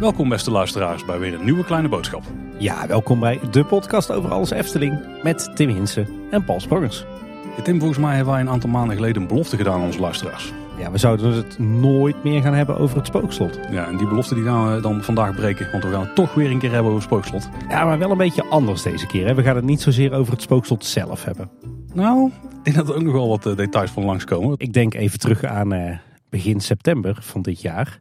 Welkom beste luisteraars bij weer een nieuwe kleine boodschap. Ja, welkom bij de podcast over alles Efteling met Tim Hinsen en Paul Sprangers. Ja, Tim, volgens mij hebben wij een aantal maanden geleden een belofte gedaan aan onze luisteraars. Ja, we zouden het nooit meer gaan hebben over het spookslot. Ja, en die belofte die gaan we dan vandaag breken, want we gaan het toch weer een keer hebben over het spookslot. Ja, maar wel een beetje anders deze keer. Hè? We gaan het niet zozeer over het spookslot zelf hebben. Nou, ik denk dat er ook nog wel wat eh, details van langskomen. Ik denk even terug aan eh, begin september van dit jaar.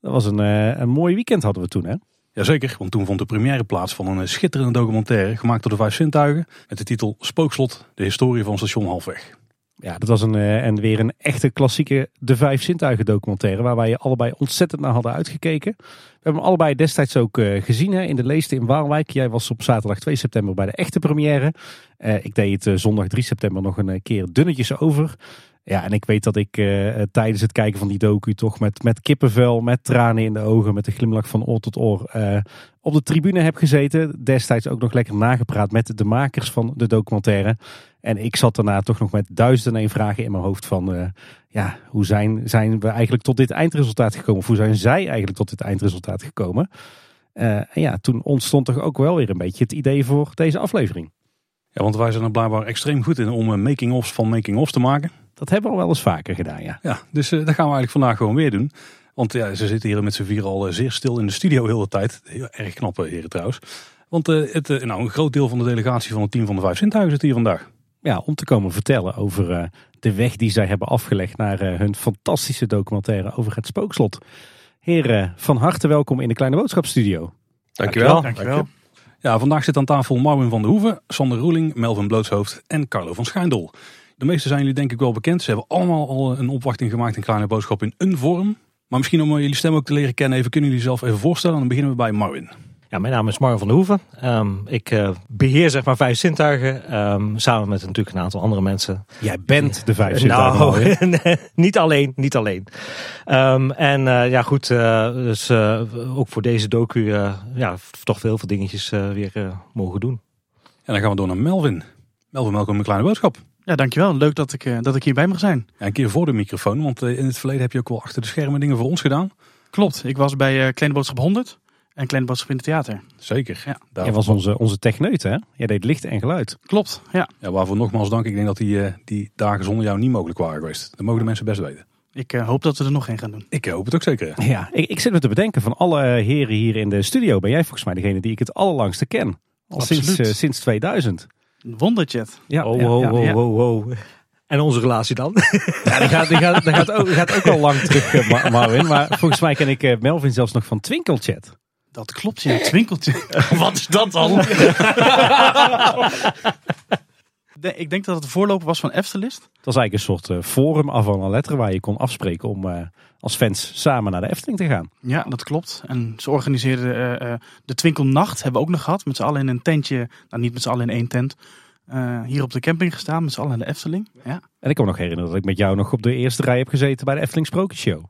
Dat was een, eh, een mooi weekend hadden we toen, hè? Jazeker, want toen vond de première plaats van een schitterende documentaire gemaakt door de Vijf Zintuigen met de titel Spookslot, de historie van station Halfweg. Ja, dat was een, eh, en weer een echte klassieke De Vijf Zintuigen documentaire. Waar wij allebei ontzettend naar hadden uitgekeken. We hebben hem allebei destijds ook eh, gezien hè, in de Leeste in Waalwijk. Jij was op zaterdag 2 september bij de echte première. Eh, ik deed het zondag 3 september nog een keer dunnetjes over. Ja, en ik weet dat ik tijdens het kijken van die docu toch met, met kippenvel, met tranen in de ogen, met een glimlach van oor tot oor op de tribune heb gezeten. Destijds ook nog lekker nagepraat met de makers van de documentaire. En ik zat daarna toch nog met duizenden en vragen in mijn hoofd van... eh, ja, hoe zijn, zijn we eigenlijk tot dit eindresultaat gekomen? Of hoe zijn zij eigenlijk tot dit eindresultaat gekomen? Eh, en ja, toen ontstond toch ook wel weer een beetje het idee voor deze aflevering. Ja, want wij zijn er blijkbaar extreem goed in om eh, making-ofs van making-ofs te maken. Dat hebben we al wel eens vaker gedaan, ja. Ja, dus eh, dat gaan we eigenlijk vandaag gewoon weer doen. Want ja, ze zitten hier met z'n vier al zeer stil in de studio heel de tijd. Heel erg knappe heren trouwens. Want het, nou, een groot deel van de delegatie van het team van de Vijf Zintuigen zit hier vandaag. Ja, om te komen vertellen over eh, de weg die zij hebben afgelegd naar eh, hun fantastische documentaire over het spookslot. Heren, van harte welkom in de Kleine Boodschapstudio. Dankjewel. Dankjewel. Ja, vandaag zit aan tafel Marwin van der Hoeven, Sander Roeling, Melvin Blootshoofd en Carlo van Schijndel. De meeste zijn jullie denk ik wel bekend. Ze hebben allemaal al een opwachting gemaakt in Kleine Boodschap in een vorm. Maar misschien om eh, jullie stem ook te leren kennen, even kunnen jullie zelf even voorstellen. Dan beginnen we bij Marwin. Ja, mijn naam is Mark van der Hoeven. Ehm, ik eh, beheer zeg maar vijf zintuigen. ehm, samen met natuurlijk een aantal andere mensen. Jij bent de vijf zintuigen al, hè? nou, niet alleen, niet alleen. Ehm, en eh, ja goed, eh, dus eh, ook voor deze docu eh, ja, toch heel veel dingetjes weer mogen doen. En dan gaan we door naar Melvin. Melvin, welkom in Kleine Boodschap. Ja, dankjewel. Leuk dat ik, eh, dat ik hierbij mag zijn. Ja, een keer voor de microfoon, want in het verleden heb je ook wel achter de schermen dingen voor ons gedaan. Klopt, ik was bij eh, Kleine Boodschap 100 en Kleine Boodschap in het theater. Zeker. Ja. Daar- Jij was onze, onze techneut, hè? Jij deed licht en geluid. Klopt, ja. ja, waarvoor nogmaals dank. Ik denk dat die, eh, die dagen zonder jou niet mogelijk waren geweest. Dat mogen de mensen best weten. Ik eh, hoop dat we er nog een gaan doen. Ik eh, hoop het ook zeker. Ja, ik, ik zit me te bedenken van alle heren hier in de studio. Ben jij volgens mij degene die ik het allerlangste ken? Al sinds, sinds 2000. Wonderchat. Ja, Oh, ja, wow, ja, ja. wow, wow. En onze relatie dan? Ja, die gaat, die gaat, die gaat, ook, die gaat ook al lang terug, Marvin. Maar volgens mij ken ik Melvin zelfs nog van Twinkelchat. Dat klopt, ja. Het winkeltje. Wat is dat dan? De- ik denk dat het de voorloper was van Eftelist. Dat was eigenlijk een soort eh, forum af van een letter waar je kon afspreken om eh, als fans samen naar de Efteling te gaan. Ja, dat klopt. En ze organiseerden eh, eh, de Twinkelnacht, hebben we ook nog gehad. Met z'n allen in een tentje, nou niet met z'n allen in één tent. eh, hier op de camping gestaan, met z'n allen in de Efteling. Ja. En ik kan me nog herinneren dat ik met jou nog op de eerste rij heb gezeten bij de Efteling Sprookjeshow.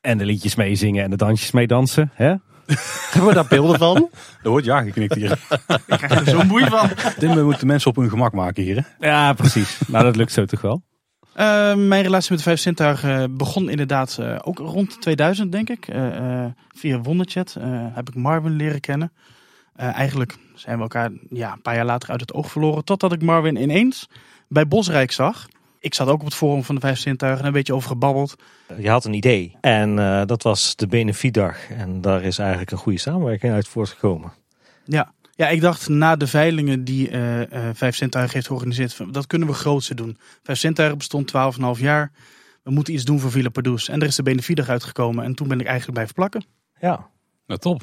En de liedjes meezingen en de dansjes meedansen. Hè? Hebben we daar beelden van? Er wordt ja geknikt hier. Ik krijg er zo'n boei van. Tim, we moeten mensen op hun gemak maken hier. Hè? Ja, precies. Nou, dat lukt zo toch wel. Eh, mijn relatie met de vijf zintuigen begon inderdaad eh, ook rond 2000, denk ik. Eh, eh, via Wonderchat eh, heb ik Marvin leren kennen. Eh, eigenlijk zijn we elkaar ja, een paar jaar later uit het oog verloren. Totdat ik Marvin ineens bij Bosrijk zag. Ik zat ook op het forum van de vijf zintuigen en een beetje over gebabbeld. Je had een idee. En eh, dat was de Benefietdag. En daar is eigenlijk een goede samenwerking uit voortgekomen. Ja. ja, ik dacht na de veilingen die eh, eh, Vijf Zintuigen heeft georganiseerd, dat kunnen we grootste doen. Vijf Zintuigen bestond 12,5 jaar. We moeten iets doen voor Villa Pardoes. En er is de Benefietdag uitgekomen en toen ben ik eigenlijk blijven plakken. Ja. Nou, top.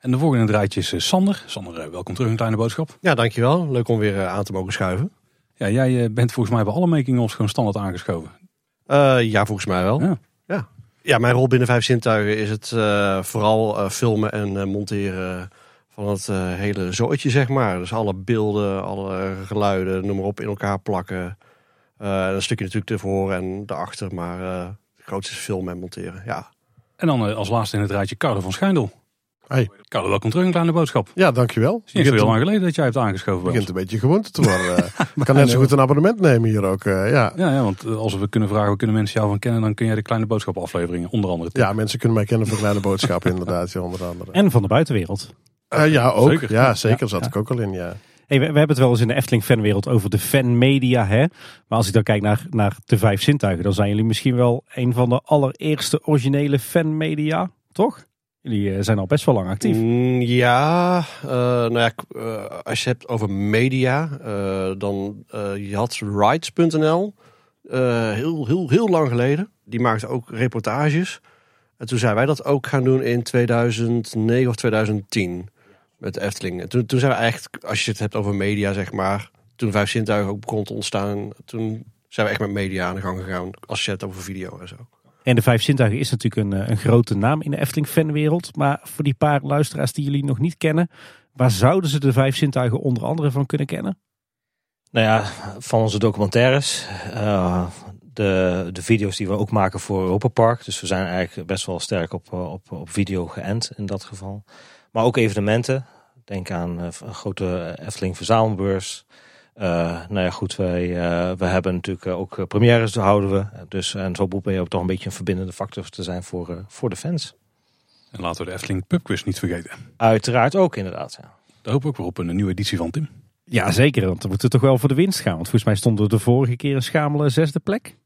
En de volgende rijtje is Sander. Sander, welkom terug in Kleine Boodschap. Ja, dankjewel. Leuk om weer aan te mogen schuiven. Ja, jij eh, bent volgens mij bij alle making-ofs gewoon standaard aangeschoven. Eh, ja, volgens mij wel. Ja. Ja. Ja, mijn rol binnen Vijf Zintuigen is het eh, vooral eh, filmen en eh, monteren van het eh, hele zooitje, zeg maar. Dus alle beelden, alle geluiden, noem maar op, in elkaar plakken. Eh, en een stukje natuurlijk ervoor en daarachter, maar eh, het grootste is filmen en monteren, ja. En dan als laatste in het rijtje Carlo van Schijndel. Hey. Carlo, welkom terug in Kleine Boodschap. Het Ja, dankjewel. is niet zo heel lang geleden dat jij hebt aangeschoven bij begint een beetje gewoonte te worden. Ik kan net zo goed een abonnement nemen hier ook. eh, ja. Ja, ja, want eh, als we kunnen vragen, waar kunnen mensen jou van kennen, dan kun jij de Kleine Boodschap afleveringen, onder andere. ja, mensen kunnen mij kennen voor kleine boodschappen inderdaad, ja, onder andere. En van de buitenwereld. Eh, ja, ook. Zeker. Ja, zeker. Ja, Zat ja. ik ook al in, ja. Hey, we, we hebben het wel eens in de Efteling fanwereld over de fanmedia. Hè? Maar als ik dan kijk naar, naar de vijf zintuigen, dan zijn jullie misschien wel een van de allereerste originele fanmedia, toch? Jullie eh, zijn al best wel lang actief. Mm, ja, eh, nou ja, eh, als je het hebt over media, eh, dan je had rights.nl heel, heel, heel lang geleden. Die maakte ook reportages. En toen zijn wij dat ook gaan doen in 2009 of 2010 met Efteling. En toen, toen zijn we eigenlijk, als je het hebt over media, zeg maar, toen Vijf Zintuigen ook begon te ontstaan, toen zijn we echt met media aan de gang gegaan. Als je het hebt over video en zo. En de vijf zintuigen is natuurlijk een, eh, een grote naam in de Efteling fanwereld. Maar voor die paar luisteraars die jullie nog niet kennen, waar zouden ze de vijf zintuigen onder andere van kunnen kennen? Nou ja, van onze documentaires. eh, de, de video's die we ook maken voor Europa Park. Dus we zijn eigenlijk best wel sterk op, eh, op, op video geënt in dat geval. Maar ook evenementen. Denk aan een grote Efteling verzamelbeurs. Eh, nou ja, goed, wij, eh, we hebben natuurlijk eh, ook premières, houden we. Dus, en zo ben je ook toch een beetje een verbindende factor te zijn voor, eh, voor de fans. En laten we de Efteling Pubquiz niet vergeten. Uiteraard ook inderdaad. Ja. Daar hopen we ook weer op een nieuwe editie van Tim. Ja, zeker. Want dan moet het toch wel voor de winst gaan. Want volgens mij stonden we de vorige keer een schamele zesde plek.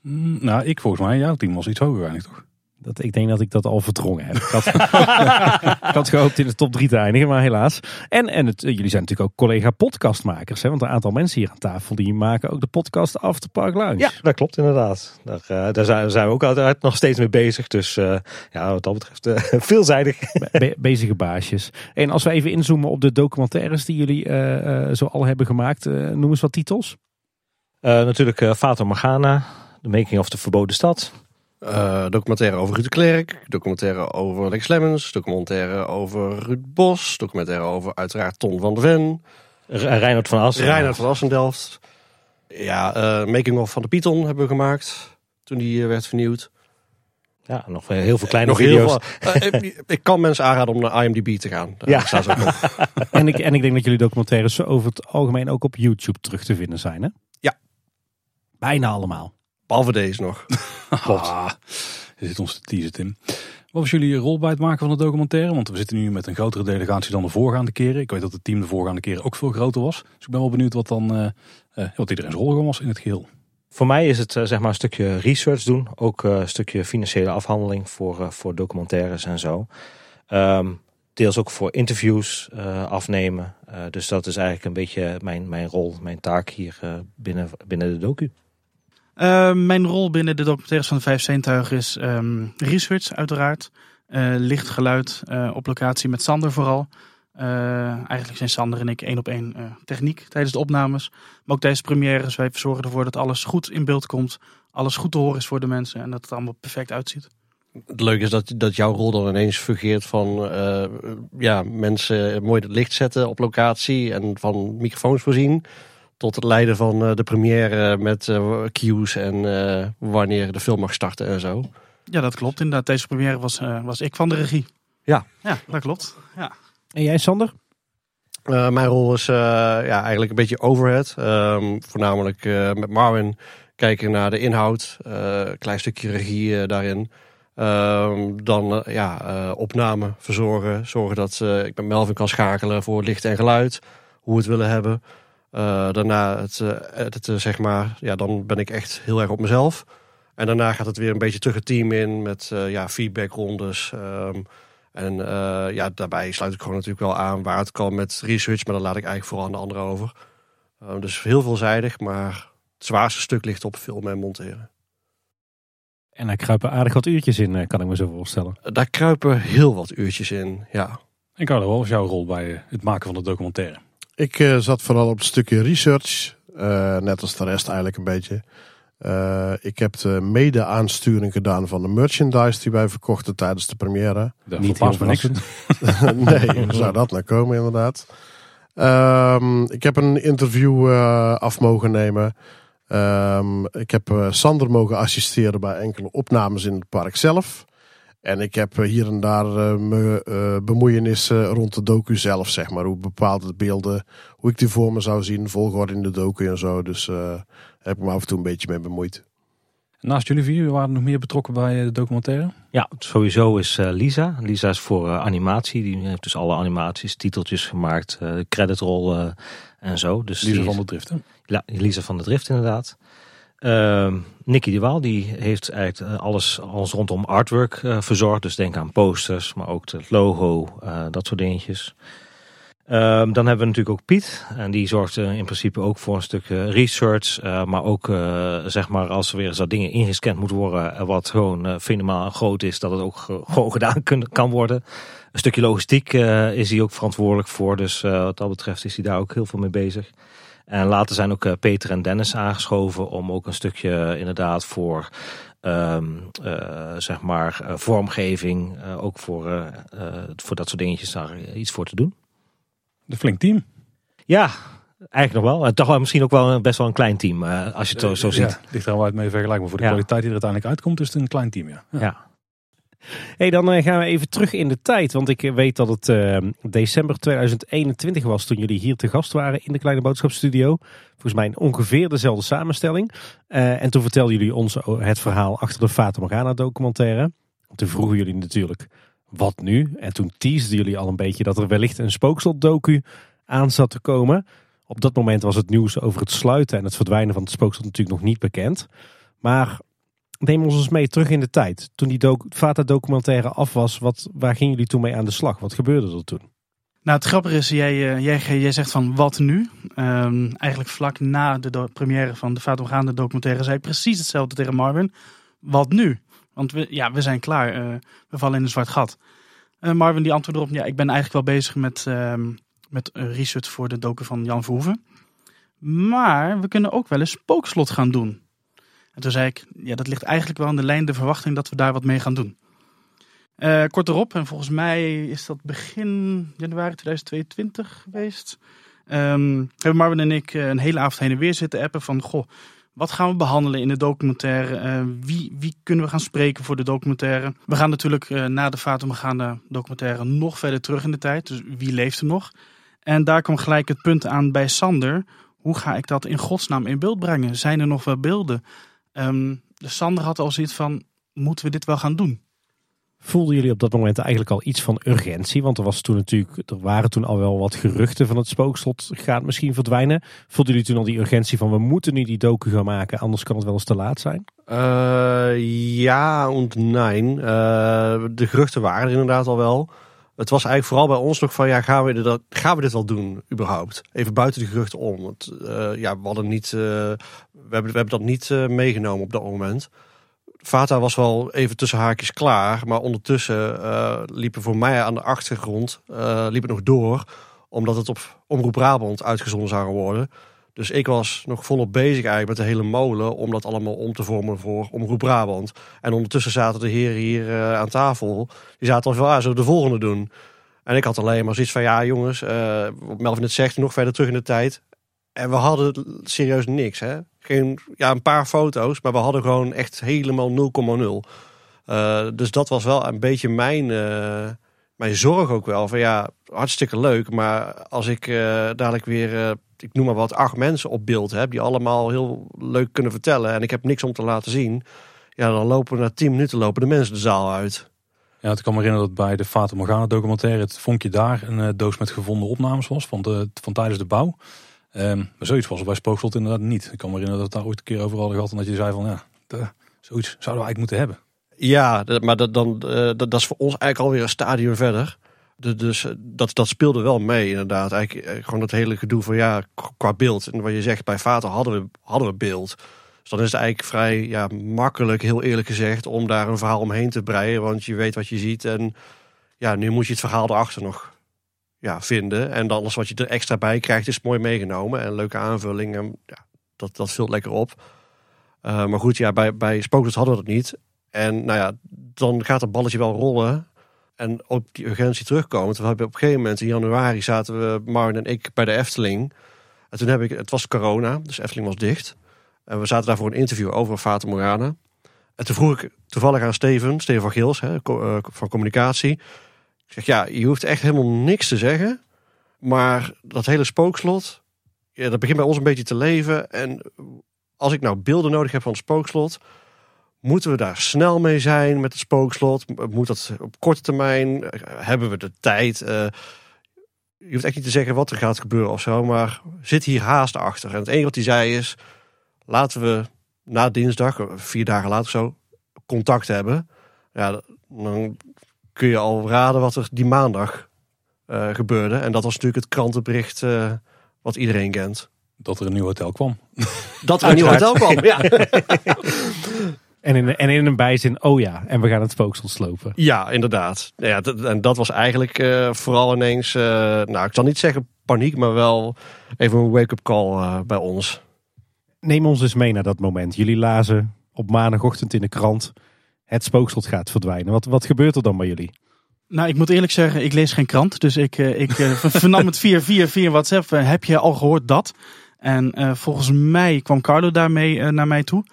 Mm, nou, ik volgens mij, jouw team was iets hoger weinig toch? Dat, ik denk dat ik dat al verdrongen heb. Ik had, ik had gehoopt in de top drie te eindigen, maar helaas. En, en het, jullie zijn natuurlijk ook collega podcastmakers. Hè? Want een aantal mensen hier aan tafel die maken ook de podcast After Park Lounge. Ja, dat klopt inderdaad. Daar, eh, daar zijn, we ook uiteraard nog steeds mee bezig. Dus eh, ja, wat dat betreft eh, veelzijdig. Be- bezige baasjes. En als we even inzoomen op de documentaires die jullie zo al hebben gemaakt. noem eens wat titels. Natuurlijk Fata Morgana, The Making of the Verboden Stad. Eh, documentaire over Ruud de Klerk, documentaire over Lex Lemmens, documentaire over Ruud Bos, documentaire over uiteraard Ton van der Ven, Reinhard van Assen. Reinhard van Assendelft. Ja, eh, Making of van de Python hebben we gemaakt toen die eh, werd vernieuwd. Ja, nog heel veel kleine Nog video's. heel veel. Ik, ik kan mensen aanraden om naar IMDb te gaan. Daar Ja. staan ze ook op. En ik, en ik denk dat jullie documentaires over het algemeen ook op YouTube terug te vinden zijn. Hè? Ja. Bijna allemaal. Behalve deze nog. Klopt. je zit ons te teasen, Tim. Wat was jullie rol bij het maken van de documentaire? Want we zitten nu met een grotere delegatie dan de voorgaande keren. Ik weet dat het team de voorgaande keren ook veel groter was. Dus ik ben wel benieuwd wat dan eh, eh, wat iedereen's rol gewoon was in het geheel. Voor mij is het eh, zeg maar een stukje research doen. Ook een stukje financiële afhandeling voor, voor documentaires en zo. Ehm, deels ook voor interviews afnemen. Dus dat is eigenlijk een beetje mijn, mijn rol, mijn taak hier binnen, binnen de docu. Eh, mijn rol binnen de documentaires van de Vijf Zintuigen is ehm, research uiteraard. Eh, licht, geluid, eh, op locatie met Sander vooral. Eh, eigenlijk zijn Sander en ik één op één techniek tijdens de opnames. Maar ook tijdens de premières. Wij zorgen ervoor dat alles goed in beeld komt. Alles goed te horen is voor de mensen. En dat het allemaal perfect uitziet. Het leuke is dat, dat jouw rol dan ineens fungeert van ja, mensen mooi het licht zetten op locatie en van microfoons voorzien. Tot het leiden van eh, de première met eh, cues en eh, wanneer de film mag starten en zo. Ja, dat klopt. Inderdaad, deze première was, eh, was ik van de regie. Ja. Ja, dat klopt. Ja. En jij Sander? Eh, mijn rol is eh, ja, eigenlijk een beetje overhead. Ehm, voornamelijk eh, met Marvin kijken naar de inhoud. eh klein stukje regie eh, daarin. Ehm, dan eh, ja, eh, opname verzorgen. Zorgen dat eh, ik met Melvin kan schakelen voor licht en geluid. Hoe we het willen hebben. Eh, daarna het eh, editen, zeg maar. Ja, dan ben ik echt heel erg op mezelf. En daarna gaat het weer een beetje terug het team in met eh, ja, feedbackrondes. Ehm, en eh, ja, daarbij sluit ik gewoon natuurlijk wel aan waar het kan met research, maar dat laat ik eigenlijk vooral aan de anderen over. Eh, dus heel veelzijdig, maar het zwaarste stuk ligt op filmen en monteren. En daar kruipen aardig wat uurtjes in, eh, kan ik me zo voorstellen. Eh, Daar kruipen heel wat uurtjes in, ja. En Carlo, wat was jouw rol bij eh, het maken van de documentaire? Ik eh, zat vooral op het stukje research. eh, net als de rest eigenlijk een beetje. Eh, ik heb de mede-aansturing gedaan van de merchandise die wij verkochten tijdens de première. Dat Niet heel niks. verrassend. nee, hoe zou dat nou komen inderdaad? Ehm, ik heb een interview eh, af mogen nemen. Ehm, ik heb eh, Sander mogen assisteren bij enkele opnames in het park zelf. En ik heb eh, hier en daar uh, me uh, bemoeienissen rond de docu zelf, zeg maar. Hoe bepaalde beelden, hoe ik die voor me zou zien, volgorde in de docu en zo. Dus uh, heb ik me af en toe een beetje mee bemoeid. Naast jullie vier waren er nog meer betrokken bij de documentaire? Ja, sowieso is Lisa. Lisa is voor animatie. Die heeft dus alle animaties, titeltjes gemaakt, creditrol en zo. Dus Lisa van de Drift, hè? Ja, Lisa van de Drift inderdaad. Uh, Nicky de Waal die heeft eigenlijk eh, alles, alles rondom artwork uh, verzorgd. Dus denk aan posters, maar ook het logo, uh, dat soort dingetjes. Um, dan hebben we natuurlijk ook Piet. En die zorgt in principe ook voor een stuk research. maar ook zeg maar als er weer eens dingen ingescand moeten worden. Wat gewoon fenomenaal groot is. Dat het ook gewoon gedaan kan worden. Een stukje logistiek is hij ook verantwoordelijk voor. Dus wat dat betreft is hij daar ook heel veel mee bezig. En later zijn ook eh, Peter en Dennis aangeschoven om ook een stukje eh, inderdaad voor um, uh, zeg maar vormgeving, uh, ook voor, voor dat soort dingetjes daar iets voor te doen. Een flink team. Ja, eigenlijk nog wel. En toch wel misschien ook wel best wel een klein team, als je het zo, zo ziet. Ja, ligt er wel uit mee vergelijken, maar voor de Ja. kwaliteit die er uiteindelijk uitkomt is het een klein team, ja. Ja. Hey, dan eh, gaan we even terug in de tijd. Want ik eh, weet dat het eh, december 2021 was toen jullie hier te gast waren in de Kleine Boodschapstudio. Volgens mij ongeveer dezelfde samenstelling. En toen vertelden jullie ons het verhaal achter de Fata Morgana documentaire. Toen vroegen jullie natuurlijk, wat nu? En toen teasden jullie al een beetje dat er wellicht een spookslot-docu aan zat te komen. Op dat moment was het nieuws over het sluiten en het verdwijnen van het spookslot natuurlijk nog niet bekend. Maar neem ons eens mee terug in de tijd. Toen die doc Vata documentaire af was, wat, waar gingen jullie toen mee aan de slag? Wat gebeurde er toen? Nou, het grappige is, jij, eh, jij, jij zegt van wat nu? Ehm, eigenlijk vlak na de première van de Fata Morgana documentaire zei precies hetzelfde tegen Marvin. Wat nu? Want we, ja, we zijn klaar. Eh, we vallen in een zwart gat. Eh, Marvin die antwoordde erop, ja, ik ben eigenlijk wel bezig met, ehm, met research voor de docu van Jan Verhoeven. Maar we kunnen ook wel eens spookslot gaan doen. En toen zei ik, ja, dat ligt eigenlijk wel aan de lijn de verwachting dat we daar wat mee gaan doen. Eh, kort erop, en volgens mij is dat begin januari 2022 geweest. ehm, hebben Marvin en ik eh, een hele avond heen en weer zitten appen van, goh, wat gaan we behandelen in de documentaire? Eh, wie, wie kunnen we gaan spreken voor de documentaire? We gaan natuurlijk na de Fatum gaande documentaire nog verder terug in de tijd. Dus wie leeft er nog? En daar kwam gelijk het punt aan bij Sander. Hoe ga ik dat in godsnaam in beeld brengen? Zijn er nog wel beelden? Ehm, dus Sander had al zoiets van, moeten we dit wel gaan doen? Voelden jullie op dat moment eigenlijk al iets van urgentie? Want er, was toen natuurlijk, er waren toen al wel wat geruchten van het spookslot gaat misschien verdwijnen. Voelden jullie toen al die urgentie van we moeten nu die docu gaan maken, anders kan het wel eens te laat zijn? Eh, ja en nee. Eh, de geruchten waren er inderdaad al wel. Het was eigenlijk vooral bij ons nog van, ja, gaan we dit, gaan we dit wel doen überhaupt? Even buiten de geruchten om. Want, eh, ja, we hadden niet, eh, we, hebben, we hebben dat niet eh, meegenomen op dat moment. Vata was wel even tussen haakjes klaar, maar ondertussen liepen voor mij aan de achtergrond liep het nog door, omdat het op Omroep Brabant uitgezonden zou worden. Dus ik was nog volop bezig eigenlijk met de hele molen om dat allemaal om te vormen voor Omroep Brabant. En ondertussen zaten de heren hier eh, aan tafel, die zaten al van, ah, we de volgende doen? En ik had alleen maar zoiets van, ja jongens, wat Melvin het zegt, nog verder terug in de tijd. En we hadden serieus niks, hè. Geen, ja, een paar foto's, maar we hadden gewoon echt helemaal 0,0. Eh, dus dat was wel een beetje mijn, mijn zorg ook wel. Van ja, hartstikke leuk, maar als ik eh, dadelijk weer, eh, ik noem maar wat, acht mensen op beeld heb... die allemaal heel leuk kunnen vertellen en ik heb niks om te laten zien... ja, dan lopen na tien minuten lopen de mensen de zaal uit. Ja, het kan me herinneren dat bij de Fata Morgana documentaire het vonkje daar een eh, doos met gevonden opnames was van, de, tijdens de bouw. Ehm, maar zoiets was er bij Spookslot inderdaad niet. Ik kan me herinneren dat het daar ooit een keer over hadden en dat je zei van ja, zoiets zouden we eigenlijk moeten hebben. Ja, maar dat, dan, eh, dat, dat is voor ons eigenlijk alweer een stadium verder. De- Dus eh, dat, dat speelde wel mee inderdaad. Eigenlijk eh, gewoon dat hele gedoe van ja, qua beeld. En wat je zegt, bij Vater hadden we, hadden we beeld. Dus dan is het eigenlijk vrij ja, makkelijk, heel eerlijk gezegd, om daar een verhaal omheen te breien. Want je weet wat je ziet. En ja, nu moet je het verhaal erachter nog ja, vinden. En dan alles wat je er extra bij krijgt, is mooi meegenomen. En leuke aanvulling. En ja, dat, dat vult lekker op. Maar goed, ja, bij, bij hadden we dat niet. En nou ja, dan gaat het balletje wel rollen. En op die urgentie terugkomen. We hebben op een gegeven moment in januari zaten we, Marvin en ik, bij de Efteling. En toen heb ik, het was corona, dus Efteling was dicht. En we zaten daar voor een interview over Fata Morgana. En En toen vroeg ik toevallig aan Steven, Steven van Gils, hè, eh, van communicatie. Ik zeg, ja, je hoeft echt helemaal niks te zeggen. Maar dat hele spookslot, ja, dat begint bij ons een beetje te leven. En als ik nou beelden nodig heb van het spookslot, moeten we daar snel mee zijn met het spookslot? Moet dat op korte termijn? Hebben we de tijd? Eh, je hoeft echt niet te zeggen wat er gaat gebeuren of zo, maar zit hier haast achter. En het enige wat hij zei is, laten we na dinsdag, vier dagen later of zo, contact hebben. Ja, dan kun je al raden wat er die maandag eh, gebeurde. En dat was natuurlijk het krantenbericht eh, wat iedereen kent. Dat er een nieuw hotel kwam. Dat er een nieuw hotel kwam. Ja. En in, en in een bijzin, oh ja, en we gaan het spookslot slopen. ja, inderdaad. Ja, dat- en dat was eigenlijk eh, vooral ineens, eh, nou ik zal niet zeggen paniek, maar wel even een wake-up call eh, bij ons. Neem ons eens mee naar dat moment. Jullie lazen op maandagochtend in de krant, het spookslot gaat verdwijnen. Wat, wat gebeurt er dan bij jullie? Nou, ik moet eerlijk zeggen, ik lees geen krant. Dus ik, ik vernam het via, via, via WhatsApp. Heb je al gehoord dat? En eh, volgens mij kwam Carlo daarmee eh, naar mij toe.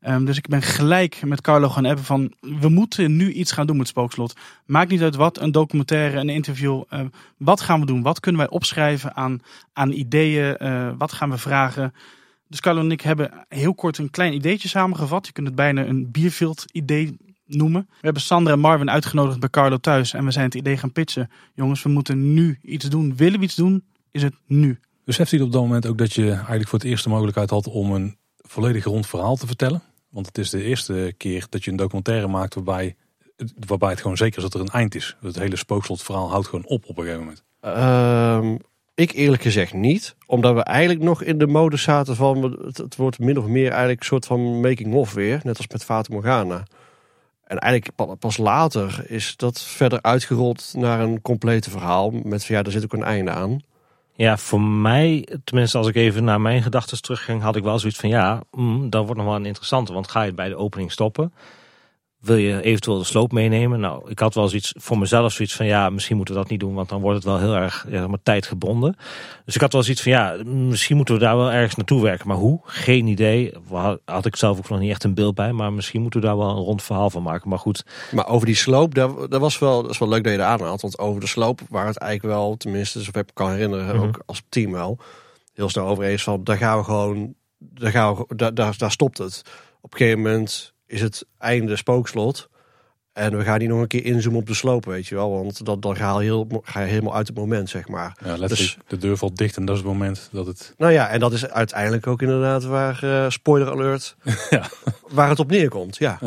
Ehm, dus ik ben gelijk met Carlo gaan appen van... we moeten nu iets gaan doen met Spookslot. Maakt niet uit wat, een documentaire, een interview. eh, wat gaan we doen? Wat kunnen wij opschrijven aan, aan ideeën? Eh, wat gaan we vragen? Dus Carlo en ik hebben heel kort een klein ideetje samengevat. Je kunt het bijna een bierfield idee noemen. We hebben Sandra en Marvin uitgenodigd bij Carlo thuis. En we zijn het idee gaan pitchen. Jongens, we moeten nu iets doen. Willen we iets doen? Is het nu? Beseft u op dat moment ook dat je eigenlijk voor het eerst de mogelijkheid had om een volledig rond verhaal te vertellen? Want het is de eerste keer dat je een documentaire maakt waarbij, waarbij het gewoon zeker is dat er een eind is. Het hele spookslotverhaal houdt gewoon op op een gegeven moment. Ehm, ik eerlijk gezegd niet. Omdat we eigenlijk nog in de mode zaten van... Het, wordt min of meer eigenlijk een soort van making-of weer. Net als met Fata Morgana. En eigenlijk pa- pas later is dat verder uitgerold naar een complete verhaal. Met van ja, daar zit ook een einde aan. Ja, voor mij, tenminste als ik even naar mijn gedachten terugging, had ik wel zoiets van ja, mm, dat wordt nog wel een interessante. Want ga je het bij de opening stoppen? Wil je eventueel de sloop meenemen? Nou, ik had wel zoiets voor mezelf zoiets van ja, misschien moeten we dat niet doen, want dan wordt het wel heel erg ja, maar tijdgebonden. Dus ik had wel zoiets van ja, misschien moeten we daar wel ergens naartoe werken. Maar hoe? Geen idee. Had, had ik zelf ook nog niet echt een beeld bij, maar misschien moeten we daar wel een rond verhaal van maken. Maar goed, Maar over die sloop, dat, dat was wel, dat is wel leuk dat je dat aanhaalt. Want over de sloop waar het eigenlijk wel, tenminste, zover ik me kan herinneren, Mhm. ook als team wel, heel snel over eens van, daar gaan we gewoon, daar, gaan we, daar, daar, daar stopt het. Op een gegeven moment is het einde spookslot. En we gaan niet nog een keer inzoomen op de sloop, weet je wel. Want dat, dan ga je, heel, ga je helemaal uit het moment, zeg maar. Ja, letterlijk, Dus- de deur valt dicht en dat is het moment dat het... Nou ja, en dat is uiteindelijk ook inderdaad waar, eh, spoiler alert, Ja. waar het op neerkomt. Ja.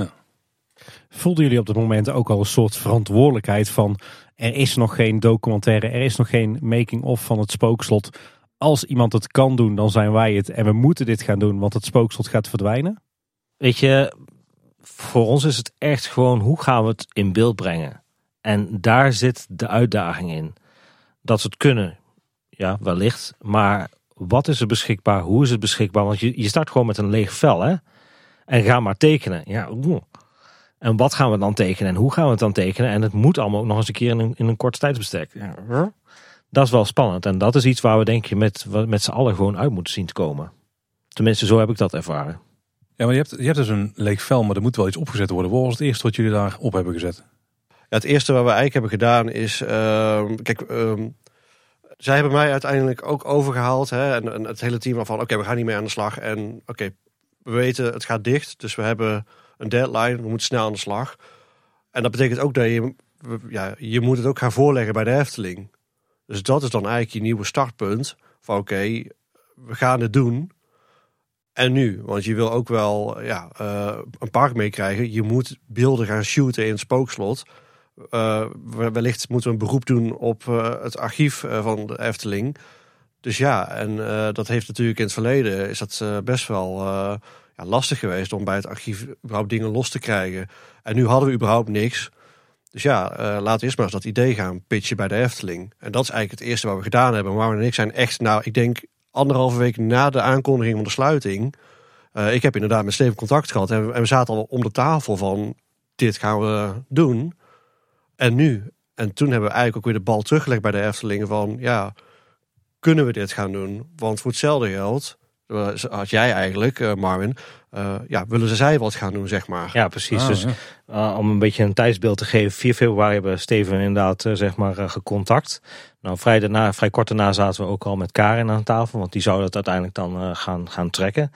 Voelden jullie op dat moment ook al een soort verantwoordelijkheid van er is nog geen documentaire, er is nog geen making-of van het spookslot. Als iemand het kan doen, dan zijn wij het en we moeten dit gaan doen, want het spookslot gaat verdwijnen. Weet je, voor ons is het echt gewoon hoe gaan we het in beeld brengen. En daar zit de uitdaging in. Dat we het kunnen, ja, wellicht. Maar wat is er beschikbaar? Hoe is het beschikbaar? Want je, je start gewoon met een leeg vel, hè? En ga maar tekenen. Ja. En wat gaan we dan tekenen? En hoe gaan we het dan tekenen? En het moet allemaal ook nog eens een keer in een, in kort tijdsbestek. Dat is wel spannend. En dat is iets waar we denk je met, met z'n allen gewoon uit moeten zien te komen. Tenminste, zo heb ik dat ervaren. Ja, maar je hebt, je hebt dus een leeg vel, maar er moet wel iets opgezet worden. Wat was het eerste wat jullie daar op hebben gezet? Ja, het eerste wat we eigenlijk hebben gedaan is... ehm, kijk, ehm, zij hebben mij uiteindelijk ook overgehaald. Hè, en, het hele team van, oké, we gaan niet meer aan de slag. En oké, we weten, het gaat dicht. Dus we hebben een deadline. We moeten snel aan de slag. En dat betekent ook dat je... Ja, je moet het ook gaan voorleggen bij de Efteling. Dus dat is dan eigenlijk je nieuwe startpunt. Van oké, we gaan het doen. En nu? Want je wil ook wel ja, eh, een park meekrijgen. Je moet beelden gaan shooten in het spookslot. Eh, wellicht moeten we een beroep doen op eh, het archief van de Efteling. Dus ja, en dat heeft natuurlijk in het verleden is dat best wel ja, lastig geweest om bij het archief überhaupt dingen los te krijgen. En nu hadden we überhaupt niks. Dus ja, laten we eerst maar eens dat idee gaan pitchen bij de Efteling. En dat is eigenlijk het eerste wat we gedaan hebben. Maar en ik zijn echt, nou, ik denk anderhalve week na de aankondiging van de sluiting. eh, ik heb inderdaad met Steven contact gehad. En we, en we zaten al om de tafel van, dit gaan we doen. En nu? En toen hebben we eigenlijk ook weer de bal teruggelegd bij de Eftelingen van, ja, kunnen we dit gaan doen? Want voor hetzelfde geld, uh, had jij eigenlijk, uh, Marvin, uh, ja, willen ze zij wat gaan doen, zeg maar. Ja, precies. Ah, dus ja. om een beetje een tijdsbeeld te geven, 4 februari hebben Steven inderdaad zeg maar gecontact. Nou, vrij, daarna, vrij kort daarna zaten we ook al met Karin aan tafel, want die zou dat uiteindelijk dan gaan, gaan trekken.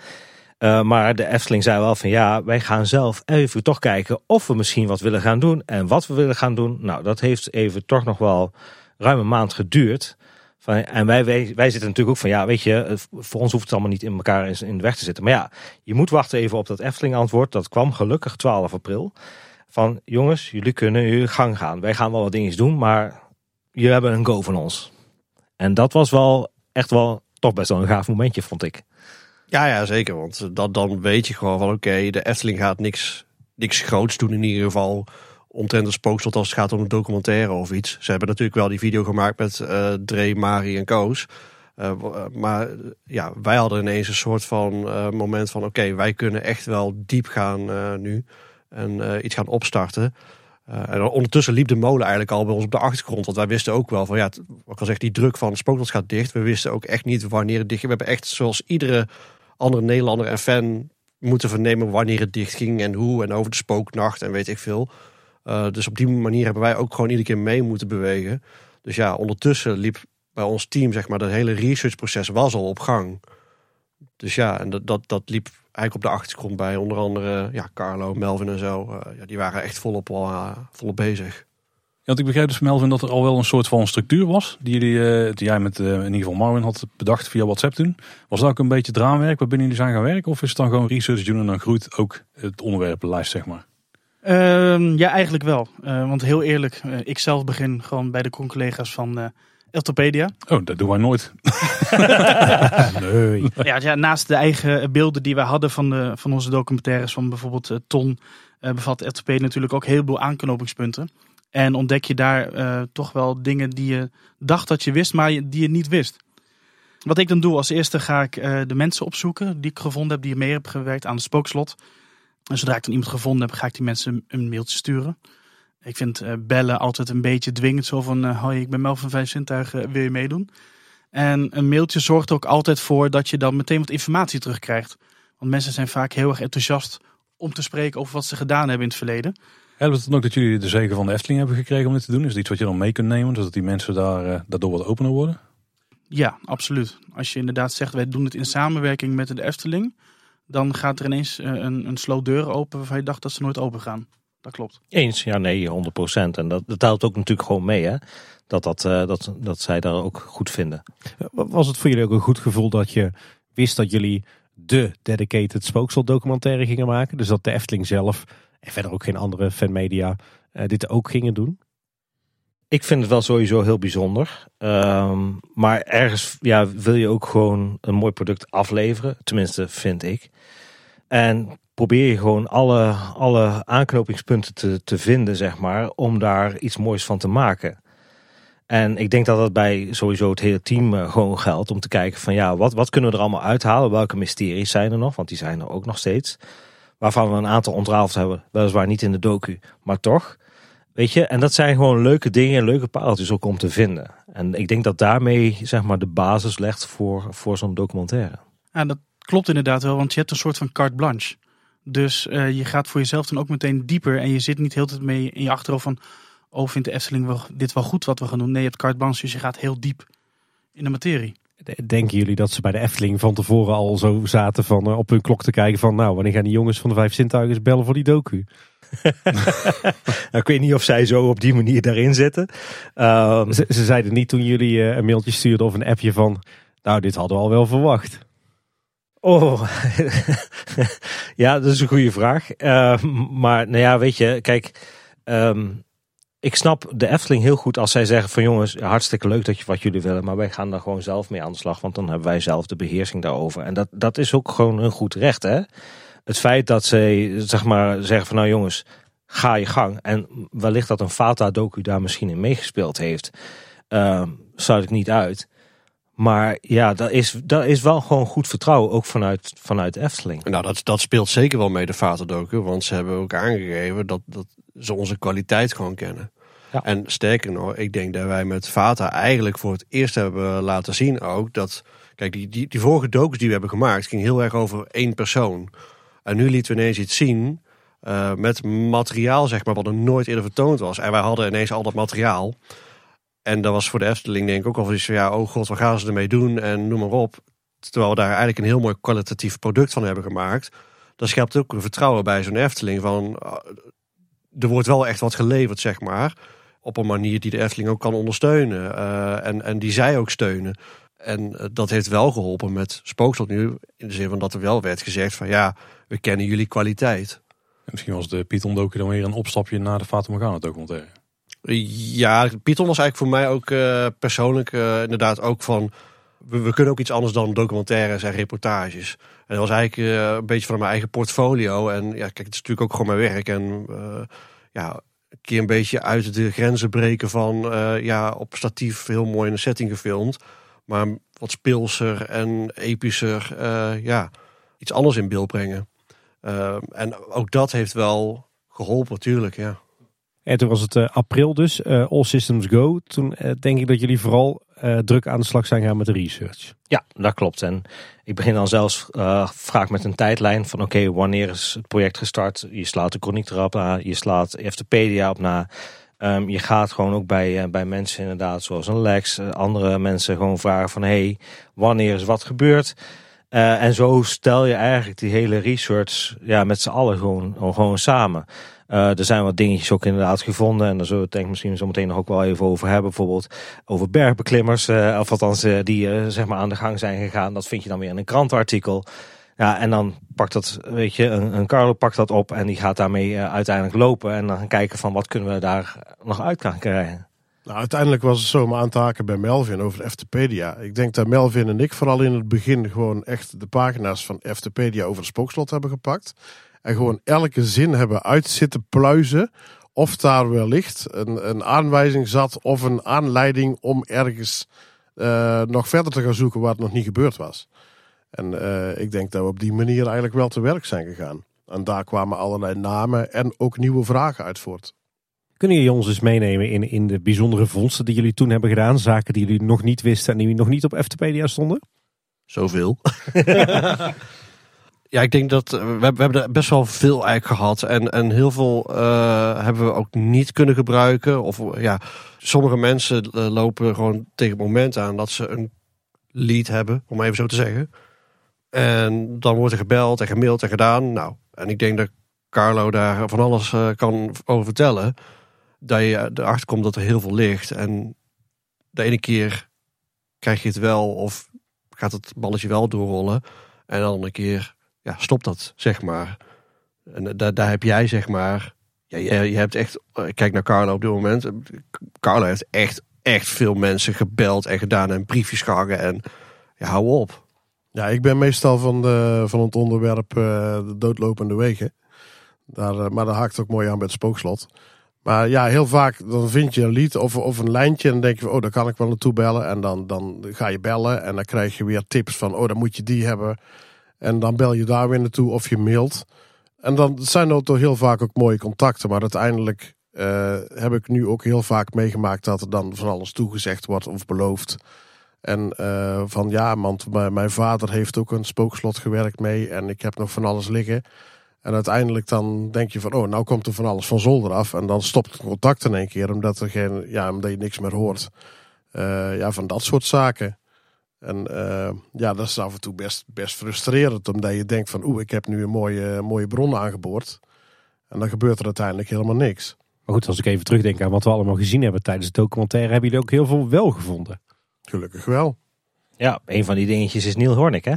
Uh, maar de Efteling zei wel van ja, wij gaan zelf even toch kijken of we misschien wat willen gaan doen. En wat we willen gaan doen, nou dat heeft even toch nog wel ruim een maand geduurd. En wij, wij, zitten natuurlijk ook van ja, weet je, voor ons hoeft het allemaal niet in elkaar in de weg te zitten. Maar ja, je moet wachten even op dat Efteling antwoord. Dat kwam gelukkig 12 april. Van jongens, jullie kunnen jullie gang gaan. Wij gaan wel wat dingetjes doen, maar jullie hebben een go van ons. En dat was wel echt wel toch best wel een gaaf momentje, vond ik. Ja, ja, zeker. Want dat, dan weet je gewoon van oké, de Efteling gaat niks, niks groots doen in ieder geval. Omtrent de spookslot als het gaat om een documentaire of iets. Ze hebben natuurlijk wel die video gemaakt met uh, Dre, Mari en Koos. Uh, maar ja, wij hadden ineens een soort van moment van oké, wij kunnen echt wel diep gaan nu. En iets gaan opstarten. en ondertussen liep de molen eigenlijk al bij ons op de achtergrond. Want wij wisten ook wel van ja, ik al zeg, die druk van spookslot gaat dicht. We wisten ook echt niet wanneer het dicht ging. We hebben echt zoals iedere andere Nederlander en fan moeten vernemen wanneer het dicht ging en hoe en over de spooknacht en weet ik veel. Uh, dus op die manier hebben wij ook gewoon iedere keer mee moeten bewegen. Dus ja, ondertussen liep bij ons team, zeg maar, dat hele researchproces was al op gang. Dus ja, en dat, dat, dat liep eigenlijk op de achtergrond bij onder andere ja, Carlo, Melvin en zo. Uh, ja, die waren echt volop, uh, volop bezig. Ja, want ik begreep dus Melvin dat er al wel een soort van structuur was. Die, jullie, die jij met in ieder geval Marvin had bedacht via WhatsApp toen. Was dat ook een beetje draamwerk waarbinnen jullie zijn gaan werken? Of is het dan gewoon research doen en dan groeit ook het onderwerpenlijst, zeg maar? Uh, ja, eigenlijk wel. Uh, want heel eerlijk, uh, ik zelf begin gewoon bij de collega's van uh, Eltopedia. Oh, dat doen wij nooit. nee. Ja, ja, naast de eigen beelden die wij hadden van, de, van onze documentaires, van bijvoorbeeld Ton, bevat Eltopedia natuurlijk ook heel veel aanknopingspunten. En ontdek je daar toch wel dingen die je dacht dat je wist, maar die je niet wist. Wat ik dan doe, als eerste ga ik de mensen opzoeken die ik gevonden heb, die mee hebben gewerkt aan de spookslot. En zodra ik dan iemand gevonden heb, ga ik die mensen een mailtje sturen. Ik vind uh, bellen altijd een beetje dwingend. Zo van, uh, hoi, ik ben Mel van Vijf Zintuigen, wil je meedoen? En een mailtje zorgt er ook altijd voor dat je dan meteen wat informatie terugkrijgt. Want mensen zijn vaak heel erg enthousiast om te spreken over wat ze gedaan hebben in het verleden. Helpt het dan ook dat jullie de zegen van de Efteling hebben gekregen om dit te doen? Is het iets wat je dan mee kunt nemen, zodat die mensen daar, uh, daardoor wat opener worden? Ja, absoluut. Als je inderdaad zegt, wij doen het in samenwerking met de Efteling dan gaat er ineens een, een sloot deuren open waarvan je dacht dat ze nooit open gaan. Dat klopt. Eens, ja nee, 100 procent. En dat, dat helpt ook natuurlijk gewoon mee hè. Dat, dat, uh, dat, dat zij daar ook goed vinden. Was het voor jullie ook een goed gevoel dat je wist dat jullie de dedicated spookslot documentaire gingen maken? Dus dat de Efteling zelf en verder ook geen andere fanmedia uh, dit ook gingen doen? Ik vind het wel sowieso heel bijzonder. Um, maar ergens ja, wil je ook gewoon een mooi product afleveren. Tenminste, vind ik. En probeer je gewoon alle, alle aanknopingspunten te, te vinden, zeg maar, om daar iets moois van te maken. En ik denk dat dat bij sowieso het hele team uh, gewoon geldt. Om te kijken van ja, wat, wat kunnen we er allemaal uithalen? Welke mysteries zijn er nog? Want die zijn er ook nog steeds. Waarvan we een aantal ontrafeld hebben. Weliswaar niet in de docu, maar toch. Weet je, en dat zijn gewoon leuke dingen en leuke paaltjes ook om te vinden. En ik denk dat daarmee zeg maar de basis legt voor, voor zo'n documentaire. Ja, dat klopt inderdaad wel, want je hebt een soort van carte blanche. Dus uh, je gaat voor jezelf dan ook meteen dieper en je zit niet heel tijd mee in je achterhoofd van... oh, vindt de Efteling wel, dit wel goed wat we gaan doen? Nee, je hebt carte blanche, dus je gaat heel diep in de materie. Denken jullie dat ze bij de Efteling van tevoren al zo zaten van uh, op hun klok te kijken van... nou, wanneer gaan die jongens van de Vijf Zintuigen bellen voor die docu? nou, ik weet niet of zij zo op die manier daarin zitten. Um, ze, ze, zeiden niet toen jullie uh, een mailtje stuurden of een appje van... nou, dit hadden we al wel verwacht. Oh, ja, dat is een goede vraag. Uh, maar nou ja, weet je, kijk... Um, ik snap de Efteling heel goed als zij zeggen van jongens, hartstikke leuk dat je wat jullie willen, maar wij gaan daar gewoon zelf mee aan de slag, want dan hebben wij zelf de beheersing daarover. En dat, dat is ook gewoon een goed recht, hè? Het feit dat ze zeg maar zeggen van nou jongens, ga je gang. En wellicht dat een Fata docu daar misschien in meegespeeld heeft, uh, sluit ik niet uit. Maar ja, dat is, dat is wel gewoon goed vertrouwen, ook vanuit, vanuit Efteling. Nou, dat, dat speelt zeker wel mee, de docu, want ze hebben ook aangegeven dat, dat ze onze kwaliteit gewoon kennen. Ja. En sterker nog, ik denk dat wij met Vata eigenlijk voor het eerst hebben laten zien ook dat. Kijk, die, die, die vorige docus die we hebben gemaakt ging heel erg over één persoon. En nu lieten we ineens iets zien uh, met materiaal, zeg maar, wat er nooit eerder vertoond was. En wij hadden ineens al dat materiaal. En dat was voor de Efteling denk ik ook al iets van, ja, oh god, wat gaan ze ermee doen? En noem maar op. Terwijl we daar eigenlijk een heel mooi kwalitatief product van hebben gemaakt. Dat schept ook een vertrouwen bij zo'n Efteling van, uh, er wordt wel echt wat geleverd, zeg maar. Op een manier die de Efteling ook kan ondersteunen. Uh, en, en die zij ook steunen. En dat heeft wel geholpen met Spookslot nu. In de zin van dat er wel werd gezegd van ja, we kennen jullie kwaliteit. En misschien was de Python dan weer een opstapje naar de Fata Morgana documentaire. Ja, Python was eigenlijk voor mij ook uh, persoonlijk uh, inderdaad ook van... We, kunnen ook iets anders dan documentaires en reportages. En dat was eigenlijk uh, een beetje van mijn eigen portfolio. En ja, kijk, het is natuurlijk ook gewoon mijn werk. En ja, een keer een beetje uit de grenzen breken van... ja, op statief heel mooi in een setting gefilmd. Maar wat speelser en epischer, ja, iets anders in beeld brengen. En ook dat heeft wel geholpen, natuurlijk, ja. En toen was het uh, april dus, uh, All Systems Go. Toen denk ik dat jullie vooral druk aan de slag zijn gaan met de research. Ja, dat klopt. En ik begin dan zelfs vaak met een tijdlijn van oké, wanneer is het project gestart? Je slaat de chroniek erop na, je slaat Eftepedia op na. Um, je gaat gewoon ook bij, bij mensen inderdaad, zoals een Lex, andere mensen gewoon vragen van hey, wanneer is wat gebeurd? Uh, en zo stel je eigenlijk die hele research ja, met z'n allen gewoon, gewoon samen. Uh, er zijn wat dingetjes ook inderdaad gevonden. En daar zullen we het denk ik misschien zo meteen nog ook wel even over hebben. Bijvoorbeeld over bergbeklimmers. Uh, of althans die zeg maar aan de gang zijn gegaan. Dat vind je dan weer in een krantenartikel. Ja, en dan pakt dat, weet je, een, een Carlo pakt dat op en die gaat daarmee uiteindelijk lopen. En dan gaan kijken van wat kunnen we daar nog uit gaan krijgen. Nou, uiteindelijk was het zo om aan te haken bij Melvin over Eftepedia. Ik denk dat Melvin en ik vooral in het begin gewoon echt de pagina's van Eftepedia over het spookslot hebben gepakt. En gewoon elke zin hebben uit zitten pluizen. Of daar wellicht een, een aanwijzing zat of een aanleiding om ergens uh, nog verder te gaan zoeken waar het nog niet gebeurd was. En uh, ik denk dat we op die manier eigenlijk wel te werk zijn gegaan. En daar kwamen allerlei namen en ook nieuwe vragen uit voort. Kunnen jullie ons eens meenemen in, in de bijzondere vondsten die jullie toen hebben gedaan? Zaken die jullie nog niet wisten en die nog niet op Eftepedia stonden? Zoveel. ja, ik denk dat we, we, hebben er best wel veel eigenlijk gehad. En, en heel veel uh, hebben we ook niet kunnen gebruiken. Of ja, sommige mensen uh, lopen gewoon tegen het moment aan dat ze een lead hebben, om even zo te zeggen. En dan wordt er gebeld en gemaild en gedaan. Nou, en ik denk dat Carlo daar van alles uh, kan over vertellen dat je erachter komt dat er heel veel ligt. En de ene keer krijg je het wel of gaat het balletje wel doorrollen. En de andere keer ja, stopt dat, zeg maar. En daar, daar heb jij, zeg maar... Ja, je, je hebt echt... Kijk naar Carlo op dit moment. Carlo heeft echt, echt veel mensen gebeld en gedaan en briefjes gehangen. En ja, hou op. Ja, ik ben meestal van, de, van het onderwerp uh, de doodlopende wegen. Daar, uh, maar dat haakt ook mooi aan bij het spookslot. Maar ja, heel vaak dan vind je een lied of, of een lijntje en dan denk je, oh, daar kan ik wel naartoe bellen. En dan, dan ga je bellen en dan krijg je weer tips van, oh, dan moet je die hebben. En dan bel je daar weer naartoe of je mailt. En dan zijn er toch heel vaak ook mooie contacten. Maar uiteindelijk uh, heb ik nu ook heel vaak meegemaakt dat er dan van alles toegezegd wordt of beloofd. En uh, van ja, want mijn vader heeft ook een spookslot gewerkt mee en ik heb nog van alles liggen. En uiteindelijk dan denk je van, oh, nou komt er van alles van zolder af. En dan stopt het contact in één keer, omdat, er geen, ja, omdat je niks meer hoort. Uh, ja, van dat soort zaken. En uh, ja, dat is af en toe best, best frustrerend, omdat je denkt van, oeh, ik heb nu een mooie, mooie bron aangeboord. En dan gebeurt er uiteindelijk helemaal niks. Maar goed, als ik even terugdenk aan wat we allemaal gezien hebben tijdens het documentaire, hebben jullie ook heel veel wel gevonden? Gelukkig wel. Ja, een van die dingetjes is Neil Hornik, hè?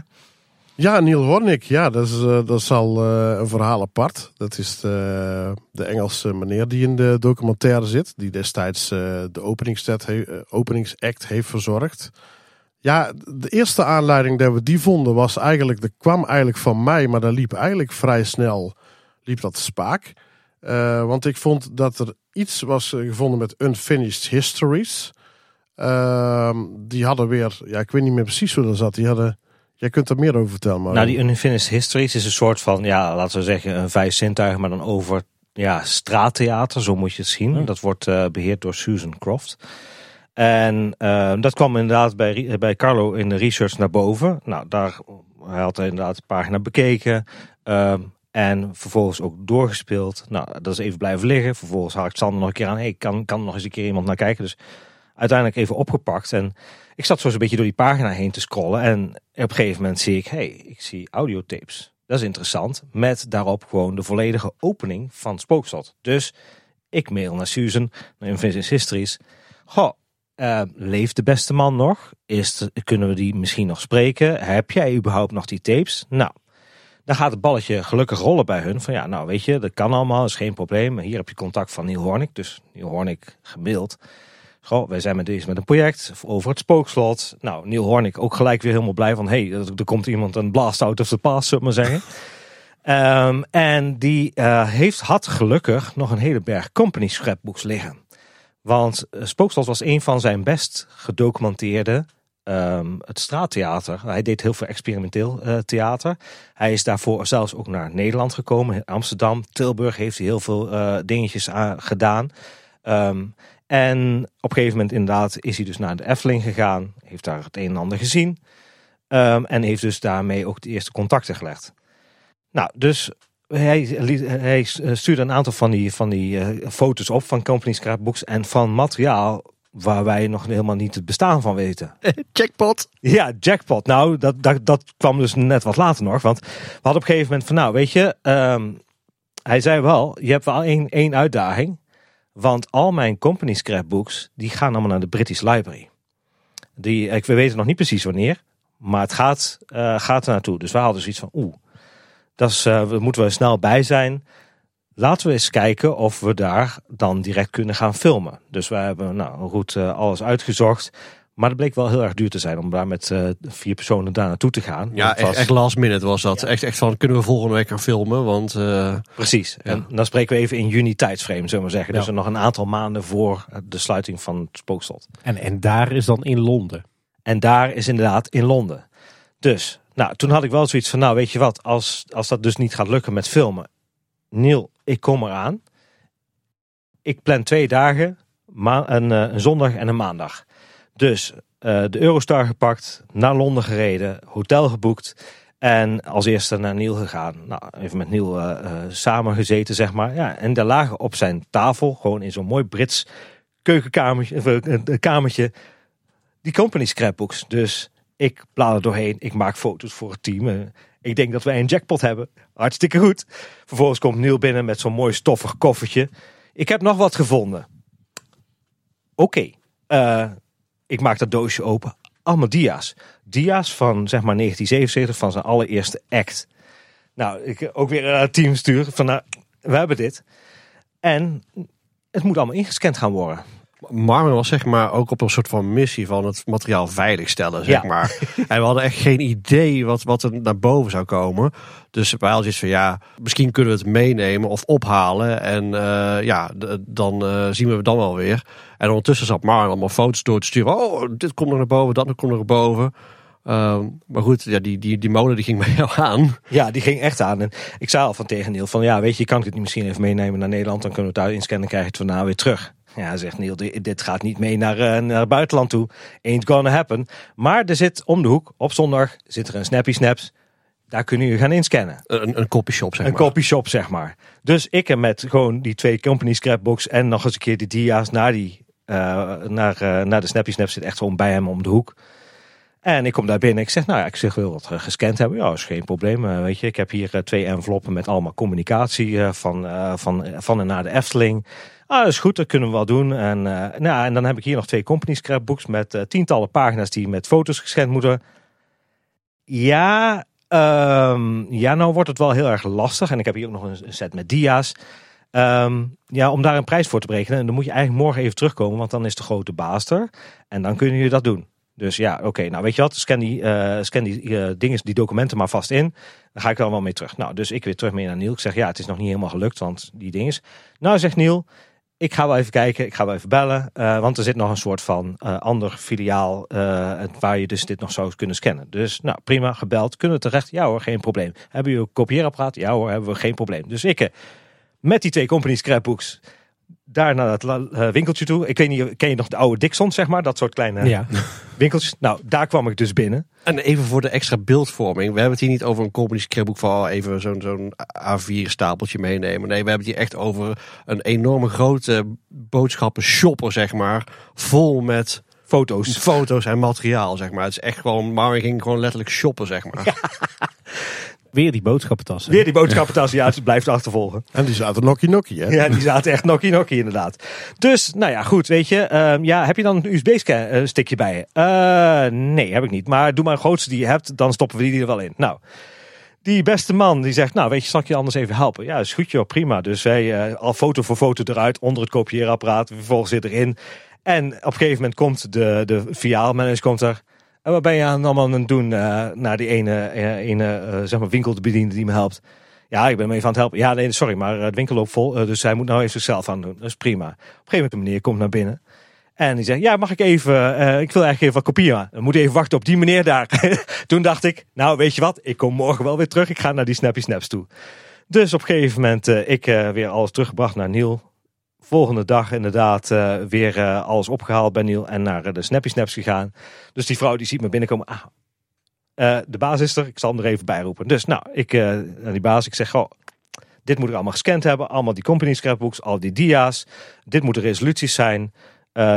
Ja, Neil Hornick. Ja, dat is, uh, dat is al uh, een verhaal apart. Dat is de, de Engelse meneer die in de documentaire zit. Die destijds uh, de openingsact, openingsact heeft verzorgd. Ja, de eerste aanleiding dat we die vonden was eigenlijk... Dat kwam eigenlijk van mij, maar dat liep eigenlijk vrij snel liep dat spaak. want ik vond dat er iets was gevonden met Unfinished Histories. Ehm, die hadden weer... Ja, ik weet niet meer precies hoe dat zat. Die hadden Jij kunt er meer over vertellen. Maar... Nou, die Unfinished Histories is een soort van, ja, laten we zeggen, een vijf zintuigen, maar dan over ja, straattheater, zo moet je het zien. Dat wordt uh, beheerd door Susan Croft. En eh, dat kwam inderdaad bij, bij Carlo in de research naar boven. Nou, daar hij had hij inderdaad de pagina bekeken. ehm, en vervolgens ook doorgespeeld. Nou, dat is even blijven liggen. Vervolgens ik Sander nog een keer aan. Hey, kan, kan er nog eens een keer iemand naar kijken? Dus uiteindelijk even opgepakt. En ik zat zo een beetje door die pagina heen te scrollen. En op een gegeven moment zie ik, hey, ik zie audiotapes. Dat is interessant. Met daarop gewoon de volledige opening van Spookslot. Dus ik mail naar Susan, naar Invisions Histories. Goh, eh, leeft de beste man nog? Is de- kunnen we die misschien nog spreken? Heb jij überhaupt nog die tapes? Nou, dan gaat het balletje gelukkig rollen bij hun. Van ja, nou weet je, dat kan allemaal, is geen probleem. Hier heb je contact van Neil Hornick. Dus Neil Hornick gemaild. Goh, wij zijn met deze met een project over het spookslot. Nou, Neil Hornick ook gelijk weer helemaal blij van... hey, er er komt iemand een blast out of the past, zullen we maar zeggen. Ehm, en die eh, heeft, had gelukkig nog een hele berg company scrapbooks liggen. Want eh, Spookslot was een van zijn best gedocumenteerde ehm, het straattheater. Hij deed heel veel experimenteel eh, theater. Hij is daarvoor zelfs ook naar Nederland gekomen. Amsterdam, Tilburg heeft hij heel veel eh, dingetjes aan, gedaan. Ehm, en op een gegeven moment inderdaad is hij dus naar de Efteling gegaan. Heeft daar het een en ander gezien. Ehm, en heeft dus daarmee ook de eerste contacten gelegd. Nou, dus hij, hij stuurde een aantal van die, van die eh, foto's op van company scrapbooks en van materiaal waar wij nog helemaal niet het bestaan van weten. Jackpot. Ja, jackpot. Nou, dat, dat, dat kwam dus net wat later nog. Want we hadden op een gegeven moment van, nou, weet je, ehm, hij zei wel, je hebt wel één, één uitdaging. Want al mijn company scrapbooks, die gaan allemaal naar de British Library. Die, ik, we weten nog niet precies wanneer, maar het gaat, eh, gaat er naartoe. Dus we hadden zoiets van, oeh, dat eh, moeten we snel bij zijn. Laten we eens kijken of we daar dan direct kunnen gaan filmen. Dus we hebben nou, goed eh, alles uitgezocht. Maar het bleek wel heel erg duur te zijn om daar met eh, vier personen daar naartoe te gaan. Ja, het echt, was- echt last minute was dat. Echt, echt van, kunnen we volgende week gaan filmen? Want eh, Precies. En dan spreken we even in juni tijdsframe, zullen we maar zeggen. Ja. Dus nog een aantal maanden voor de sluiting van het spookslot. En, en daar is dan in Londen. En daar is inderdaad in Londen. Dus, nou, toen had ik wel zoiets van, nou, weet je wat, als, als dat dus niet gaat lukken met filmen. Neil, ik kom eraan. Ik plan twee dagen, eh, een zondag en een maandag. Dus eh, de Eurostar gepakt, naar Londen gereden, hotel geboekt. En als eerste naar Neil gegaan. Nou, even met Neil eh, eh, samen gezeten, zeg maar. Ja, en daar lagen op zijn tafel, gewoon in zo'n mooi Brits keukenkamertje, kamertje, die company scrapbooks. Dus ik blader doorheen, ik maak foto's voor het team. Ik denk dat wij een jackpot hebben. Hartstikke goed. Vervolgens komt Neil binnen met zo'n mooi stoffig koffertje. Ik heb nog wat gevonden. Oké, eh, ik maak dat doosje open. Allemaal dia's. Dia's van zeg maar 1977, van zijn allereerste act. Nou, ik ook weer een team sturen van nou, we hebben dit. En het moet allemaal ingescand gaan worden. Marvin was zeg maar ook op een soort van missie van het materiaal veiligstellen, zeg Ja. maar. en we hadden echt geen idee wat, wat er naar boven zou komen. Dus wij hadden iets van, ja, misschien kunnen we het meenemen of ophalen. En eh, ja, dan eh, zien we het dan wel weer. En ondertussen zat Marvin allemaal foto's door te sturen. Oh, dit komt nog naar boven, dat komt nog naar boven. Ehm, maar goed, ja, die, die, die molen die ging bij jou aan. Ja, die ging echt aan. En ik zei al van tegen Neil van ja, weet je, kan ik dit niet misschien even meenemen naar Nederland? Dan kunnen we het daar inscannen en krijg je het daarna weer terug. Ja, zegt Neil, dit gaat niet mee naar, eh, naar het buitenland toe. Ain't gonna happen. Maar er zit om de hoek, op zondag, zit er een Snappy Snaps. Daar kunnen jullie gaan inscannen. Een, een copyshop, zeg een maar. copy shop, zeg maar. Dus ik heb met gewoon die twee company scrapbooks en nog eens een keer die dia's naar, die, eh, naar, eh, naar de Snappy Snaps zit echt gewoon bij hem om de hoek. En ik kom daar binnen. Ik zeg, nou ja, ik zeg, wil wat gescand hebben. Ja, is geen probleem. weet je, ik heb hier twee enveloppen met allemaal communicatie van, van, van en naar de Efteling. Ah, dat is goed, dat kunnen we wel doen. En, eh, nou, en dan heb ik hier nog twee company scrapbooks met eh, tientallen pagina's die met foto's gescand moeten. Ja, ehm, ja, nou wordt het wel heel erg lastig. En ik heb hier ook nog een, set met dia's. Ehm, ja, om daar een prijs voor te berekenen. En dan moet je eigenlijk morgen even terugkomen, want dan is de grote baas er. En dan kunnen jullie dat doen. Dus ja, oké, nou weet je wat, scan die, eh, scan die dingen, die documenten maar vast in. Dan ga ik dan wel mee terug. Nou, dus ik weer terug mee naar Niel. Ik zeg, ja, het is nog niet helemaal gelukt, want die dingen. Nou, zegt Niel, ik ga wel even kijken, ik ga wel even bellen. eh, want er zit nog een soort van eh, ander filiaal eh, waar je dus dit nog zou kunnen scannen. Dus nou, prima, gebeld. Kunnen terecht? Ja hoor, geen probleem. Hebben jullie een kopieerapparaat? Ja hoor, hebben we geen probleem. Dus ik met die twee company scrapbooks daar naar dat eh, winkeltje toe. Ik weet niet, ken je nog de oude Dixon, zeg maar? Dat soort kleine Ja. winkeltjes. Nou, daar kwam ik dus binnen. En even voor de extra beeldvorming. We hebben het hier niet over een comedy scriptboek van even zo'n zo'n A4 stapeltje meenemen. Nee, we hebben het hier echt over een enorme grote boodschappen shopper, zeg maar. Vol met Foto's. foto's en materiaal, zeg maar. Het is echt gewoon, Marvin ging gewoon letterlijk shoppen, zeg maar. Weer die boodschappentassen. Weer die boodschappentas, ja, het blijft achtervolgen. En die zaten nokkie nokkie, hè? Ja, die zaten echt nokkie nokkie inderdaad. Dus, nou ja, goed, weet je. ehm, ja, heb je dan een USB-stickje bij je? Eh, nee, heb ik niet. Maar doe maar een grootste die je hebt, dan stoppen we die er wel in. Nou, die beste man die zegt, nou weet je, zal ik je anders even helpen? Ja, is goed joh, prima. Dus hij eh, al foto voor foto eruit, onder het kopieerapparaat, vervolgens zit erin. En op een gegeven moment komt de, de filiaalmanager komt er. En wat ben je aan allemaal aan het doen eh, naar die ene, eh, ene eh, zeg maar winkelbediende die me helpt? Ja, ik ben hem even aan het helpen. Ja, nee, sorry, maar het winkel loopt vol. dus hij moet nou even zichzelf aan doen. Dat is prima. Op een gegeven moment de meneer komt naar binnen. En die zegt, ja, mag ik even, ik wil eigenlijk even wat kopieën. aan. Dan moet even wachten op die meneer daar. Toen dacht ik, nou weet je wat, ik kom morgen wel weer terug. Ik ga naar die Snappy Snaps toe. Dus op een gegeven moment, ik weer alles teruggebracht naar Niel. Volgende dag inderdaad eh, weer eh, alles opgehaald bij Niel en naar eh, de Snappy Snaps gegaan. Dus die vrouw die ziet me binnenkomen. Ah, de baas is er, ik zal hem er even bij roepen. Dus nou, ik naar die baas, ik zeg, goh, dit moet ik allemaal gescand hebben. Allemaal die company scrapbooks, al die dia's. Dit moeten resoluties zijn.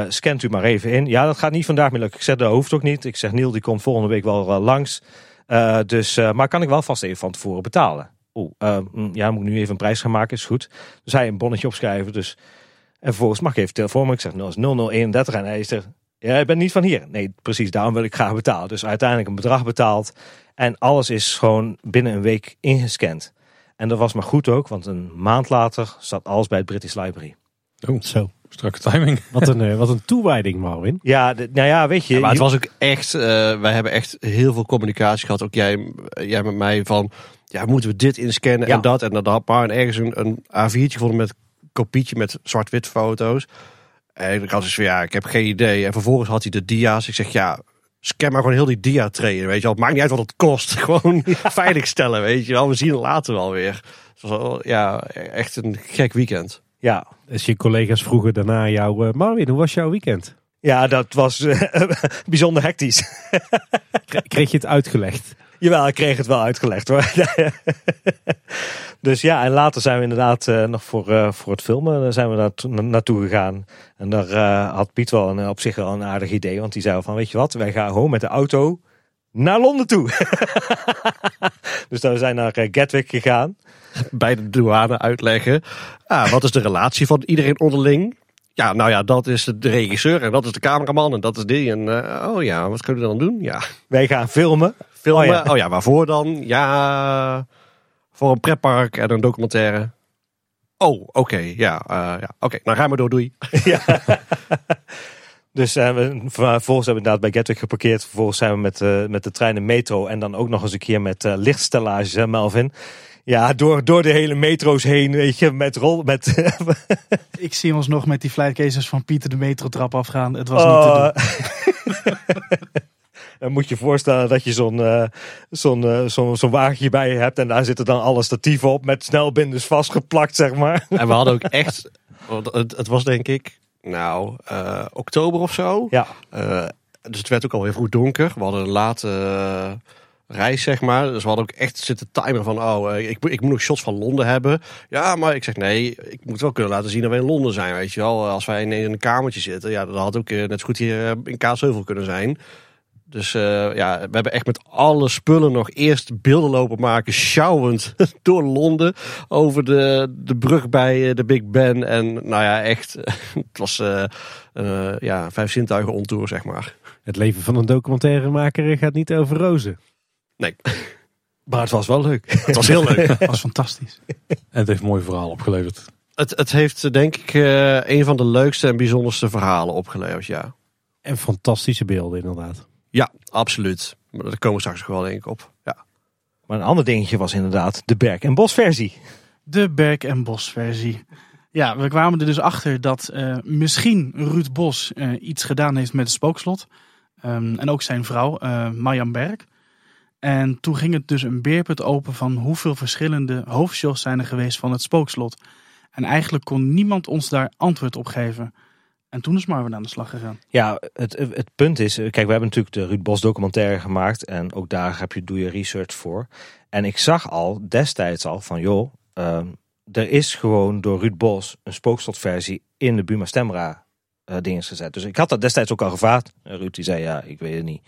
Scant u maar even in. Ja, dat gaat niet vandaag meer lukken. Ik zeg, dat hoeft ook niet. Ik zeg, Niel, die komt volgende week wel langs. Dus, maar kan ik wel vast even van tevoren betalen? Oeh, mm, ja, moet ik nu even een prijs gaan maken, is goed. Dus hij een bonnetje opschrijven. Dus, en vervolgens mag ik even telefoon. Ik zeg, nou, is 0031. En hij zegt, ja, ik ben niet van hier. Nee, precies, daarom wil ik graag betalen. Dus uiteindelijk een bedrag betaald. En alles is gewoon binnen een week ingescand. En dat was maar goed ook, want een maand later zat alles bij het British Library. Oh, Zo. strakke timing. Wat een, eh, wat een toewijding, Marvin. Ja, de- nou ja, weet je. Ja, maar het was ook echt, eh, wij hebben echt heel veel communicatie gehad. Ook jij, jij met mij van, ja, moeten we dit inscannen Ja. en dat en dat. had maar en ergens een, een A4'tje gevonden met kopietje met zwart-wit foto's. En ik had dus van, ja, ik heb geen idee. En vervolgens had hij de dia's. Ik zeg, ja, scan maar gewoon heel die dia trainen, weet je wel. Het maakt niet uit wat het kost. Gewoon veiligstellen, weet je wel. We zien het later wel weer. Ja, echt een gek weekend. ja, Als je collega's vroegen daarna jou, eh, Marvin, hoe was jouw weekend? ja, dat was eh, bijzonder hectisch. Kre- Kreeg je het uitgelegd? Jawel, ik kreeg het wel uitgelegd hoor. dus ja, en later zijn we inderdaad eh, nog voor, eh, voor het filmen daar zijn we daar na- naartoe gegaan. En daar eh, had Piet wel een, op zich wel een aardig idee. Want die zei van, weet je wat, wij gaan gewoon met de auto naar Londen toe. dus dan we zijn naar eh, Gatwick gegaan. bij de douane uitleggen. Ah, wat is de relatie van iedereen onderling? Ja, nou ja, dat is de regisseur en dat is de cameraman en dat is die. En eh, oh ja, wat kunnen we dan doen? Ja, Wij gaan filmen. filmen. Oh Oh ja. ja, waarvoor dan? Ja, voor een pretpark en een documentaire. Oh, oké, ja, eh, ja. oké, nou gaan we door, doei. Dus eh, we, vervolgens hebben we inderdaad bij Gatwick geparkeerd. Vervolgens zijn we met, eh, met de trein en metro. En dan ook nog eens een keer met eh, lichtstellages, hè Melvin? Ja, door, door de hele metro's heen, weet je, met rol, met... Ik zie ons nog met die flightcases van Pieter de metrotrap afgaan. Het was niet Oh. te doen. Dan moet je voorstellen dat je zo'n eh, zo'n eh, zo'n zo'n wagentje bij je hebt. En daar zitten dan alle statieven op met snelbinders vastgeplakt, zeg maar. En we hadden ook echt, want het, het was denk ik, nou, eh, oktober of zo. Ja, dus het werd ook alweer vroeg donker. We hadden een late reis, zeg maar. Dus we hadden ook echt zitten timer van... oh, ik, moet- ik moet nog shots van Londen hebben. Ja, maar ik zeg nee, ik moet wel kunnen laten zien dat we in Londen zijn, weet je wel. Als wij in een kamertje zitten, ja, dat had ook net zo goed hier in Kaatsheuvel kunnen zijn. Dus eh, ja, we hebben echt met alle spullen nog eerst beelden lopen maken, sjouwend door Londen over de, de brug bij eh, de Big Ben. En nou ja, echt, het was eh eh, ja, vijf zintuigen ontour, zeg maar. Het leven van een documentairemaker gaat niet over rozen. Nee, maar het was wel leuk. het was heel leuk. Dat was fantastisch. En het heeft een mooi verhaal opgeleverd. Het, het heeft denk ik eh, een van de leukste en bijzonderste verhalen opgeleverd, ja. En fantastische beelden inderdaad. Ja, absoluut. Maar daar komen we straks nog wel denk ik op. Ja. Maar een ander dingetje was inderdaad de Berk- en Bos-versie. De Berk en Bos versie. Ja, we kwamen er dus achter dat eh, misschien Ruud Bos eh, iets gedaan heeft met het spookslot. Ehm, en ook zijn vrouw, eh Marjan Berg. En toen ging het dus een beerput open van hoeveel verschillende hoofdshows zijn er geweest van het spookslot. En eigenlijk kon niemand ons daar antwoord op geven. En toen is Marvin aan de slag gegaan. Ja, het, het punt is, kijk, we hebben natuurlijk de Ruud Bos documentaire gemaakt. En ook daar heb je, doe je research voor. En ik zag al destijds al van, joh, ehm, er is gewoon door Ruud Bos een spookslotversie in de Buma Stemra uh, dingen gezet. Dus ik had dat destijds ook al gevraagd. Ruud die zei, ja, ik weet het niet.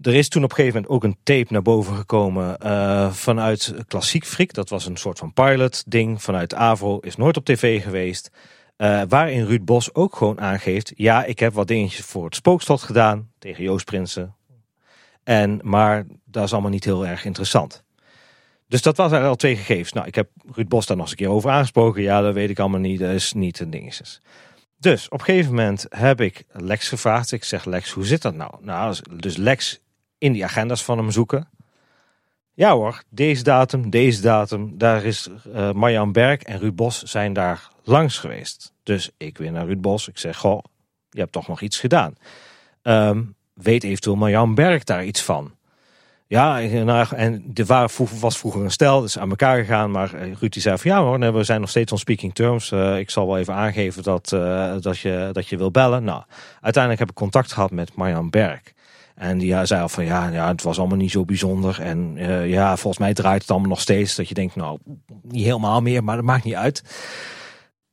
Er is toen op een gegeven moment ook een tape naar boven gekomen uh, vanuit Klassiek Frik. Dat was een soort van pilot ding vanuit AVO. Is nooit op tv geweest. Uh, waarin Ruud Bos ook gewoon aangeeft: ja, ik heb wat dingetjes voor het spookslot gedaan tegen Joost Prinsen. En, maar dat is allemaal niet heel erg interessant. Dus dat was er al twee gegevens. Nou, ik heb Ruud Bos daar nog eens een keer over aangesproken. Ja, dat weet ik allemaal niet. Dat is niet een dingetjes. Dus op een gegeven moment heb ik Lex gevraagd. Ik zeg, Lex, hoe zit dat nou? Nou, dus Lex in die agendas van hem zoeken. Ja hoor, deze datum, deze datum, daar is uh, Marjan Berg en Ruud Bos zijn daar langs geweest. Dus ik weer naar Ruud Bos. Ik zeg, goh, je hebt toch nog iets gedaan. Um, weet eventueel Marjan Berg daar iets van? Ja, en er was vroeger een stel, dus aan elkaar gegaan. Maar eh, Ruud die zei van ja hoor, we zijn nog steeds on speaking terms. Uh, ik zal wel even aangeven dat, uh, dat, je, dat je wil bellen. Nou, uiteindelijk heb ik contact gehad met Marjan Berg. En die zei al van ja, ja, het was allemaal niet zo bijzonder. En ja, volgens mij draait het allemaal nog steeds. Dat je denkt, nou, niet helemaal meer, maar dat maakt niet uit.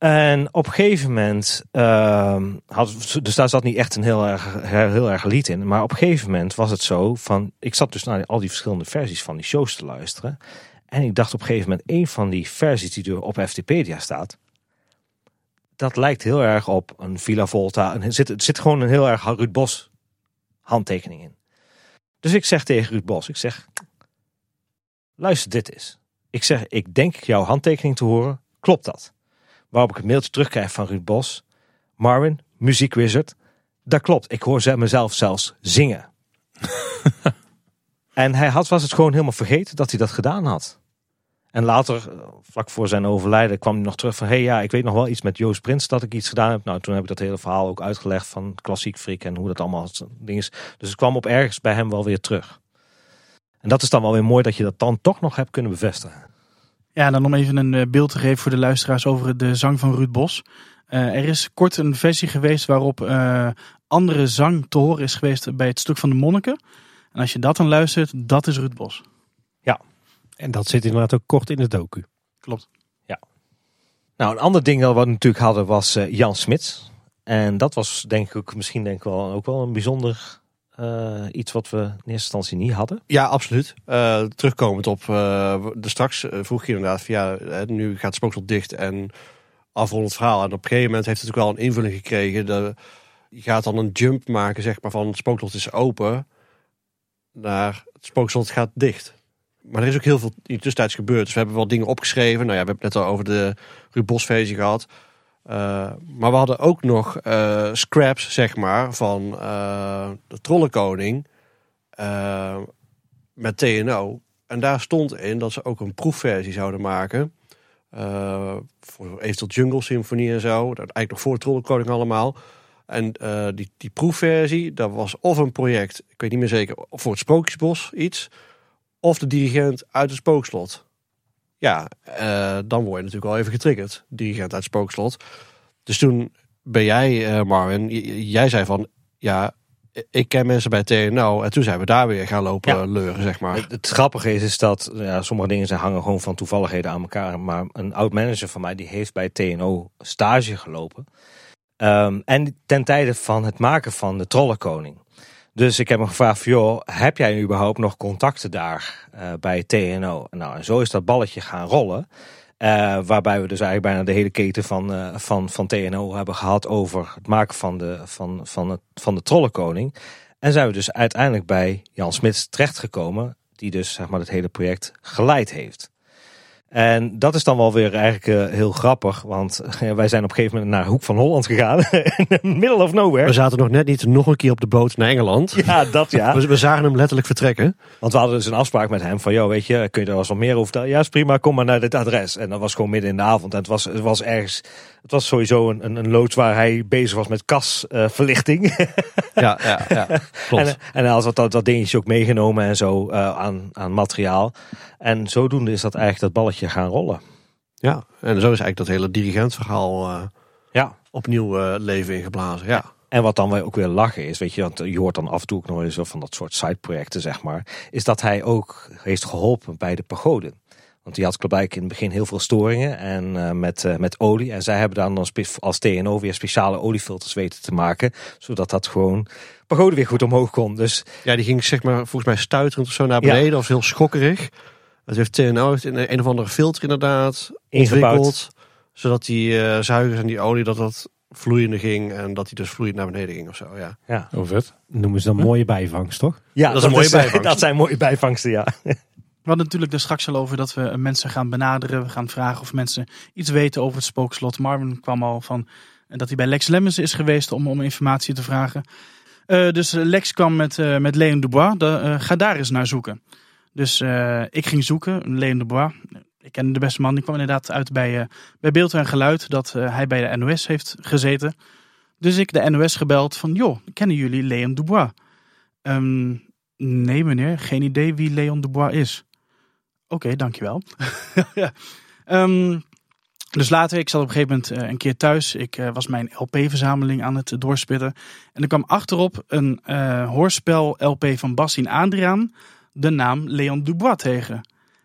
En op een gegeven moment, uh, had, dus daar zat niet echt een heel erg, heel erg lied in. Maar op een gegeven moment was het zo van, ik zat dus naar al die verschillende versies van die shows te luisteren. En ik dacht op een gegeven moment, een van die versies die er op FTpedia staat, dat lijkt heel erg op een Villa Volta. Er zit, er zit gewoon een heel erg Ruud Bos handtekening in. Dus ik zeg tegen Ruud Bos, ik zeg, luister dit eens. Ik zeg, ik denk jouw handtekening te horen, klopt dat? Waarop ik een mailtje terugkrijg van Ruud Bos. Marvin, muziekwizard. Dat klopt, ik hoor ze mezelf zelfs zingen. en hij had, was het gewoon helemaal vergeten dat hij dat gedaan had. En later, vlak voor zijn overlijden, kwam hij nog terug van... hé hey, ja, ik weet nog wel iets met Joost Prins dat ik iets gedaan heb. Nou, toen heb ik dat hele verhaal ook uitgelegd van klassiek frik en hoe dat allemaal ding is. Dus het kwam op ergens bij hem wel weer terug. En dat is dan wel weer mooi dat je dat dan toch nog hebt kunnen bevestigen. Ja, dan om even een beeld te geven voor de luisteraars over de zang van Ruud Bos. Uh, er is kort een versie geweest waarop uh, andere zang te horen is geweest bij het stuk van de monniken. En als je dat dan luistert, dat is Ruud Bos. Ja, en dat zit inderdaad ook kort in de docu. Klopt. Ja. Nou, een ander ding dat we natuurlijk hadden was uh, Jan Smits. En dat was denk ik misschien denk ik wel, ook wel een bijzonder uh, iets wat we in eerste instantie niet hadden? Ja, absoluut. Uh, terugkomend op uh, de straks vroeg je inderdaad van ja, nu gaat het spookslot dicht en afrondend verhaal. En op een gegeven moment heeft het ook wel een invulling gekregen. De, je gaat dan een jump maken, zeg maar, van het spookslot is open naar het spookslot gaat dicht. Maar er is ook heel veel in tussentijds gebeurd. Dus we hebben wel dingen opgeschreven. Nou ja, we hebben het net al over de Ruud Bos versie gehad. Uh, maar we hadden ook nog uh, scraps, zeg maar, van uh, de Trollenkoning met TNO. En daar stond in dat ze ook een proefversie zouden maken. voor eventueel Jungle Symfonie en zo. Eigenlijk nog voor Trollenkoning allemaal. En die, die proefversie, dat was of een project, ik weet niet meer zeker, voor het Sprookjesbos iets. Of de dirigent uit het spookslot. Ja, uh, dan word je natuurlijk wel even getriggerd. Dirigent uit Spookslot. Dus toen ben jij, uh, Marvin, jij zei van, ja, ik ken mensen bij TNO. En toen zijn we daar weer gaan lopen ja. leuren, zeg maar. Het, het, grappige is, is dat ja, sommige dingen zijn hangen gewoon van toevalligheden aan elkaar. Maar een oud manager van mij, die heeft bij TNO stage gelopen. Um, en ten tijde van het maken van de Trollenkoning. Dus ik heb hem gevraagd joh, heb jij überhaupt nog contacten daar uh, bij TNO? Nou, en zo is dat balletje gaan rollen. Uh, waarbij we dus eigenlijk bijna de hele keten van, uh, van, van TNO hebben gehad over het maken van de, van, van, het, van de Trollenkoning. En zijn we dus uiteindelijk bij Jan Smits terechtgekomen, die dus zeg maar het hele project geleid heeft. En dat is dan wel weer eigenlijk uh, heel grappig, want uh, wij zijn op een gegeven moment naar Hoek van Holland gegaan, in the middle of nowhere. We zaten nog net niet nog een keer op de boot naar Engeland. Ja, dat ja. we, we zagen hem letterlijk vertrekken. Want we hadden dus een afspraak met hem van, joh, weet je, kun je er wel eens wat meer over vertellen? Ja, is prima, kom maar naar dit adres. En dat was gewoon midden in de avond en het was, het was ergens, het was sowieso een, een, een loods waar hij bezig was met kasverlichting. Uh, ja, ja, ja, klopt. En, en hij had dat, dat dingetje ook meegenomen en zo aan, aan materiaal. En zodoende is dat eigenlijk dat balletje gaan rollen. Ja, en zo is eigenlijk dat hele dirigentverhaal eh, Ja. opnieuw eh, leven ingeblazen. Ja. En wat dan weer ook weer lachen is, weet je, want je hoort dan af en toe ook nog eens van dat soort sideprojecten, zeg maar, is dat hij ook heeft geholpen bij de pagoden. Want die had Klabijk in het begin heel veel storingen en eh, met, met olie. En zij hebben dan, dan als TNO weer speciale oliefilters weten te maken. Zodat dat gewoon pagode weer goed omhoog kon. Dus ja, die ging zeg maar volgens mij stuiterend of zo naar Ja. beneden. of heel schokkerig. Het heeft TNO heeft een, een of andere filter inderdaad Ingebouwd. ontwikkeld. Zodat die eh, zuigers en die olie, dat dat vloeiende ging. En dat die dus vloeiend naar beneden ging of zo, ja. ja. Oh, vet. Noemen ze dan mooie bijvangst, toch? ja Dat is een mooie bijvangst. Dat zijn mooie bijvangsten, ja. We hadden natuurlijk er straks al over dat we mensen gaan benaderen. We gaan vragen of mensen iets weten over het spookslot. Marvin kwam al van eh, dat hij bij Lex Lemmens is geweest om, om informatie te vragen. Eh, dus Lex kwam met, eh, met Leon Dubois. De, eh, ga daar eens naar zoeken. Dus eh, ik ging zoeken. Leon Dubois. Ik ken de beste man. Die kwam inderdaad uit bij, eh, bij Beeld en Geluid. Dat eh, hij bij de NOS heeft gezeten. Dus ik de NOS gebeld van... joh, kennen jullie Leon Dubois? Ehm, nee meneer, geen idee wie Leon Dubois is. Oké, dankjewel. ja. Ehm, dus later, ik zat op een gegeven moment een keer thuis. Ik was mijn LP-verzameling aan het doorspitten. En er kwam achterop een hoorspel-LP van Bastien Adriaan. De naam Leon Dubois tegen.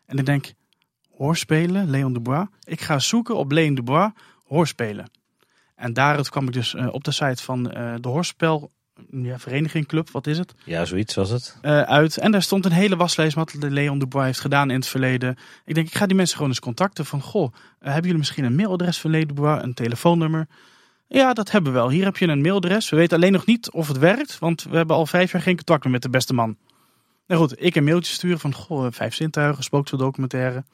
En ik denk, hoorspelen, Leon Dubois? Ik ga zoeken op Leon Dubois, hoorspelen. En daaruit kwam ik dus eh, op de site van eh, de hoorspel... Ja, vereniging, club, wat is het? Ja, zoiets was het. eh, uit. En daar stond een hele waslijst wat Leon Dubois heeft gedaan in het verleden. Ik denk, ik ga die mensen gewoon eens contacten van... Goh, hebben jullie misschien een mailadres van Leon Dubois, een telefoonnummer? Ja, dat hebben we wel. Hier heb je een mailadres. We weten alleen nog niet of het werkt, want we hebben al vijf jaar geen contact meer met de beste man. Nou goed, ik een mailtje sturen van, goh, vijf zintuigen, spookseldocumentaire.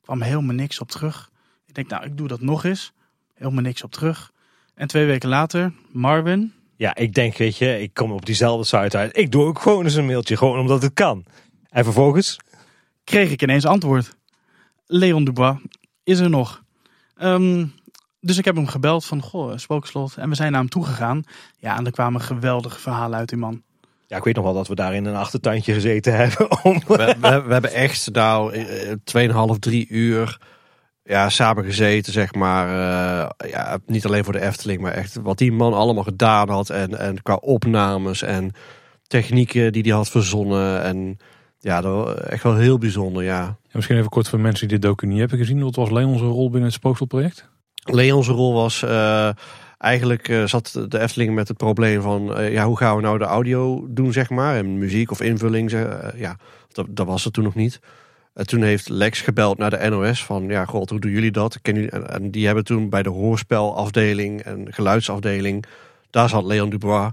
kwam helemaal niks op terug. Ik denk, nou, ik doe dat nog eens. Helemaal niks op terug. En twee weken later, Marvin, Ja, ik denk, weet je, ik kom op diezelfde site uit. Ik doe ook gewoon eens een mailtje, gewoon omdat het kan. En vervolgens, kreeg ik ineens antwoord. Leon Dubois is er nog. Ehm, dus ik heb hem gebeld van, goh, spookslot. En we zijn naar hem toegegaan. Ja, en er kwamen geweldige verhalen uit die man. Ja, ik weet nog wel dat we daar in een achtertuintje gezeten hebben. Om... We, we, we hebben echt nou eh, tweeënhalf, drie uur ja, samen gezeten, zeg maar. eh, ja, niet alleen voor de Efteling, maar echt wat die man allemaal gedaan had. En, en qua opnames en technieken die hij had verzonnen. En ja, dat was echt wel heel bijzonder, ja. En misschien even kort voor mensen die dit docu niet hebben gezien. Wat was Leon's rol binnen het Spookselproject? Leon's rol was eh, eigenlijk eh, zat de Efteling met het probleem van eh, ja, hoe gaan we nou de audio doen, zeg maar, en muziek of invulling, zeg, eh, ja, dat, dat was het toen nog niet. En toen heeft Lex gebeld naar de NOS van ja, god, hoe doen jullie dat? Ken jullie? En, en die hebben toen bij de hoorspelafdeling en geluidsafdeling, daar zat Leon Dubois.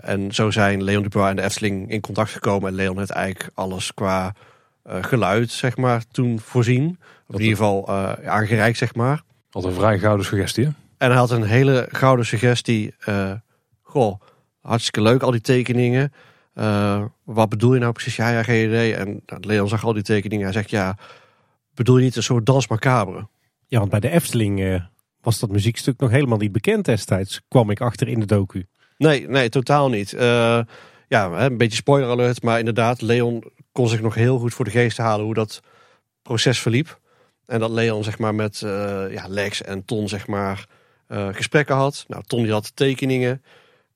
En zo zijn Leon Dubois en de Efteling in contact gekomen. En Leon heeft eigenlijk alles qua geluid, zeg maar, toen voorzien. In ieder geval aangereikt, zeg maar. Altijd een vrij gouden suggestie. hè? En hij had een hele gouden suggestie. eh, goh, hartstikke leuk al die tekeningen. Eh, wat bedoel je nou precies? Ja, ja, geen idee. En nou, Leon zag al die tekeningen. Hij zegt, ja, bedoel je niet een soort dans macabre? Ja, want bij de Efteling eh, was dat muziekstuk nog helemaal niet bekend destijds. Kwam ik achter in de docu. Nee, nee, totaal niet. Ja, een beetje spoiler alert. Maar inderdaad, Leon kon zich nog heel goed voor de geest halen hoe dat proces verliep. En dat Leon zeg maar met ja, Lex en Ton zeg maar eh, gesprekken had. Nou, Ton die had tekeningen.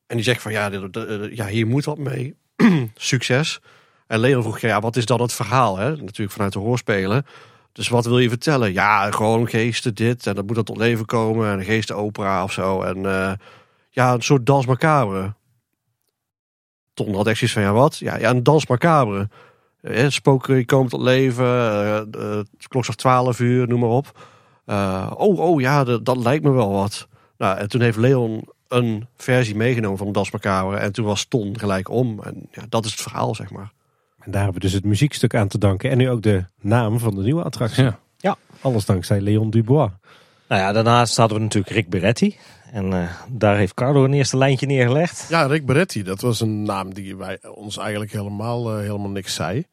En die zegt van ja, dit- ja hier moet wat mee. Succes. En Leon vroeg ja, wat is dan het verhaal? Hè? Natuurlijk vanuit de hoorspelen. Dus wat wil je vertellen? Ja, gewoon geesten dit. En dat moet dan tot leven komen. En een geestenopera of zo. En eh, ja, een soort dans macabre. Ton had echt zoiets van, ja wat? Ja, ja een dans macabre. Eh, spoken die komen tot leven. eh eh, klokslag 12 uur, noem maar op. Eh, oh, oh ja, dat, dat lijkt me wel wat. Nou, en toen heeft Leon een versie meegenomen van Das Macabre. En toen was Ton gelijk om. En ja, dat is het verhaal, zeg maar. En daar hebben we dus het muziekstuk aan te danken. En nu ook de naam van de nieuwe attractie. Ja. Alles dankzij Leon Dubois. Nou ja, daarnaast hadden we natuurlijk Rick Beretti. En eh, daar heeft Carlo een eerste lijntje neergelegd. Ja, Rick Beretti, dat was een naam die wij, ons eigenlijk helemaal, eh, helemaal niks zei.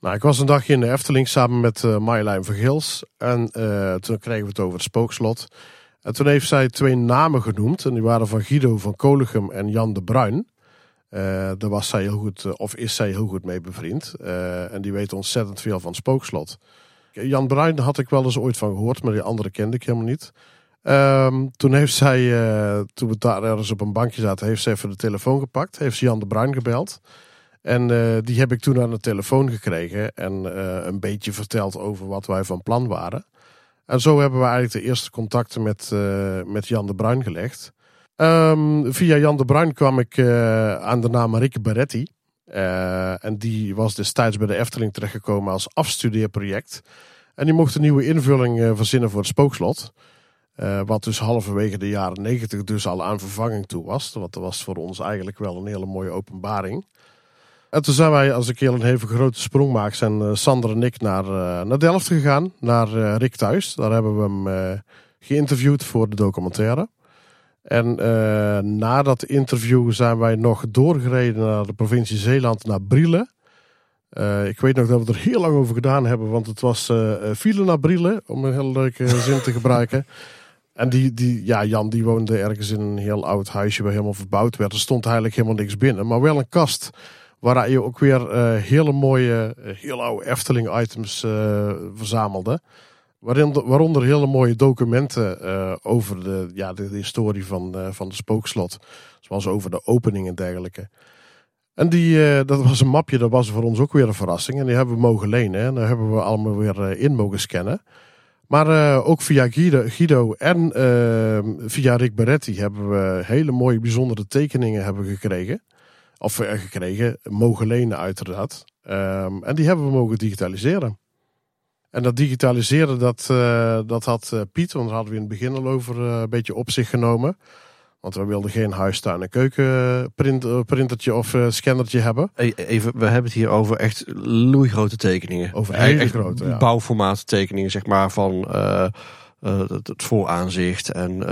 Nou, ik was een dagje in de Efteling samen met eh Marjolein Vergils. En eh, toen kregen we het over het spookslot. En toen heeft zij twee namen genoemd. En die waren van Guido van Koligem en Jan de Bruin. Eh, daar was zij heel goed, of is zij heel goed mee bevriend. En die weten ontzettend veel van het spookslot. Jan Bruin had ik wel eens ooit van gehoord, maar die andere kende ik helemaal niet. Ehm, toen heeft zij, toen we daar ergens op een bankje zaten, heeft ze even de telefoon gepakt. Heeft Jan de Bruin gebeld. En eh, die heb ik toen aan de telefoon gekregen en eh, een beetje verteld over wat wij van plan waren. En zo hebben we eigenlijk de eerste contacten met, eh, met Jan de Bruin gelegd. Ehm, via Jan de Bruin kwam ik aan de naam Rick Beretti. En die was destijds bij de Efteling terechtgekomen als afstudeerproject. En die mocht een nieuwe invulling verzinnen voor het spookslot. Wat dus halverwege de jaren negentig dus al aan vervanging toe was. Want dat was voor ons eigenlijk wel een hele mooie openbaring. En toen zijn wij, als ik heel een even grote sprong maak, zijn eh, Sander en ik naar, eh, naar Delft gegaan. Naar eh, Rick thuis. Daar hebben we hem geïnterviewd voor de documentaire. En na dat interview zijn wij nog doorgereden naar de provincie Zeeland, naar Brielen. Ik weet nog dat we er heel lang over gedaan hebben, want het was eh, file naar Brielen, om een heel leuke zin te gebruiken. En die, die, ja, Jan die woonde ergens in een heel oud huisje waar helemaal verbouwd werd. Er stond eigenlijk helemaal niks binnen, maar wel een kast waar je ook weer eh, hele mooie, eh, heel oude Efteling-items eh, verzamelde. Waarin, waaronder hele mooie documenten over de, ja, de, historie van, van de spookslot. Zoals over de opening en dergelijke. En die, dat was een mapje, dat was voor ons ook weer een verrassing. En die hebben we mogen lenen. En daar hebben we allemaal weer in mogen scannen. Maar ook via Guido, en via Rick Beretti hebben we hele mooie, bijzondere tekeningen hebben gekregen. Of eh, gekregen, mogen lenen uiteraard. Ehm, en die hebben we mogen digitaliseren. En dat digitaliseren, dat, eh, dat had eh, Piet, want daar hadden we in het begin al over een beetje op zich genomen. Want we wilden geen huistuin- en keukenprintertje of scannertje hebben. Even, we hebben het hier over echt loeigrote tekeningen. Over hele Echt grote, ja. Bouwformaat tekeningen, zeg maar, van het, vooraanzicht en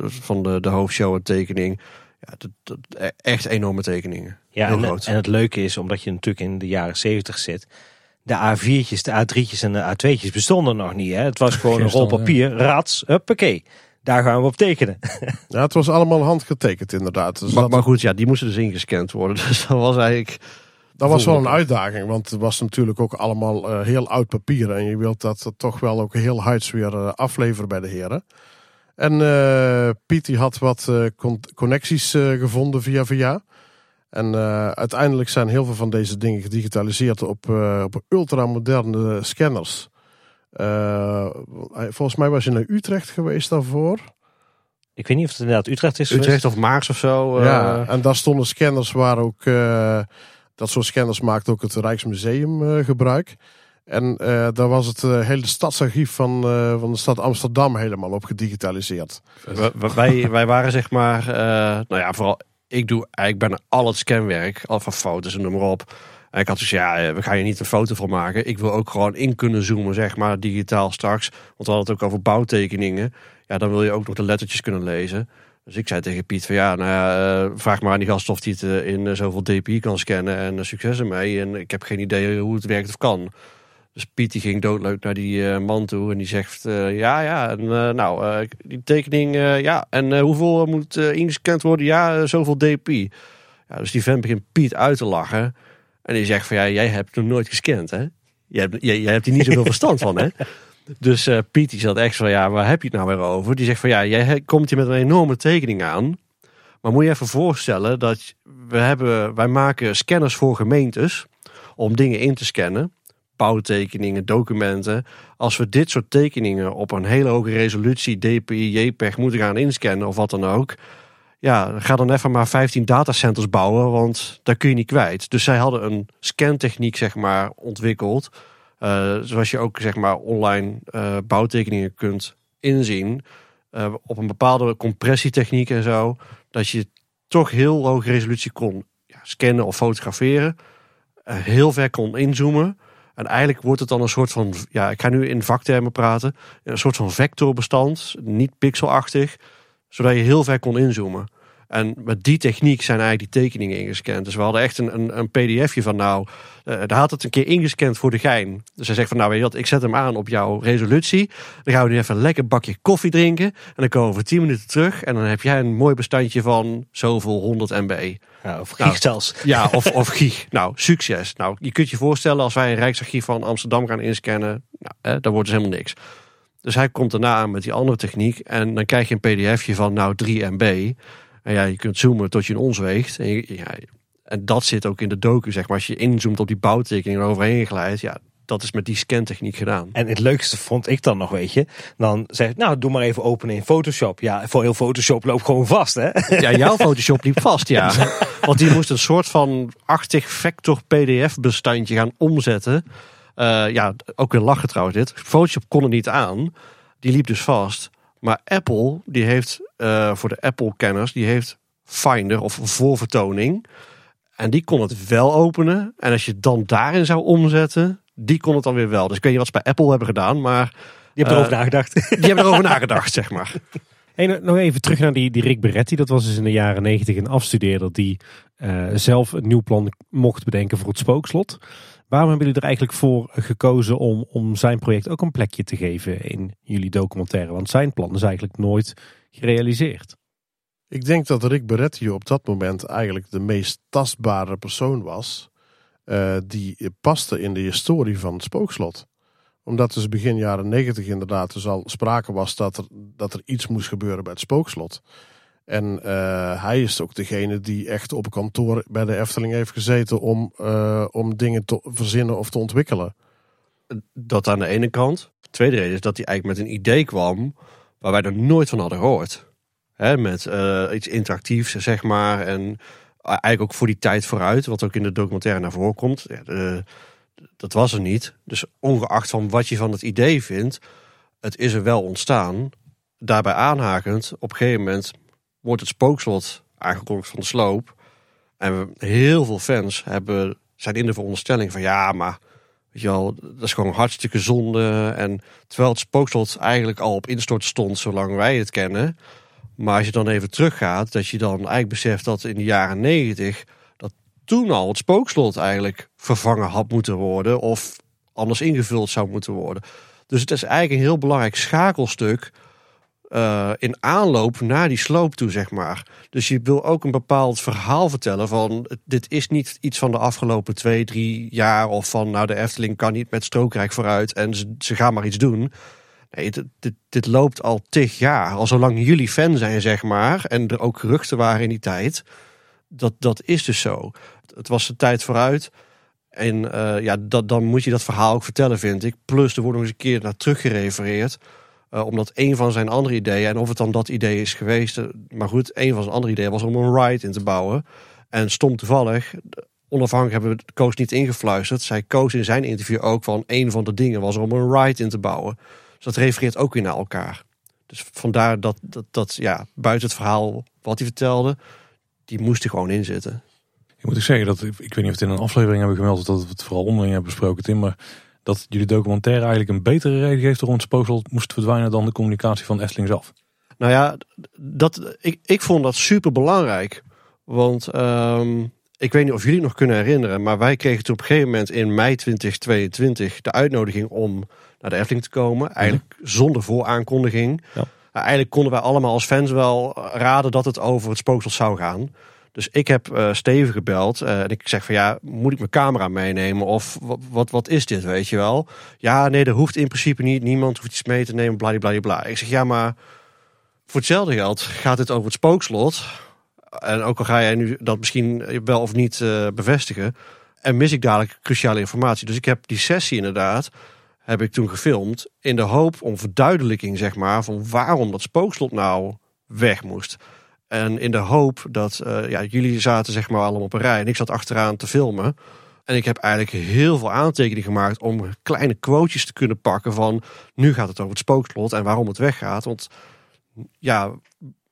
van de, de hoofdshow en tekening. Ja, dat, dat, e- echt enorme tekeningen. Ja, Heel en, groot. en het leuke is, omdat je natuurlijk in de jaren 70 zit. De A4'tjes, de A3'tjes en de A2'tjes bestonden nog niet. Hè? Het was gewoon een rol papier, rats, huppakee. Daar gaan we op tekenen. Ja, het was allemaal handgetekend inderdaad. Dus maar, dat, maar goed, ja, die moesten dus ingescand worden. Dus dat was eigenlijk... dat was wel een uitdaging, want het was natuurlijk ook allemaal eh, heel oud papier. En je wilt dat toch wel ook heel huids weer eh, afleveren bij de heren. En eh, Piet die had wat eh, con- connecties eh, gevonden via via. En eh, uiteindelijk zijn heel veel van deze dingen gedigitaliseerd op, eh, op ultramoderne scanners. Eh, volgens mij was je naar Utrecht geweest daarvoor. Ik weet niet of het inderdaad Utrecht is Utrecht geweest. of Maars of zo. eh, Ja, en daar stonden scanners waar ook, eh, dat soort scanners maakt ook het Rijksmuseum eh, gebruik. En eh, daar was het eh, hele stadsarchief van, eh, van de stad Amsterdam helemaal op gedigitaliseerd. w- w- wij, wij waren zeg maar, nou ja, vooral ik doe eigenlijk bijna al het scanwerk, al van foto's en noem maar op. En ik had dus ja, we gaan je niet een foto van maken. Ik wil ook gewoon in kunnen zoomen, zeg maar, digitaal straks. Want we hadden het ook over bouwtekeningen. Ja, dan wil je ook nog de lettertjes kunnen lezen. Dus ik zei tegen Piet van ja, nou ja, vraag maar aan die gast of hij het in zoveel dpi kan scannen en succes ermee. En ik heb geen idee hoe het werkt of kan. Dus Piet die ging doodleuk naar die eh, man toe en die zegt eh, ja, ja, en, eh, nou, die tekening, ja, en hoeveel moet ingescand worden? Ja, zoveel dpi. Ja, dus die vent begint Piet uit te lachen en die zegt van ja, jij hebt nog nooit gescand, hè? Jij hebt, jij, jij hebt hier niet zoveel verstand van, hè? Dus Piet die zat echt van ja, waar heb je het nou weer over? Die zegt van ja, jij komt hier met een enorme tekening aan. Maar moet je even voorstellen dat we hebben, wij maken scanners voor gemeentes om dingen in te scannen. Bouwtekeningen, documenten. Als we dit soort tekeningen op een hele hoge resolutie, DPI, JPEG moeten gaan inscannen of wat dan ook. Ja, ga dan even maar 15 datacenters bouwen, want daar kun je niet kwijt. Dus zij hadden een scantechniek zeg maar ontwikkeld. eh, zoals je ook zeg maar online eh, bouwtekeningen kunt inzien. eh, op een bepaalde compressietechniek en zo. Dat je toch heel hoge resolutie kon ja, scannen of fotograferen. heel ver kon inzoomen. En eigenlijk wordt het dan een soort van, ja, ik ga nu in vaktermen praten, een soort van vectorbestand, niet pixelachtig, zodat je heel ver kon inzoomen. En met die techniek zijn eigenlijk die tekeningen ingescand. Dus we hadden echt een, een, een pdfje van nou, uh, daar had het een keer ingescand voor de gein. Dus hij zegt van nou weet je wat, ik zet hem aan op jouw resolutie. Dan gaan we nu even een lekker bakje koffie drinken. En dan komen we voor 10 minuten terug. En dan heb jij een mooi bestandje van zoveel 100 MB. Ja, of gig nou, zelfs. Ja, of, of gig. Nou, succes. Nou, je kunt je voorstellen als wij een Rijksarchief van Amsterdam gaan inscannen. Nou, hè, dan wordt dus helemaal niks. Dus hij komt daarna aan met die andere techniek. En dan krijg je een pdfje van nou 3 MB. Ja, je kunt zoomen tot je een ons weegt. En, ja, en dat zit ook in de docu, zeg maar. Als je inzoomt op die bouwtekening en overheen glijdt, ja, dat is met die scantechniek gedaan. En het leukste vond ik dan nog, weet je. Dan zeg ik, nou, doe maar even openen in Photoshop. Ja, voor heel Photoshop loopt gewoon vast, hè? Ja, jouw Photoshop liep vast, ja. Want die moest een soort van achtig vector PDF bestandje gaan omzetten. Uh, ja, ook weer lachen trouwens dit. Photoshop kon het niet aan. Die liep dus vast. Maar Apple, die heeft uh, voor de Apple-kenners, die heeft Finder of voorvertoning. En die kon het wel openen. En als je het dan daarin zou omzetten, die kon het dan weer wel. Dus ik weet niet wat ze bij Apple hebben gedaan, maar... Die hebben erover uh, nagedacht. Die hebben erover nagedacht, zeg maar. Hey, nog even terug naar die, die Rick Beretti. Dat was dus in de jaren negentig een afstudeerder die uh, zelf een nieuw plan mocht bedenken voor het spookslot. Waarom hebben jullie er eigenlijk voor gekozen om, om zijn project ook een plekje te geven in jullie documentaire? Want zijn plan is eigenlijk nooit gerealiseerd. Ik denk dat Rick Beretti op dat moment eigenlijk de meest tastbare persoon was. Uh, die paste in de historie van het spookslot. Omdat dus begin jaren negentig inderdaad dus al sprake was dat er, dat er iets moest gebeuren bij het spookslot. En uh, hij is ook degene die echt op kantoor bij de Efteling heeft gezeten om, uh, om dingen te verzinnen of te ontwikkelen. Dat aan de ene kant. De tweede reden is dat hij eigenlijk met een idee kwam waar wij er nooit van hadden gehoord. Hè, met uh, iets interactiefs, zeg maar. En eigenlijk ook voor die tijd vooruit, wat ook in de documentaire naar voren komt. Ja, dat was er niet. Dus ongeacht van wat je van het idee vindt, het is er wel ontstaan. Daarbij aanhakend, op een gegeven moment wordt het spookslot aangekondigd van de sloop. En heel veel fans hebben, zijn in de veronderstelling van ja, maar weet je wel, dat is gewoon hartstikke zonde. En terwijl het spookslot eigenlijk al op instort stond zolang wij het kennen. Maar als je dan even teruggaat, dat je dan eigenlijk beseft dat in de jaren negentig, dat toen al het spookslot eigenlijk vervangen had moeten worden of anders ingevuld zou moeten worden. Dus het is eigenlijk een heel belangrijk schakelstuk uh, in aanloop naar die sloop toe, zeg maar. Dus je wil ook een bepaald verhaal vertellen van... dit is niet iets van de afgelopen twee, drie jaar... of van nou de Efteling kan niet met strookrijk vooruit en ze, gaan maar iets doen. Nee, dit, dit, loopt al tig jaar. Al zolang jullie fan zijn, zeg maar... en er ook geruchten waren in die tijd... dat, dat is dus zo. Het was de tijd vooruit... En uh, ja, dat, dan moet je dat verhaal ook vertellen, vind ik. Plus, er wordt nog eens een keer naar teruggerefereerd... Uh, omdat een van zijn andere ideeën, en of het dan dat idee is geweest, uh, maar goed, een van zijn andere ideeën was om een ride in te bouwen. En stom toevallig, onafhankelijk hebben we Koos niet ingefluisterd. Zij koos in zijn interview ook van een van de dingen was om een ride in te bouwen. Dus dat refereert ook weer naar elkaar. Dus vandaar dat, dat, dat ja, buiten het verhaal wat hij vertelde, die moest er gewoon in zitten. Ik moet ik zeggen dat, ik weet niet of het in een aflevering hebben gemeld dat we het vooral onderling hebben besproken, Tim, maar dat jullie documentaire eigenlijk een betere reden geeft waarom het spookslot moest verdwijnen dan de communicatie van Efteling zelf. Nou ja, dat, ik, ik vond dat super belangrijk. Want um, ik weet niet of jullie nog kunnen herinneren, maar wij kregen toen op een gegeven moment in mei 2022 de uitnodiging om naar de Efteling te komen. Eigenlijk ja. zonder vooraankondiging. Ja. Eigenlijk konden wij allemaal als fans wel raden dat het over het spookslot zou gaan. Dus ik heb uh, Steven gebeld uh, en ik zeg van ja, moet ik mijn camera meenemen of wat, wat, is dit, weet je wel? Ja, nee, dat hoeft in principe niet. Niemand hoeft iets mee te nemen, bladibladibla. Ik zeg ja, maar voor hetzelfde geld gaat het over het spookslot. En ook al ga jij nu dat misschien wel of niet uh, bevestigen. En mis ik dadelijk cruciale informatie. Dus ik heb die sessie inderdaad, heb ik toen gefilmd. In de hoop om verduidelijking, zeg maar, van waarom dat spookslot nou weg moest. En in de hoop dat uh, ja, jullie zaten zeg maar allemaal op een rij en ik zat achteraan te filmen. En ik heb eigenlijk heel veel aantekeningen gemaakt om kleine quotejes te kunnen pakken van nu gaat het over het spookslot en waarom het weggaat. Want ja,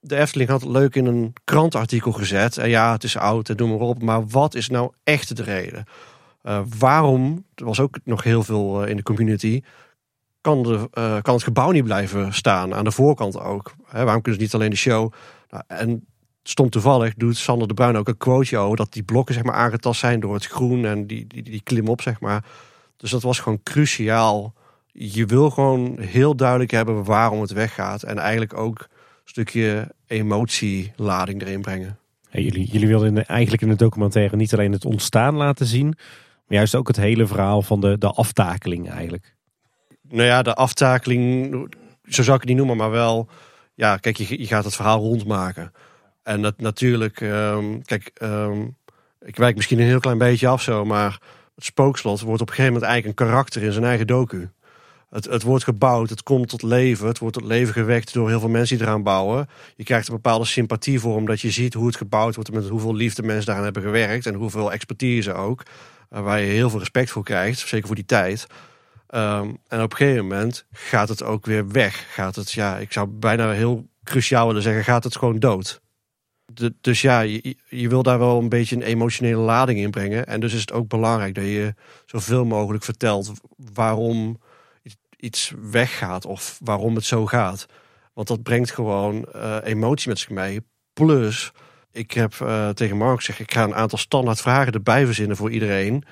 de Efteling had het leuk in een krantartikel gezet. En ja, het is oud en doe maar op. Maar wat is nou echt de reden? Uh, waarom, er was ook nog heel veel uh, in de community, kan, de, uh, kan het gebouw niet blijven staan? Aan de voorkant ook. Hè, waarom kunnen ze niet alleen de show en stom toevallig doet Sander de Bruin ook een quoteje over dat die blokken zeg maar aangetast zijn door het groen en die, die, die klim op zeg maar. Dus dat was gewoon cruciaal. Je wil gewoon heel duidelijk hebben waarom het weggaat en eigenlijk ook een stukje emotielading erin brengen. Ja, jullie, jullie wilden eigenlijk in de documentaire niet alleen het ontstaan laten zien, maar juist ook het hele verhaal van de, de aftakeling eigenlijk. Nou ja, de aftakeling, zo zou ik het niet noemen, maar wel, ja, kijk, je, gaat het verhaal rondmaken. En dat natuurlijk, ehm, kijk, ehm, ik wijk misschien een heel klein beetje af zo, maar het spookslot wordt op een gegeven moment eigenlijk een karakter in zijn eigen docu. Het, het wordt gebouwd, het komt tot leven, het wordt tot leven gewekt door heel veel mensen die eraan bouwen. Je krijgt een bepaalde sympathie voor omdat je ziet hoe het gebouwd wordt, met hoeveel liefde mensen daaraan hebben gewerkt en hoeveel expertise ook. eh, waar je heel veel respect voor krijgt, zeker voor die tijd. Ehm, en op een gegeven moment gaat het ook weer weg. Gaat het, ja, ik zou bijna heel cruciaal willen zeggen, gaat het gewoon dood. Dus ja, je, je wil daar wel een beetje een emotionele lading in brengen. En dus is het ook belangrijk dat je zoveel mogelijk vertelt waarom iets- iets weggaat of waarom het zo gaat. Want dat brengt gewoon eh, emotie met zich mee. Plus, ik heb eh, tegen Mark gezegd, ik ga een aantal standaard vragen erbij verzinnen voor iedereen.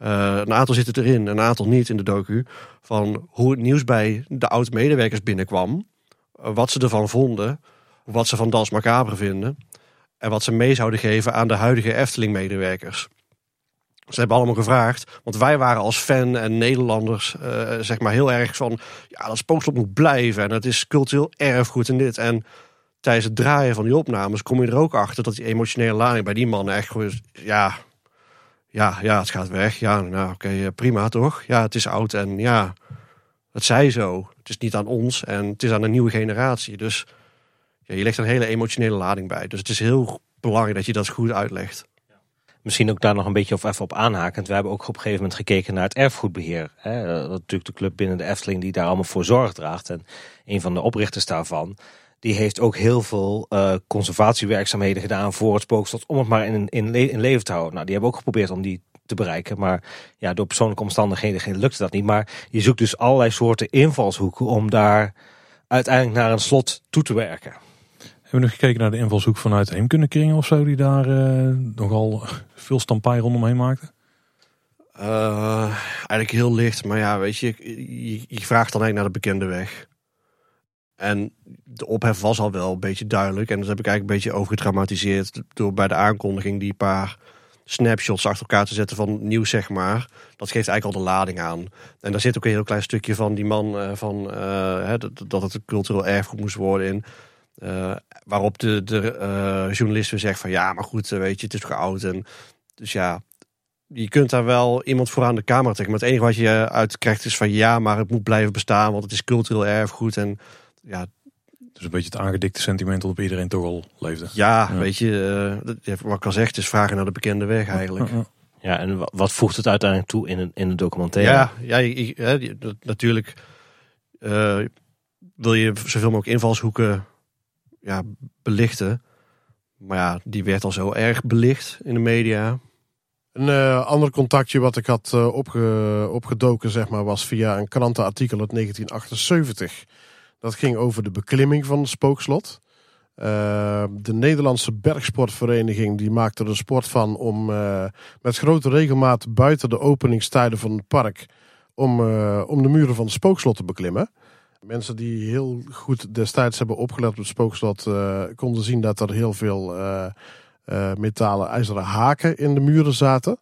Eh, een aantal zitten erin, een aantal niet in de docu. Van hoe het nieuws bij de oud-medewerkers binnenkwam. eh, wat ze ervan vonden. Wat ze van Das Macabre vinden. En wat ze mee zouden geven aan de huidige Efteling-medewerkers. Ze hebben allemaal gevraagd, want wij waren als fan en Nederlanders eh, zeg maar heel erg van... ja, dat spookslot moet blijven en het is cultureel erfgoed en dit. En tijdens het draaien van die opnames kom je er ook achter... dat die emotionele lading bij die mannen echt gewoon ja, ja, ja, het gaat weg. Ja, nou oké, eh, prima toch? Ja, het is oud en ja, het zij zo. Het is niet aan ons en het is aan een nieuwe generatie. Dus ja, je legt een hele emotionele lading bij. Dus het is heel belangrijk dat je dat goed uitlegt. Misschien ook daar nog een beetje of even op aanhakend. We hebben ook op een gegeven moment gekeken naar het erfgoedbeheer. Hè. Dat is natuurlijk de club binnen de Efteling die daar allemaal voor zorg draagt. En een van de oprichters daarvan, die heeft ook heel veel eh, conservatiewerkzaamheden gedaan voor het spookslot. Om het maar in, in, le- in leven te houden. Nou, die hebben ook geprobeerd om die te bereiken. Maar ja, door persoonlijke omstandigheden lukte dat niet. Maar je zoekt dus allerlei soorten invalshoeken om daar uiteindelijk naar een slot toe te werken. Hebben we nog gekeken naar de invalshoek vanuit Heemkundekringen of zo, die daar eh, nogal veel stampij rondom maakte? Eh, eigenlijk heel licht, maar ja, weet je, je, je vraagt dan eigenlijk naar de bekende weg. En de ophef was al wel een beetje duidelijk. En dat heb ik eigenlijk een beetje overgedramatiseerd door bij de aankondiging die paar snapshots achter elkaar te zetten van nieuws, zeg maar. Dat geeft eigenlijk al de lading aan. En daar zit ook een heel klein stukje van die man eh, van eh, dat, het een cultureel erfgoed moest worden in. Eh, waarop de, de eh, journalist weer zegt van ja, maar goed, weet je, het is toch oud. En, dus ja, je kunt daar wel iemand voor aan de camera trekken. Maar het enige wat je uit krijgt is van ja, maar het moet blijven bestaan, want het is cultureel erfgoed. En ja, Dus een beetje het aangedikte sentiment dat op iedereen toch al leefde. ja, Ja. weet je, eh, wat ik al zeg, het is vragen naar de bekende weg eigenlijk. Ja, en wa- wat voegt het uiteindelijk toe in een, in een documentaire? Ja, ja je- je- hè, je- dat- natuurlijk eh, wil je zoveel mogelijk invalshoeken ja, belichten. Maar ja, die werd al zo erg belicht in de media. Een eh, ander contactje wat ik had opge, opgedoken, zeg maar, was via een krantenartikel uit 1978. Dat ging over de beklimming van het spookslot. Eh, de Nederlandse bergsportvereniging die maakte er sport van om eh, met grote regelmaat buiten de openingstijden van het park om, eh, om de muren van het spookslot te beklimmen. Mensen die heel goed destijds hebben opgelet op het spookslot eh, konden zien dat er heel veel metalen ijzeren haken in de muren zaten.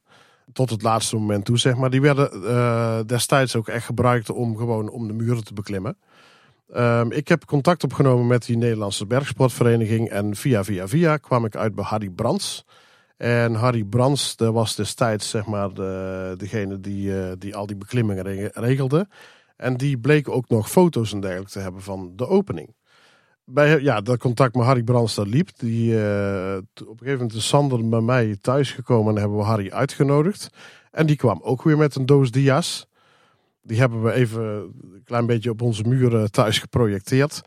Tot het laatste moment toe, zeg maar. Die werden destijds ook echt gebruikt om gewoon om de muren te beklimmen. Ehm, ik heb contact opgenomen met die Nederlandse bergsportvereniging. En via via via kwam ik uit bij Harry Brands. En Harry Brands, dat was destijds zeg maar de, degene die, eh, die al die beklimmingen re- regelde. En die bleek ook nog foto's en dergelijke te hebben van de opening. Bij ja, dat contact met Harry Brands dat liep. Die, eh, op een gegeven moment is Sander bij mij thuis gekomen en hebben we Harry uitgenodigd. En die kwam ook weer met een doos dia's. Die hebben we even een klein beetje op onze muren thuis geprojecteerd.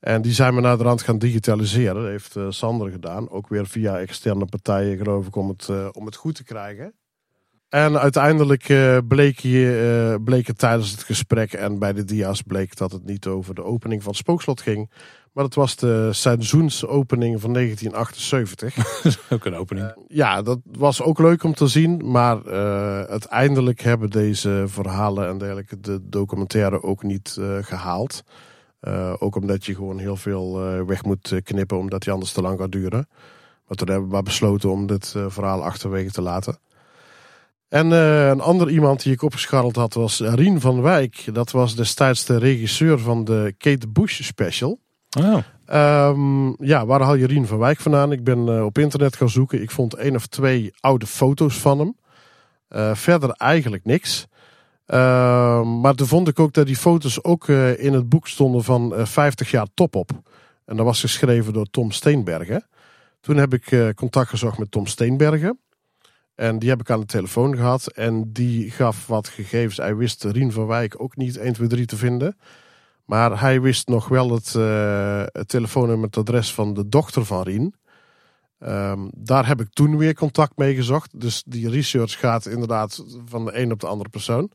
En die zijn we naar de rand gaan digitaliseren. Dat heeft eh, Sander gedaan. Ook weer via externe partijen, geloof ik, om het, eh, om het goed te krijgen. En uiteindelijk eh, bleek, je, eh, bleek het tijdens het gesprek en bij de dia's bleek dat het niet over de opening van het spookslot ging. Maar het was de seizoensopening van 1978. Ook een opening. ja, dat was ook leuk om te zien. Maar eh, uiteindelijk hebben deze verhalen en dergelijke de documentaire ook niet eh, gehaald. Eh, ook omdat je gewoon heel veel eh, weg moet eh, knippen, omdat die anders te lang gaat duren. Maar toen hebben we maar besloten om dit eh, verhaal achterwege te laten. En eh, een ander iemand die ik opgescharreld had was Rien van Wijk. Dat was destijds de regisseur van de Kate Bush special. Oh. Ehm, ja, waar haal je Rien van Wijk vandaan? Ik ben eh, op internet gaan zoeken. Ik vond één of twee oude foto's van hem. Eh, verder eigenlijk niks. Ehm, maar toen vond ik ook dat die foto's ook in het boek stonden van eh, 50 jaar top op. En dat was geschreven door Tom Steenbergen. Toen heb ik contact gezocht met Tom Steenbergen. En die heb ik aan de telefoon gehad. En die gaf wat gegevens. Hij wist Rien van Wijk ook niet 1, 2, 3 te vinden. Maar hij wist nog wel het, het telefoonnummer, het adres van de dochter van Rien. Ehm, daar heb ik toen weer contact mee gezocht. Dus die research gaat inderdaad van de een op de andere persoon.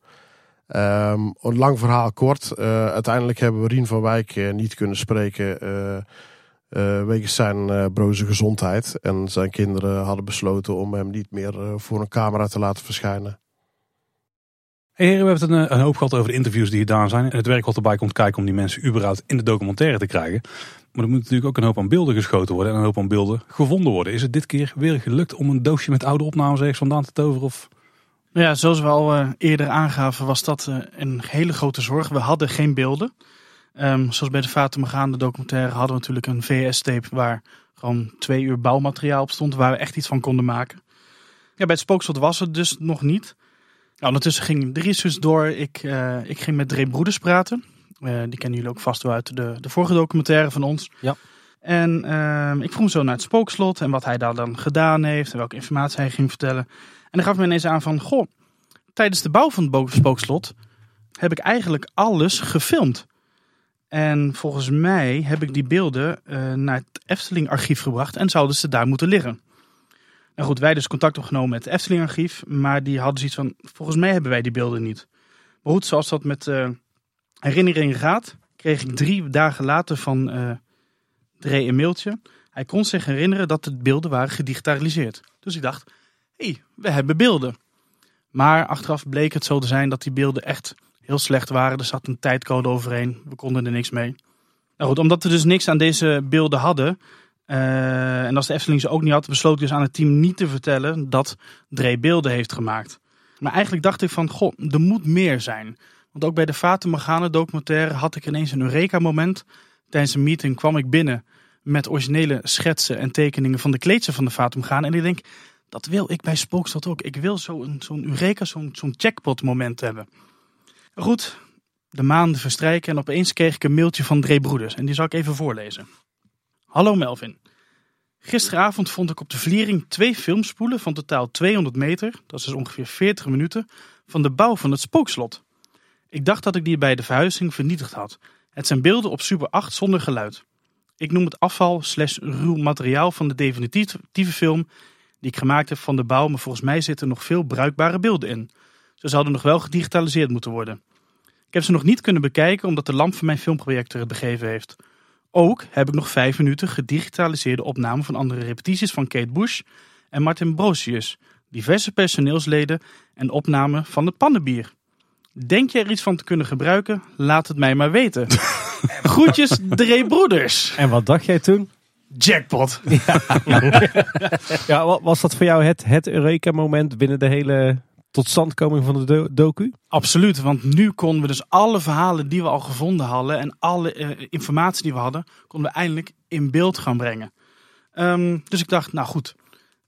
Ehm, een lang verhaal kort. Eh, uiteindelijk hebben we Rien van Wijk eh, niet kunnen spreken. Eh eh, wegens zijn eh, broze gezondheid. En zijn kinderen hadden besloten om hem niet meer eh, voor een camera te laten verschijnen. Hey, heren, we hebben het een, een hoop gehad over de interviews die gedaan zijn. En het werk wat erbij komt kijken om die mensen überhaupt in de documentaire te krijgen. Maar er moet natuurlijk ook een hoop aan beelden geschoten worden. En een hoop aan beelden gevonden worden. Is het dit keer weer gelukt om een doosje met oude opnames ergens vandaan te toveren? Of... Nou ja, zoals we al eerder aangaven, was dat een hele grote zorg. We hadden geen beelden. Ehm, zoals bij de Fata Morgana documentaire hadden we natuurlijk een VS-tape waar gewoon twee uur bouwmateriaal op stond, waar we echt iets van konden maken. Ja, bij het spookslot was het dus nog niet. Nou, ondertussen ging de research door. Ik, eh, ik ging met Dre Broeders praten. Eh, die kennen jullie ook vast wel uit de, de vorige documentaire van ons. Ja. En ehm, ik vroeg hem zo naar het spookslot en wat hij daar dan gedaan heeft en welke informatie hij ging vertellen. En hij gaf me ineens aan van, goh, tijdens de bouw van het spookslot heb ik eigenlijk alles gefilmd. En volgens mij heb ik die beelden eh, naar het Efteling archief gebracht en zouden ze daar moeten liggen. Nou goed, wij dus contact opgenomen met het Efteling archief, maar die hadden zoiets van, volgens mij hebben wij die beelden niet. Maar goed, zoals dat met eh, herinneringen gaat, kreeg ik drie dagen later van eh Dre een mailtje. Hij kon zich herinneren dat de beelden waren gedigitaliseerd. Dus ik dacht, hé, hey, we hebben beelden. Maar achteraf bleek het zo te zijn dat die beelden echt heel slecht waren. Er zat een tijdcode overheen. We konden er niks mee. Nou goed, omdat we dus niks aan deze beelden hadden. eh, en als de Efteling ze ook niet had, besloot ik dus aan het team niet te vertellen dat Dre beelden heeft gemaakt. Maar eigenlijk dacht ik van, goh, er moet meer zijn. Want ook bij de Fata Morgana documentaire had ik ineens een Eureka-moment. Tijdens een meeting kwam ik binnen met originele schetsen en tekeningen van de kleedse van de Fata Morgana. En ik denk, dat wil ik bij Spookstad ook. Ik wil zo'n zo'n Eureka, zo'n zo'n jackpot moment hebben. Goed, de maanden verstrijken en opeens kreeg ik een mailtje van Dre Broeders. En die zal ik even voorlezen. Hallo Melvin. Gisteravond vond ik op de Vliering twee filmspoelen van totaal 200 meter, dat is ongeveer 40 minuten, van de bouw van het spookslot. Ik dacht dat ik die bij de verhuizing vernietigd had. Het zijn beelden op Super 8 zonder geluid. Ik noem het afval slash ruw materiaal van de definitieve film die ik gemaakt heb van de bouw, maar volgens mij zitten nog veel bruikbare beelden in. Ze zouden nog wel gedigitaliseerd moeten worden. Ik heb ze nog niet kunnen bekijken omdat de lamp van mijn filmprojector het begeven heeft. Ook heb ik nog vijf minuten gedigitaliseerde opnamen van andere repetities van Kate Bush en Martin Brosius, diverse personeelsleden en opnamen van het pannenbier. Denk je er iets van te kunnen gebruiken? Laat het mij maar weten. Groetjes, Dre Broeders. En wat dacht jij toen? Jackpot. Ja, wa- was dat voor jou het, het Eureka-moment binnen de hele totstandkoming van de do- docu? Absoluut, want nu konden we dus alle verhalen die we al gevonden hadden en alle eh, informatie die we hadden, konden we eindelijk in beeld gaan brengen. Ehm, dus ik dacht, nou goed,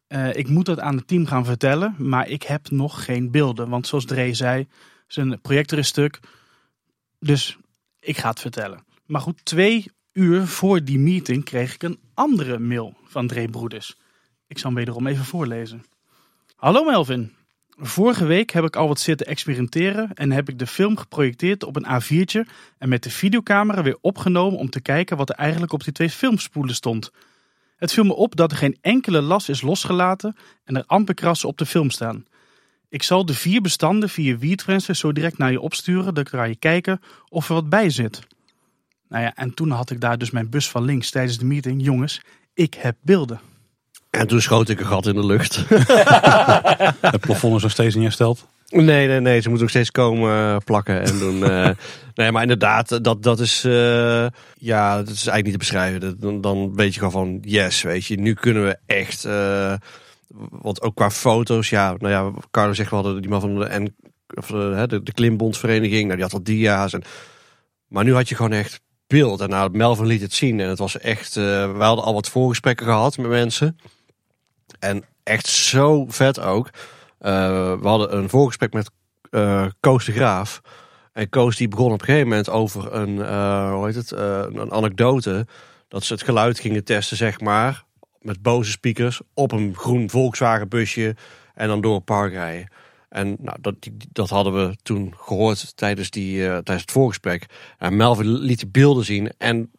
eh, ik moet dat aan het team gaan vertellen, maar ik heb nog geen beelden. Want zoals Dre zei, zijn projector is stuk, dus ik ga het vertellen. Maar goed, twee uur voor die meeting kreeg ik een andere mail van Dre Broeders. Ik zal hem wederom even voorlezen. Hallo Melvin. Vorige week heb ik al wat zitten experimenteren en heb ik de film geprojecteerd op een A4'tje en met de videocamera weer opgenomen om te kijken wat er eigenlijk op die twee filmspoelen stond. Het viel me op dat er geen enkele las is losgelaten en er amper krassen op de film staan. Ik zal de vier bestanden via WeTransfer zo direct naar je opsturen. Dan kan je kijken of er wat bij zit. Nou ja, en toen had ik daar dus mijn bus van links tijdens de meeting. Jongens, ik heb beelden. En toen schoot ik een gat in de lucht. Het plafond is nog steeds niet hersteld. Nee, nee, nee. Ze moeten ook steeds komen eh, plakken en doen. eh, nee, maar inderdaad, dat, dat is. eh, ja, dat is eigenlijk niet te beschrijven. Dat, dan, dan weet je gewoon van yes, weet je. Nu kunnen we echt. eh, want ook qua foto's, ja, nou ja, Carlo zegt wel die man van de, en, of, de, de, de Klimbondsvereniging, nou, die had al dia's. En, maar nu had je gewoon echt beeld. En nou, Melvin liet het zien. En het was echt. we hadden al wat voorgesprekken gehad met mensen. En echt zo vet ook. Eh, we hadden een voorgesprek met eh Koos de Graaf. En Koos die begon op een gegeven moment over een, eh, hoe heet het, een anekdote. Dat ze het geluid gingen testen, zeg maar. Met boze speakers op een groen Volkswagen busje. En dan door het park rijden. En nou, dat, dat hadden we toen gehoord tijdens, die, tijdens het voorgesprek. En Melvin liet de beelden zien. En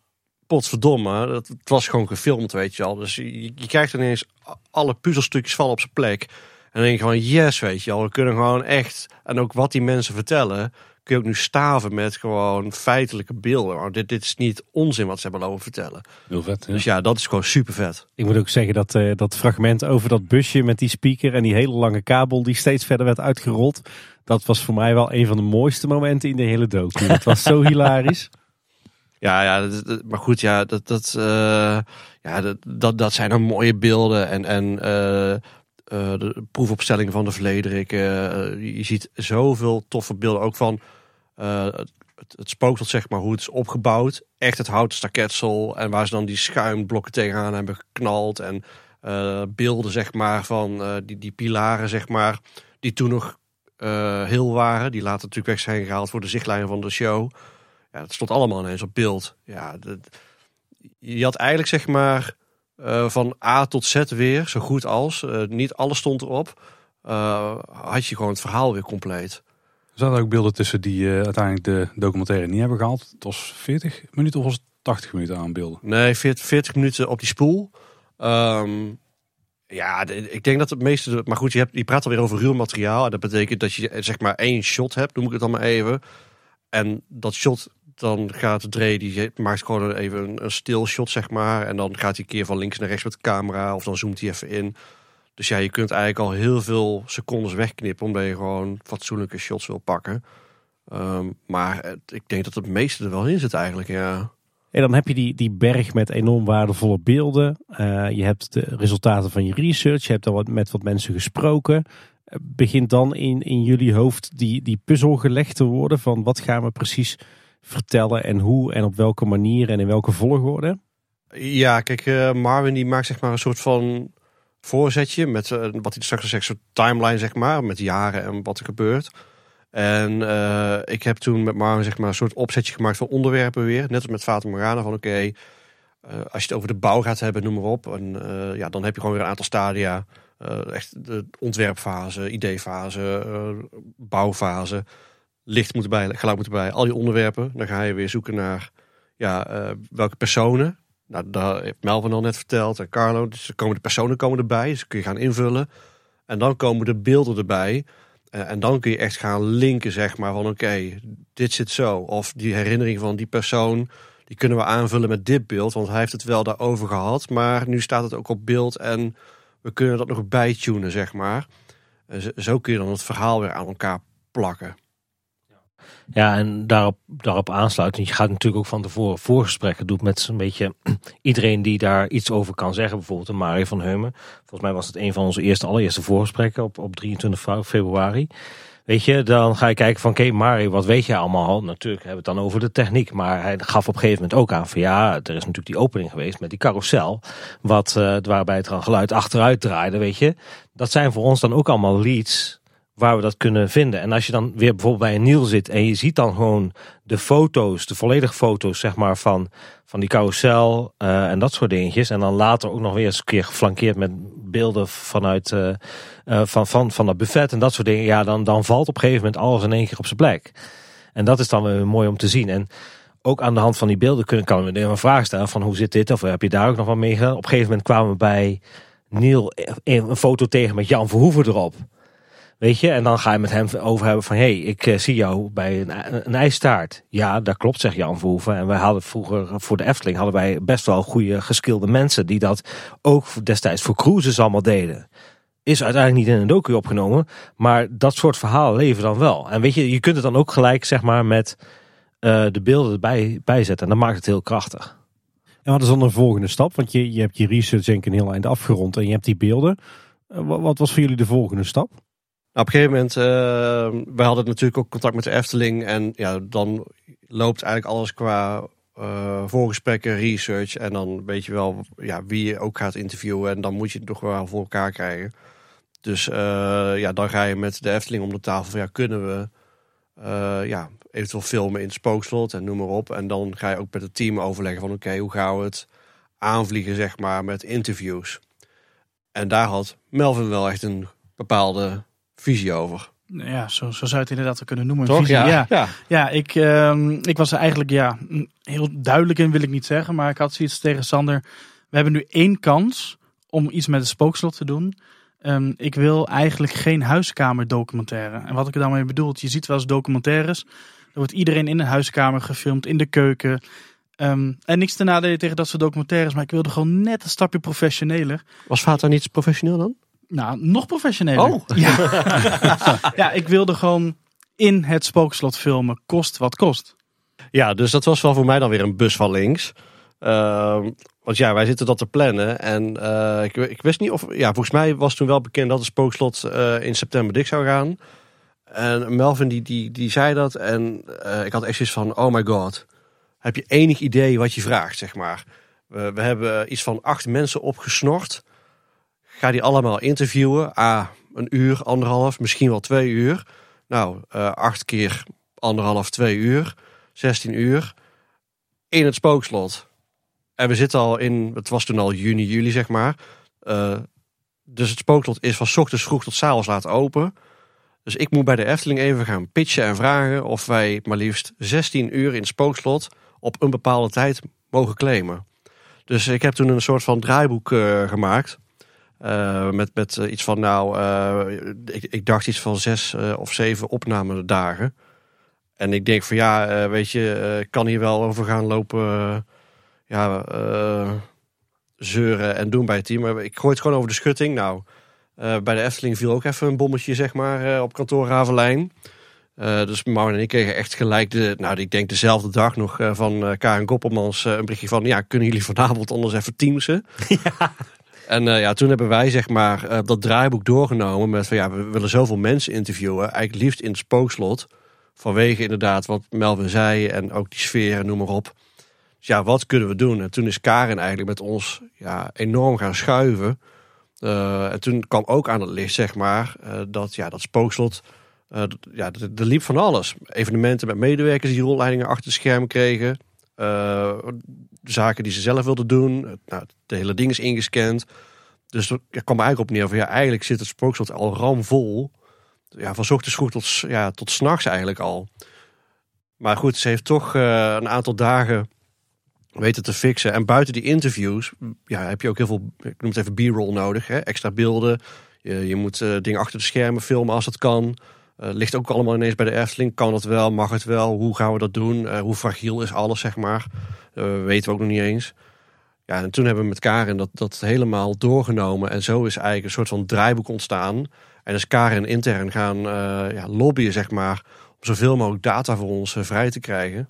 potverdomme, dat, het was gewoon gefilmd, weet je al. Dus je, je krijgt ineens alle puzzelstukjes vallen op zijn plek. En dan denk je gewoon, yes, weet je al. We kunnen gewoon echt, en ook wat die mensen vertellen, kun je ook nu staven met gewoon feitelijke beelden. Maar dit, dit is niet onzin wat ze hebben lopen vertellen. Heel vet. Ja. Dus ja, dat is gewoon super vet. Ik moet ook zeggen dat eh, dat fragment over dat busje met die speaker en die hele lange kabel die steeds verder werd uitgerold. Dat was voor mij wel een van de mooiste momenten in de hele docu. Het was zo hilarisch. Ja, ja maar goed, ja, dat, dat, eh, ja, dat, dat, dat zijn dan mooie beelden. En, en eh, eh, de proefopstelling van de Vlederik. je ziet zoveel toffe beelden. Ook van het, het spookslot, zeg maar, hoe het is opgebouwd. Echt het houten staketsel. En waar ze dan die schuimblokken tegenaan hebben geknald. En beelden, zeg maar, van die, die pilaren, zeg maar. Die toen nog heel waren. Die later natuurlijk weg zijn gehaald voor de zichtlijnen van de show. Ja, dat stond allemaal ineens op beeld. Ja, dat, je had eigenlijk zeg maar eh, van A tot Z weer, zo goed als. eh, niet alles stond erop. eh, had je gewoon het verhaal weer compleet. Er zaten ook beelden tussen die uiteindelijk de documentaire niet hebben gehaald. Het was 40 minuten of was het 80 minuten aan beelden? Nee, 40, 40 minuten op die spoel. Ehm, ja, ik denk dat het meeste... Maar goed, je, hebt, je praat alweer over ruw materiaal. En dat betekent dat je zeg maar één shot hebt, noem ik het dan maar even. En dat shot, dan gaat Dre, die maakt gewoon even een, een stil shot, zeg maar. En dan gaat hij een keer van links naar rechts met de camera. Of dan zoomt hij even in. Dus ja, je kunt eigenlijk al heel veel secondes wegknippen... omdat je gewoon fatsoenlijke shots wil pakken. Ehm, maar ik denk dat het meeste er wel in zit eigenlijk, ja. En dan heb je die, die berg met enorm waardevolle beelden. Eh, je hebt de resultaten van je research. Je hebt al wat, met wat mensen gesproken. Eh, Begint dan in, in jullie hoofd die, die puzzel gelegd te worden van wat gaan we precies vertellen en hoe en op welke manier en in welke volgorde? Ja, kijk, eh, Marvin die maakt zeg maar een soort van voorzetje met eh, wat hij straks zegt, een soort timeline zeg maar, met jaren en wat er gebeurt. En eh, ik heb toen met Marvin zeg maar een soort opzetje gemaakt van onderwerpen weer, net als met Fata Morgana van oké, als je het over de bouw gaat hebben, noem maar op, en ja, dan heb je gewoon weer een aantal stadia. Echt de ontwerpfase, ideefase, bouwfase, licht moet erbij, geluid moet erbij, al die onderwerpen. Dan ga je weer zoeken naar ja, eh, welke personen. Nou, daar heeft Melvin al net verteld en Carlo. Dus er komen de personen komen erbij, dus kun je gaan invullen. En dan komen de beelden erbij. Eh, en dan kun je echt gaan linken, zeg maar, van oké, dit zit zo. Of die herinnering van die persoon, die kunnen we aanvullen met dit beeld. Want hij heeft het wel daarover gehad, maar nu staat het ook op beeld. En we kunnen dat nog bijtunen, zeg maar. Zo kun je dan het verhaal weer aan elkaar plakken. Ja, en daarop, daarop aansluitend, je gaat natuurlijk ook van tevoren voorgesprekken doen met zo'n beetje iedereen die daar iets over kan zeggen. Bijvoorbeeld een Mario van Heumen. Volgens mij was het een van onze eerste, allereerste voorgesprekken op, op 23 februari. Weet je, dan ga je kijken van, oké Mario, wat weet je allemaal? Natuurlijk hebben we het dan over de techniek, maar hij gaf op een gegeven moment ook aan van, ja, er is natuurlijk die opening geweest met die carousel, wat, eh, waarbij het dan geluid achteruit draaide, weet je. Dat zijn voor ons dan ook allemaal leads waar we dat kunnen vinden. En als je dan weer bijvoorbeeld bij een Niel zit en je ziet dan gewoon de foto's, de volledige foto's zeg maar van, van die carousel eh, en dat soort dingetjes. En dan later ook nog weer eens een keer geflankeerd met beelden vanuit eh, eh, van, van, van dat buffet en dat soort dingen. Ja, dan, dan valt op een gegeven moment alles in één keer op zijn plek. En dat is dan weer mooi om te zien. En ook aan de hand van die beelden kunnen, kan we een vraag stellen van hoe zit dit? Of heb je daar ook nog wat mee gedaan? Op een gegeven moment kwamen we bij Niel een foto tegen met Jan Verhoeven erop. Weet je, en dan ga je met hem over hebben van... hé, hey, ik eh, zie jou bij een, een ijstaart. Ja, dat klopt, zegt Jan Verhoeven. En wij hadden vroeger voor de Efteling... hadden wij best wel goede geskilde mensen... die dat ook destijds voor cruises allemaal deden. Is uiteindelijk niet in een docu opgenomen. Maar dat soort verhalen leven dan wel. En weet je, je kunt het dan ook gelijk zeg maar met uh, de beelden erbij bijzetten. En dan maakt het heel krachtig. En wat is dan de volgende stap? Want je, je hebt je research denk ik een heel eind afgerond en je hebt die beelden. Wat was voor jullie de volgende stap? Nou, op een gegeven moment, uh, wij hadden natuurlijk ook contact met de Efteling. En ja, dan loopt eigenlijk alles qua uh, voorgesprekken, research. En dan weet je wel ja, wie je ook gaat interviewen. En dan moet je het toch wel voor elkaar krijgen. Dus uh, ja, dan ga je met de Efteling om de tafel van ja, kunnen we ja, eventueel filmen in het spookslot en noem maar op. En dan ga je ook met het team overleggen van oké, hoe gaan we het aanvliegen zeg maar met interviews. En daar had Melvin wel echt een bepaalde visie over. Ja, zo, zo zou je het inderdaad kunnen noemen. Toch? Visie. Ja. ja. ja. Ja, ik, uh, ik was er eigenlijk ja, heel duidelijk in, wil ik niet zeggen. Maar ik had zoiets tegen Sander. We hebben nu één kans om iets met het spookslot te doen. Um, ik wil eigenlijk geen huiskamerdocumentaire. En wat ik er daarmee bedoel, je ziet wel eens documentaires. Er wordt iedereen in een huiskamer gefilmd, in de keuken. Um, en niks te nadelen tegen dat soort documentaires. Maar ik wilde gewoon net een stapje professioneler. Was Vater niet professioneel dan? Nou, nog professioneler. Oh. Ja. ja, ik wilde gewoon in het spookslot filmen, kost wat kost. Ja, dus dat was wel voor mij dan weer een bus van links. Uh, want ja, wij zitten dat te plannen. En uh, ik, ik, wist niet of. Ja, volgens mij was toen wel bekend dat het spookslot uh, in september dik zou gaan. En Melvin die, die, die zei dat. En uh, ik had echt zoiets van: oh my god. Heb je enig idee wat je vraagt, zeg maar? We, we hebben iets van acht mensen opgesnort. Ga die allemaal interviewen. Ah, een uur, anderhalf, misschien wel twee uur. Nou, uh, acht keer anderhalf, twee uur. 16 uur. In het spookslot. En we zitten al in, het was toen al juni, juli zeg maar. Uh, dus het spookslot is van ochtends vroeg tot 's avonds laat open. Dus ik moet bij de Efteling even gaan pitchen en vragen of wij maar liefst 16 uur in het spookslot op een bepaalde tijd mogen claimen. Dus ik heb toen een soort van draaiboek uh, gemaakt. Uh, met met uh, iets van, nou, ik, ik, dacht iets van zes of zeven opnamedagen. En ik denk van ja, weet je, ik kan hier wel over gaan lopen ja, zeuren en doen bij het team. Maar ik gooi het gewoon over de schutting. Nou, bij de Efteling viel ook even een bommetje, zeg maar, op kantoor Ravelijn. Dus Maureen en ik kregen echt gelijk, de, nou ik denk dezelfde dag nog van Karen Koppelmans een berichtje van... Ja, kunnen jullie vanavond anders even teamsen? Ja. En ja, toen hebben wij zeg maar dat draaiboek doorgenomen met van ja, we willen zoveel mensen interviewen. Eigenlijk liefst in het spookslot. Vanwege inderdaad wat Melvin zei en ook die sfeer en noem maar op. Dus ja, wat kunnen we doen? En toen is Karen eigenlijk met ons ja, enorm gaan schuiven. en toen kwam ook aan het licht zeg maar dat ja, dat spookslot... Ja, er liep van alles. Evenementen met medewerkers die rolleidingen achter de scherm kregen. Uh, zaken die ze zelf wilden doen. Nou, de hele ding is ingescand. Dus er kwam eigenlijk op neer van ja, eigenlijk zit het spookslot al ramvol. Ja, van ochtends vroeg tot, ja, tot s'nachts eigenlijk al. Maar goed, ze heeft toch uh, een aantal dagen weten te fixen. En buiten die interviews ja, heb je ook heel veel, ik noem het even b-roll nodig. Hè? Extra beelden. Je, je moet dingen achter de schermen filmen als het kan. Uh, ligt ook allemaal ineens bij de Efteling. Kan het wel? Mag het wel? Hoe gaan we dat doen? Uh, hoe fragiel is alles, zeg maar? Uh, weten we ook nog niet eens. Ja, en toen hebben we met Karen dat, dat helemaal doorgenomen. En zo is eigenlijk een soort van draaiboek ontstaan. En is Karen intern gaan ja, lobbyen, zeg maar, om zoveel mogelijk data voor ons vrij te krijgen.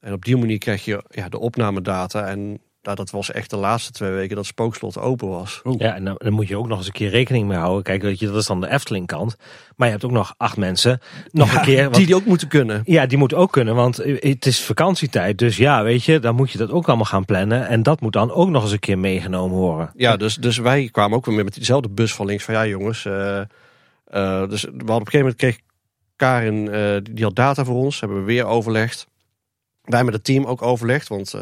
En op die manier krijg je ja, de opnamedata. En nou, dat was echt de laatste twee weken dat Spookslot open was. Oeh. Ja, en dan, dan, moet je ook nog eens een keer rekening mee houden. Kijk, weet je, dat is dan de Efteling kant. Maar je hebt ook nog acht mensen. Nog ja, een keer. Want, die die ook moeten kunnen. Ja, die moeten ook kunnen. Want het is vakantietijd. Dus ja, weet je, dan moet je dat ook allemaal gaan plannen. En dat moet dan ook nog eens een keer meegenomen worden. Ja, dus, dus wij kwamen ook weer met diezelfde bus van links. Van ja, jongens. Uh, uh, dus we hadden op een gegeven moment kreeg Karin, uh, die had data voor ons. Hebben we weer overlegd. Wij met het team ook overlegd. Want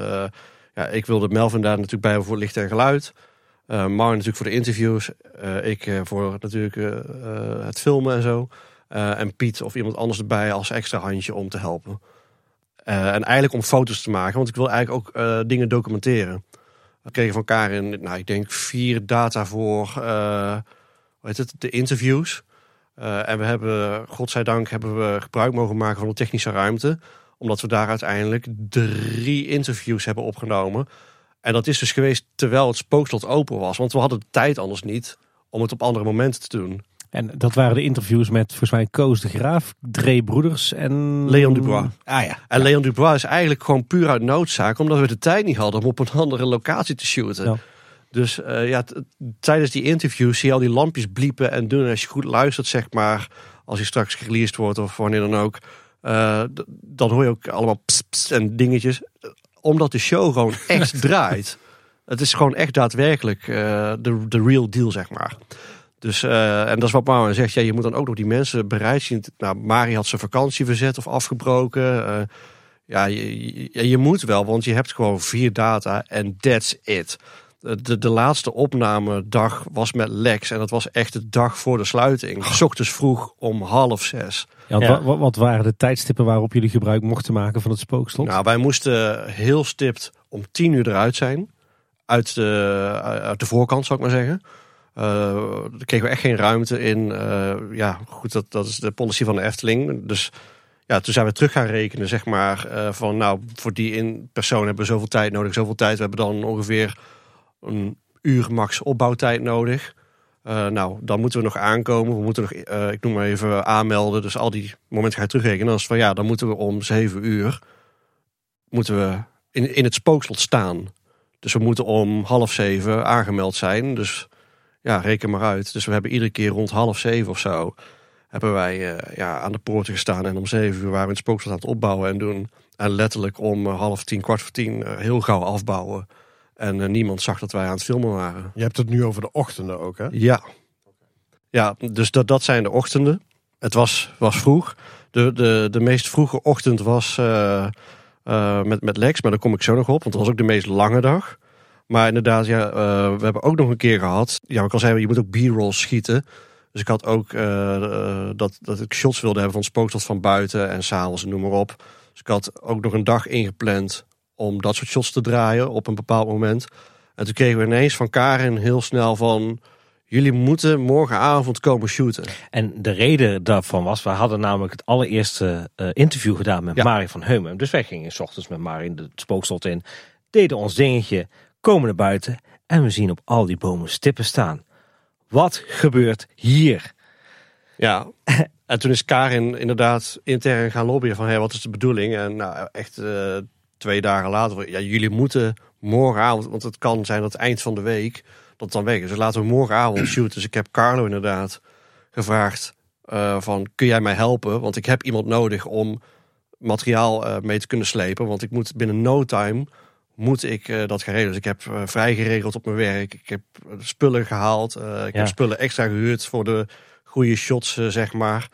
ik wilde Melvin daar natuurlijk bij voor licht en geluid. Uh, natuurlijk voor de interviews. Uh, ik uh, voor natuurlijk het filmen en zo. en Piet of iemand anders erbij als extra handje om te helpen. en eigenlijk om foto's te maken, want ik wil eigenlijk ook dingen documenteren. We kregen van Karin, nou, ik denk vier data voor heet het, de interviews. Eh, en we hebben, godzijdank, hebben we gebruik mogen maken van de technische ruimte. Omdat we daar uiteindelijk drie interviews hebben opgenomen. En dat is dus geweest terwijl het spookslot open was. Want we hadden de tijd anders niet om het op andere momenten te doen. En dat waren de interviews met volgens mij Koos de Graaf, Dre Broeders en... Leon Dubois. Ah ja. En Leon Dubois is eigenlijk gewoon puur uit noodzaak. Omdat we de tijd niet hadden om op een andere locatie te shooten. Ja. Dus eh, ja, tijdens die interviews zie je al die lampjes bliepen en doen. En als je goed luistert, zeg maar, als je straks gereleased wordt of wanneer dan ook, eh, dan hoor je ook allemaal en dingetjes. Omdat de show gewoon echt draait. Het is gewoon echt daadwerkelijk eh, de, de real deal, zeg maar. Dus, eh, en dat is wat Marwan zegt. Ja, je moet dan ook nog die mensen bereid zien. Nou, Mari had zijn vakantie verzet of afgebroken. Ja, je, je, je moet wel, want je hebt gewoon vier data en that's it. De, de, laatste opnamedag was met Lex en dat was echt de dag voor de sluiting. S ochtends vroeg om half zes. Ja, want Ja. wa- wa- wat waren de tijdstippen waarop jullie gebruik mochten maken van het spookslot? Nou, wij moesten heel stipt om tien uur eruit zijn. Uit de, uit de voorkant, zou ik maar zeggen. Eh daar kregen we echt geen ruimte in. Eh, ja, goed, dat, dat is de policy van de Efteling. Dus ja, toen zijn we terug gaan rekenen, zeg maar. eh, van nou, voor die in persoon hebben we zoveel tijd nodig, zoveel tijd. We hebben dan ongeveer een uur max opbouwtijd nodig. Eh, nou, dan moeten we nog aankomen. We moeten nog, eh, ik noem maar even, aanmelden. Dus al die momenten ga je terugrekenen. Dan is van ja, dan moeten we om zeven uur moeten we in, in het spookslot staan. Dus we moeten om half zeven aangemeld zijn. Dus ja, reken maar uit. Dus we hebben iedere keer rond half zeven of zo... hebben wij eh, ja, aan de poorten gestaan. En om zeven uur waren we in het spookslot aan het opbouwen en doen. En letterlijk om half tien, kwart voor tien heel gauw afbouwen. En eh, niemand zag dat wij aan het filmen waren. Je hebt het nu over de ochtenden ook, hè? Ja. Ja, dus dat, dat zijn de ochtenden. Het was, was vroeg. De, de, de meest vroege ochtend was eh, eh, met, met Lex, maar daar kom ik zo nog op, want dat was ook de meest lange dag. Maar inderdaad, ja, we hebben ook nog een keer gehad. Ja, ik al zei, je moet ook b-roll schieten. Dus ik had ook dat, dat ik shots wilde hebben van het spookslot van buiten en s'avonds en noem maar op. Dus ik had ook nog een dag ingepland om dat soort shots te draaien op een bepaald moment. En toen kregen we ineens van Karin heel snel van... Jullie moeten morgenavond komen shooten. En de reden daarvan was, we hadden namelijk het allereerste eh, interview gedaan met Ja. Mari van Heumen. Dus wij gingen 's ochtends met Mari in het spookslot in, deden ons dingetje, komen naar buiten en we zien op al die bomen stippen staan. Wat gebeurt hier? Ja, en toen is Karin inderdaad intern gaan lobbyen van... Hey, wat is de bedoeling? En nou, echt eh, twee dagen later... Ja, jullie moeten morgenavond... Want het kan zijn dat eind van de week dat het dan weg is. Dus laten we morgenavond shooten. Dus ik heb Carlo inderdaad gevraagd eh, van... Kun jij mij helpen? Want ik heb iemand nodig om materiaal eh, mee te kunnen slepen. Want ik moet binnen no time... Moet ik eh, dat gaan regelen. Dus ik heb vrij geregeld op mijn werk. Ik heb spullen gehaald. eh, ik Ja. heb spullen extra gehuurd voor de goede shots, zeg maar.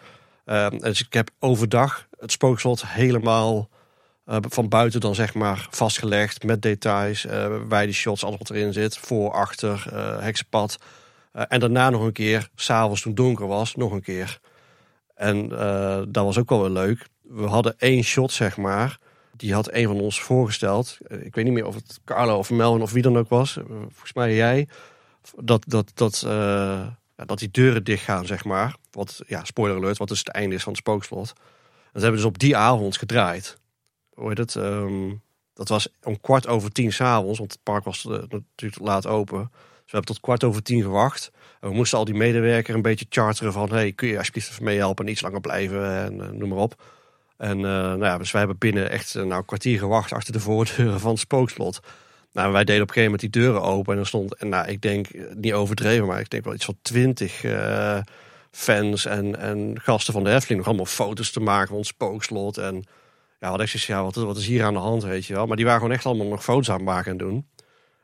Eh, dus ik heb overdag het spookslot helemaal eh, van buiten dan zeg maar vastgelegd met details, eh bij die shots, alles wat erin zit, voor, achter, eh, heksenpad. En daarna nog een keer, s'avonds toen donker was, nog een keer. En dat was ook wel weer leuk. We hadden één shot, zeg maar. Die had een van ons voorgesteld. Ik weet niet meer of het Carlo of Melvin of wie dan ook was. Volgens mij jij. Dat, dat, dat, dat die deuren dicht gaan, zeg maar. Wat, ja, spoiler alert, wat dus het einde is van het spookslot. Dat hebben we dus op die avond gedraaid. Hoe heet? Ehm, dat was om kwart over tien s'avonds, want het park was eh, natuurlijk laat open. Dus we hebben tot kwart over tien gewacht. En we moesten al die medewerker een beetje charteren van... hey, kun je alsjeblieft even meehelpen en iets langer blijven en eh, noem maar op. En eh, nou ja, dus wij hebben binnen echt nou, een kwartier gewacht achter de voordeuren van het spookslot. Nou, wij deden op een gegeven moment die deuren open en er stond, en nou, ik denk, niet overdreven, maar ik denk wel iets van twintig fans en, en gasten van de Efteling nog allemaal foto's te maken van het spookslot. En ja, wat ik zoiets, ja, wat, wat is hier aan de hand, weet je wel. Maar die waren gewoon echt allemaal nog foto's aan het maken en doen.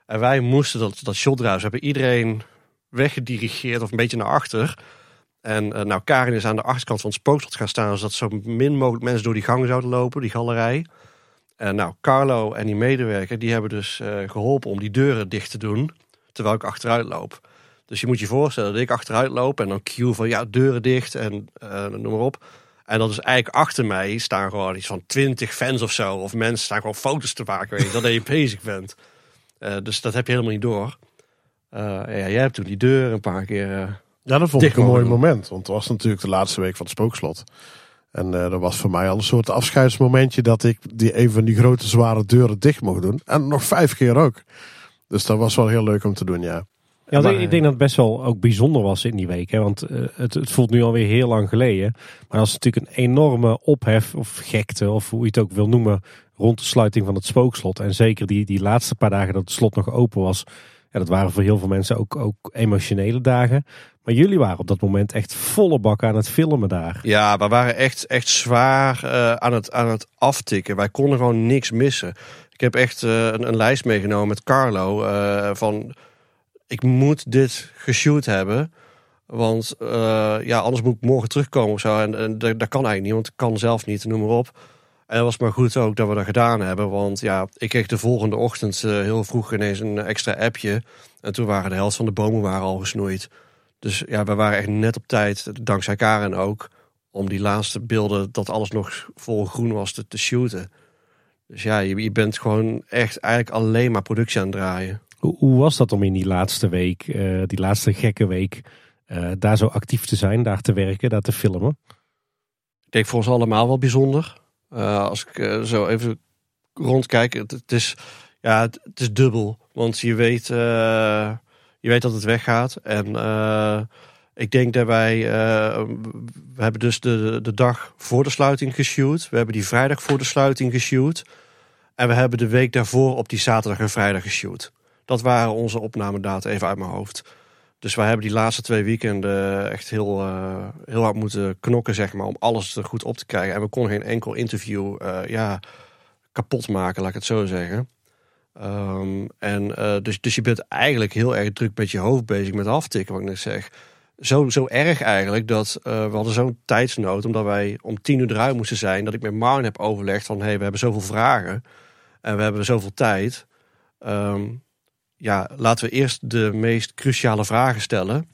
En wij moesten dat, dat shot draaien. Dus hebben iedereen weggedirigeerd of een beetje naar achter. En eh, nou, Karin is aan de achterkant van het spookslot gaan staan, zodat zo min mogelijk mensen door die gang zouden lopen, die galerij. En nou, Carlo en die medewerker, die hebben dus eh, geholpen om die deuren dicht te doen, terwijl ik achteruit loop. Dus je moet je voorstellen dat ik achteruit loop en dan cue van ja, deuren dicht en eh, noem maar op. En dat is eigenlijk achter mij staan gewoon iets van twintig fans of zo. Of mensen staan gewoon foto's te maken, weet je, dat je bezig bent. Eh, dus dat heb je helemaal niet door. Eh, ja, jij hebt toen die deur een paar keer eh, Ja, dat vond ik een mooi moment. Want het was natuurlijk de laatste week van het spookslot. En dat was voor mij al een soort afscheidsmomentje dat ik die een van die grote zware deuren dicht mocht doen. En nog vijf keer ook. Dus dat was wel heel leuk om te doen, ja. Ja, Maar, ik denk dat het best wel ook bijzonder was in die week. Hè? Want eh, het, het voelt nu alweer heel lang geleden. Maar dat is natuurlijk een enorme ophef of gekte, of hoe je het ook wil noemen, rond de sluiting van het spookslot. En zeker die, die laatste paar dagen dat het slot nog open was. Ja, dat waren voor heel veel mensen ook, ook emotionele dagen. Maar jullie waren op dat moment echt volle bak aan het filmen daar. Ja, we waren echt, echt zwaar eh, aan, het, aan het aftikken. Wij konden gewoon niks missen. Ik heb echt eh, een, een lijst meegenomen met Carlo. eh, van, ik moet dit geshoot hebben. Want eh, ja, anders moet ik morgen terugkomen of zo. En, en dat, dat kan eigenlijk niet, want ik kan zelf niet, noem maar op. En het was maar goed ook dat we dat gedaan hebben. Want ja, ik kreeg de volgende ochtend eh, heel vroeg ineens een extra appje. En toen waren de helft van de bomen waren al gesnoeid. Dus ja, we waren echt net op tijd, dankzij Karen ook, om die laatste beelden, dat alles nog vol groen was, te, te shooten. Dus ja, je, je bent gewoon echt eigenlijk alleen maar productie aan het draaien. Hoe, was dat om in die laatste week, eh, die laatste gekke week, eh, daar zo actief te zijn, daar te werken, daar te filmen? Ik denk voor ons allemaal wel bijzonder. Eh, als ik zo even rondkijk, het, het is, ja, het, is dubbel. Want je weet, je weet dat het weggaat. En ik denk dat wij, we hebben dus de, de dag voor de sluiting geshoot. We hebben die vrijdag voor de sluiting geshoot. En we hebben de week daarvoor op die zaterdag en vrijdag geshoot. Dat waren onze opnamedata even uit mijn hoofd. Dus wij hebben die laatste twee weekenden echt heel, eh, heel hard moeten knokken, zeg maar, om alles er goed op te krijgen. En we konden geen enkel interview eh, ja, kapot maken, laat ik het zo zeggen. Ehm, en eh, dus, dus je bent eigenlijk heel erg druk met je hoofd bezig met aftikken, wat ik net zeg. Zo, zo erg eigenlijk dat we hadden zo'n tijdsnood, omdat wij om tien uur eruit moesten zijn, dat ik met Marn heb overlegd van, hé, hey, we hebben zoveel vragen en we hebben zoveel tijd. Ehm, ja, laten we eerst de meest cruciale vragen stellen.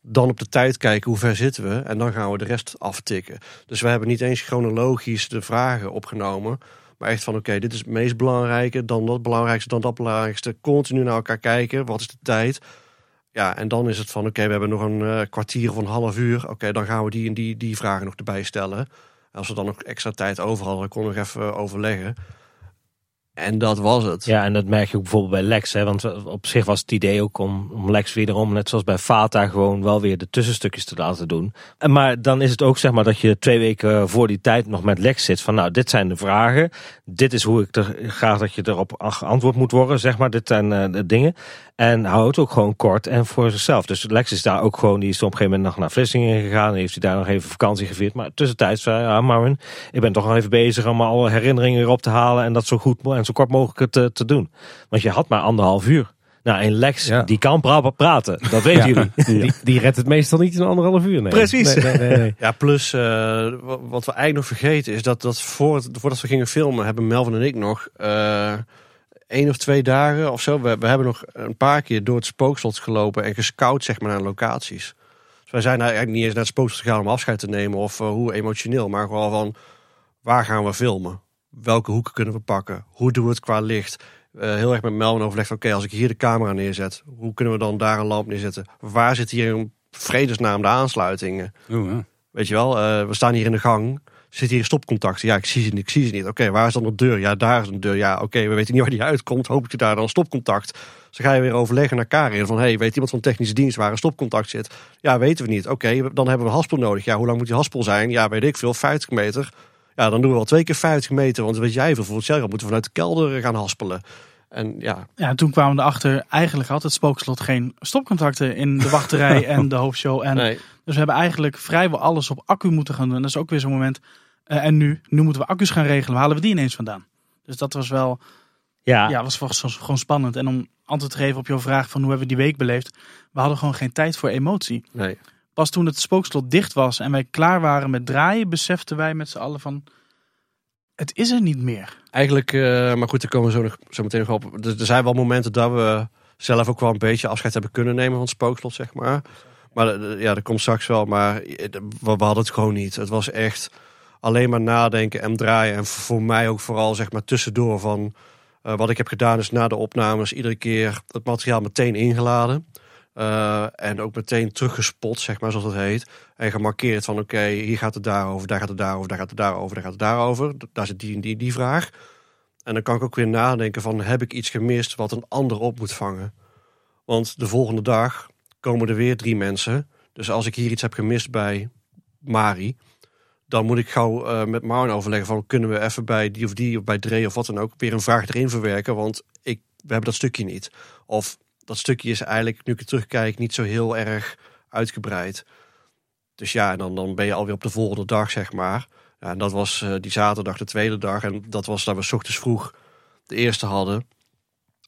Dan op de tijd kijken hoe ver zitten we. En dan gaan we de rest aftikken. Dus we hebben niet eens chronologisch de vragen opgenomen. Maar echt van oké, dit is het meest belangrijke. Dan dat belangrijkste, dan dat belangrijkste. Continu naar elkaar kijken. Wat is de tijd? Ja, en dan is het van oké, we hebben nog een eh, kwartier of een half uur. Oké, dan gaan we die en die, die vragen nog erbij stellen. En als we dan nog extra tijd over hadden, konden we nog even overleggen. En dat was het. Ja, en dat merk je ook bijvoorbeeld bij Lex. Hè? Want op zich was het idee ook om, om Lex wederom, net zoals bij Fata, gewoon wel weer de tussenstukjes te laten doen. En maar dan is het ook zeg maar dat je twee weken voor die tijd nog met Lex zit. Van nou, dit zijn de vragen. Dit is hoe ik er graag dat je erop geantwoord moet worden. Zeg maar, dit zijn eh, de dingen. En hou het ook gewoon kort en voor zichzelf. Dus Lex is daar ook gewoon, die is op een gegeven moment nog naar Vlissingen gegaan. En heeft hij daar nog even vakantie gevierd. Maar tussentijds zei ja Marvin, ik ben toch nog even bezig om alle herinneringen erop te halen. En dat zo goed mo- en zo kort mogelijk te, te doen. Want je had maar anderhalf uur. Nou, en Lex, Ja. die kan pra- praten. Dat weten jullie. Die, die redt het meestal niet in anderhalf uur. Nee. Precies. Nee, nee, nee, nee. Ja, plus eh, wa- wat we eigenlijk nog vergeten is dat, dat voor het- voordat we gingen filmen, hebben Melvin en ik nog eh één of twee dagen of zo. We, we hebben nog een paar keer door het spookslot gelopen en gescout zeg maar naar locaties. Dus wij zijn eigenlijk niet eens naar het spookslot gegaan om afscheid te nemen of eh, hoe emotioneel, maar gewoon van waar gaan we filmen? Welke hoeken kunnen we pakken? Hoe doen we het qua licht? Eh, heel erg met Melvin overlegd, oké, als ik hier de camera neerzet, hoe kunnen we dan daar een lamp neerzetten? Waar zit hier in vredesnaam de aansluitingen? Oeh, ja. Weet je wel, eh, we staan hier in de gang. Zit hier stopcontacten? Ja, ik zie ze niet. Ik zie ze niet. Oké, waar is dan de deur? Ja, daar is een deur. Ja, oké, we weten niet waar die uitkomt. Hoop je daar dan stopcontact. Dus dan ga je weer overleggen naar Karin. Van, hey, weet iemand van technische dienst waar een stopcontact zit? Ja, weten we niet. Oké, dan hebben we een haspel nodig. Ja, hoe lang moet die haspel zijn? Ja, weet ik veel, 50 meter. Ja, dan doen we wel twee keer 50 meter. Want weet jij veel, voor het moeten we vanuit de kelder gaan haspelen. En ja, Ja, en toen kwamen we erachter, eigenlijk had het spookslot geen stopcontacten in de wachterij en de hoofdshow. En nee. Dus we hebben eigenlijk vrijwel alles op accu moeten gaan doen. Dat is ook weer zo'n moment. Eh, en nu, nu moeten we accu's gaan regelen. Waar halen we die ineens vandaan? Dus dat was wel, Ja, ja, was wel zo- gewoon spannend. En om antwoord te geven op jouw vraag van hoe hebben we die week beleefd. We hadden gewoon geen tijd voor emotie. nee. Pas toen het spookslot dicht was en wij klaar waren met draaien, beseften wij met z'n allen van, het is er niet meer. Eigenlijk, eh, maar goed, daar komen we zo, nog, zo meteen nog op. Er, zijn wel momenten dat we zelf ook wel een beetje afscheid hebben kunnen nemen van het spookslot, zeg maar. Maar eh, ja, dat komt straks wel. Maar eh, we, hadden het gewoon niet. Het was echt alleen maar nadenken en draaien. En voor mij ook vooral, zeg maar, tussendoor van... wat ik heb gedaan is na de opnames iedere keer het materiaal meteen ingeladen. Eh, en ook meteen teruggespot, zeg maar, zoals dat heet. En gemarkeerd van, oké, hier gaat het daarover, daar gaat het daarover, daar gaat het daarover, daar gaat het daarover. Daar zit die en die, die vraag. En dan kan ik ook weer nadenken van, heb ik iets gemist wat een ander op moet vangen? Want de volgende dag komen er weer drie mensen. Dus als ik hier iets heb gemist bij Mari, dan moet ik gauw eh, met Marn overleggen van, kunnen we even bij die of die of bij Dre of wat dan ook weer een vraag erin verwerken? Want ik, we hebben dat stukje niet. Of dat stukje is eigenlijk, nu ik het terugkijk, niet zo heel erg uitgebreid. Dus ja, en dan, dan ben je alweer op de volgende dag, zeg maar. Ja, en dat was eh, die zaterdag de tweede dag. En dat was dat we 's ochtends vroeg de eerste hadden.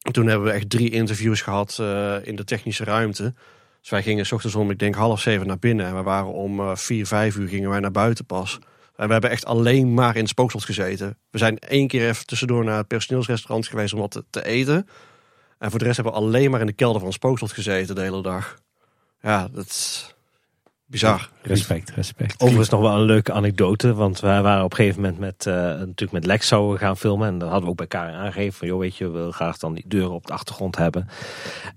En toen hebben we echt drie interviews gehad eh, in de technische ruimte. Dus wij gingen 's ochtends om, ik denk half zeven naar binnen. En we waren om eh, vier, vijf uur gingen wij naar buiten pas. En we hebben echt alleen maar in het spookslot gezeten. We zijn één keer even tussendoor naar het personeelsrestaurant geweest om wat te, te eten. En voor de rest hebben we alleen maar in de kelder van spookslot gezeten de hele dag. Ja, dat is bizar. Respect, respect. Overigens nog wel een leuke anekdote. Want wij waren op een gegeven moment met, eh, natuurlijk met Lex zouden gaan filmen. En dan hadden we ook bij Karen aangegeven van... joh, weet je, we willen graag dan die deuren op de achtergrond hebben.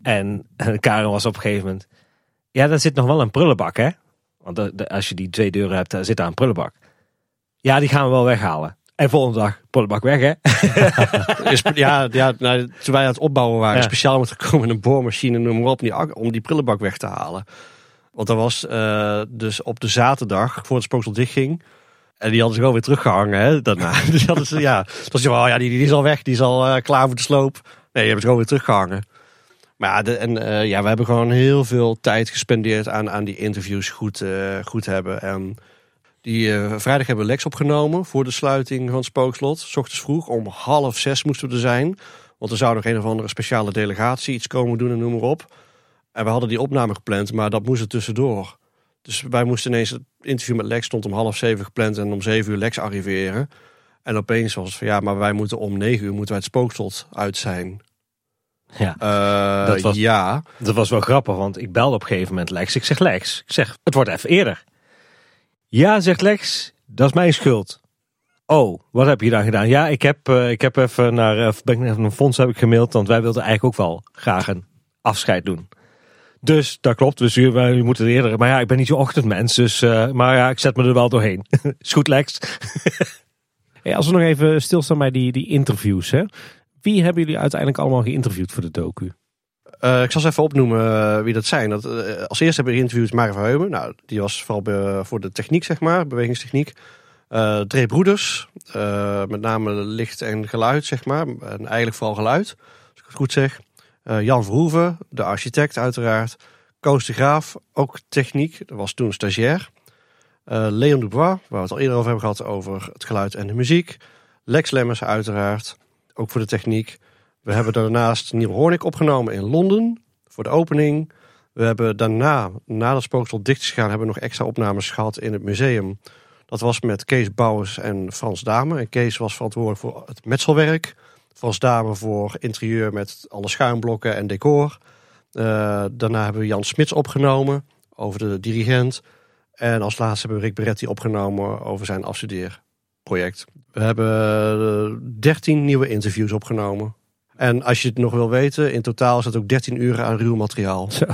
En Karen was op een gegeven moment... Ja, daar zit nog wel een prullenbak, hè? Want de- de- als je die twee deuren hebt, daar zit daar een prullenbak. Ja, die gaan we wel weghalen. En volgende dag, prullenbak weg, hè? Ja, ja nou, toen wij aan het opbouwen waren, Ja. speciaal met gekomen een boormachine noem maar op, om die, om die prullenbak weg te halen. Want dat was eh, dus op de zaterdag, voor het spookslot dichtging. En die hadden ze gewoon weer teruggehangen hè, daarna. dus hadden ze, ja, je van, oh ja, die, die is al weg, die is al eh, klaar voor de sloop. Nee, die hebben ze gewoon weer teruggehangen. Maar ja, de, en, eh, ja, we hebben gewoon heel veel tijd gespendeerd aan, aan die interviews goed, goed hebben. En die eh, vrijdag hebben we Lex opgenomen voor de sluiting van het spookslot. S ochtends vroeg, om half zes moesten we er zijn. Want er zou nog een of andere speciale delegatie iets komen doen en noem maar op. En we hadden die opname gepland, maar dat moest er tussendoor. Dus wij moesten ineens, het interview met Lex stond om half zeven gepland en om zeven uur Lex arriveren. En opeens was het van ja, maar wij moeten om negen uur moeten wij het spookslot uit zijn. Ja. Eh, Dat was- Ja, Dat was wel grappig, want ik belde op een gegeven moment Lex. Ik zeg Lex, ik zeg, het wordt even eerder. Ja, zegt Lex, dat is mijn schuld. Oh, wat heb je dan gedaan? Ja, ik heb, eh, ik heb even naar, eh, ben een fonds heb ik gemaild, want wij wilden eigenlijk ook wel graag een afscheid doen. Dus dat klopt, dus wij moeten eerder. Maar ja, ik ben niet zo'n ochtendmens, dus, eh, maar ja, ik zet me er wel doorheen. is goed, Lex. Als we nog even stilstaan bij die, die interviews. Hè? Wie hebben jullie uiteindelijk allemaal geïnterviewd voor de docu? Eh, ik zal eens even opnoemen eh, wie dat zijn. Dat, eh, als eerste hebben we geïnterviewd Mari van Heumen. Nou, die was vooral voor de techniek, zeg maar, bewegingstechniek. Eh Dre Broeders, met name licht en geluid, zeg maar. En eigenlijk vooral geluid, als ik het goed zeg. Jan Verhoeven, de architect uiteraard. Koos de Graaf, ook techniek, dat was toen stagiair. Leon Dubois, waar we het al eerder over hebben gehad, over het geluid en de muziek. Lex Lemmers uiteraard, ook voor de techniek. We hebben daarnaast Neil Hornick opgenomen in Londen voor de opening. We hebben daarna, na het spookslot dicht is gegaan, hebben we nog extra opnames gehad in het museum. Dat was met Kees Bouwers en Frans Dame. En Kees was verantwoordelijk voor het metselwerk. Frans Dame voor interieur met alle schuimblokken en decor. Eh, daarna hebben we Jan Smits opgenomen over de dirigent. En als laatste hebben we Rick Beretti opgenomen over zijn afstudeerproject. We hebben 13 nieuwe interviews opgenomen. En als je het nog wil weten, in totaal is het ook 13 uur aan ruw materiaal. Zo.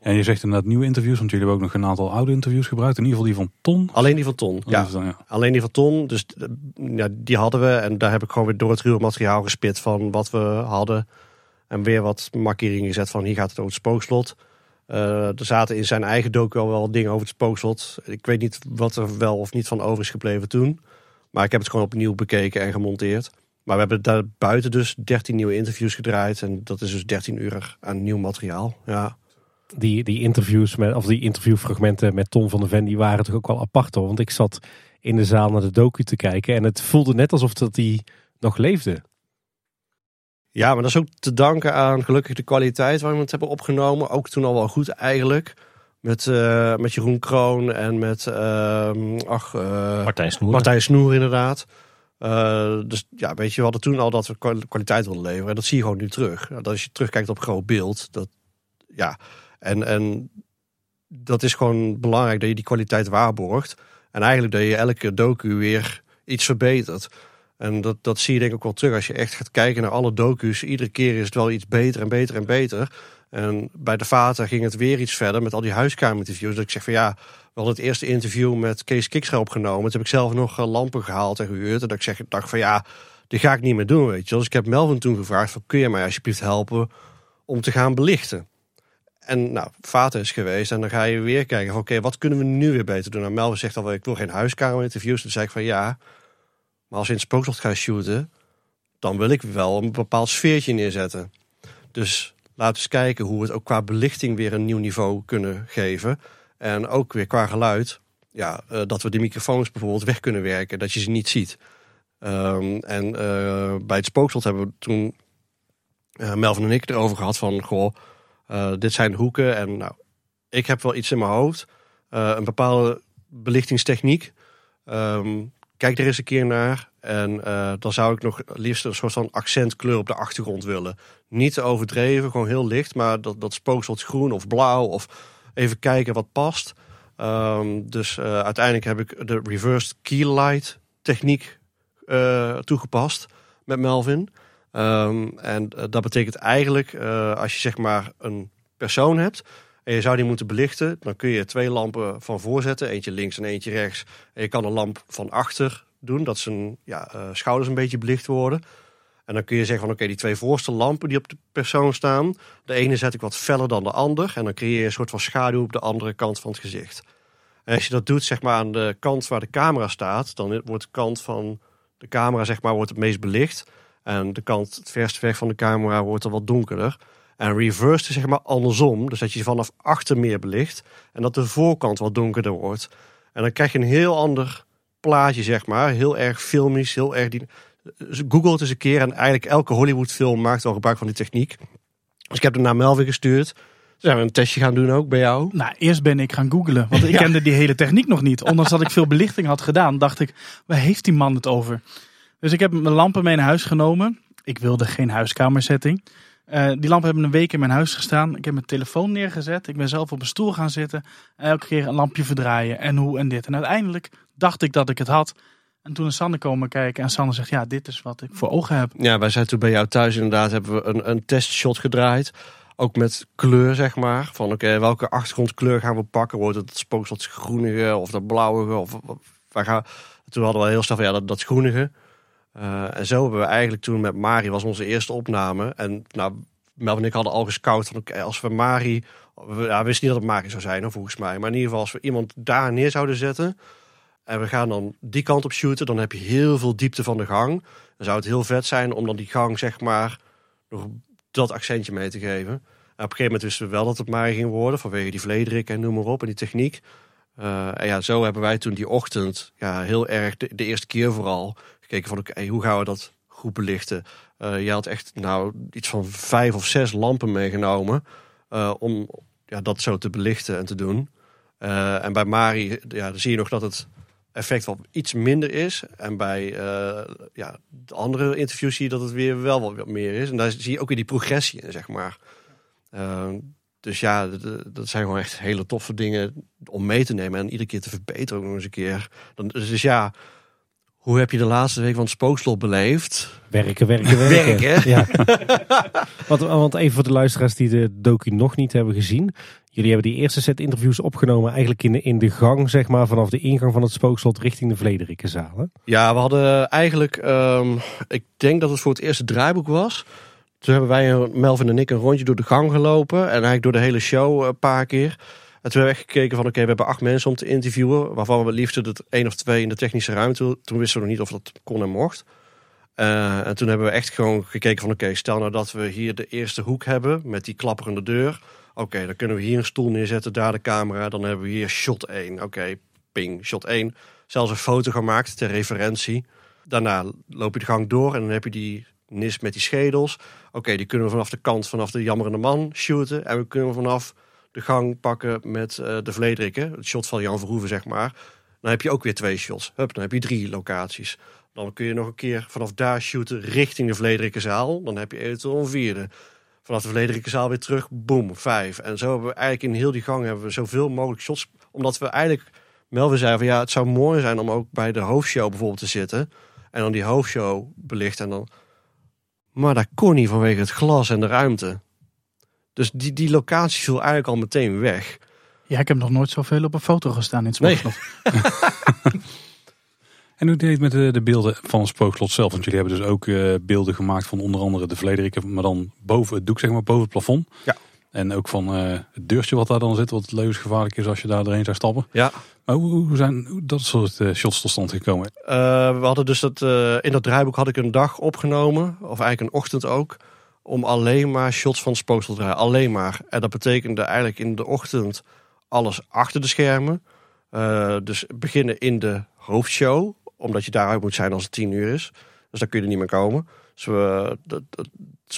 En je zegt inderdaad nieuwe interviews, want jullie hebben ook nog een aantal oude interviews gebruikt. In ieder geval die van Ton. Alleen die van Ton. Dat Ja, dan, ja. alleen die van Ton. Dus eh, ja, die hadden we. En daar heb ik gewoon weer door het ruwe materiaal gespit van wat we hadden. En weer wat markeringen gezet van hier gaat het over het spookslot. Eh, er zaten in zijn eigen docu al wel dingen over het spookslot. Ik weet niet wat er wel of niet van over is gebleven toen. Maar ik heb het gewoon opnieuw bekeken en gemonteerd. Maar we hebben daar buiten dus 13 nieuwe interviews gedraaid. En dat is dus 13 uur aan nieuw materiaal. Ja. Die, die interviews met, of die interviewfragmenten met Tom van der Ven, die waren toch ook wel apart hoor. Want ik zat in de zaal naar de docu te kijken en het voelde net alsof dat die nog leefde. Ja, maar dat is ook te danken aan gelukkig de kwaliteit waarin we het hebben opgenomen. Ook toen al wel goed eigenlijk. Met, eh, met Jeroen Kroon en met ehm, ach, eh, Martijn Snoer. Martijn Snoer inderdaad. Eh, dus ja, weet je, we hadden toen al dat we kwa- kwaliteit wilden leveren. En dat zie je gewoon nu terug. Dat als je terugkijkt op groot beeld. Dat, ja, en, en dat is gewoon belangrijk dat je die kwaliteit waarborgt. En eigenlijk dat je elke docu weer iets verbetert. En dat, dat zie je denk ik ook wel terug als je echt gaat kijken naar alle docu's. Iedere keer is het wel iets beter en beter en beter. En bij de Vater ging het weer iets verder met al die huiskamer-interviews. Dat ik zeg van ja, we hadden het eerste interview met Kees Kikstra opgenomen. Toen heb ik zelf nog eh, lampen gehaald en gehuurd. En dat ik zeg, dacht van ja, die ga ik niet meer doen, weet je. Dus ik heb Melvin toen gevraagd van kun je mij alsjeblieft helpen om te gaan belichten. En nou, Vater is geweest en dan ga je weer kijken van oké, wat kunnen we nu weer beter doen? Nou, Melvin zegt al, ik wil geen huiskamer-interviews. Dan zei ik van ja, maar als we in het spookslot gaan shooten, dan wil ik wel een bepaald sfeertje neerzetten. Dus laten we eens kijken hoe we het ook qua belichting weer een nieuw niveau kunnen geven. En ook weer qua geluid. Ja, eh, dat we de microfoons bijvoorbeeld weg kunnen werken, dat je ze niet ziet. Ehm, en eh, bij het spookslot hebben we toen uh, Melvin en ik erover gehad van, goh, eh, dit zijn hoeken. En nou, ik heb wel iets in mijn hoofd. Eh, een bepaalde belichtingstechniek. Ehm, kijk er eens een keer naar. En eh, dan zou ik nog liefst een soort van accentkleur op de achtergrond willen. Niet overdreven, gewoon heel licht. Maar dat, dat spookslot groen of blauw. Of even kijken wat past. Ehm, dus uiteindelijk heb ik de reversed key light techniek toegepast met Melvin. Ehm, en dat betekent eigenlijk, als je zeg maar een persoon hebt en je zou die moeten belichten, dan kun je twee lampen van voorzetten, eentje links en eentje rechts. En je kan een lamp van achter doen, dat zijn ja, schouders een beetje belicht worden. En dan kun je zeggen van oké, die twee voorste lampen die op de persoon staan, de ene zet ik wat feller dan de ander. En dan creëer je een soort van schaduw op de andere kant van het gezicht. En als je dat doet zeg maar aan de kant waar de camera staat, dan wordt de kant van de camera zeg maar wordt het meest belicht. En de kant het verste weg van de camera wordt er wat donkerder. En reverse is zeg maar andersom. Dus dat je vanaf achter meer belicht. En dat de voorkant wat donkerder wordt. En dan krijg je een heel ander plaatje, zeg maar. Heel erg filmisch, heel erg... Die... Google het eens een keer. En eigenlijk elke Hollywood film maakt wel gebruik van die techniek. Dus ik heb er naar Melvin gestuurd. Zijn we een testje gaan doen ook bij jou? Nou, eerst ben ik gaan googlen. Want ik Ja. kende die hele techniek nog niet. Ondanks dat ik veel belichting had gedaan, dacht ik, waar heeft die man het over? Dus ik heb mijn lampen mee naar huis genomen. Ik wilde geen huiskamersetting. Eh, die lampen hebben een week in mijn huis gestaan. Ik heb mijn telefoon neergezet. Ik ben zelf op een stoel gaan zitten. En elke keer een lampje verdraaien. En hoe en dit. En uiteindelijk dacht ik dat ik het had. En toen is Sanne komen kijken. En Sanne zegt, ja, dit is wat ik voor ogen heb. Ja, wij zijn toen bij jou thuis inderdaad hebben we een, een testshot gedraaid. Ook met kleur, zeg maar. Van oké, welke achtergrondkleur gaan we pakken? Wordt het spookslot groenige of dat blauwige? Of, waar gaan... Toen hadden we heel snel van ja, dat, dat groenige. Eh, en zo hebben we eigenlijk toen met Mari, was onze eerste opname. En nou, Mel en ik hadden al gescout van oké, als we Mari... We, wisten niet dat het Mari zou zijn, volgens mij. Maar in ieder geval, als we iemand daar neer zouden zetten... En we gaan dan die kant op shooten, dan heb je heel veel diepte van de gang. Dan zou het heel vet zijn om dan die gang, zeg maar, nog dat accentje mee te geven. En op een gegeven moment wisten we wel dat het Mari ging worden, vanwege die vlederik en noem maar op, en die techniek. Eh, en ja, zo hebben wij toen die ochtend, ja, heel erg, de, eerste keer vooral, gekeken van, oké, hoe gaan we dat goed belichten? Eh, je had echt, nou, iets van vijf of zes lampen meegenomen, eh, om ja, dat zo te belichten en te doen. En bij Mari, ja, dan zie je nog dat het effect wel iets minder is. En bij eh, ja, de andere interviews zie je dat het weer wel wat wat meer is. En daar zie je ook weer die progressie in, zeg maar. Eh, dus ja, dat zijn gewoon echt hele toffe dingen om mee te nemen en iedere keer te verbeteren ook nog eens een keer. Dan, dus ja, hoe heb je de laatste week van het spookslot beleefd? Werken, werken, werken. Werken. Ja. want, want even voor de luisteraars die de docu nog niet hebben gezien. Jullie hebben die eerste set interviews opgenomen eigenlijk in de, in de gang, zeg maar, vanaf de ingang van het spookslot richting de Vlederikenzaal. hè? Ja, we hadden eigenlijk, ehm, ik denk dat het voor het eerste draaiboek was. Toen hebben wij, Melvin en ik, een rondje door de gang gelopen. En eigenlijk door de hele show een paar keer. En toen hebben we gekeken van, oké, we hebben acht mensen om te interviewen. Waarvan we het liefst één of twee in de technische ruimte. Toen wisten we nog niet of dat kon en mocht. Eh, en toen hebben we echt gewoon gekeken van, oké, stel nou dat we hier de eerste hoek hebben met die klapperende deur. Oké, dan kunnen we hier een stoel neerzetten, daar de camera. Dan hebben we hier shot 1. Oké, ping, shot 1. Zelfs een foto gemaakt ter referentie. Daarna loop je de gang door en dan heb je die nis met die schedels. Oké, die kunnen we vanaf de kant, vanaf de jammerende man shooten. En we kunnen vanaf de gang pakken met eh, de Vlederikken. Het shot van Jan Verhoeven, zeg maar. Dan heb je ook weer twee shots. Hup, dan heb je drie locaties. Dan kun je nog een keer vanaf daar shooten richting de Vlederikkenzaal. Dan heb je eventueel een vierde. Vanaf de Vlederikkenzaal weer terug, boom, vijf. En zo hebben we eigenlijk in heel die gang hebben we zoveel mogelijk shots. Omdat we eigenlijk, Melvin zei van ja, het zou mooi zijn om ook bij de hoofdshow bijvoorbeeld te zitten. En dan die hoofdshow belichten en dan... Maar dat kon niet vanwege het glas en de ruimte. Dus die, die locatie viel eigenlijk al meteen weg. Ja, ik heb nog nooit zoveel op een foto gestaan in het Nee. En hoe deed het met de, de beelden van het spookslot zelf? Want jullie hebben dus ook eh, beelden gemaakt van onder andere de Vlederiken, maar dan boven het doek, zeg maar, boven het plafond. Ja. En ook van eh, het deurtje wat daar dan zit, wat levensgevaarlijk is als je daar doorheen zou stappen. Ja. Maar hoe, hoe zijn hoe dat soort eh, shots tot stand gekomen? We hadden dus dat, in dat draaiboek had ik een dag opgenomen, of eigenlijk een ochtend ook, om alleen maar shots van het spookslot te draaien. Alleen maar. En dat betekende eigenlijk in de ochtend alles achter de schermen. Dus beginnen in de hoofdshow, omdat je daaruit moet zijn als het tien uur is. Dus dan kun je er niet meer komen. Dus we, dat,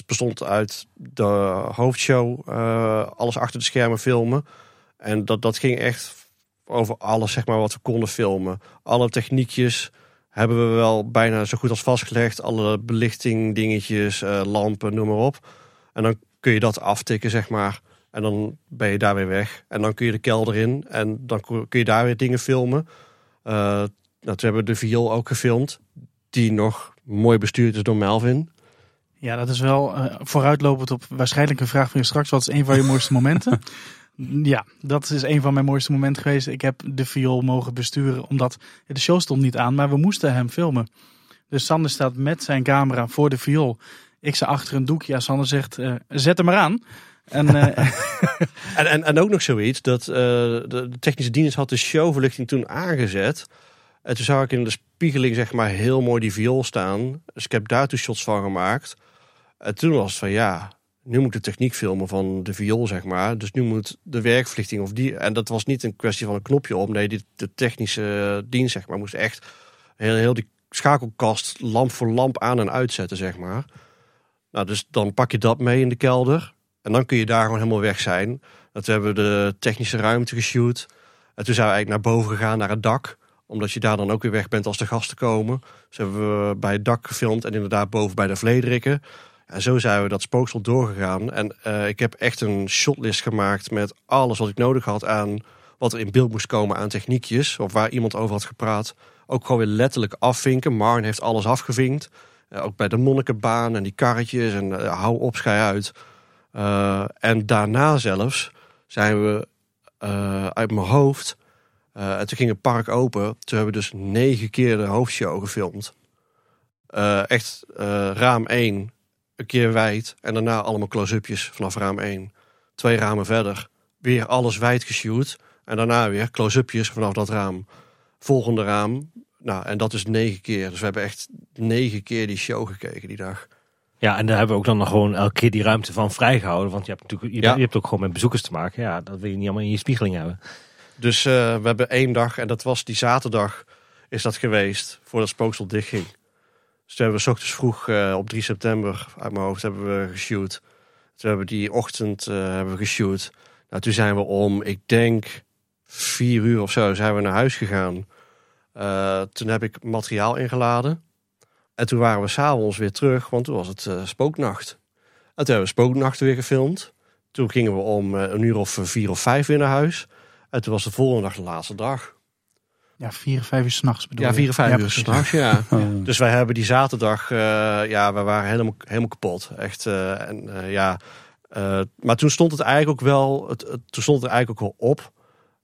bestond uit de hoofdshow, eh, alles achter de schermen filmen. En dat, dat ging echt over alles zeg maar, wat we konden filmen. Alle techniekjes hebben we wel bijna zo goed als vastgelegd. Alle belichting, dingetjes, eh, lampen, noem maar op. En dan kun je dat aftikken, zeg maar. En dan ben je daar weer weg. En dan kun je de kelder in. En dan kun je daar weer dingen filmen. Eh, toen hebben de viool ook gefilmd. Die nog mooi bestuurd is door Melvin. Ja, dat is wel eh, vooruitlopend op waarschijnlijk een vraag van je straks. Wat is een van je mooiste momenten? Ja, dat is een van mijn mooiste momenten geweest. Ik heb de viool mogen besturen, omdat de show stond niet aan, maar we moesten hem filmen. Dus Sander staat met zijn camera voor de viool. Ik sta achter een doekje. Ja, Sander zegt, eh, zet hem maar aan. En eh, En, en, en ook nog zoiets, dat de, de technische dienst had de showverlichting toen aangezet. En toen zag ik in de spiegeling zeg maar heel mooi die viool staan. Dus ik heb daar toen shots van gemaakt. En toen was het van ja, nu moet de techniek filmen van de viool zeg maar. Dus nu moet de werkverlichting of die... En dat was niet een kwestie van een knopje op. Nee, die, de technische dienst zeg maar moest echt heel, heel die schakelkast lamp voor lamp aan en uitzetten zeg maar. Nou, dus dan pak je dat mee in de kelder. En dan kun je daar gewoon helemaal weg zijn. Dat hebben we de technische ruimte geshoot. En toen zijn we eigenlijk naar boven gegaan, naar het dak. Omdat je daar dan ook weer weg bent als de gasten komen. Dus hebben we bij het dak gefilmd en inderdaad boven bij de Vlederikken. En zo zijn we dat spooksel doorgegaan. En eh, ik heb echt een shotlist gemaakt met alles wat ik nodig had aan wat er in beeld moest komen aan techniekjes. Of waar iemand over had gepraat. Ook gewoon weer letterlijk afvinken. Marn heeft alles afgevinkt. Eh, ook bij de monnikenbaan en die karretjes en eh, hou op, schij uit. En daarna zelfs zijn we uit mijn hoofd. Eh, en toen ging het park open. Toen hebben we dus negen keer de hoofdshow gefilmd. Eh, echt eh, raam 1, een keer wijd. En daarna allemaal close-upjes vanaf raam 1. Twee ramen verder. Weer alles wijd geshoot. En daarna weer close-upjes vanaf dat raam. Volgende raam. Nou, en dat is negen keer. Dus we hebben echt negen keer die show gekeken die dag. Ja, en daar hebben we ook dan nog gewoon elke keer die ruimte van vrijgehouden. Want je hebt natuurlijk je, Ja. je hebt ook gewoon met bezoekers te maken. Ja, dat wil je niet allemaal in je spiegeling hebben. Dus eh, we hebben één dag, en dat was die zaterdag, is dat geweest, voordat Spooksel dichtging. Dus toen hebben we ochtends vroeg eh, op 3 september, uit mijn hoofd, hebben we geshoot. Toen hebben we die ochtend eh, hebben we geshoot. Nou, toen zijn we om, ik denk, vier uur of zo, zijn we naar huis gegaan. Toen heb ik materiaal ingeladen. En toen waren we s'avonds weer terug, want toen was het spooknacht. En toen hebben we spooknacht weer gefilmd. Toen gingen we om een uur of vier of vijf weer naar huis. En toen was de volgende dag de laatste dag. ja, vier, vijf uur s'nachts bedoel Ja, je? vier of vijf uur s'nachts, ja. Oh. Dus wij hebben die zaterdag, eh, ja, we waren helemaal, helemaal kapot. Echt, eh, en eh, ja. eh, maar toen stond het eigenlijk ook wel, het, het- toen stond het eigenlijk ook wel op.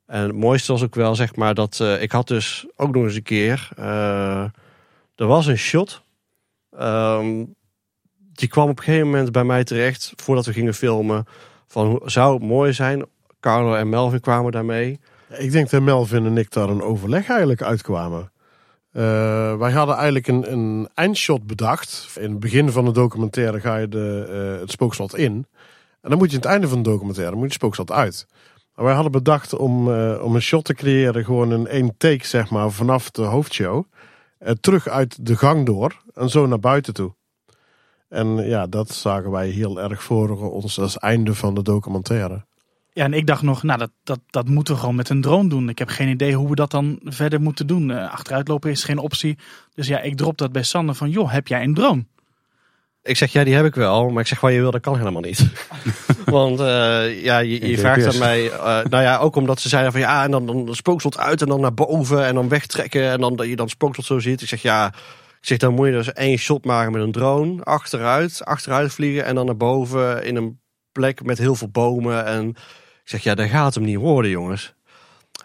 En het mooiste was ook wel, zeg maar, dat eh, ik had dus ook nog eens een keer, eh, er was een shot. Ehm, die kwam op een gegeven moment bij mij terecht, voordat we gingen filmen. Van, hoe- zou het mooi zijn? Carlo en Melvin kwamen daarmee. Ik denk dat Melvin en ik daar een overleg eigenlijk uitkwamen. Eh, wij hadden eigenlijk een, een eindshot bedacht. In het begin van de documentaire ga je de, eh, het spookslot in. En dan moet je aan het einde van de documentaire moet je spookslot uit. Maar wij hadden bedacht om, eh, om een shot te creëren, gewoon een één take zeg maar, vanaf de hoofdshow. Terug uit de gang door en zo naar buiten toe. En ja, dat zagen wij heel erg voor ons als einde van de documentaire. Ja, en ik dacht nog, nou, dat, dat, dat moeten we gewoon met een drone doen. Ik heb geen idee hoe we dat dan verder moeten doen. Eh, achteruitlopen is geen optie. Dus ja, ik drop dat bij Sander van, joh, heb jij een drone? Ik zeg, ja, die heb ik wel. Maar ik zeg, waar je wil, dat kan helemaal niet. Want eh, ja, je, je vraagt aan mij... eh, nou ja, ook omdat ze zeiden van ja, en dan, dan de spookslot uit en dan naar boven en dan wegtrekken. En dan dat je dan spookslot zo ziet. Ik zeg, ja, ik zeg, dan moet je dus één shot maken met een drone. Achteruit, achteruit vliegen en dan naar boven in een plek met heel veel bomen. En ik zeg, ja, dat gaat hem niet worden, jongens.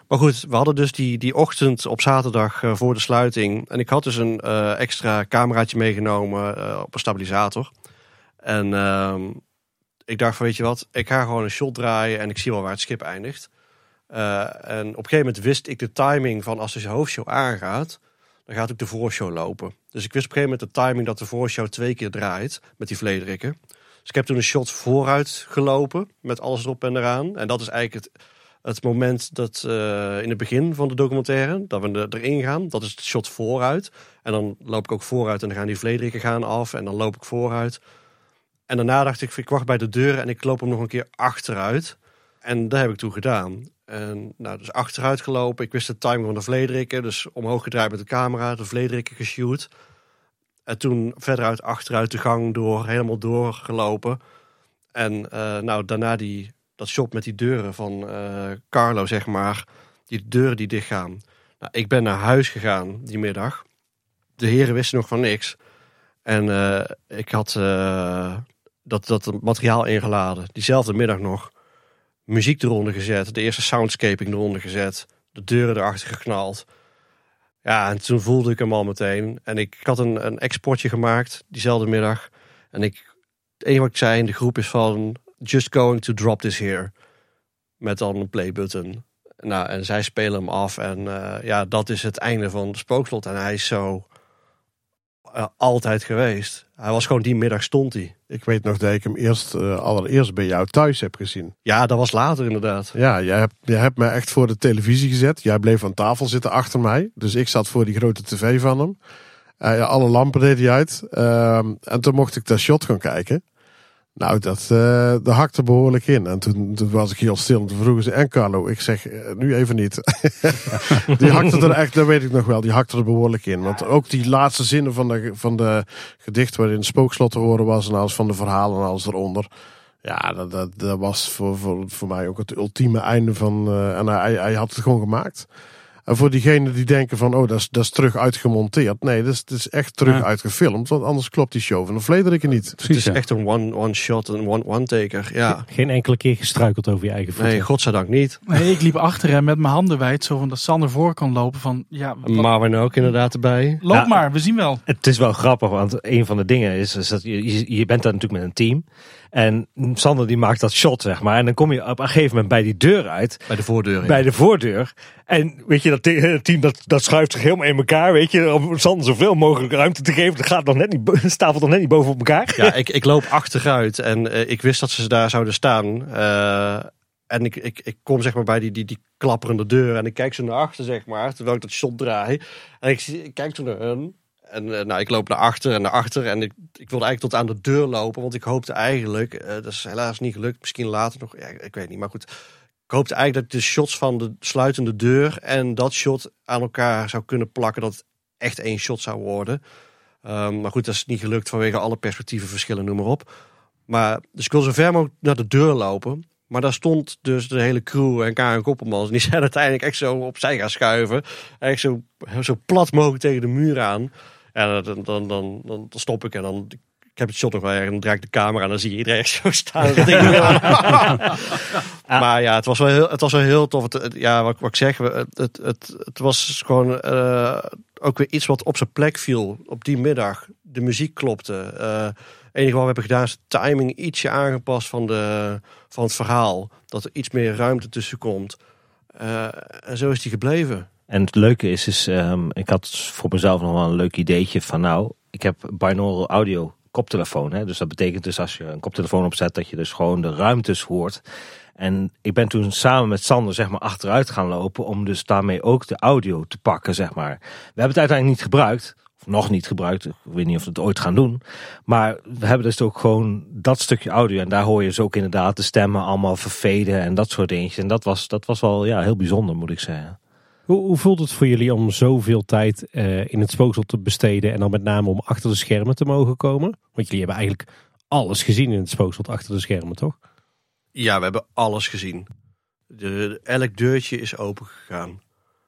Maar goed, we hadden dus die, die ochtend op zaterdag eh, voor de sluiting. En ik had dus een eh, extra cameraatje meegenomen eh, op een stabilisator. En ehm, ik dacht van, weet je wat, ik ga gewoon een shot draaien en ik zie wel waar het schip eindigt. En op een gegeven moment wist ik de timing van als de hoofdshow aangaat, dan gaat ook de voorshow lopen. Dus ik wist op een gegeven moment de timing dat de voorshow twee keer draait met die vlederikken. Dus ik heb toen een shot vooruit gelopen met alles erop en eraan. En dat is eigenlijk het, het moment dat eh, in het begin van de documentaire, dat we er- erin gaan, dat is het shot vooruit. En dan loop ik ook vooruit en dan gaan die vlederikken gaan af en dan loop ik vooruit. En daarna dacht ik, ik wacht bij de deur en ik loop hem nog een keer achteruit. En dat heb ik toen gedaan. En nou, dus achteruit gelopen. Ik wist de timing van de vlederikken. Dus omhoog gedraaid met de camera, de vlederikken geshoot. En toen verder uit achteruit de gang door, helemaal doorgelopen. En eh, nou, daarna die, dat shot met die deuren van eh, Carlo, zeg maar. Die deuren die dichtgaan. Nou, ik ben naar huis gegaan die middag. De heren wisten nog van niks. En eh, ik had dat, dat materiaal ingeladen. Diezelfde middag nog muziek eronder gezet. De eerste soundscaping eronder gezet. De deuren erachter geknald. Ja, en toen voelde ik hem al meteen. En ik, had een, een exportje gemaakt diezelfde middag. En ik, het enige wat ik zei in de groep is van... Just going to drop this here. Met dan een playbutton. Nou, en zij spelen hem af. En eh, ja, dat is het einde van de spookslot. En hij is zo eh, altijd geweest. Hij was gewoon die middag stond hij. Ik weet nog dat ik hem eerst, eh, allereerst bij jou thuis heb gezien. Ja, dat was later inderdaad. Ja, jij hebt, jij hebt me echt voor de televisie gezet. Jij bleef aan tafel zitten achter mij. Dus ik zat voor die grote tv van hem. Eh, alle lampen deed hij uit. Ehm, en toen mocht ik dat shot gaan kijken. Nou, dat, dat hakte behoorlijk in. En toen, toen was ik heel stil. En toen vroegen ze, en Carlo? Ik zeg, eh, nu even niet. die hakte er echt, dat weet ik nog wel, die hakte er behoorlijk in. Want ook die laatste zinnen van de, van de gedicht waarin spookslot te horen was... en alles van de verhalen en alles eronder... Ja, dat, dat, dat was voor, voor, voor mij ook het ultieme einde van. eh, en hij, hij had het gewoon gemaakt. En voor diegenen die denken van, oh, dat is, dat is terug uitgemonteerd. Nee, dat is, dat is echt terug Ja. uitgefilmd. Want anders klopt die show van de Vlederiken niet. Het is ja. echt een one, one shot, een one, one taker. Ja, Geen enkele keer gestruikeld over je eigen voeten. nee, godzijdank niet. Nee, ik liep achter hem met mijn handen wijd, zo van dat Sander voor kan lopen. Van ja, Marvin ook inderdaad erbij. loop Ja. maar, we zien wel. Het is wel grappig, want een van de dingen is, is dat je, je, je bent daar natuurlijk met een team. En Sander die maakt dat shot, zeg maar. En dan kom je op een gegeven moment bij die deur uit. Bij de voordeur. ja. bij de voordeur. En weet je, dat team dat, dat schuift zich helemaal in elkaar. Weet je, om Sander zoveel mogelijk ruimte te geven. Dat gaat nog net niet, stapelt nog net niet boven op elkaar. Ja, ik, ik loop achteruit en eh, ik wist dat ze daar zouden staan. Eh, en ik, ik, ik kom zeg maar bij die, die, die klapperende deur en ik kijk zo naar achter, zeg maar, terwijl ik dat shot draai. En ik, kijk zo naar hun. En eh, nou, ik loop naar achter en naar achter. En ik, ik wilde eigenlijk tot aan de deur lopen, want ik hoopte eigenlijk, eh, dat is helaas niet gelukt, misschien later nog, ja, ik weet niet, maar goed. Ik hoopte eigenlijk dat de shots van de sluitende deur en dat shot aan elkaar zou kunnen plakken, dat echt één shot zou worden. Ehm, maar goed, dat is niet gelukt vanwege alle perspectieven verschillen, noem maar op. Maar, dus ik wil zo ver mogelijk naar de deur lopen. Maar daar stond dus de hele crew en Karen Koppelmans. En die zijn uiteindelijk echt zo opzij gaan schuiven. Echt zo, zo plat mogelijk tegen de muur aan. En dan, dan, dan, dan, stop ik en dan... Ik heb het shot nog wel erg en dan draai ik de camera en dan zie je iedereen echt zo staan. Dat ding maar ja, het was wel heel, het was wel heel tof. Het, het- ja, wat, wat ik zeg, het, het, het, het was gewoon eh, ook weer iets wat op zijn plek viel op die middag. De muziek klopte. Eh, het enige wat we hebben gedaan is de timing ietsje aangepast van, de, van het verhaal. Dat er iets meer ruimte tussen komt. Eh, en zo is die gebleven. En het leuke is, is ehm, ik had voor mezelf nog wel een leuk ideetje van nou, ik heb binaural audio koptelefoon. Hè? Dus dat betekent dus als je een koptelefoon opzet, dat je dus gewoon de ruimtes hoort. En ik ben toen samen met Sander zeg maar achteruit gaan lopen om dus daarmee ook de audio te pakken zeg maar. We hebben het uiteindelijk niet gebruikt. Of nog niet gebruikt. Ik weet niet of we het ooit gaan doen. Maar we hebben dus ook gewoon dat stukje audio. En daar hoor je dus ook inderdaad de stemmen allemaal verveden en dat soort dingetjes. En dat was, dat was wel ja, heel bijzonder moet ik zeggen. Hoe, hoe voelt het voor jullie om zoveel tijd eh, in het spooksel te besteden en dan met name om achter de schermen te mogen komen? Want jullie hebben eigenlijk alles gezien in het spooksel achter de schermen, toch? Ja, we hebben alles gezien. De, elk deurtje is open gegaan.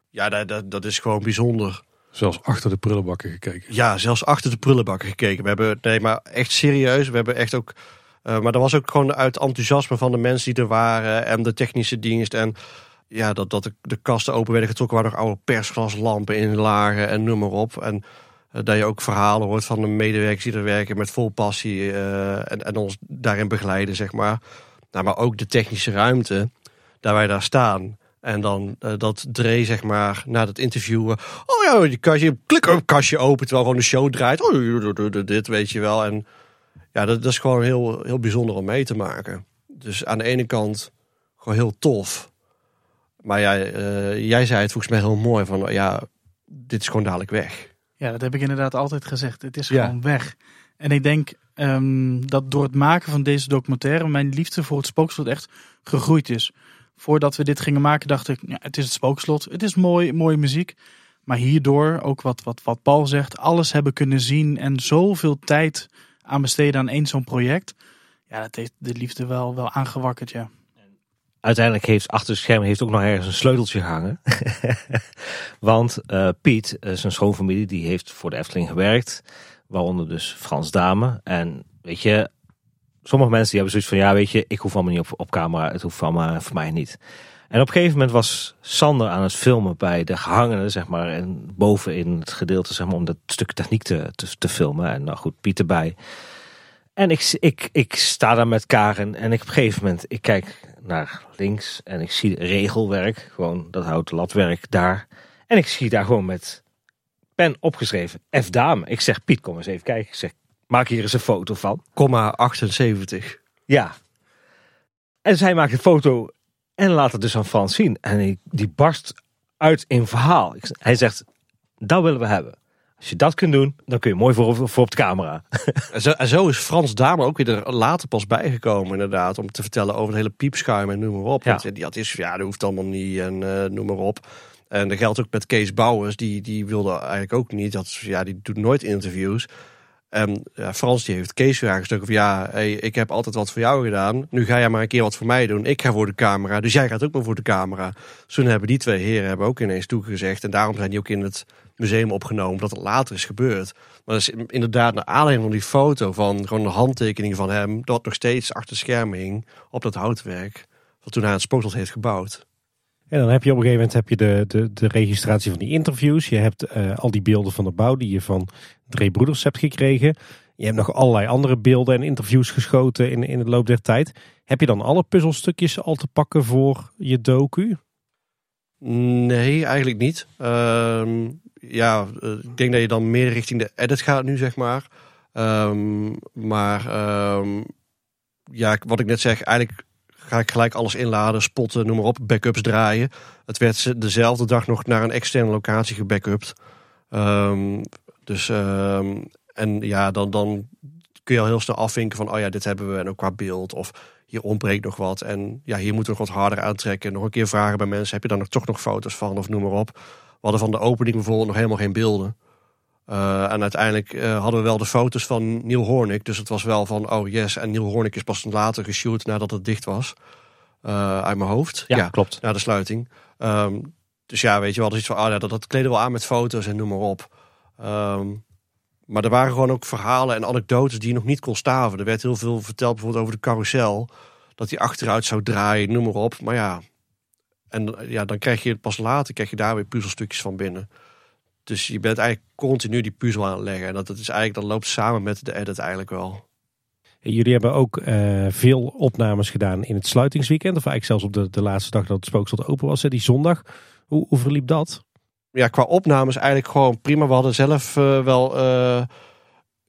Ja, dat, dat, dat is gewoon bijzonder. Zelfs achter de prullenbakken gekeken. Ja, zelfs achter de prullenbakken gekeken. We hebben, nee, maar echt serieus. We hebben echt ook Eh, maar dat was ook gewoon uit enthousiasme van de mensen die er waren en de technische dienst. En ja, dat, dat de, de kasten open werden getrokken waar nog oude persglaslampen in lagen en noem maar op. En eh, dat je ook verhalen hoort van de medewerkers die er werken met vol passie eh, en, en ons daarin begeleiden, zeg maar. Nou, maar ook de technische ruimte, daar wij daar staan. En dan eh, dat Dre, zeg maar, na dat interview. eh, oh ja, die kastje, klik kastje open terwijl gewoon de show draait. Oh, dit weet je wel. En ja, dat, dat is gewoon heel, heel bijzonder om mee te maken. Dus aan de ene kant gewoon heel tof. Maar ja, eh, jij zei het volgens mij heel mooi van ja, dit is gewoon dadelijk weg. Ja, dat heb ik inderdaad altijd gezegd. Het is Ja. gewoon weg. En ik denk ehm, dat door het maken van deze documentaire mijn liefde voor het spookslot echt gegroeid is. Voordat we dit gingen maken dacht ik, ja, het is het spookslot. Het is mooi, mooie muziek. Maar hierdoor, ook wat, wat, wat Paul zegt, alles hebben kunnen zien en zoveel tijd aan besteden aan één zo'n project. Ja, dat heeft de liefde wel, wel aangewakkerd, ja. Uiteindelijk heeft achter het scherm heeft ook nog ergens een sleuteltje gehangen. Want eh, Piet, eh, zijn schoonfamilie, die heeft voor de Efteling gewerkt. Waaronder dus Frans Dame. En weet je, sommige mensen die hebben zoiets van... Ja, weet je, ik hoef allemaal niet op, op camera. Het hoeft allemaal voor mij niet. En op een gegeven moment was Sander aan het filmen bij de gehangenen, zeg maar. En boven in het gedeelte, zeg maar, om dat stuk techniek te, te, te filmen. En nou goed, Piet erbij. En ik, ik, ik sta daar met Karen en ik op een gegeven moment, ik kijk naar links en ik zie regelwerk, gewoon dat houten latwerk daar. En ik zie daar gewoon met pen opgeschreven, F dame. Ik zeg, Piet, kom eens even kijken. Ik zeg, maak hier eens een foto van. Komma 78. Ja. En zij maakt een foto en laat het dus aan Frans zien. En die, barst uit in verhaal. Hij zegt, dat willen we hebben. Als je dat kunt doen, dan kun je mooi voor, voor op de camera. En zo, en zo is Frans Dame ook weer er later pas bijgekomen, inderdaad. Om te vertellen over het hele piepschuim en noem maar op. Ja. Want die had is, ja, dat hoeft allemaal niet en eh, noem maar op. En dat geldt ook met Kees Bouwers. Die, die wilde eigenlijk ook niet. Dat, ja, die doet nooit interviews. En ja, Frans die heeft Kees weer aangestoken van ja, hey, ik heb altijd wat voor jou gedaan. Nu ga jij maar een keer wat voor mij doen. Ik ga voor de camera, dus jij gaat ook maar voor de camera. Dus toen hebben die twee heren hebben ook ineens toegezegd. En daarom zijn die ook in het museum opgenomen, omdat het later is gebeurd. Maar dat is inderdaad naar aanleiding van die foto van gewoon een handtekening van hem, dat nog steeds achter schermen hing op dat houtwerk. Wat toen hij het spookslot heeft gebouwd. En dan heb je op een gegeven moment heb je de, de, de registratie van die interviews. Je hebt eh, al die beelden van de bouw die je van Dre Broeders hebt gekregen. Je hebt nog allerlei andere beelden en interviews geschoten in, in de loop der tijd. Heb je dan alle puzzelstukjes al te pakken voor je docu? Nee, eigenlijk niet. Ehm, ja, eh, ik denk dat je dan meer richting de edit gaat nu, zeg maar. Ehm, maar ehm, ja, wat ik net zeg, eigenlijk ga ik gelijk alles inladen, spotten, noem maar op, backups draaien. Het werd ze- dezelfde dag nog naar een externe locatie gebackupt. Dus, en ja, dan, dan kun je al heel snel afvinken van, oh ja, dit hebben we en ook qua beeld. Of hier ontbreekt nog wat. En ja, hier moeten we nog wat harder aantrekken. Nog een keer vragen bij mensen, heb je daar nog toch nog foto's van of noem maar op. We hadden van de opening bijvoorbeeld nog helemaal geen beelden. Eh, en uiteindelijk eh, hadden we wel de foto's van Neil Hornick. Dus het was wel van, oh yes. En Neil Hornick is pas later geshoot nadat het dicht was. Eh, uit mijn hoofd. Ja, klopt. Na de sluiting. Ehm, dus ja, weet je wel, dus iets van, oh ja, dat, dat kleden we wel aan met foto's en noem maar op. Ehm, maar er waren gewoon ook verhalen en anekdotes die nog niet kon staven. Er werd heel veel verteld bijvoorbeeld over de carousel. Dat die achteruit zou draaien, noem maar op. Maar ja, en ja, dan krijg je pas later krijg je daar weer puzzelstukjes van binnen. Dus je bent eigenlijk continu die puzzel aan het leggen. En dat, dat is eigenlijk, dat loopt samen met de edit eigenlijk wel. Jullie hebben ook eh, veel opnames gedaan in het sluitingsweekend. Of eigenlijk zelfs op de, de laatste dag dat het spookslot open was, die zondag. Hoe, hoe verliep dat? Ja, qua opnames eigenlijk gewoon prima. We hadden zelf eh, wel. eh,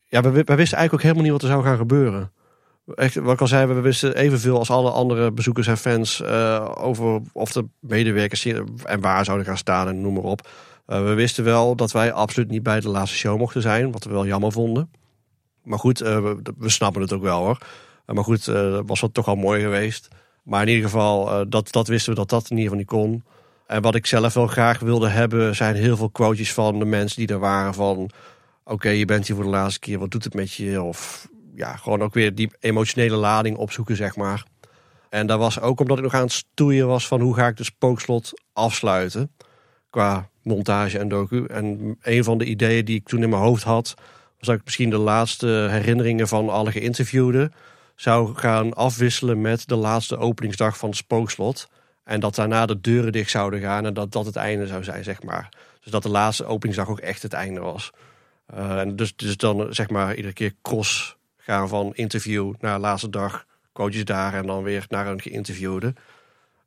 ja, we, we wisten eigenlijk ook helemaal niet wat er zou gaan gebeuren. Echt, wat ik al zei, we wisten evenveel als alle andere bezoekers en fans eh, over of de medewerkers en waar zouden gaan staan en noem maar op. We wisten wel dat wij absoluut niet bij de laatste show mochten zijn, wat we wel jammer vonden. Maar goed, we, we snappen het ook wel hoor. Maar goed, dat was wel toch al mooi geweest. Maar in ieder geval, dat, dat wisten we dat dat in ieder geval niet kon. En wat ik zelf wel graag wilde hebben, zijn heel veel quotejes van de mensen die er waren. Van, oké, je bent hier voor de laatste keer, wat doet het met je? Of ja, gewoon ook weer die emotionele lading opzoeken, zeg maar. En dat was ook omdat ik nog aan het stoeien was van hoe ga ik de spookslot afsluiten. Qua montage en docu. En een van de ideeën die ik toen in mijn hoofd had, was dat ik misschien de laatste herinneringen van alle geïnterviewden zou gaan afwisselen met de laatste openingsdag van het spookslot. En dat daarna de deuren dicht zouden gaan en dat dat het einde zou zijn, zeg maar. Dus dat de laatste openingsdag ook echt het einde was. Uh, en dus, dus dan zeg maar iedere keer cross gaan van interview naar laatste dag, coaches daar en dan weer naar een geïnterviewde.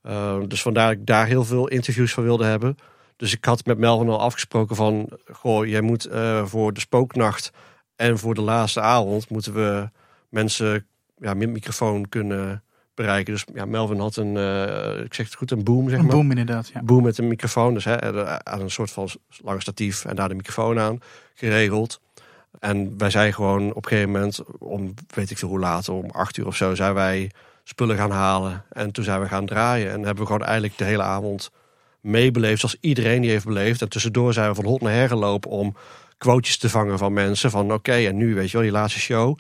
Uh, dus vandaar dat ik daar heel veel interviews van wilde hebben. Dus ik had met Melvin al afgesproken van, goh, jij moet voor de spooknacht en voor de laatste avond moeten we mensen ja, met microfoon kunnen bereiken. Dus ja, Melvin had een, uh, ik zeg het goed, een boom zeg Een maar. boom inderdaad, ja. Boom met een microfoon, dus hè, aan een soort van lange statief en daar de microfoon aan geregeld. En wij zijn gewoon op een gegeven moment, om weet ik veel hoe laat, om acht uur of zo, zijn wij spullen gaan halen. En toen zijn we gaan draaien. En hebben we gewoon eigenlijk de hele avond meebeleefd, zoals iedereen die heeft beleefd. En tussendoor zijn we van hot naar her gelopen om quotejes te vangen van mensen. Van oké, en nu weet je wel, die laatste show.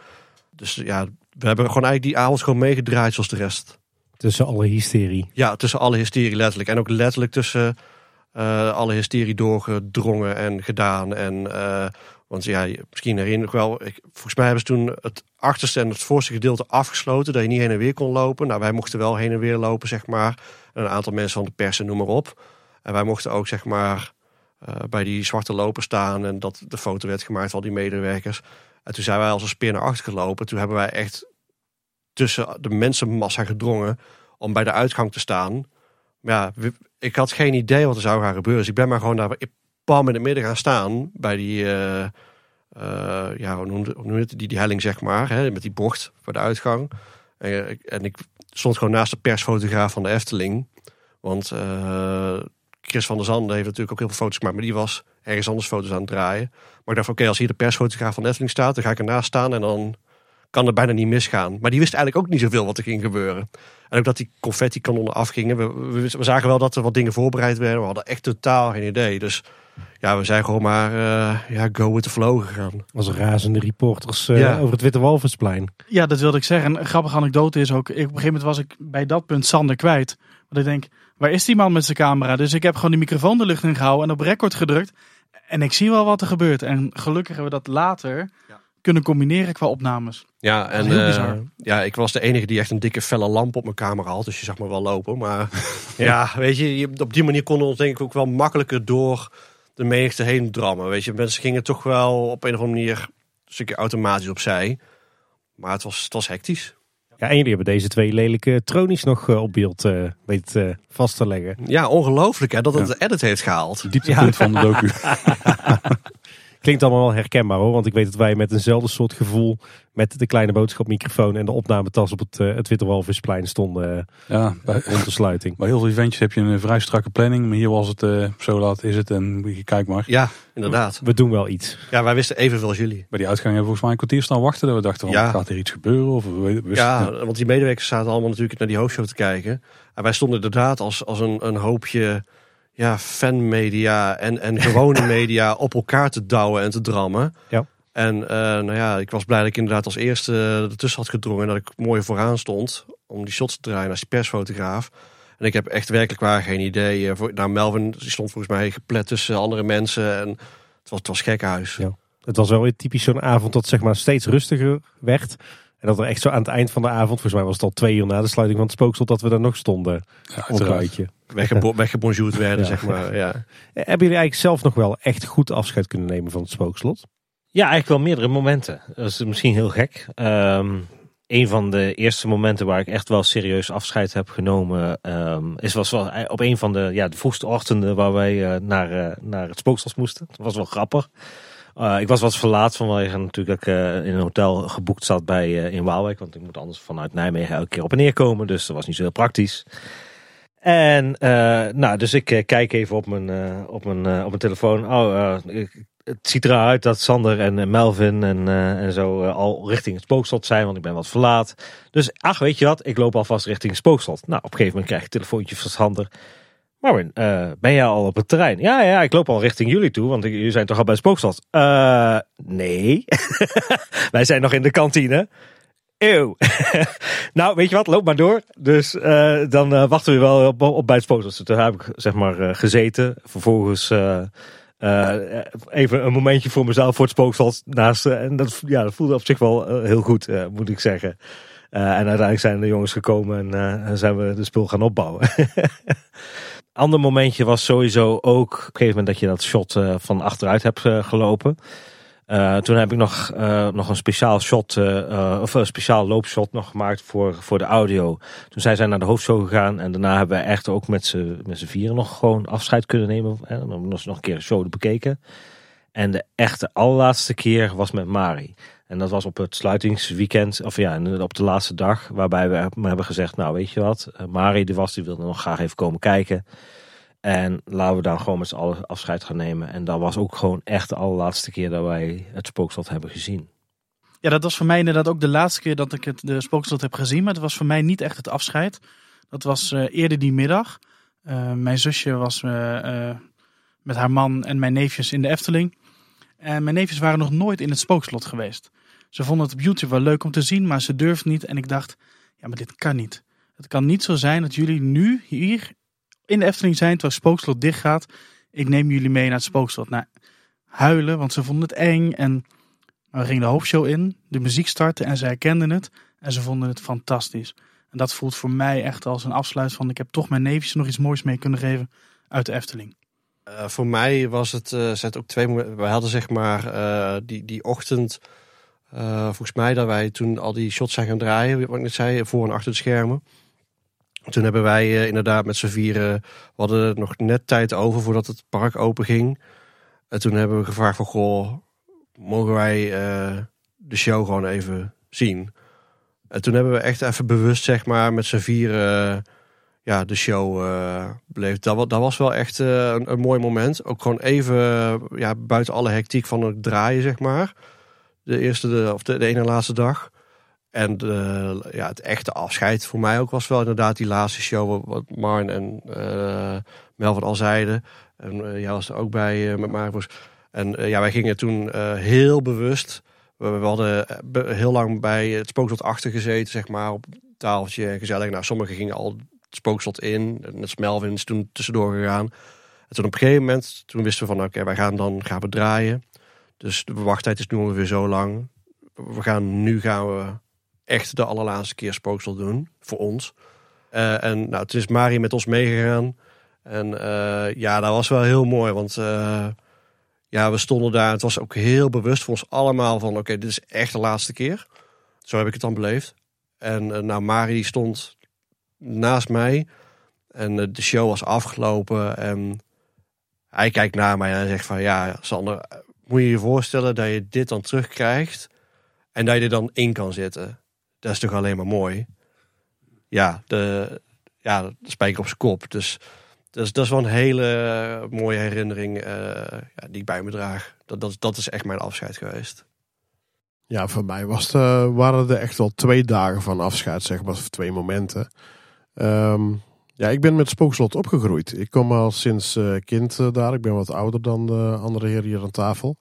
Dus ja, we hebben gewoon eigenlijk die avond gewoon meegedraaid zoals de rest. Tussen alle hysterie. Ja, tussen alle hysterie letterlijk. En ook letterlijk tussen uh, alle hysterie doorgedrongen en gedaan. En uh, want ja, misschien herinner ik wel. Ik, volgens mij hebben ze toen het achterste en het voorste gedeelte afgesloten. Dat je niet heen en weer kon lopen. Nou, wij mochten wel heen en weer lopen, zeg maar. En een aantal mensen van de pers en noem maar op. En wij mochten ook, zeg maar, uh, bij die zwarte loper staan. En dat de foto werd gemaakt van al die medewerkers. En toen zijn wij als een speer naar achter gelopen. Toen hebben wij echt tussen de mensenmassa gedrongen om bij de uitgang te staan. Maar ja, ik had geen idee wat er zou gaan gebeuren. Dus ik ben maar gewoon daar pam in het midden gaan staan. Bij die, uh, uh, ja, hoe hoe noemde het? Die, die helling zeg maar. Hè, met die bocht voor de uitgang. En, en ik stond gewoon naast de persfotograaf van de Efteling. Want Chris van der Zanden heeft natuurlijk ook heel veel foto's gemaakt. Maar die was ergens anders foto's aan het draaien. Maar ik dacht, oké, okay, als hier de persfotograaf van Efteling staat, dan ga ik ernaast staan en dan kan het bijna niet misgaan. Maar die wist eigenlijk ook niet zoveel wat er ging gebeuren. En ook dat die confetti kanonnen afgingen. We, we, we, zagen wel dat er wat dingen voorbereid werden. We hadden echt totaal geen idee. Dus ja, we zijn gewoon maar uh, ja, go with the flow gegaan. Als razende reporters uh, ja. over het Witte Walvisplein. Ja, dat wilde ik zeggen. Een grappige anekdote is ook, ik, op een gegeven moment was ik bij dat punt Sander kwijt. Want ik denk, waar is die man met zijn camera? Dus ik heb gewoon die microfoon de lucht in gehouden en op record gedrukt. En ik zie wel wat er gebeurt. En gelukkig hebben we dat later ja. kunnen combineren qua opnames. Ja, en uh, ja, ik was de enige die echt een dikke felle lamp op mijn camera had. Dus je zag me wel lopen. Maar ja, weet je, op die manier konden we ons denk ik ook wel makkelijker door de menigte heen drammen. Weet je, mensen gingen toch wel op een of andere manier een stukje automatisch opzij. Maar het was, het was hectisch. Ja, en jullie hebben deze twee lelijke tronies nog uh, op beeld uh, weten uh, vast te leggen. Ja, ongelooflijk hè, dat het ja. de edit heeft gehaald. Dieptepunt ja. van de docu. Klinkt allemaal wel herkenbaar hoor, want ik weet dat wij met eenzelfde soort gevoel met de kleine boodschapmicrofoon en de opnametas op het, uh, het Witte Walvisplein stonden ja, bij, rond de sluiting. Bij heel veel eventjes heb je een vrij strakke planning, maar hier was het uh, zo laat is het en kijk maar. Ja, inderdaad. We doen wel iets. Ja, wij wisten evenveel als jullie. Bij die uitgang hebben we volgens mij een kwartier staan wachten. Dat we dachten, van, Ja. gaat er iets gebeuren? Of we wisten, Ja, want die medewerkers zaten allemaal natuurlijk naar die hoofdshow te kijken. En wij stonden inderdaad als, als een, een hoopje ja, fanmedia en, en gewone media op elkaar te douwen en te drammen. Ja. En uh, nou ja, ik was blij dat ik inderdaad als eerste ertussen had gedrongen. En dat ik mooi vooraan stond om die shots te draaien als die persfotograaf. En ik heb echt werkelijk waar geen idee. Voor, nou, Melvin die stond volgens mij geplet tussen andere mensen. En het was, het was gekkenhuis. Ja. Het was wel weer typisch zo'n avond dat zeg maar steeds rustiger werd. En dat er echt zo aan het eind van de avond, volgens mij was het al twee uur na de sluiting van het spookslot, dat we daar nog stonden. Ja. Weggebo weggebonjourd werden, Ja. zeg maar. Ja. Hebben jullie eigenlijk zelf nog wel echt goed afscheid kunnen nemen van het spookslot? Ja, eigenlijk wel meerdere momenten. Dat is misschien heel gek. Ehm een van de eerste momenten waar ik echt wel serieus afscheid heb genomen, ehm, is was wel op een van de, ja, de vroegste ochtenden waar wij eh, naar, eh, naar het spookslot moesten. Dat was wel grappig. Eh, ik was wat verlaat vanwege natuurlijk dat eh, in een hotel geboekt zat bij, eh, in Waalwijk. Want ik moet anders vanuit Nijmegen elke keer op en neer komen. Dus dat was niet zo heel praktisch. En nou, dus ik kijk even op mijn, op mijn, op mijn telefoon. Oh, het ziet eruit dat Sander en Melvin en, en zo al richting het spookslot zijn. Want ik ben wat verlaat. Dus ach, weet je wat? Ik loop alvast richting het spookslot. Nou, op een gegeven moment krijg ik een telefoontje van Sander. Eh, ben jij al op het terrein? Ja, ja, ik loop al richting jullie toe, want jullie zijn toch al bij het spookslot? Eh, nee. Wij zijn nog in de kantine. Eeuw. nou, weet je wat, loop maar door. Dus eh, dan wachten we wel op, bij het spookslot. Dus daar heb ik zeg maar gezeten. Vervolgens even een momentje voor mezelf voor het spookslot naast. en dat, ja, dat voelde op zich wel heel goed, moet ik zeggen. En uiteindelijk zijn de jongens gekomen en en zijn we de spul gaan opbouwen. Ander momentje was sowieso ook op een gegeven moment dat je dat shot eh, van achteruit hebt eh, gelopen. Eh, toen heb ik nog, nog een speciaal shot, of een speciaal loopshot nog gemaakt voor, voor de audio. Toen zij zijn naar de hoofdshow gegaan en daarna hebben we echt ook met z'n vieren nog gewoon afscheid kunnen nemen. En dan hebben we nog een keer de show bekeken. En de echte allerlaatste keer was met Mari. En dat was op het sluitingsweekend, of ja, op de laatste dag, waarbij we hebben gezegd, nou weet je wat, eh, Mari die was, die wilde nog graag even komen kijken. En laten we dan gewoon met z'n allen afscheid gaan nemen. En dat was ook gewoon echt de allerlaatste keer dat wij het spookslot hebben gezien. Ja, dat was voor mij inderdaad ook de laatste keer dat ik het de spookslot heb gezien. Maar het was voor mij niet echt het afscheid. Dat was eh, eerder die middag. Eh, mijn zusje was met haar man en mijn neefjes in de Efteling. En mijn neefjes waren nog nooit in het spookslot geweest. Ze vonden het op YouTube wel leuk om te zien, maar ze durfden niet. En ik dacht, ja, maar dit kan niet. Het kan niet zo zijn dat jullie nu hier in de Efteling zijn terwijl spookslot dicht gaat. Ik neem jullie mee naar het spookslot. Nou, huilen, want ze vonden het eng. En we gingen de hoofdshow in, de muziek startte en ze herkenden het. En ze vonden het fantastisch. En dat voelt voor mij echt als een afsluit van... ik heb toch mijn neefjes nog iets moois mee kunnen geven uit de Efteling. Eh, voor mij was het, zet ook twee. Wij hadden zeg maar eh, die, die ochtend, eh, volgens mij dat wij toen al die shots zijn gaan draaien, wat ik net zei, voor en achter de schermen. Toen hebben wij eh, inderdaad met z'n vieren, we hadden nog net tijd over voordat het park open ging. En toen hebben we gevraagd van, goh, mogen wij eh, de show gewoon even zien? En toen hebben we echt even bewust, zeg maar, met z'n vieren ja, de show beleefd. Dat, wa- dat was wel echt een, een mooi moment. Ook gewoon even ja, buiten alle hectiek van het draaien, zeg maar. De eerste de, of de, de ene laatste dag. En de, ja, het echte afscheid voor mij ook was wel inderdaad die laatste show. wat- Marn en eh Melvin al zeiden. En eh, jij was er ook bij eh, met Marcus. En ja, wij gingen toen heel bewust. We, hadden heel lang bij het spookslot achter gezeten, zeg maar. Op een tafeltje gezellig. Nou, sommigen gingen al het spookslot in. Net Melvin is toen tussendoor gegaan. En toen op een gegeven moment, toen wisten we van oké, wij gaan dan gaan we draaien. Dus de wachttijd is nu ongeveer zo lang. We gaan, nu gaan we echt de allerlaatste keer spookslot doen. Voor ons. Eh, en nou, toen is Mari met ons meegegaan. En eh, ja, dat was wel heel mooi. Want eh, ja, we stonden daar. Het was ook heel bewust voor ons allemaal van oké, dit is echt de laatste keer. Zo heb ik het dan beleefd. En nou, Mari stond naast mij. En de show was afgelopen. En hij kijkt naar mij en hij zegt van ja, Sander, moet je je voorstellen dat je dit dan terugkrijgt. En dat je er dan in kan zitten. Dat is toch alleen maar mooi. Ja, de, ja, de spijker op zijn kop. Dus dat is, dat is wel een hele mooie herinnering eh, ja, die ik bij me draag. Dat, dat, dat is echt mijn afscheid geweest. Ja, voor mij was eh, waren er echt wel twee dagen van afscheid, zeg maar, of twee momenten. Ehm, ja, ik ben met Spookslot opgegroeid. Ik kom al sinds eh, kind eh, daar. Ik ben wat ouder dan de andere heren hier aan tafel.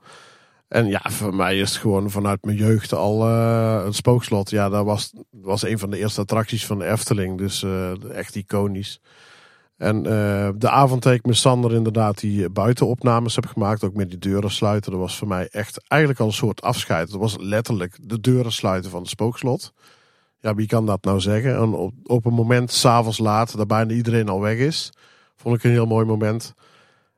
En ja, voor mij is het gewoon vanuit mijn jeugd al eh het Spookslot. Ja, dat was, was een van de eerste attracties van de Efteling. Dus echt iconisch. En de avond dat ik met Sander inderdaad die buitenopnames heb gemaakt, ook met die deuren sluiten, dat was voor mij echt eigenlijk al een soort afscheid. Dat was letterlijk de deuren sluiten van het spookslot. Ja, wie kan dat nou zeggen? En op, op een moment, s'avonds laat, dat bijna iedereen al weg is, vond ik een heel mooi moment.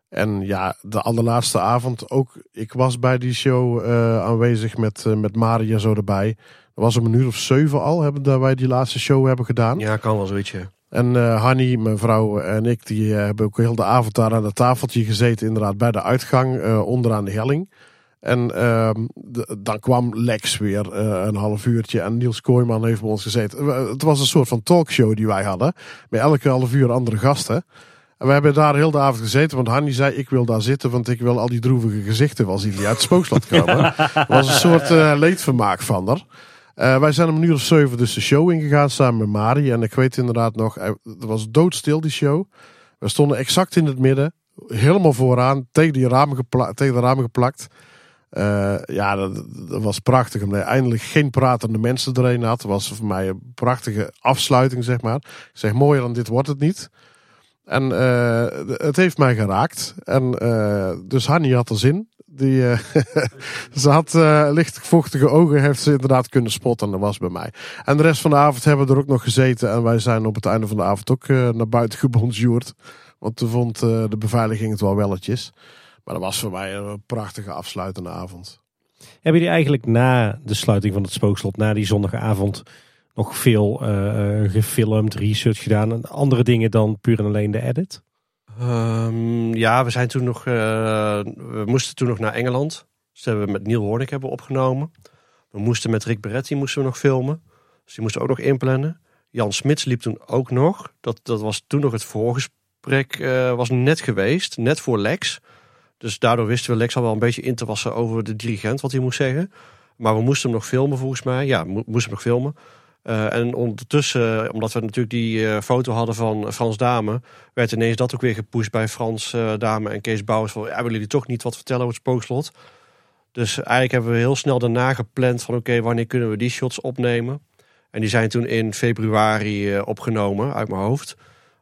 En ja, de allerlaatste avond ook. Ik was bij die show eh, aanwezig met, eh, met Maria zo erbij. Dat was om een uur of zeven al, hebben, dat wij die laatste show hebben gedaan. Ja, kan wel zoiets. En eh Hanny, mijn vrouw en ik, die hebben ook heel de avond daar aan het tafeltje gezeten. Inderdaad, bij de uitgang, onderaan de helling. En ehm, de- dan kwam Lex weer eh, een half uurtje. En Niels Kooijman heeft bij ons gezeten. Het was een soort van talkshow die wij hadden. Met elke half uur andere gasten. En we hebben daar heel de avond gezeten. Want Hanny zei, ik wil daar zitten. Want ik wil al die droevige gezichten wel zien die uit het spookslot komen. Het was een soort eh, leedvermaak van haar. Eh, wij zijn om een uur of zeven dus de show ingegaan samen met Mari. En ik weet inderdaad nog, het was doodstil die show. We stonden exact in het midden, helemaal vooraan, tegen, die ramen tegen de ramen geplakt. Eh, ja, dat, dat was prachtig. Omdat je eindelijk geen pratende mensen erheen had. Dat was voor mij een prachtige afsluiting, zeg maar. Ik zeg, mooier dan dit wordt het niet. En eh, het heeft mij geraakt. En eh, dus Hanny had er zin. Die, ze had licht vochtige ogen, heeft ze inderdaad kunnen spotten. En dat was bij mij. En de rest van de avond hebben we er ook nog gezeten. En wij zijn op het einde van de avond ook naar buiten gebonjourd. Want toen vond de beveiliging het wel welletjes. Maar dat was voor mij een prachtige afsluitende avond. Hebben jullie eigenlijk na de sluiting van het spookslot, na die zondagavond, nog veel eh, eh, gefilmd, research gedaan en andere dingen dan puur en alleen de edit? Ehm, ja, we zijn toen nog. eh, we moesten toen nog naar Engeland. Dus dat hebben we met Neil Hornick hebben opgenomen. We moesten met Rick Beretti moesten we nog filmen. Dus die moesten we ook nog inplannen. Jan Smits liep toen ook nog. Dat, dat was toen nog het voorgesprek. eh, was net geweest, net voor Lex. Dus daardoor wisten we Lex al wel een beetje in te wassen over de dirigent, wat hij moest zeggen. Maar we moesten hem nog filmen volgens mij. Ja, we mo- moesten hem nog filmen. Eh, en ondertussen, omdat we natuurlijk die eh, foto hadden van Frans Dame, werd ineens dat ook weer gepusht bij Frans eh, Dame en Kees Bouwers. Van, ja, willen jullie toch niet wat vertellen over het spookslot? Dus eigenlijk hebben we heel snel daarna gepland van oké, wanneer kunnen we die shots opnemen? En die zijn toen in februari eh, opgenomen, uit mijn hoofd.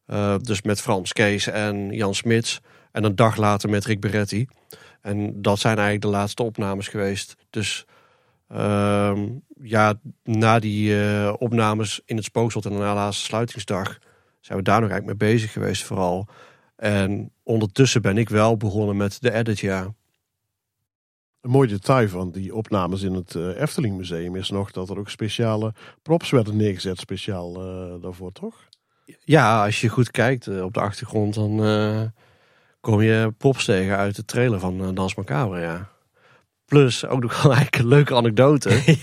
Eh, dus met Frans Kees en Jan Smits. En een dag later met Rick Beretti. En dat zijn eigenlijk de laatste opnames geweest. Dus ehm, ja, na die eh, opnames in het spookslot en na de laatste sluitingsdag zijn we daar nog eigenlijk mee bezig geweest vooral. En ondertussen ben ik wel begonnen met de edit, ja. Een mooi detail van die opnames in het eh, Efteling Museum is nog dat er ook speciale props werden neergezet, speciaal eh, daarvoor, toch? Ja, als je goed kijkt op de achtergrond, dan kom je props tegen uit de trailer van eh, Dans Macabre, ja. Plus ook nog wel eigenlijk een leuke anekdote.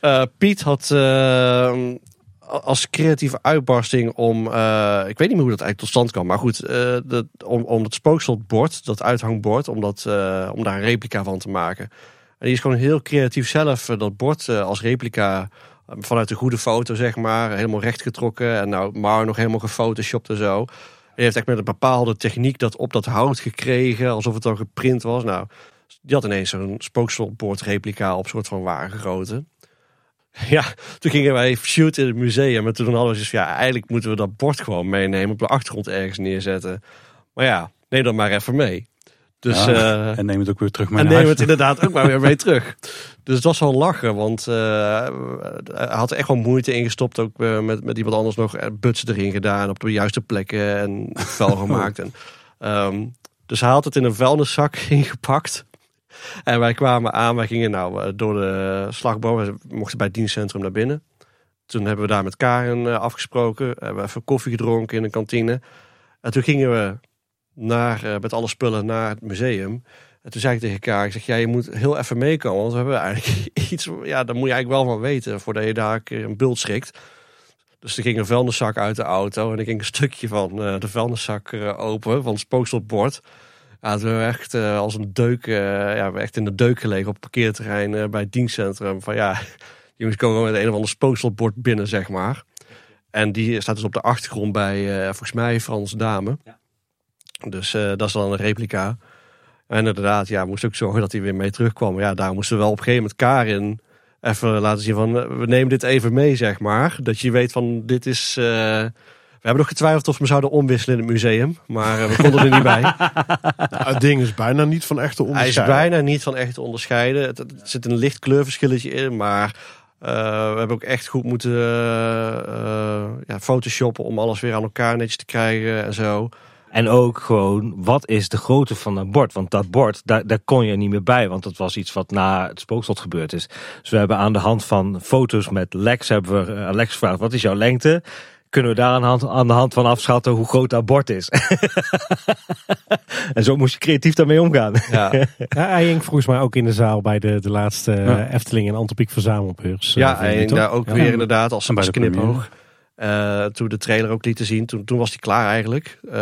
Eh, Piet had eh, als creatieve uitbarsting om, eh, ik weet niet meer hoe dat eigenlijk tot stand kwam, maar goed, om, om het spookslotbord, dat uithangbord, om, dat, om daar een replica van te maken. En die is gewoon heel creatief zelf dat bord als replica vanuit de goede foto, zeg maar, helemaal recht getrokken. En nou, maar nog helemaal gefotoshopt en zo. Hij heeft echt met een bepaalde techniek dat op dat hout gekregen, alsof het dan geprint was. Nou, die had ineens zo'n spookslotbord replica op soort van ware grootte. Ja, toen gingen wij shooten in het museum. En toen hadden we van, ja, eigenlijk moeten we dat bord gewoon meenemen. Op de achtergrond ergens neerzetten. Maar ja, neem dat maar even mee. Dus, Ja, eh, en neem het ook weer terug mee en neem het inderdaad ook maar weer mee terug. Dus het was wel lachen, want eh, hij had er echt wel moeite in gestopt. Ook eh, met, met iemand anders nog butsen erin gedaan op de juiste plekken en vuil gemaakt. En, ehm, dus hij had het in een vuilniszak ingepakt. En wij kwamen aan, wij gingen nou door de slagboom. We mochten bij het dienstcentrum naar binnen. Toen hebben we daar met Karen afgesproken. Hebben we even koffie gedronken in een kantine. En toen gingen we naar, eh, met alle spullen naar het museum. En toen zei ik tegen Karen, ik zeg, ja, je moet heel even meekomen. Want we hebben eigenlijk iets, ja, daar moet je eigenlijk wel van weten. Voordat je daar een bult schrikt. Dus er ging een vuilniszak uit de auto. En ik ging een stukje van eh, de vuilniszak eh, open, van het spookslotbord. Ja, toen hebben we echt als een deuk, ja, we echt in de deuk gelegen op het parkeerterrein bij het dienstcentrum. Van ja, jongens komen met een of ander spookslotbord binnen, zeg maar. En die staat dus op de achtergrond bij, volgens mij, Frans Dame. Dus eh, dat is dan een replica. En inderdaad, ja, we moesten ook zorgen dat hij weer mee terugkwam. Maar ja, daar moesten we wel op een gegeven moment Karin even laten zien van... eh, we nemen dit even mee, zeg maar. Dat je weet van, dit is... eh, we hebben nog getwijfeld of we hem zouden omwisselen in het museum. Maar we konden er niet bij. Nou, het ding is bijna niet van echte Hij is bijna niet van echt te onderscheiden. Het, het zit een licht kleurverschilletje in, maar we hebben ook echt goed moeten ja, photoshoppen om alles weer aan elkaar netjes te krijgen en zo. En ook gewoon, wat is de grootte van dat bord? Want dat bord, daar, daar kon je niet meer bij. Want dat was iets wat na het spookslot gebeurd is. Dus we hebben aan de hand van foto's met Lex, hebben we eh, aan Lex gevraagd, wat is jouw lengte? Kunnen we daar aan de hand, aan de hand van afschatten hoe groot dat bord is? en zo moest je creatief daarmee omgaan. Ja, Ja, hij hing volgens mij ook in de zaal bij de, de laatste eh, Ja. Efteling en Antropiek verzamelbeurs. eh, ja daar ook Ja. weer inderdaad als, En bij Eh, toen we de trailer ook lieten zien, toen, toen was die klaar eigenlijk. Eh,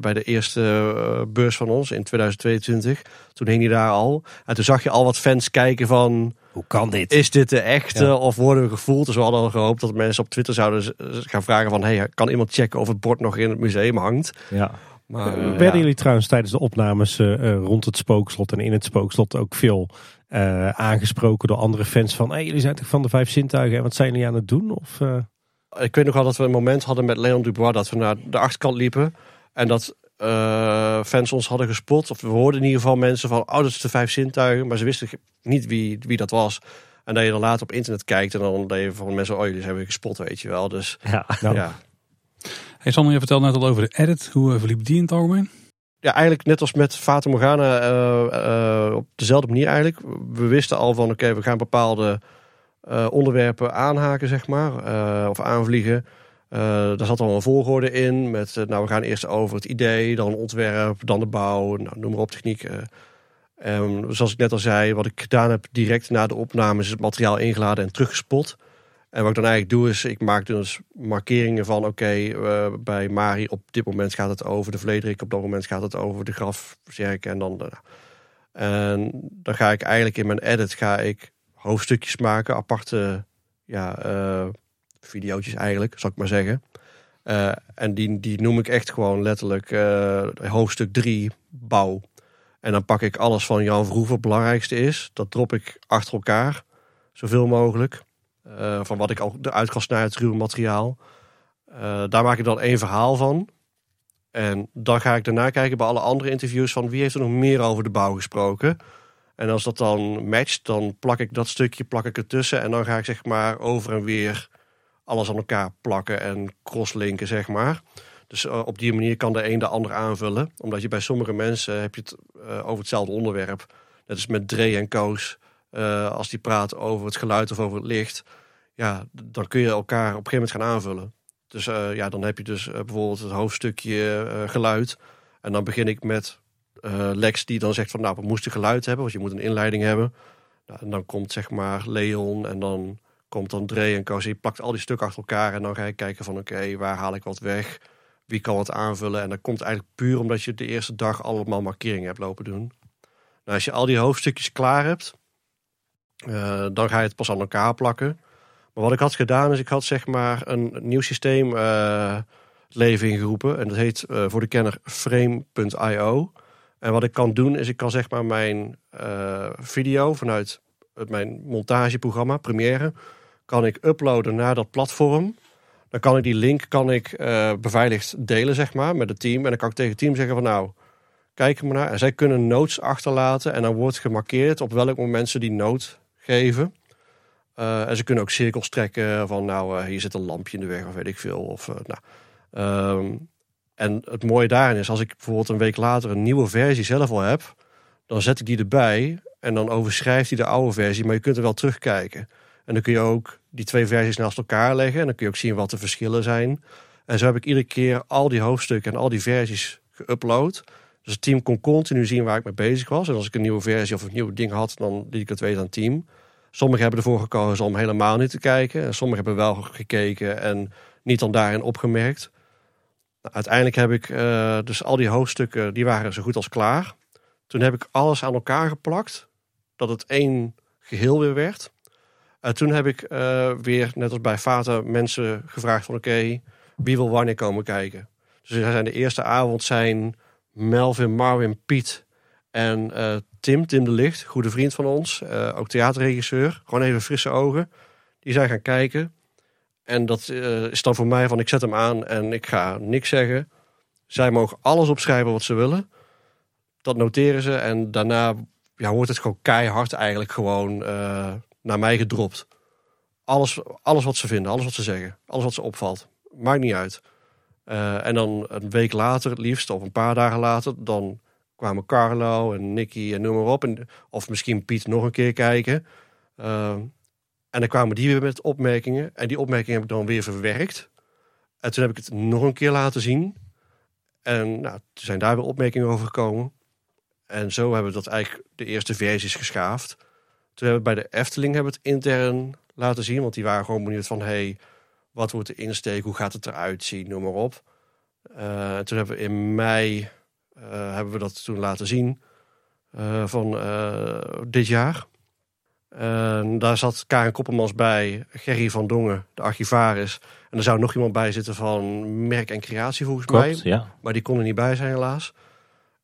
bij de eerste eh, beurs van ons in 2022. Toen hing hij daar al. En toen zag je al wat fans kijken van... Hoe kan dit? Is dit de echte Ja. of worden we gevoeld? Dus we hadden al gehoopt dat mensen op Twitter zouden gaan vragen van... Hey, kan iemand checken of het bord nog in het museum hangt? Ja. Maar, werden ja. jullie trouwens tijdens de opnames rond het spookslot en in het spookslot ook veel eh, aangesproken door andere fans van... Hey, jullie zijn toch van de vijf zintuigen en wat zijn jullie aan het doen? Of, eh, Ik weet nog wel dat we een moment hadden met Leon Dubois... dat we naar de achterkant liepen. En dat eh, fans ons hadden gespot. Of we hoorden in ieder geval mensen van, oh dat is de vijf zintuigen. Maar ze wisten niet wie, wie dat was. En dat je dan later op internet kijkt en dan dat je van mensen, oh jullie hebben gespoord weet je wel. Dus Ja. ja. Hey Sander, je vertelde net al over de edit. Hoe eh, verliep die in het algemeen? Ja, eigenlijk net als met Fata Morgana, eh, eh, op dezelfde manier eigenlijk. We wisten al van, oké, we gaan bepaalde eh, onderwerpen aanhaken, zeg maar. eh, of aanvliegen. Eh, daar zat al een volgorde in. Met, nou, we gaan eerst over het idee, dan ontwerp, dan de bouw, nou, noem maar op, techniek. Ehm, zoals ik net al zei, wat ik gedaan heb direct na de opname is het materiaal ingeladen en teruggespot. En wat ik dan eigenlijk doe is, ik maak dus markeringen van oké, bij Mari op dit moment gaat het over de Vlederik, op dat moment gaat het over de grafzerk en dan... en dan ga ik eigenlijk in mijn edit ga ik hoofdstukjes maken, aparte ja, eh videootjes eigenlijk, zal ik maar zeggen. Eh, en die, die noem ik echt gewoon letterlijk eh, hoofdstuk 3 bouw. En dan pak ik alles van Jan Verhoeven het belangrijkste is. Dat drop ik achter elkaar, zoveel mogelijk. Van wat ik al eruit kan het ruwe materiaal. Daar maak ik dan één verhaal van. En dan ga ik daarna kijken bij alle andere interviews van wie heeft er nog meer over de bouw gesproken. En als dat dan matcht, dan plak ik dat stukje plak ik ertussen. En dan ga ik zeg maar over en weer alles aan elkaar plakken en crosslinken, zeg maar. Dus eh, op die manier kan de een de ander aanvullen. Omdat je bij sommige mensen heb je het eh, over hetzelfde onderwerp. Net als met Dre en Koos. eh, als die praten over het geluid of over het licht. Ja, dan kun je elkaar op een gegeven moment gaan aanvullen. Dus ja, dan heb je dus bijvoorbeeld het hoofdstukje geluid. En dan begin ik met eh, Lex die dan zegt van nou, we moesten geluid hebben. Want je moet een inleiding hebben. Nou, en dan komt zeg maar Leon en dan komt dan Dre en. Je plakt al die stukken achter elkaar. En dan ga je kijken van oké, waar haal ik wat weg? Wie kan wat aanvullen? En dat komt eigenlijk puur omdat je de eerste dag allemaal markeringen hebt lopen doen. Nou, als je al die hoofdstukjes klaar hebt, eh, dan ga je het pas aan elkaar plakken. Maar wat ik had gedaan is, ik had zeg maar een nieuw systeem eh, leven ingeroepen. En dat heet voor de kenner frame.io. En wat ik kan doen is, ik kan zeg maar mijn eh, video vanuit mijn montageprogramma Premiere, kan ik uploaden naar dat platform. Dan kan ik die link kan ik, eh, beveiligd delen, zeg maar, met het team. En dan kan ik tegen het team zeggen van nou, kijk maar naar. En zij kunnen notes achterlaten en dan wordt gemarkeerd op welk moment ze die note geven. Eh, en ze kunnen ook cirkels trekken van nou, hier zit een lampje in de weg of weet ik veel. Of, nou. Ehm, en het mooie daarin is, als ik bijvoorbeeld een week later een nieuwe versie zelf al heb, dan zet ik die erbij en dan overschrijft hij de oude versie, maar je kunt er wel terugkijken. En dan kun je ook die twee versies naast elkaar leggen en dan kun je ook zien wat de verschillen zijn. En zo heb ik iedere keer al die hoofdstukken en al die versies geüpload. Dus het team kon continu zien waar ik mee bezig was. En als ik een nieuwe versie of een nieuw ding had, dan liet ik het weten aan het team. Sommigen hebben ervoor gekozen om helemaal niet te kijken. En sommigen hebben wel gekeken en niet dan daarin opgemerkt. Uiteindelijk heb ik eh, dus al die hoofdstukken, die waren zo goed als klaar. Toen heb ik alles aan elkaar geplakt, dat het één geheel weer werd. En toen heb ik eh, weer, net als bij Fata, mensen gevraagd van oké, wie wil wanneer komen kijken? Dus zijn de eerste avond zijn Melvin, Marvin, Piet en eh, Tim, Tim de Licht, goede vriend van ons, ook theaterregisseur, gewoon even frisse ogen. Die zijn gaan kijken. En dat eh, is dan voor mij van ik zet hem aan en ik ga niks zeggen. Zij mogen alles opschrijven wat ze willen. Dat noteren ze en daarna ja, wordt het gewoon keihard eigenlijk gewoon eh, naar mij gedropt. Alles, alles wat ze vinden, alles wat ze zeggen, alles wat ze opvalt. Maakt niet uit. Eh, en dan een week later, het liefst, of een paar dagen later, dan kwamen Carlo en Nicky en noem maar op. En, of misschien Piet nog een keer kijken. En dan kwamen die weer met opmerkingen. En die opmerkingen heb ik dan weer verwerkt. En toen heb ik het nog een keer laten zien. En nou, toen zijn daar weer opmerkingen over gekomen. En zo hebben we dat eigenlijk de eerste versies geschaafd. Toen hebben we bij de Efteling hebben het intern laten zien. Want die waren gewoon benieuwd van... Hey, wat wordt de insteek? Hoe gaat het eruit zien? Noem maar op. Eh, toen hebben we in mei eh, hebben we dat toen laten zien eh, van dit jaar. En daar zat Karen Koppelmans bij, Gerry van Dongen, de archivaris. En er zou nog iemand bij zitten van merk en creatie volgens mij. Ja. Maar die kon er niet bij zijn helaas.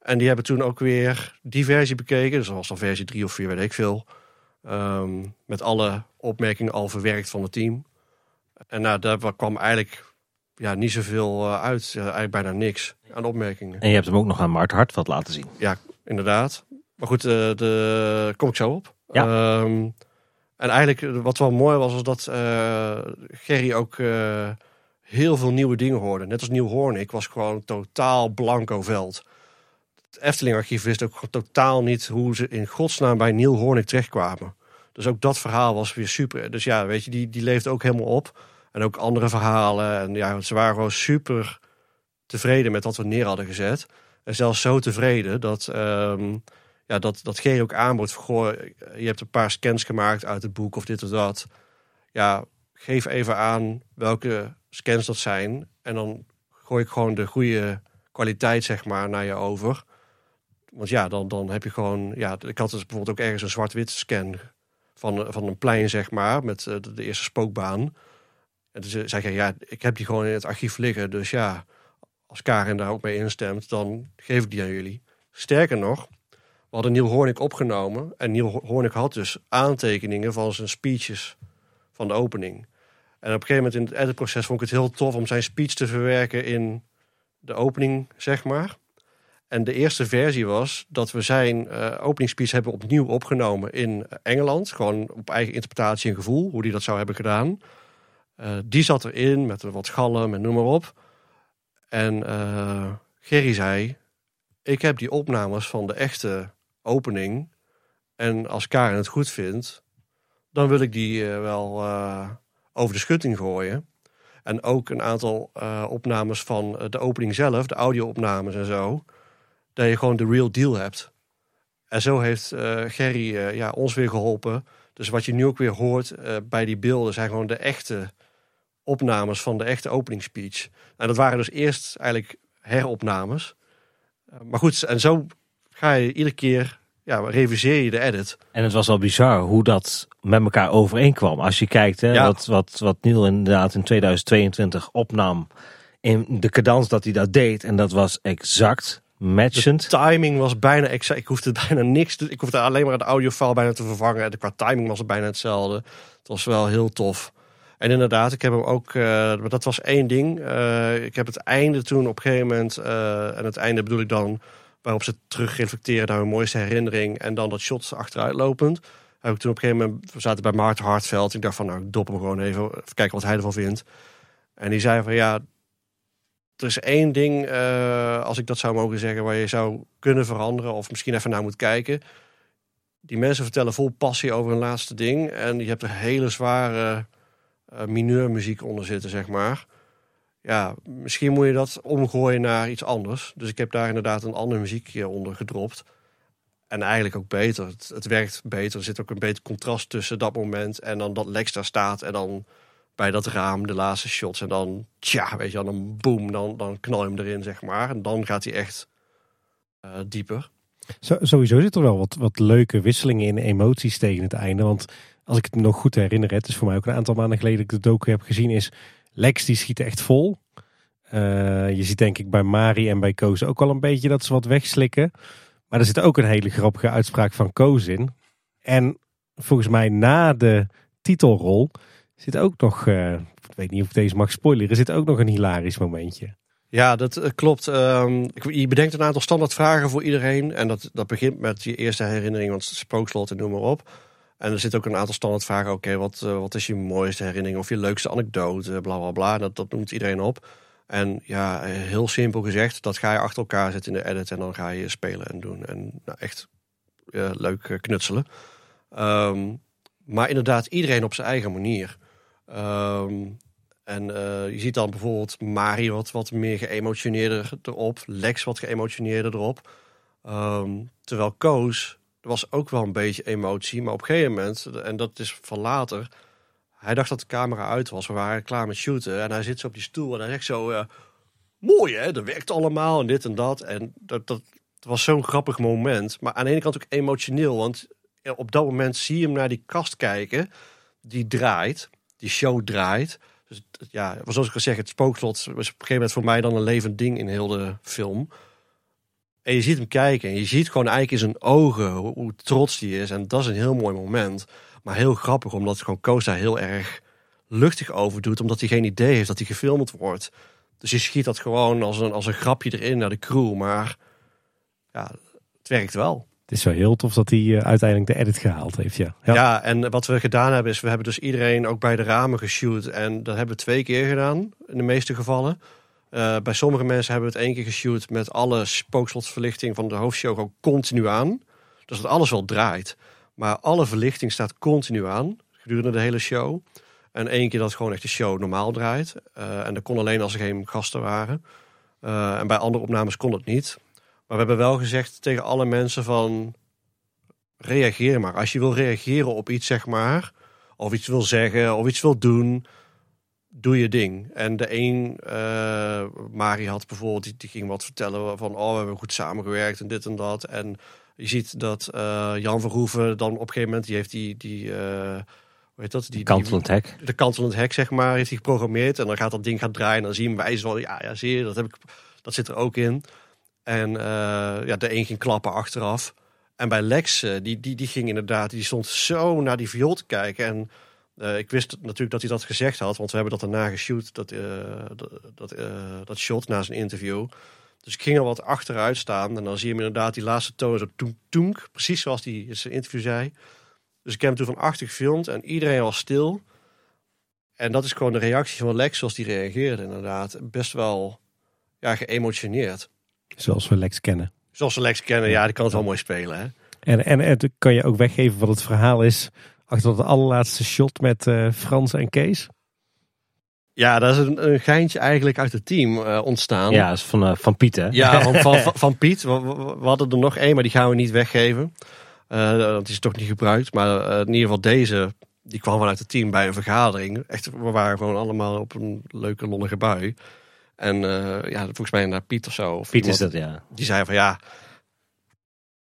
En die hebben toen ook weer die versie bekeken. Dus dat was dan versie drie of vier, weet ik veel. Ehm, met alle opmerkingen al verwerkt van het team. En nou, daar kwam eigenlijk ja, niet zoveel eh, uit. Ja, eigenlijk bijna niks aan opmerkingen. En je hebt hem ook nog aan Mart Hartveld laten zien. Inderdaad. Maar goed, eh de kom ik zo op. Ja. Ehm, en eigenlijk wat wel mooi was, was dat eh, Gerry ook eh, heel veel nieuwe dingen hoorde. Net als Nieuw Hoornik was gewoon totaal blanco veld. Het Efteling-archief wist ook totaal niet hoe ze in godsnaam bij Nieuw Hoornik terechtkwamen. Dus ook dat verhaal was weer super. Dus ja, weet je, die, die leefde ook helemaal op. En ook andere verhalen. En ja, ze waren gewoon super tevreden met wat we neer hadden gezet. En zelfs zo tevreden dat, ehm, ja, dat, Gerry ook aanbood van... Goh, je hebt een paar scans gemaakt uit het boek of dit of dat. Ja, geef even aan welke scans dat zijn. En dan gooi ik gewoon de goede kwaliteit zeg maar naar je over. Want ja, dan, dan heb je gewoon... Ja, ik had dus bijvoorbeeld ook ergens een zwart-wit scan van, van een plein zeg maar. Met eh, de, eerste spookbaan. En toen zei ik, ja, ik heb die gewoon in het archief liggen. Dus ja, als Karin daar ook mee instemt, dan geef ik die aan jullie. Sterker nog, we hadden Neil Hoornik opgenomen. En Neil Hoornik had dus aantekeningen van zijn speeches van de opening. En op een gegeven moment in het editproces vond ik het heel tof om zijn speech te verwerken in de opening, zeg maar. En de eerste versie was dat we zijn eh openingsspeech hebben opnieuw opgenomen in Engeland. Gewoon op eigen interpretatie en gevoel, hoe die dat zou hebben gedaan. Eh, die zat erin met wat galm en noem maar op. En eh Gerry zei: Ik heb die opnames van de echte opening. En als Karen het goed vindt, dan wil ik die eh, wel eh, over de schutting gooien. En ook een aantal eh, opnames van de opening zelf, de audio-opnames en zo. Dat je gewoon de real deal hebt. En zo heeft Gerry ja, ons weer geholpen. Dus wat je nu ook weer hoort bij die beelden zijn gewoon de echte opnames van de echte openingsspeech. En dat waren dus eerst eigenlijk heropnames. Maar goed, en zo ga je iedere keer, ja, reviseer je de edit. En het was wel bizar hoe dat met elkaar overeenkwam. Als je kijkt, hè, Ja. wat, wat, wat Neil inderdaad in 2022 opnam. In de cadans dat hij dat deed. En dat was exact matchend. timing was bijna exact. Ik hoefde bijna niks te. Ik hoefde alleen maar de audiofile bijna te vervangen. En qua timing was het bijna hetzelfde. Het was wel heel tof. En inderdaad, ik heb hem ook. eh, maar dat was één ding. Eh, ik heb het einde toen op een gegeven moment. eh, en het einde bedoel ik dan. Waarop ze terugreflecteren naar hun mooiste herinnering. En dan dat shot achteruit lopend. Heb ik toen op een gegeven moment. We zaten bij Maarten Hartveld. Ik dacht van, nou, ik dop hem gewoon even. Even kijken wat hij ervan vindt. En die zei van, ja. Er is één ding, eh, als ik dat zou mogen zeggen, waar je zou kunnen veranderen. Of misschien even naar moet kijken. Die mensen vertellen vol passie over hun laatste ding. En je hebt er hele zware eh mineurmuziek onder zitten, zeg maar. Ja, misschien moet je dat omgooien naar iets anders. Dus ik heb daar inderdaad een ander muziekje onder gedropt. En eigenlijk ook beter. Het, het werkt beter. Er zit ook een beter contrast tussen dat moment en dan dat Lex daar staat. En dan bij dat raam de laatste shots. En dan, tja, weet je, dan boom, dan, dan knal je hem erin, zeg maar. En dan gaat hij echt eh, dieper. Sowieso zit er wel wat, wat leuke wisselingen in emoties tegen het einde. Want als ik het me nog goed herinner, het is voor mij ook een aantal maanden geleden dat ik de docu heb gezien, is Lex die schiet echt vol. Eh, je ziet denk ik bij Mari en bij Koos ook al een beetje dat ze wat wegslikken. Maar er zit ook een hele grappige uitspraak van Koos in. En volgens mij na de titelrol zit ook nog, eh, ik weet niet of ik deze mag spoileren, zit ook nog een hilarisch momentje. Ja, dat eh, klopt. Ehm, je bedenkt een aantal standaard vragen voor iedereen. En dat, dat begint met je eerste herinnering, want spookslot en noem maar op. En er zit ook een aantal standaard vragen. Oké, wat, eh, wat is je mooiste herinnering of je leukste anekdote? Bla bla bla. Dat, dat noemt iedereen op. En ja, heel simpel gezegd, dat ga je achter elkaar zetten in de edit. En dan ga je spelen en doen. En nou, echt eh, leuk eh, knutselen. Ehm, maar inderdaad, iedereen op zijn eigen manier. Ehm, en je ziet dan bijvoorbeeld Mari wat, wat meer geëmotioneerder erop. Lex wat geëmotioneerder erop. Ehm, terwijl Koos, er was ook wel een beetje emotie. Maar op een gegeven moment, en dat is van later... Hij dacht dat de camera uit was. We waren klaar met shooten. En hij zit zo op die stoel en hij zegt zo... eh, Mooi hè, dat werkt allemaal en dit en dat. En dat, dat, was zo'n grappig moment. Maar aan de ene kant ook emotioneel. Want op dat moment zie je hem naar die kast kijken. Die draait. Die show draait. Dus ja, zoals ik al zeg, het spookslot was op een gegeven moment voor mij dan een levend ding in heel de film. En je ziet hem kijken en je ziet gewoon eigenlijk in zijn ogen hoe, trots hij is. En dat is een heel mooi moment. Maar heel grappig, omdat gewoon Costa heel erg luchtig over doet, omdat hij geen idee heeft dat hij gefilmd wordt. Dus je schiet dat gewoon als een, als een grapje erin naar de crew. Maar ja, het werkt wel. Het is wel heel tof dat hij eh, uiteindelijk de edit gehaald heeft. Ja. Ja. en wat we gedaan hebben is, we hebben dus iedereen ook bij de ramen geshoot. En dat hebben we twee keer gedaan, in de meeste gevallen. Eh, bij sommige mensen hebben we het één keer geshoot met alle spookslotsverlichting van de hoofdshow gewoon continu aan. Dus dat alles wel draait. Maar alle verlichting staat continu aan gedurende de hele show. En één keer dat gewoon echt de show normaal draait. Eh, en dat kon alleen als er geen gasten waren. Eh, en bij andere opnames kon het niet. Maar we hebben wel gezegd tegen alle mensen van... Reageer maar. Als je wil reageren op iets, zeg maar... Of iets wil zeggen, of iets wil doen... Doe je ding. En de een, uh, Mari had bijvoorbeeld, die, die, ging wat vertellen van... Oh, we hebben goed samengewerkt en dit en dat. En je ziet dat Jan Verhoeven dan op een gegeven moment... Die heeft die... die hoe heet dat? Die, kantelend hek. De kantelend hek, zeg maar, heeft hij geprogrammeerd. En dan gaat dat ding gaan draaien. En dan zien wij zo, ja, ja, zie je, dat, heb ik, dat zit er ook in. En uh, ja, de een ging klappen achteraf. En bij Lex, uh, die, die, die ging inderdaad, die stond zo naar die viool te kijken. En uh, ik wist natuurlijk dat hij dat gezegd had, want we hebben dat daarna geshoot, dat, dat, dat, dat shot na zijn interview. Dus ik ging er wat achteruit staan en dan zie je hem inderdaad die laatste toon zo toenk, toenk, precies zoals hij in zijn interview zei. Dus ik heb hem toen van achter gefilmd en iedereen was stil. En dat is gewoon de reactie van Lex zoals die reageerde inderdaad. Best wel ja, geëmotioneerd. Zoals we Lex kennen. Zoals we Lex kennen, ja, die kan het wel mooi spelen. Hè? En, en, en kan je ook weggeven wat het verhaal is achter het allerlaatste shot met uh, Frans en Kees? Ja, dat is een, een geintje eigenlijk uit het team uh, ontstaan. Ja, dat is van, uh, van Piet hè? Ja, van, van, van Piet. We, we, hadden er nog één, maar die gaan we niet weggeven. Uh, dat is toch niet gebruikt. Maar uh, in ieder geval deze, die kwam vanuit het team bij een vergadering. Echt, we waren gewoon allemaal op een leuke lollige bui. En uh, ja, volgens mij naar Piet of zo. Of Piet iemand, is dat, ja. Die zei van ja,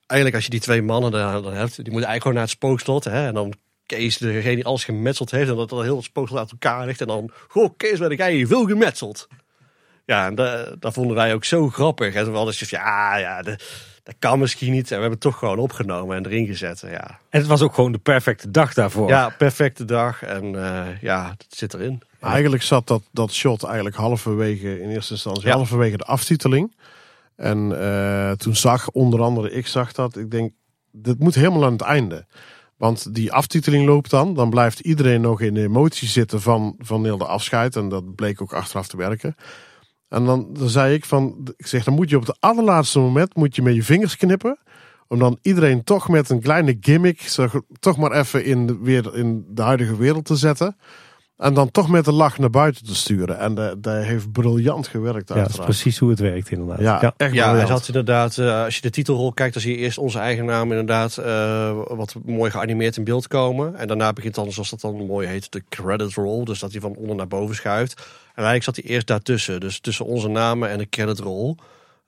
eigenlijk als je die twee mannen daar dan hebt, die moeten eigenlijk gewoon naar het spookslot. Hè, en dan Kees, degene die alles gemetseld heeft. En dat dan heel het spookslot uit elkaar ligt. En dan, goh Kees, ben jij veel gemetseld. Ja, en dat vonden wij ook zo grappig. En we hadden dus ja, ja, de, dat kan misschien niet. En we hebben het toch gewoon opgenomen en erin gezet. Ja. En het was ook gewoon de perfecte dag daarvoor. Ja, perfecte dag. En uh, ja, het zit erin. Eigenlijk zat dat, dat shot eigenlijk halverwege, in eerste instantie, ja. halverwege de aftiteling. En uh, toen zag onder andere, ik zag dat, ik denk, dit moet helemaal aan het einde. Want die aftiteling loopt dan, dan blijft iedereen nog in de emotie zitten van, van heel de afscheid. En dat bleek ook achteraf te werken. En dan, dan zei ik van, ik zeg, dan moet je op het allerlaatste moment moet je met je vingers knippen. Om dan iedereen toch met een kleine gimmick, toch maar even in weer in de huidige wereld te zetten. En dan toch met een lach naar buiten te sturen. En dat, dat heeft briljant gewerkt. Ja, dat is precies hoe het werkt inderdaad. Ja, ja echt ja hij zat inderdaad, uh, als je de titelrol kijkt, dan zie je eerst onze eigen naam inderdaad uh, wat mooi geanimeerd in beeld komen. En daarna begint dan, zoals dat dan mooi heet, de credit roll. Dus dat hij van onder naar boven schuift. En eigenlijk zat hij eerst daartussen. Dus tussen onze namen en de credit roll.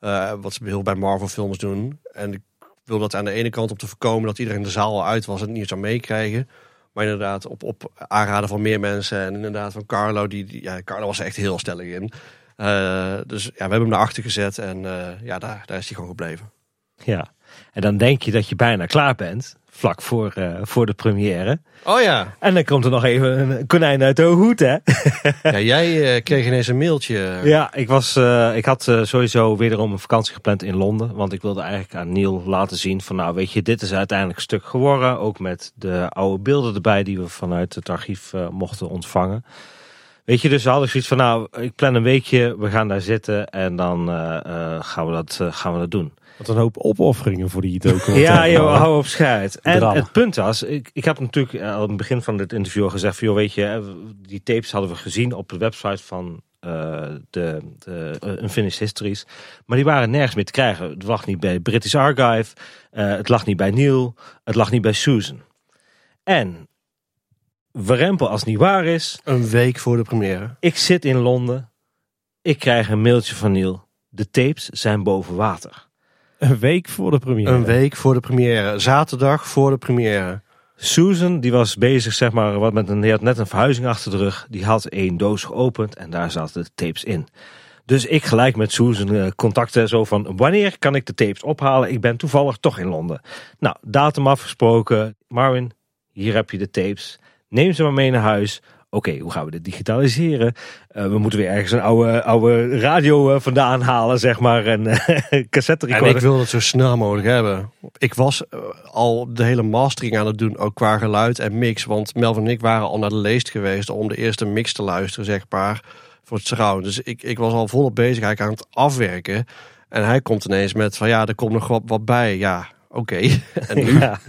Uh, wat ze heel bij Marvel films doen. En ik wil dat aan de ene kant om te voorkomen dat iedereen de zaal al uit was en het niet zou meekrijgen. Maar inderdaad, op, op aanraden van meer mensen. En inderdaad van Carlo. Die, ja, Carlo was er echt heel stellig in. Uh, dus ja, we hebben hem naar achter gezet. En uh, ja, daar, daar is hij gewoon gebleven. Ja, en dan denk je dat je bijna klaar bent. Vlak voor, uh, voor de première. Oh ja. En dan komt er nog even een konijn uit de hoed, hè? ja, jij uh, kreeg ineens een mailtje. Ja, ik, was, uh, ik had sowieso wederom een vakantie gepland in Londen. Want ik wilde eigenlijk aan Neil laten zien van... nou, weet je, dit is uiteindelijk een stuk geworden. Ook met de oude beelden erbij die we vanuit het archief mochten ontvangen. Weet je, dus we hadden zoiets van... nou, ik plan een weekje, we gaan daar zitten... en dan gaan, we dat, gaan we dat doen. Wat een hoop opofferingen voor die documentaire. Ja, joh, hou op schuit. En Drama. het punt was, ik, ik heb natuurlijk al aan het begin van dit interview gezegd, van, joh, weet je, die tapes hadden we gezien op de website van uh, de, de uh, Unfinished Histories. Maar die waren nergens meer te krijgen. Het lag niet bij British Archive, uh, het lag niet bij Neil, het lag niet bij Susan. En, warempel als het niet waar is. Een week voor de première. Ik zit in Londen, ik krijg een mailtje van Neil. De tapes zijn boven water. Een week voor de première. Een week voor de première. Zaterdag voor de première. Susan, die was bezig, zeg maar, wat met een, die had net een verhuizing achter de rug. Die had één doos geopend en daar zaten de tapes in. Dus ik gelijk met Susan uh, contacten zo van, wanneer kan ik de tapes ophalen? Ik ben toevallig toch in Londen. Nou, datum afgesproken. Marvin, hier heb je de tapes. Neem ze maar mee naar huis. Oké, hoe gaan we dit digitaliseren? Eh, we moeten weer ergens een oude, oude radio eh, vandaan halen, zeg maar. En uh, cassette En recorder. ik wil het zo snel mogelijk hebben. Ik was eh, al de hele mastering aan het doen, ook qua geluid en mix. Want Melvin en ik waren al naar de leest geweest om de eerste mix te luisteren, zeg maar, voor het surround. Dus ik, ik was al volop bezig eigenlijk aan het afwerken. En hij komt ineens met van ja, er komt nog wat, wat bij. Ja, oké. en nu? Ja.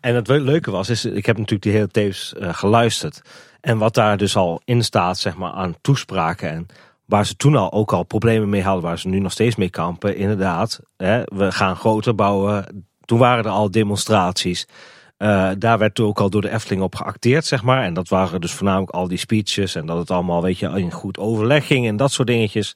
En het leuke was, is, ik heb natuurlijk die hele tapes eh, geluisterd. En wat daar dus al in staat, zeg maar, aan toespraken. En waar ze toen al ook al problemen mee hadden, waar ze nu nog steeds mee kampen. Inderdaad, hè, we gaan groter bouwen. Toen waren er al demonstraties. Eh, daar werd ook al door de Efteling op geacteerd, zeg maar. En dat waren dus voornamelijk al die speeches. En dat het allemaal, weet je, in goed overleg ging en dat soort dingetjes.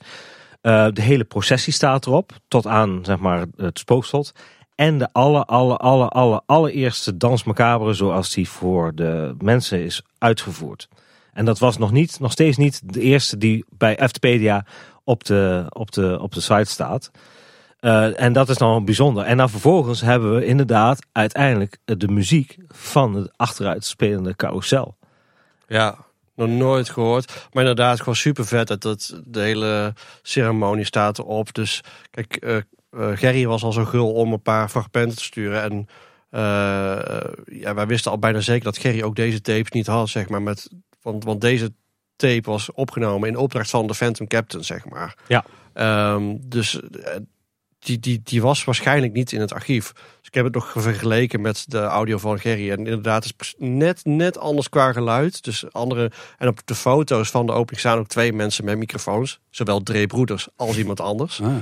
Eh, de hele processie staat erop, tot aan, zeg maar, het spookslot. En de alle, alle, alle, alle, allereerste dans macabre zoals die voor de mensen is uitgevoerd. En dat was nog niet, nog steeds niet de eerste die bij Eftepedia op de, op de, op de site staat. Eh, en dat is nou bijzonder. En dan vervolgens hebben we inderdaad uiteindelijk de muziek van het achteruitspelende carousel. Ja, nog nooit gehoord. Maar inderdaad, gewoon super vet. Dat, dat de hele ceremonie staat erop. Dus kijk, eh, Gerry was al zo gul om een paar fragmenten te sturen. En eh, ja, wij wisten al bijna zeker dat Gerry ook deze tapes niet had, zeg maar. Met, want, want deze tape was opgenomen in opdracht van de Phantom Captain, zeg maar. Ja. Ehm, dus eh, die, die, die was waarschijnlijk niet in het archief. Dus ik heb het nog vergeleken met de audio van Gerry. En inderdaad, het is net, net anders qua geluid. Dus andere, en op de foto's van de opening staan ook twee mensen met microfoons. Zowel Dre Broeders als iemand anders. Ah.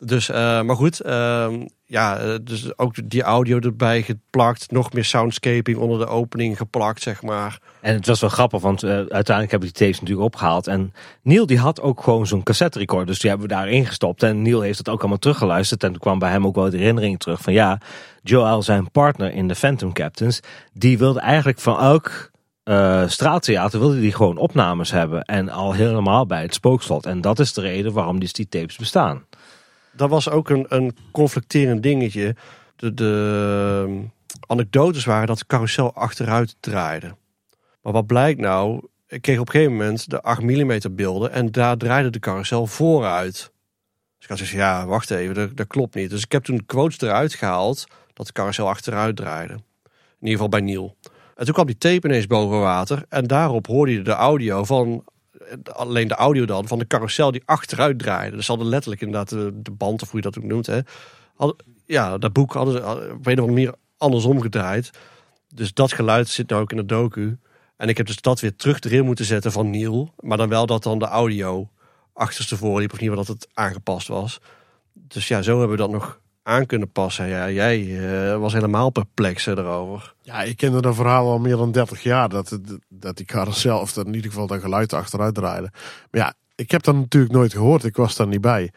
Dus, eh, maar goed, ehm, ja, eh, dus ook die audio erbij geplakt. Nog meer soundscaping onder de opening geplakt, zeg maar. En het was wel grappig, want eh, uiteindelijk hebben die tapes natuurlijk opgehaald. En Neil die had ook gewoon zo'n cassette recorder, dus die hebben we daarin gestopt. En Neil heeft het ook allemaal teruggeluisterd. En toen kwam bij hem ook wel de herinnering terug van ja, Joel, zijn partner in de Phantom Captains, die wilde eigenlijk van elk eh, straattheater wilde die gewoon opnames hebben. En al helemaal bij het spookslot. En dat is de reden waarom dus die tapes bestaan. Dat was ook een, een conflicterend dingetje. De, de ehm, anekdotes waren dat de carousel achteruit draaide. Maar wat blijkt nou? Ik kreeg op een gegeven moment de 8 mm beelden en daar draaide de carousel vooruit. Dus ik had gezegd, ja, wacht even, dat, klopt niet. Dus ik heb toen quotes eruit gehaald dat de carousel achteruit draaide. In ieder geval bij Niel. En toen kwam die tape ineens boven water en daarop hoorde je de audio van alleen de audio dan van de carousel die achteruit draaide. Dus hadden letterlijk inderdaad de, band, of hoe je dat ook noemt. Hè. Ja, dat boek hadden ze op een of andere manier andersom gedraaid. Dus dat geluid zit nou ook in de docu. En ik heb dus dat weer terug erin moeten zetten van Neil. Maar dan wel dat dan de audio achterstevoren liep. Of niet, dat het aangepast was. Dus ja, zo hebben we dat nog aan kunnen passen. Ja, jij eh, was helemaal perplex erover. Ja, ik kende dat verhaal al meer dan 30 jaar. Dat, het- dat die carousel, of dat in ieder geval dat geluid achteruit draaide. Maar ja, ik heb dat natuurlijk nooit gehoord. Ik was daar niet bij.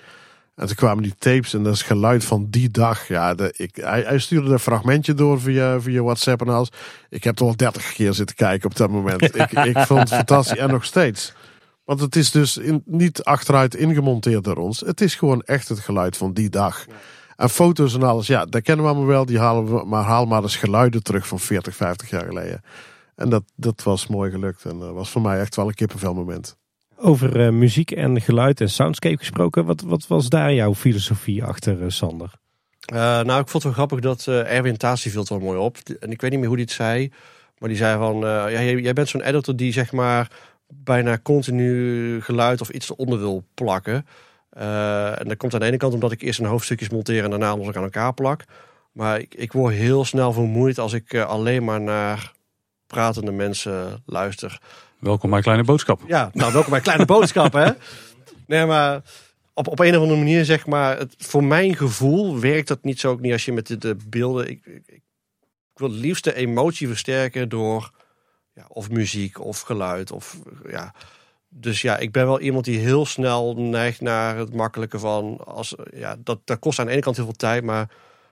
En toen kwamen die tapes en dat is geluid van die dag. Ja, de, ik, hij, hij stuurde een fragmentje door via, via WhatsApp en alles. Ik heb er al 30 keer zitten kijken op dat moment. ik, ik vond het fantastisch en nog steeds. Want het is dus in, niet achteruit ingemonteerd door ons. Het is gewoon echt het geluid van die dag. En foto's en alles, ja, dat kennen we allemaal wel. Die halen we, maar haal maar eens geluiden terug van 40, 50 jaar geleden. En dat, dat was mooi gelukt. En dat was voor mij echt wel een kippenvel moment. Over eh, muziek en geluid en soundscape gesproken. Wat, wat was daar jouw filosofie achter, eh, Sander? Eh, nou, ik vond het wel grappig dat eh Erwin Taas die viel het wel mooi op. En ik weet niet meer hoe hij het zei. Maar die zei van, eh, ja, jij, jij bent zo'n editor die zeg maar bijna continu geluid of iets eronder wil plakken. Eh, en dat komt aan de ene kant omdat ik eerst een hoofdstukjes monteer en daarna alles aan elkaar plak. Maar ik, ik word heel snel vermoeid als ik eh, alleen maar naar pratende mensen luister. Welkom bij Kleine Boodschap. Ja, nou welkom bij Kleine Boodschap, hè? Nee, maar op, op een of andere manier, zeg maar, het, voor mijn gevoel werkt dat niet zo ook niet als je met de, de beelden... Ik, ik, ik wil het liefst de emotie versterken door ja, of muziek of geluid of ja... Dus ja, ik ben wel iemand die heel snel neigt naar het makkelijke van... Als, ja, dat, dat kost aan de ene kant heel veel tijd, maar...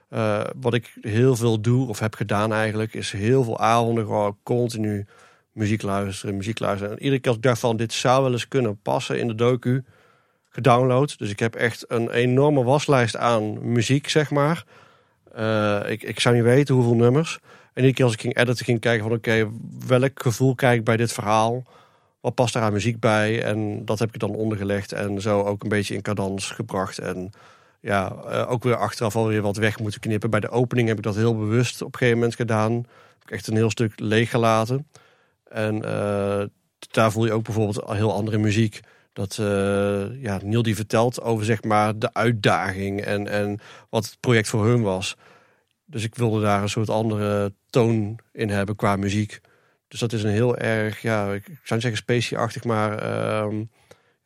eh, wat ik heel veel doe, of heb gedaan eigenlijk, is heel veel avonden gewoon continu muziek luisteren, muziek luisteren. En iedere keer als ik dacht van dit zou wel eens kunnen passen in de docu, gedownload. Dus ik heb echt een enorme waslijst aan muziek, zeg maar. Eh, ik, ik zou niet weten hoeveel nummers. En iedere keer als ik ging editen, ging kijken van oké, welk gevoel kijk ik bij dit verhaal? Wat past daar aan muziek bij. En dat heb ik dan ondergelegd en zo ook een beetje in cadans gebracht. En ja, eh, ook weer achteraf alweer wat weg moeten knippen. Bij de opening heb ik dat heel bewust op een gegeven moment gedaan. Heb ik echt een heel stuk leeg gelaten. En eh, daar voel je ook bijvoorbeeld heel andere muziek. Dat uh, ja, Neil die vertelt over zeg maar de uitdaging en, en wat het project voor hun was. Dus ik wilde daar een soort andere toon in hebben qua muziek. Dus dat is een heel erg, ja, ik zou niet zeggen specieachtig, maar ehm,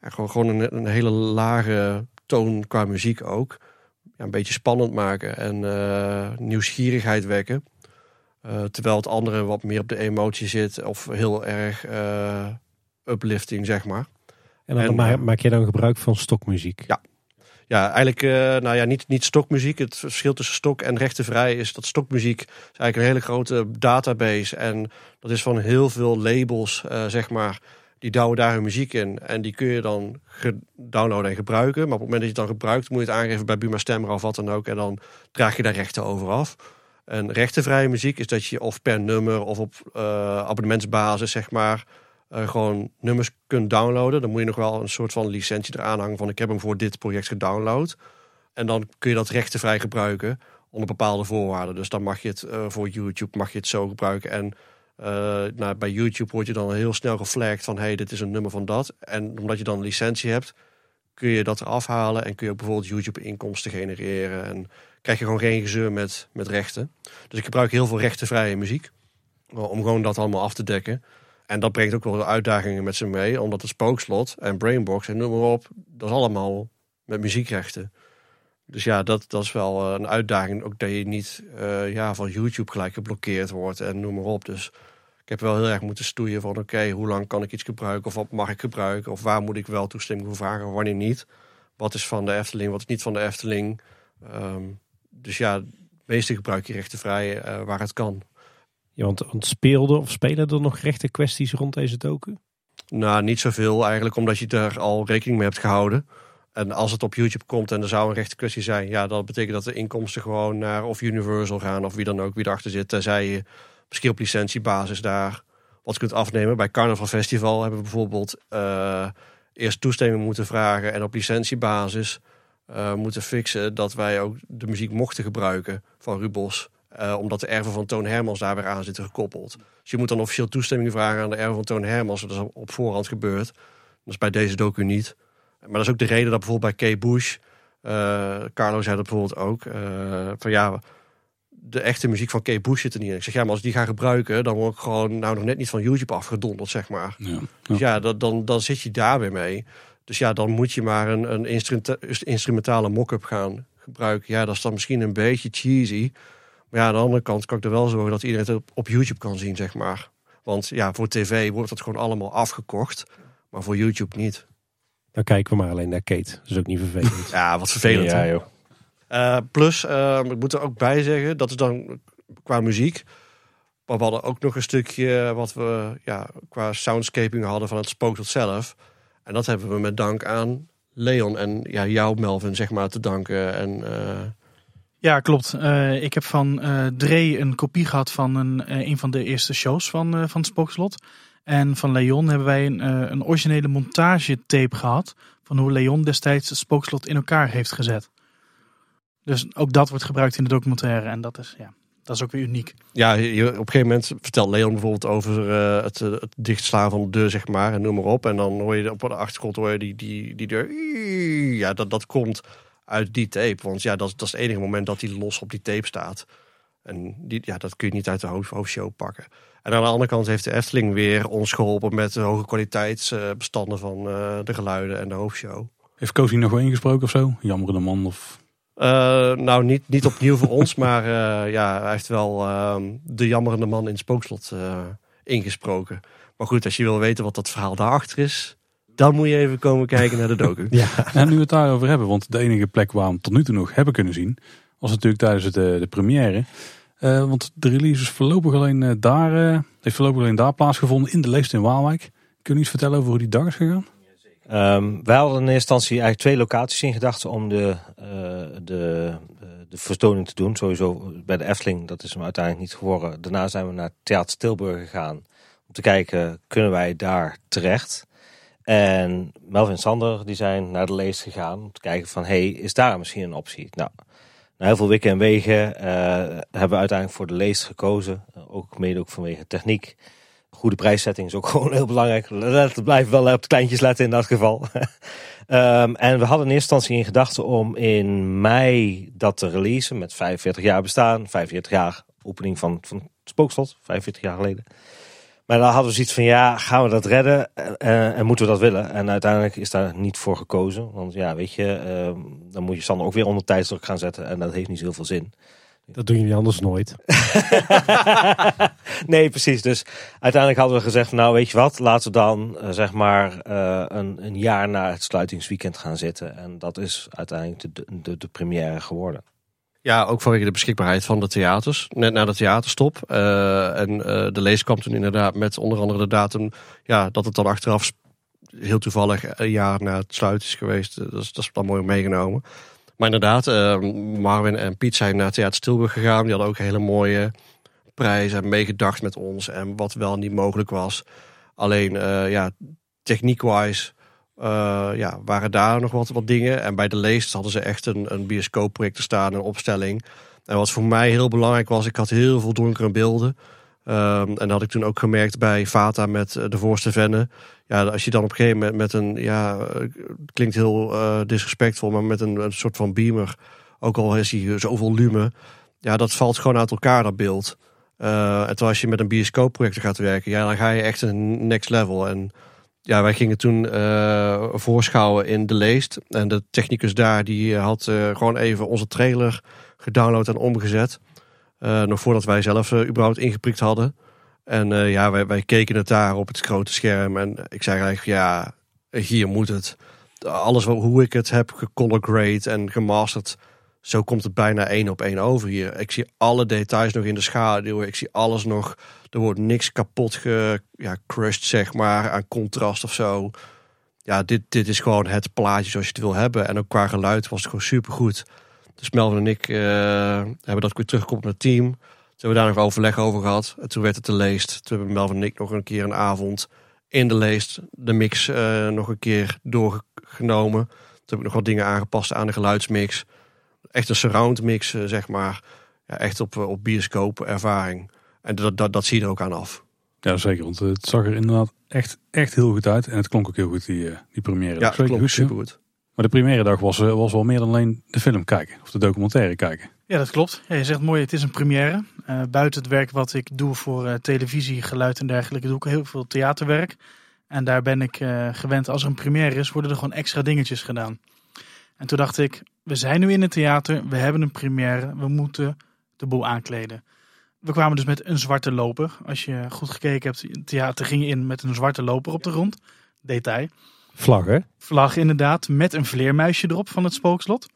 ja, gewoon, gewoon een, een, hele lage toon qua muziek ook. Ja, een beetje spannend maken en uh, nieuwsgierigheid wekken. Uh, terwijl het andere wat meer op de emotie zit of heel erg uh, uplifting, zeg maar. En dan maak, maak je dan gebruik van stokmuziek? Ja, ja, eigenlijk uh, nou ja, niet, niet stokmuziek. Het verschil tussen stok en rechtenvrij is dat stokmuziek is eigenlijk een hele grote database. En dat is van heel veel labels, uh, zeg maar. Die douwen daar hun muziek in. En die kun je dan downloaden en gebruiken. Maar op het moment dat je het dan gebruikt, moet je het aangeven bij Buma Stemmer of wat dan ook. En dan draag je daar rechten over af. En rechtenvrije muziek is dat je of per nummer of op uh, abonnementsbasis, zeg maar uh, gewoon nummers kunt downloaden. Dan moet je nog wel een soort van licentie eraan hangen van ik heb hem voor dit project gedownload. En dan kun je dat rechtenvrij gebruiken onder bepaalde voorwaarden. Dus dan mag je het uh, voor YouTube mag je het zo gebruiken. En uh, nou, bij YouTube word je dan heel snel geflagd van hey, dit is een nummer van dat. En omdat je dan een licentie hebt, kun je dat eraf halen en kun je bijvoorbeeld YouTube inkomsten genereren. En krijg je gewoon geen gezeur met, met rechten. Dus ik gebruik heel veel rechtenvrije muziek. Om gewoon dat allemaal af te dekken. En dat brengt ook wel uitdagingen met zich mee, omdat het spookslot en brainbox en noem maar op, dat is allemaal met muziekrechten. Dus ja, dat, dat is wel een uitdaging. Ook dat je niet uh, ja, van YouTube gelijk geblokkeerd wordt en noem maar op. Dus ik heb wel heel erg moeten stoeien van oké, hoe lang kan ik iets gebruiken? Of wat mag ik gebruiken? Of waar moet ik wel toestemming voor vragen? Wanneer niet? Wat is van de Efteling? Wat is niet van de Efteling? Um, dus ja, meeste gebruik je rechtenvrij uh, waar het kan. Ja, want, want of spelen er nog rechte kwesties rond deze token? Nou, niet zoveel eigenlijk, omdat je daar al rekening mee hebt gehouden. En als het op YouTube komt en er zou een rechte kwestie zijn, ja, dat betekent dat de inkomsten gewoon naar of Universal gaan of wie dan ook wie erachter zit. Tenzij je misschien op licentiebasis daar wat kunt afnemen. Bij Carnaval Festival hebben we bijvoorbeeld uh, eerst toestemming moeten vragen en op licentiebasis uh, moeten fixen dat wij ook de muziek mochten gebruiken van Rubos. Uh, omdat de erven van Toon Hermans daar weer aan zitten gekoppeld. Dus je moet dan officieel toestemming vragen aan de erven van Toon Hermans. Dat is op voorhand gebeurd. Dat is bij deze docu niet. Maar dat is ook de reden dat bijvoorbeeld bij Kay Bush... Uh, Carlo zei dat bijvoorbeeld ook. Uh, van ja, de echte muziek van Kay Bush zit er niet in. Ik zeg ja, maar als ik die ga gebruiken... dan word ik gewoon nou nog net niet van YouTube afgedonderd, zeg maar. Ja, ja. Dus ja, dat, dan, dan zit je daar weer mee. Dus ja, dan moet je maar een, een instrumenta instrumentale mock-up gaan gebruiken. Ja, dat is dan misschien een beetje cheesy... Maar ja, aan de andere kant kan ik er wel zorgen dat iedereen het op, op YouTube kan zien, zeg maar. Want ja, voor tv wordt dat gewoon allemaal afgekocht. Maar voor YouTube niet. Dan kijken we maar alleen naar Kate. Dat is ook niet vervelend. ja, wat vervelend. Ja, joh. Uh, plus, uh, ik moet er ook bij zeggen, dat is dan qua muziek. Maar we hadden ook nog een stukje wat we ja, qua soundscaping hadden van het spookslot zelf. En dat hebben we met dank aan Leon en ja, jou, Melvin, zeg maar, te danken. En uh, ja, klopt. Uh, ik heb van uh, Dre een kopie gehad van een, uh, een van de eerste shows van, van het Spookslot. En van Leon hebben wij een, een originele montagetape gehad. Van hoe Leon destijds het Spookslot in elkaar heeft gezet. Dus ook dat wordt gebruikt in de documentaire. En dat is, ja, dat is ook weer uniek. Ja, op een gegeven moment vertelt Leon bijvoorbeeld over het, het dichtslaan van de deur, zeg maar. En noem maar op. En dan hoor je op de achtergrond hoor je die, die, die deur. Ja, dat, dat komt uit die tape. Want ja, dat, dat is het enige moment dat hij los op die tape staat. En die, ja, dat kun je niet uit de hoofd, hoofdshow pakken. En aan de andere kant heeft de Efteling weer ons geholpen met de hoge kwaliteitsbestanden van uh, de geluiden en de hoofdshow. Heeft Koos nog wel ingesproken of zo? Jammerende man of... Uh, nou, niet, niet opnieuw voor ons, maar uh, ja, hij heeft wel uh, de jammerende man in het spookslot ingesproken. Maar goed, als je wil weten wat dat verhaal daarachter is, dan moet je even komen kijken naar de docu. ja. En nu we het daarover hebben, want de enige plek waar we hem tot nu toe nog hebben kunnen zien, was natuurlijk tijdens de, de première. Uh, want de release is voorlopig alleen uh, daar, uh, heeft voorlopig alleen daar plaatsgevonden in de Leest in Waalwijk. Kun je iets vertellen over hoe die dag is gegaan? Um, wij hadden in eerste instantie eigenlijk twee locaties in gedachten om de, de, de vertoning te doen. Sowieso bij de Efteling, dat is hem uiteindelijk niet geworden. Daarna zijn we naar Theater Tilburg gegaan Om te kijken, kunnen wij daar terecht? En Melvin Sander die zijn naar de leest gegaan om te kijken van, hey, is daar misschien een optie? Nou, na heel veel wikken en wegen eh, hebben we uiteindelijk voor de leest gekozen. ook mede ook vanwege techniek. Goede prijszetting is ook gewoon heel belangrijk. Let, blijf wel op de kleintjes letten in dat geval. Ehm, en we hadden in eerste instantie in gedachten om in mei dat te releasen met 45 jaar bestaan. 45 jaar opening van, van Spookslot, 45 jaar geleden. Maar dan hadden we zoiets van, ja, gaan we dat redden uh, en moeten we dat willen? En uiteindelijk is daar niet voor gekozen. Want ja, weet je, uh, dan moet je Sander ook weer onder tijdsdruk gaan zetten. En dat heeft niet zoveel zin. Dat doen jullie anders nooit. nee, precies. Dus uiteindelijk hadden we gezegd, nou weet je wat, laten we dan uh, zeg maar een, een, jaar na het sluitingsweekend gaan zitten. En dat is uiteindelijk de, de, de première geworden. Ja, ook vanwege de beschikbaarheid van de theaters. Net na de theaterstop. Uh, en de lees toen inderdaad met onder andere de datum ja, dat het dan achteraf heel toevallig een jaar na het sluiten is geweest. Dat is, dat is dan mooi meegenomen. Maar inderdaad, uh, Marvin en Piet zijn naar Theater Stilburg gegaan. Die hadden ook hele mooie prijzen meegedacht met ons. En wat wel niet mogelijk was. Alleen, ja, techniek-wise uh, ja, waren daar nog wat, wat dingen. En bij de leest hadden ze echt een, een bioscoopproject te staan, een opstelling. En wat voor mij heel belangrijk was, ik had heel veel donkere beelden. Um, en dat had ik toen ook gemerkt bij Vata met de voorste vennen. Ja, als je dan op een gegeven moment met een, ja, klinkt heel disrespectvol, maar met een, een, soort van beamer, ook al is hij zo volume, ja, dat valt gewoon uit elkaar, dat beeld. En terwijl als je met een bioscoopprojector gaat werken, ja, dan ga je echt een next level. En ja, wij gingen toen uh, voorschouwen in de leest. En de technicus daar, die had gewoon even onze trailer gedownload en omgezet. nog voordat wij zelf überhaupt ingeprikt hadden. En uh, ja, wij, wij keken het daar op het grote scherm. En ik zei eigenlijk, ja, hier moet het. Alles hoe ik het heb gecolor grade en gemasterd. Zo komt het bijna één op één over hier. Ik zie alle details nog in de schaduw. Ik zie alles nog. Er wordt niks kapot ge, ja, crushed, zeg maar, aan contrast of zo. Ja, dit, dit is gewoon het plaatje zoals je het wil hebben. En ook qua geluid was het gewoon super goed. Dus Melvin en ik uh, hebben dat weer teruggekomen naar het team. Toen hebben we daar nog overleg over gehad. En toen werd het de leest. Toen hebben Melvin en ik nog een keer een avond in de leest de mix uh, nog een keer doorgenomen. Toen heb ik nog wat dingen aangepast aan de geluidsmix. Echt een surround mix, uh, zeg maar. Ja, echt op, op bioscoop ervaring. En dat, dat, dat zie je er ook aan af. Ja, zeker. Want het zag er inderdaad echt, echt heel goed uit. En het klonk ook heel goed, die, die première. Ja, dat klonk super goed. Maar de première dag was, was wel meer dan alleen de film kijken. Of de documentaire kijken. Ja, dat klopt. Ja, je zegt mooi, het is een première. Uh, buiten het werk wat ik doe voor uh, televisie, geluid en dergelijke, doe ik heel veel theaterwerk. En daar ben ik uh, gewend, als er een première is, worden er gewoon extra dingetjes gedaan. En toen dacht ik, we zijn nu in het theater, we hebben een première, we moeten de boel aankleden. We kwamen dus met een zwarte loper. Als je goed gekeken hebt, het theater ging in met een zwarte loper op de grond. Detail. Vlag, hè? Vlag, inderdaad. Met een vleermuisje erop van het spookslot.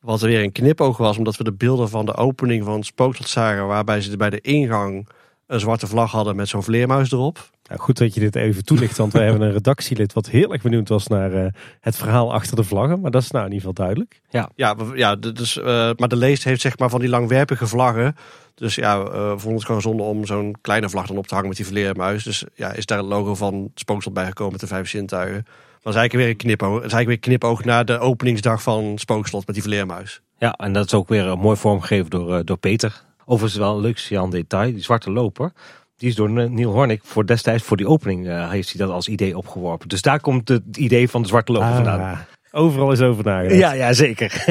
Wat er weer een knipoog was, omdat we de beelden van de opening van het spookslot zagen. Waarbij ze bij de ingang een zwarte vlag hadden met zo'n vleermuis erop. Nou, goed dat je dit even toelicht, want we hebben een redactielid wat heel erg benieuwd was naar uh, het verhaal achter de vlaggen. Maar dat is nou in ieder geval duidelijk. Ja, ja, ja dus, uh, maar de leest heeft zeg maar van die langwerpige vlaggen. Dus ja, uh, vonden het gewoon zonde om zo'n kleine vlag dan op te hangen met die vleermuis. Dus ja, is daar het logo van het spookslot bijgekomen met de vijf zintuigen. Dat is eigenlijk weer een knipoog. Weer knipoog naar de openingsdag van Spookslot met die vleermuis. Ja, en dat is ook weer een mooi vormgegeven door, door Peter. Overigens wel een leuk Jan detail. Die zwarte loper, die is door Neil Hornick voor destijds voor die opening uh, heeft hij dat als idee opgeworpen. Dus daar komt het idee van de zwarte loper ah, vandaan. Overal is over nagedacht. Ja, ja, zeker.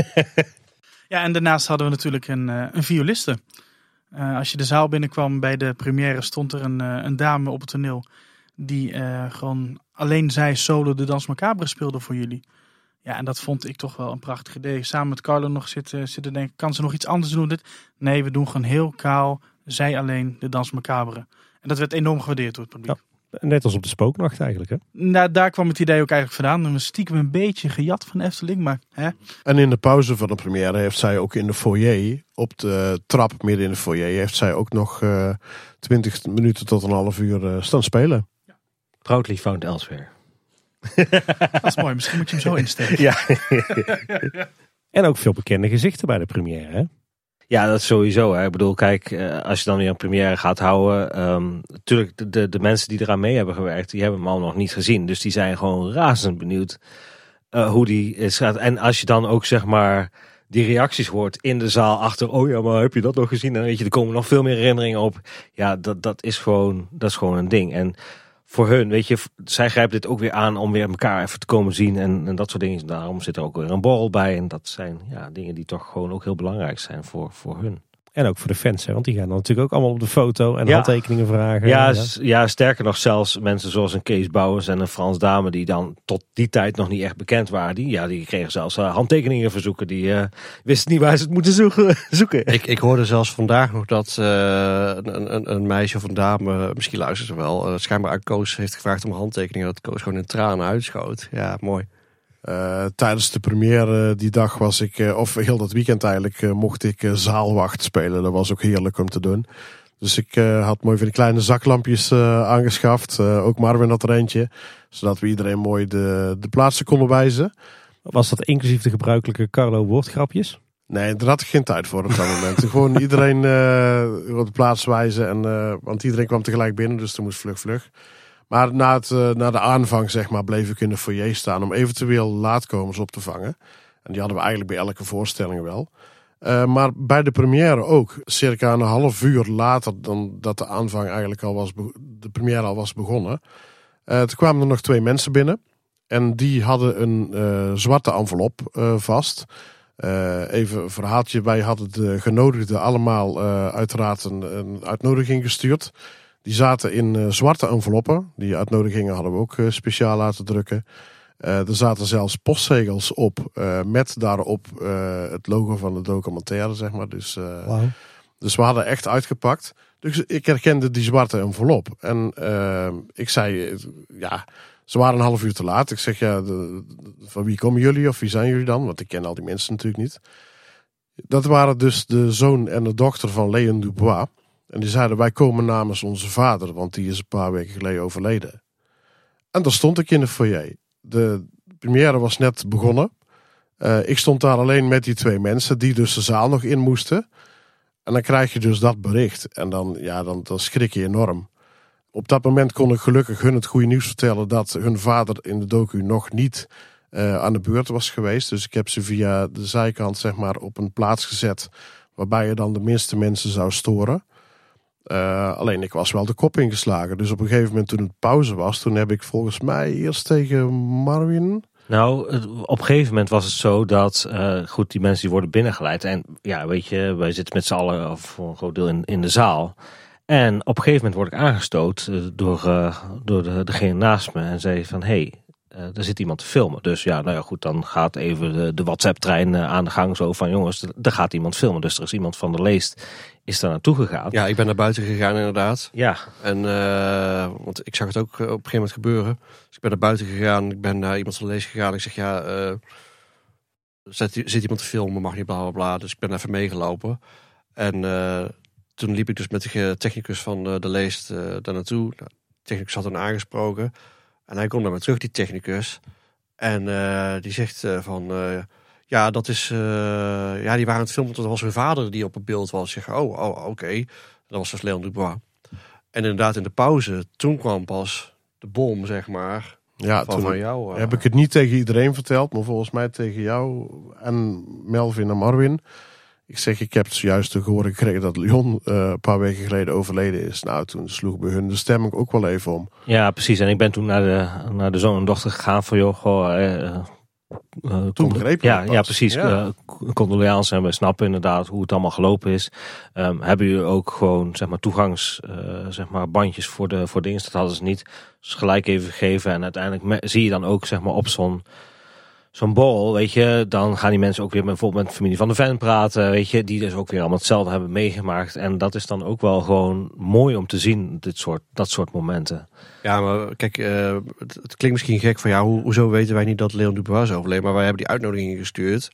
ja, en daarnaast hadden we natuurlijk een, een violiste. Uh, als je de zaal binnenkwam bij de première stond er een, een dame op het toneel die uh, gewoon alleen zij solo de Dans Macabre speelde voor jullie. Ja, en dat vond ik toch wel een prachtig idee. Samen met Carlo nog zitten, zitten denken, kan ze nog iets anders doen? Dit? Nee, we doen gewoon heel kaal, zij alleen de Dans Macabre. En dat werd enorm gewaardeerd door het publiek. Ja. Net als op de spooknacht eigenlijk, hè? Nou, daar kwam het idee ook eigenlijk vandaan. We stiekem een beetje gejat van Efteling, maar... Hè? En in de pauze van de première heeft zij ook in de foyer, op de trap midden in de foyer, heeft zij ook nog uh, 20 minuten tot een half uur uh, staan spelen. Proudly found elsewhere. Dat is mooi, misschien moet je hem zo instellen. ja. en ook veel bekende gezichten bij de première, hè? Ja, dat sowieso. Hè. Ik bedoel, kijk, eh, als je dan weer een première gaat houden. ehm natuurlijk, de, de, mensen die eraan mee hebben gewerkt, die hebben hem al nog niet gezien. Dus die zijn gewoon razend benieuwd eh, hoe die is. En als je dan ook zeg maar die reacties hoort in de zaal achter. Oh ja, maar heb je dat nog gezien? Dan weet je, er komen nog veel meer herinneringen op. Ja, dat, dat is gewoon, dat is gewoon een ding. En voor hun, weet je, zij grijpt dit ook weer aan om weer elkaar even te komen zien en, en dat soort dingen. Daarom zit er ook weer een borrel bij. En dat zijn ja, dingen die toch gewoon ook heel belangrijk zijn voor, voor hun. En ook voor de fans, hè, want die gaan dan natuurlijk ook allemaal op de foto en Ja. handtekeningen vragen. Ja, ja, sterker nog zelfs mensen zoals een Kees Bouwers en een Frans Dame die dan tot die tijd nog niet echt bekend waren. Die, ja, die kregen zelfs eh, handtekeningen verzoeken. Die eh, wisten niet waar ze het moeten zoeken. zoeken. Ik, ik hoorde zelfs vandaag nog dat eh, een, een, een meisje of een dame, misschien luistert ze wel, eh, schijnbaar aan Koos heeft gevraagd om handtekeningen. Dat Koos gewoon in tranen uitschoot. Ja, mooi. Eh, tijdens de première die dag was ik, eh, of heel dat weekend eigenlijk, eh, mocht ik eh, zaalwacht spelen. Dat was ook heerlijk om te doen. Dus ik eh, had mooi van die kleine zaklampjes eh, aangeschaft. Eh, ook Marvin had er eentje. Zodat we iedereen mooi de, de plaatsen konden wijzen. Was dat inclusief de gebruikelijke Carlo woordgrapjes? Nee, daar had ik geen tijd voor op dat moment. Gewoon iedereen eh, op de plaats wijzen. En, eh, want iedereen kwam tegelijk binnen, dus er moest vlug vlug. Maar na, het, eh, na de aanvang zeg maar, bleef ik in de foyer staan om eventueel laatkomers op te vangen. En die hadden we eigenlijk bij elke voorstelling wel. Eh, maar bij de première ook. Circa een half uur later dan dat de aanvang eigenlijk al was, de première al was begonnen. Eh, toen kwamen er nog twee mensen binnen. En die hadden een zwarte envelop vast. Even een verhaaltje. Wij hadden de genodigden allemaal uiteraard een uitnodiging gestuurd. Die zaten in eh, zwarte enveloppen. Die uitnodigingen hadden we ook eh, speciaal laten drukken. Eh, er zaten zelfs postzegels op met daarop het logo van de documentaire, zeg maar. Dus, eh, dus we hadden echt uitgepakt. Dus ik herkende die zwarte envelop. En ik zei, ja, ze waren een half uur te laat. Ik zeg, ja, de- de- van wie komen jullie of wie zijn jullie dan? Want ik ken al die mensen natuurlijk niet. Dat waren dus de zoon en de dochter van Leon Dubois. En die zeiden, wij komen namens onze vader, want die is een paar weken geleden overleden. En daar stond ik in de foyer. De première was net begonnen. Eh, ik stond daar alleen met die twee mensen, die dus de zaal nog in moesten. En dan krijg je dus dat bericht. En dan, ja, dan, dan schrik je enorm. Op dat moment kon ik gelukkig hun het goede nieuws vertellen dat hun vader in de docu nog niet eh, aan de beurt was geweest. Dus ik heb ze via de zijkant zeg maar op een plaats gezet waarbij je dan de minste mensen zou storen. Eh, alleen ik was wel de kop ingeslagen. Dus op een gegeven moment toen het pauze was, toen heb ik volgens mij eerst tegen Marvin. Nou, op een gegeven moment was het zo dat, eh, goed, die mensen die worden binnengeleid. En ja, weet je, wij zitten met z'n allen of voor een groot deel in, in de zaal. En op een gegeven moment word ik aangestoot eh, door, door de, degene naast me. En zei van, hé, hey, er zit iemand te filmen. Dus ja, nou ja, goed, dan gaat even de, de WhatsApp-trein aan de gang. Zo van, jongens, er gaat iemand filmen. Dus er is iemand van de leest, is daar naartoe gegaan. Ja, ik ben naar buiten gegaan inderdaad. ja. En, eh, want ik zag het ook eh, op een gegeven moment gebeuren. Dus ik ben naar buiten gegaan. Ik ben naar iemand van lees gegaan. Ik zeg, ja, eh, zit, zit iemand te filmen? Mag niet, bla, bla, bla. Dus ik ben even meegelopen. En toen liep ik dus met de technicus van de leest daar naartoe. Nou, de technicus had hem aangesproken. En hij komt naar me terug, die technicus. En die zegt van... ja, dat is... eh, ja, die waren aan het filmen. Dat was hun vader die op het beeld was. Ik zeg, oh, oh oké. Dat was dus Leon Dubois. En inderdaad, in de pauze, toen kwam pas de bom, zeg maar, Ja, van, toen van jou. eh. heb ik het niet tegen iedereen verteld, maar volgens mij tegen jou en Melvin en Marvin. Ik zeg, ik heb zojuist te horen gekregen dat Leon eh, een paar weken geleden overleden is. Nou, toen sloeg bij hun de stemming ook wel even om. Ja, precies. En ik ben toen naar de, naar de zoon en dochter gegaan van, joh, goh, eh, condo- begreep je ja, ja, precies. Ja. En we snappen inderdaad hoe het allemaal gelopen is. Ehm, hebben jullie ook gewoon, zeg maar, toegangs, eh, zeg maar, bandjes voor de, voor de dienst? Dat hadden ze niet. Dus gelijk even gegeven en uiteindelijk zie je dan ook, zeg maar, op zo'n zo'n borrel, weet je, dan gaan die mensen ook weer met, bijvoorbeeld met de familie van de fan praten, weet je, die dus ook weer allemaal hetzelfde hebben meegemaakt. En dat is dan ook wel gewoon mooi om te zien, dit soort, dat soort momenten. Ja, maar kijk, eh, het, klinkt misschien gek van ja, hoe, hoezo weten wij niet dat Leon Dubois is overleden? Maar wij hebben die uitnodiging gestuurd.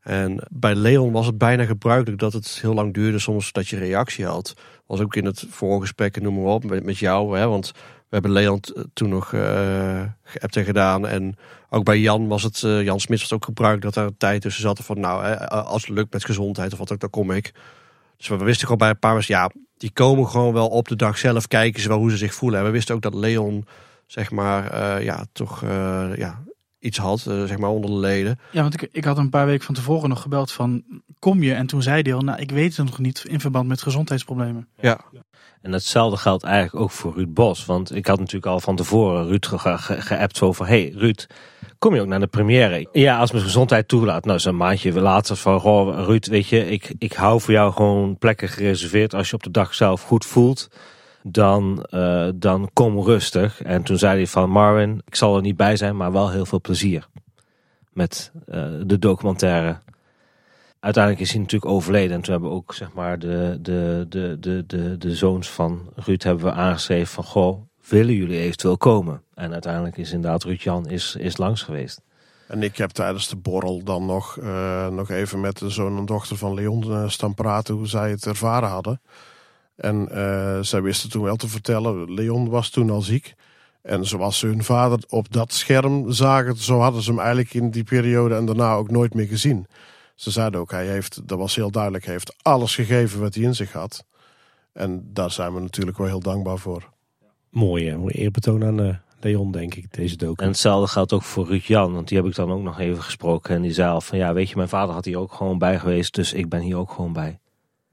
En bij Leon was het bijna gebruikelijk dat het heel lang duurde soms dat je reactie had. Was ook in het voorgesprek noem maar op met, met jou. Hè? Want hebben Leon t- toen nog eh geappt en gedaan. En ook bij Jan was het, eh, Jan Smits was ook gebruikt dat er een tijd tussen zat. Van nou, hè, als het lukt met gezondheid of wat ook, dan kom ik. Dus we wisten gewoon bij een paar mensen, ja, die komen gewoon wel op de dag zelf. Kijken ze wel hoe ze zich voelen. En we wisten ook dat Leon, zeg maar, eh, ja, toch eh, ja, iets had, eh, zeg maar, onder de leden. Ja, want ik, ik had een paar weken van tevoren nog gebeld van, kom je? En toen zei hij al, nou, ik weet het nog niet in verband met gezondheidsproblemen. Ja, En hetzelfde geldt eigenlijk ook voor Ruud Bos. Want ik had natuurlijk al van tevoren Ruud ge- ge- geappt zo van... Hey Ruud, kom je ook naar de première? Ja, als mijn gezondheid toelaat. Nou, zo'n maandje later van... Ruud, weet je, ik, ik hou voor jou gewoon plekken gereserveerd. Als je op de dag zelf goed voelt, dan, eh, dan kom rustig. En toen zei hij van... Marvin, ik zal er niet bij zijn, maar wel heel veel plezier. Met eh, de documentaire uiteindelijk is hij natuurlijk overleden. En toen hebben we ook zeg maar de, de, de, de, de, de zoons van Ruud hebben we aangeschreven van goh, willen jullie eventueel komen? En uiteindelijk is inderdaad Ruud Jan is, is langs geweest. En ik heb tijdens de borrel dan nog, eh, nog even met de zoon en dochter van Leon eh, staan praten hoe zij het ervaren hadden. En eh, zij wisten toen wel te vertellen, Leon was toen al ziek. En zoals ze hun vader op dat scherm zagen, zo hadden ze hem eigenlijk in die periode en daarna ook nooit meer gezien. Ze zeiden ook, hij heeft, dat was heel duidelijk, hij heeft alles gegeven wat hij in zich had. En daar zijn we natuurlijk wel heel dankbaar voor. Mooi, mooi eerbetoon aan eh, Leon, denk ik, deze docu. En hetzelfde geldt ook voor Ruud Jan, want die heb ik dan ook nog even gesproken. En die zei al van ja, weet je, mijn vader had hier ook gewoon bij geweest, dus ik ben hier ook gewoon bij.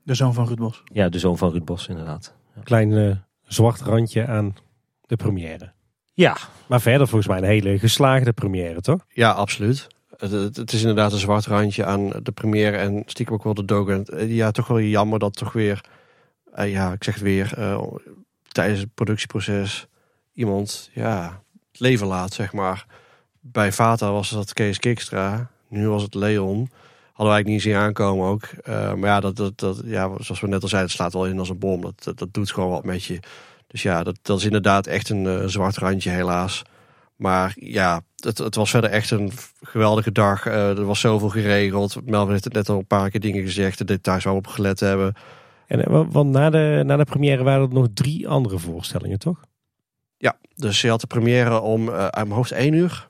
De zoon van Ruud Bos. Ja, de zoon van Ruud Bos inderdaad. Klein eh, zwart randje aan de première. Ja, Maar verder volgens mij een hele geslaagde première, toch? Ja, absoluut. Het, het, is inderdaad een zwart randje aan de première en stiekem ook wel de docu. En, eh, Ja, toch wel jammer dat toch weer, eh, ja, ik zeg het weer, eh, tijdens het productieproces iemand, ja, het leven laat, zeg maar. Bij Vata was dat Kees Kikstra, nu was het Leon. Hadden wij niet zien aankomen ook. Eh, maar ja, dat, dat, dat, ja, zoals we net al zeiden, het slaat wel in als een bom. Dat, dat, dat doet gewoon wat met je. Dus ja, dat, dat is inderdaad echt een eh, zwart randje helaas. Maar ja, het, het was verder echt een geweldige dag. Eh, er was zoveel geregeld. Melvin heeft het net al een paar keer dingen gezegd. De details waar we op gelet hebben. En, eh, wa- want na de, na de première waren er nog drie andere voorstellingen, toch? Ja, dus je had de première om uit mijn hoofd één uur.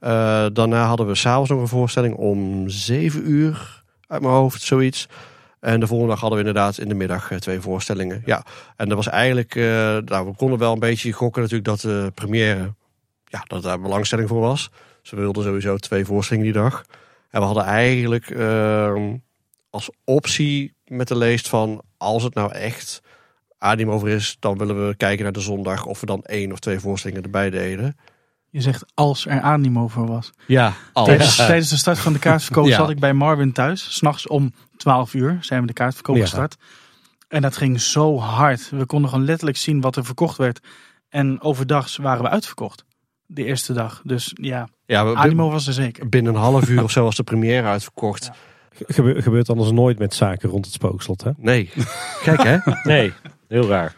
Eh, daarna hadden we s'avonds nog een voorstelling om zeven uur uit mijn hoofd, zoiets. En de volgende dag hadden we inderdaad in de middag twee voorstellingen. Ja, en dat was eigenlijk, nou, we konden wel een beetje gokken natuurlijk dat de première, ja, dat daar belangstelling voor was. Ze wilden sowieso twee voorstellingen die dag. En we hadden eigenlijk ehm, als optie met de leest van, als het nou echt adem over is, dan willen we kijken naar de zondag of we dan één of twee voorstellingen erbij deden. Je zegt als er animo voor was. Ja, Tijdens, tijdens de start van de kaartverkoop Ja. zat ik bij Marvin thuis. S'nachts om 12 uur zijn we de kaartverkoop Ja. gestart. En dat ging zo hard. We konden gewoon letterlijk zien wat er verkocht werd. En overdag waren we uitverkocht. De eerste dag. Dus ja, Ja, animo was er zeker. binnen een half uur of zo was de première uitverkocht. Gebe- gebeurt anders nooit met zaken rond het spookslot, hè? Nee. Kijk hè. nee, heel raar.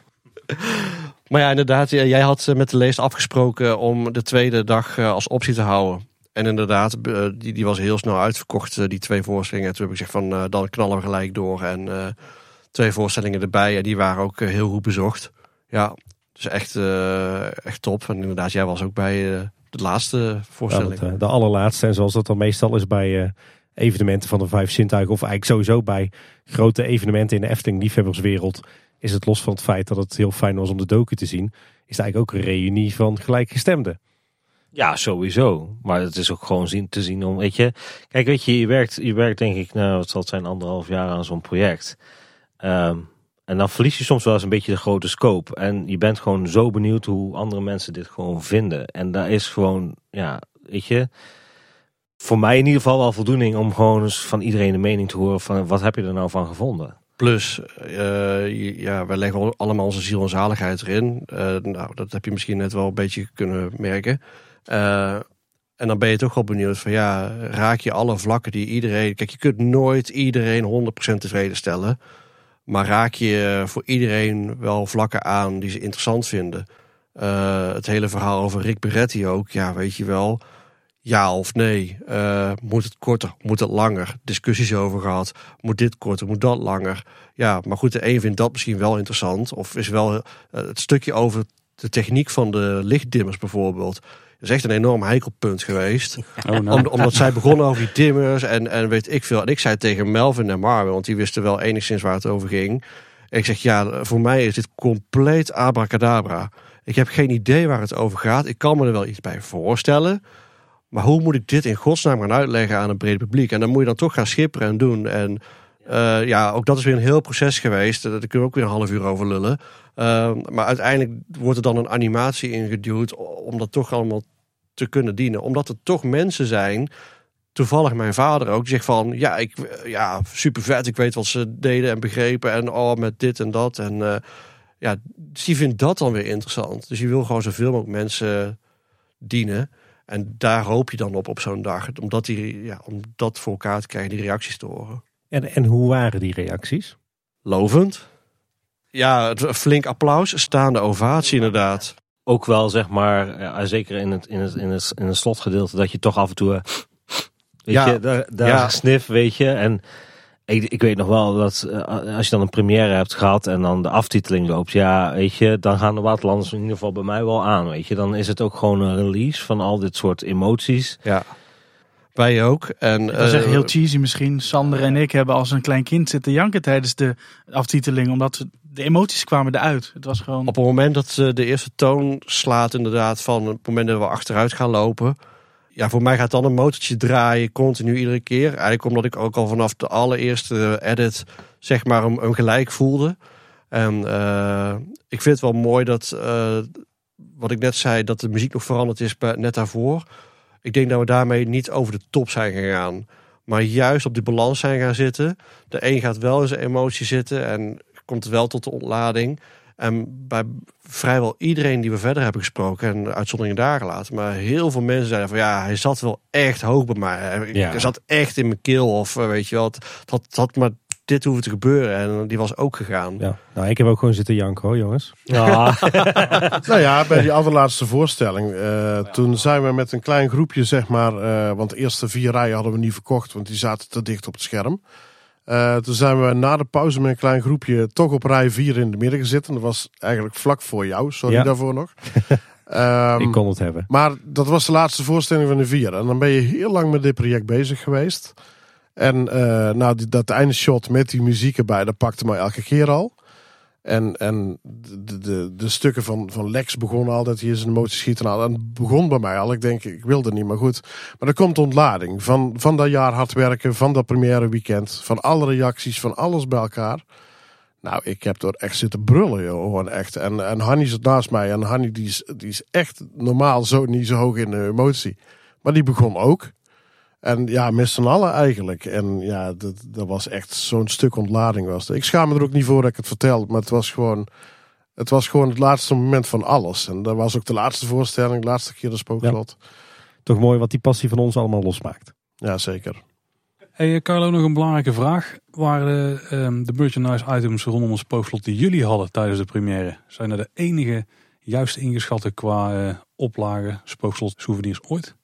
Maar ja, inderdaad, jij had eh, met de leest afgesproken om de tweede dag eh, als optie te houden. En inderdaad, eh, die, die was heel snel uitverkocht, die twee voorstellingen. Toen heb ik gezegd van, dan knallen we gelijk door. En eh, twee voorstellingen erbij. En die waren ook heel goed bezocht. Ja, dus echt, eh, echt top. En inderdaad, jij was ook bij eh, de laatste Ja, voorstelling. dat, eh, de allerlaatste. En zoals dat dan meestal is bij eh, evenementen van de vijf zintuigen. Of eigenlijk sowieso bij grote evenementen in de Efteling liefhebberswereld. Is het los van het feit dat het heel fijn was om de docu te zien. Is het eigenlijk ook een reunie van gelijkgestemden. Ja, sowieso. Maar het is ook gewoon zien, te zien om, weet je. Kijk, weet je, je werkt, je werkt denk ik, nou, wat zal het zijn, anderhalf jaar aan zo'n project. Ehm, en dan verlies je soms wel eens een beetje de grote scope. En je bent gewoon zo benieuwd hoe andere mensen dit gewoon vinden. En daar is gewoon, ja, weet je. Voor mij in ieder geval wel voldoening om gewoon eens van iedereen de mening te horen van wat heb je er nou van gevonden. Plus, je- ja, wij leggen al- allemaal onze ziel en zaligheid erin. Eh, nou, dat heb je misschien net wel een beetje kunnen merken. Eh, en dan ben je toch wel benieuwd van ja, raak je alle vlakken die iedereen... Kijk, je kunt nooit iedereen 100% tevreden stellen. Maar raak je voor iedereen wel vlakken aan die ze interessant vinden. Eh, het hele verhaal over Rick Beretti ook, ja, weet je wel... Ja of nee? Eh, moet het korter? Moet het langer? Discussies over gehad. Moet dit korter? Moet dat langer? Ja, maar goed, de een vindt dat misschien wel interessant. Of is wel eh, het stukje over de techniek van de lichtdimmers bijvoorbeeld is echt een enorm heikelpunt geweest. Oh, nou. Om- omdat zij begonnen over die dimmers en, en weet ik veel. En ik zei tegen Melvin en Marvin, want die wisten wel enigszins waar het over ging. En ik zeg, ja, voor mij is dit compleet abracadabra. Ik heb geen idee waar het over gaat. Ik kan me er wel iets bij voorstellen. Maar hoe moet ik dit in godsnaam gaan uitleggen aan een breed publiek? En dan moet je dan toch gaan schipperen en doen. En eh, ja, ook dat is weer een heel proces geweest. Daar kunnen we ook weer een half uur over lullen. Uh, maar uiteindelijk wordt er dan een animatie ingeduwd om dat toch allemaal te kunnen dienen. Omdat er toch mensen zijn, toevallig mijn vader ook, die zegt van ja, ik, ja super vet, ik weet wat ze deden en begrepen en oh, met dit en dat. En ja, dus die vindt dat dan weer interessant. Dus je wil gewoon zoveel mogelijk mensen dienen. En daar hoop je dan op op zo'n dag. Omdat die, ja, om dat voor elkaar te krijgen, die reacties te horen. En, en hoe waren die reacties? Lovend. Ja, flink applaus. Staande ovatie inderdaad. Ook wel, zeg maar, ja, zeker in het, in, het, in, het, in het slotgedeelte, dat je toch af en toe, eh, weet Ja. je, daar, daar Ja. snif, weet je. En ik, ik weet nog wel dat eh, als je dan een première hebt gehad en dan de aftiteling loopt, ja, weet je, dan gaan de waterlanders in ieder geval bij mij wel aan, weet je. Dan is het ook gewoon een release van al dit soort emoties. Ja. Wij ook. En, Dat is echt eh, heel cheesy misschien. Sander en ik hebben als een klein kind zitten janken tijdens de aftiteling. Omdat de emoties kwamen eruit. Het was gewoon... Op het moment dat de eerste toon slaat, inderdaad, van het moment dat we achteruit gaan lopen. Ja, voor mij gaat dan een motortje draaien, continu iedere keer. Eigenlijk omdat ik ook al vanaf de allereerste edit, zeg maar, hem, hem gelijk voelde. En eh, ik vind het wel mooi dat, eh, wat ik net zei, dat de muziek nog veranderd is net daarvoor. Ik denk dat we daarmee niet over de top zijn gegaan. Maar juist op die balans zijn gaan zitten. De een gaat wel in zijn emotie zitten en komt wel tot de ontlading. En bij vrijwel iedereen die we verder hebben gesproken, en uitzonderingen daar gelaten, maar heel veel mensen zeiden van ja, hij zat wel echt hoog bij mij. Hij Ja. zat echt in mijn keel of eh, weet je wel, het, het had, het had maar dit hoeven te gebeuren en die was ook gegaan. Ja. Nou, ik heb ook gewoon zitten janken hoor, jongens. Ja, Nou ja, bij die allerlaatste voorstelling. eh, Toen zijn we met een klein groepje, zeg maar. eh, want de eerste vier rijen hadden we niet verkocht, want die zaten te dicht op het scherm. Eh, toen zijn we na de pauze met een klein groepje toch op rij 4 in de midden gezeten. Dat was eigenlijk vlak voor jou, sorry Ja. daarvoor nog. Ehm, ik kon het hebben. maar dat was de laatste voorstelling van de vier. En dan ben je heel lang met dit project bezig geweest. En eh, nou, die, dat einde shot met die muziek erbij, dat pakte mij elke keer al. En, en de, de, de stukken van, van Lex begonnen al dat hij zijn emoties schiet en al. En begon bij mij al. Ik denk, ik wilde niet, maar goed. Maar er komt ontlading van, van dat jaar hard werken, van dat première weekend, van alle reacties, van alles bij elkaar. Nou, ik heb door echt zitten brullen, joh, gewoon echt. En, en Hanny zit naast mij. En Hanny die is, die is echt normaal zo niet zo hoog in de emotie. Maar die begon ook. En ja, met z'n allen eigenlijk. En ja, dat, dat was echt zo'n stuk ontlading was. Ik schaam me er ook niet voor dat ik het vertel. Maar het was gewoon... Het was gewoon het laatste moment van alles. En dat was ook de laatste voorstelling, de laatste keer de spookslot. Toch mooi wat die passie van ons allemaal losmaakt. Ja, zeker. Hey eh, Carlo, nog een belangrijke vraag. Waren de, ehm, de merchandise items rondom het spookslot die jullie hadden tijdens de première, zijn er de enige juist ingeschatte qua eh oplage spookslot souvenirs ooit?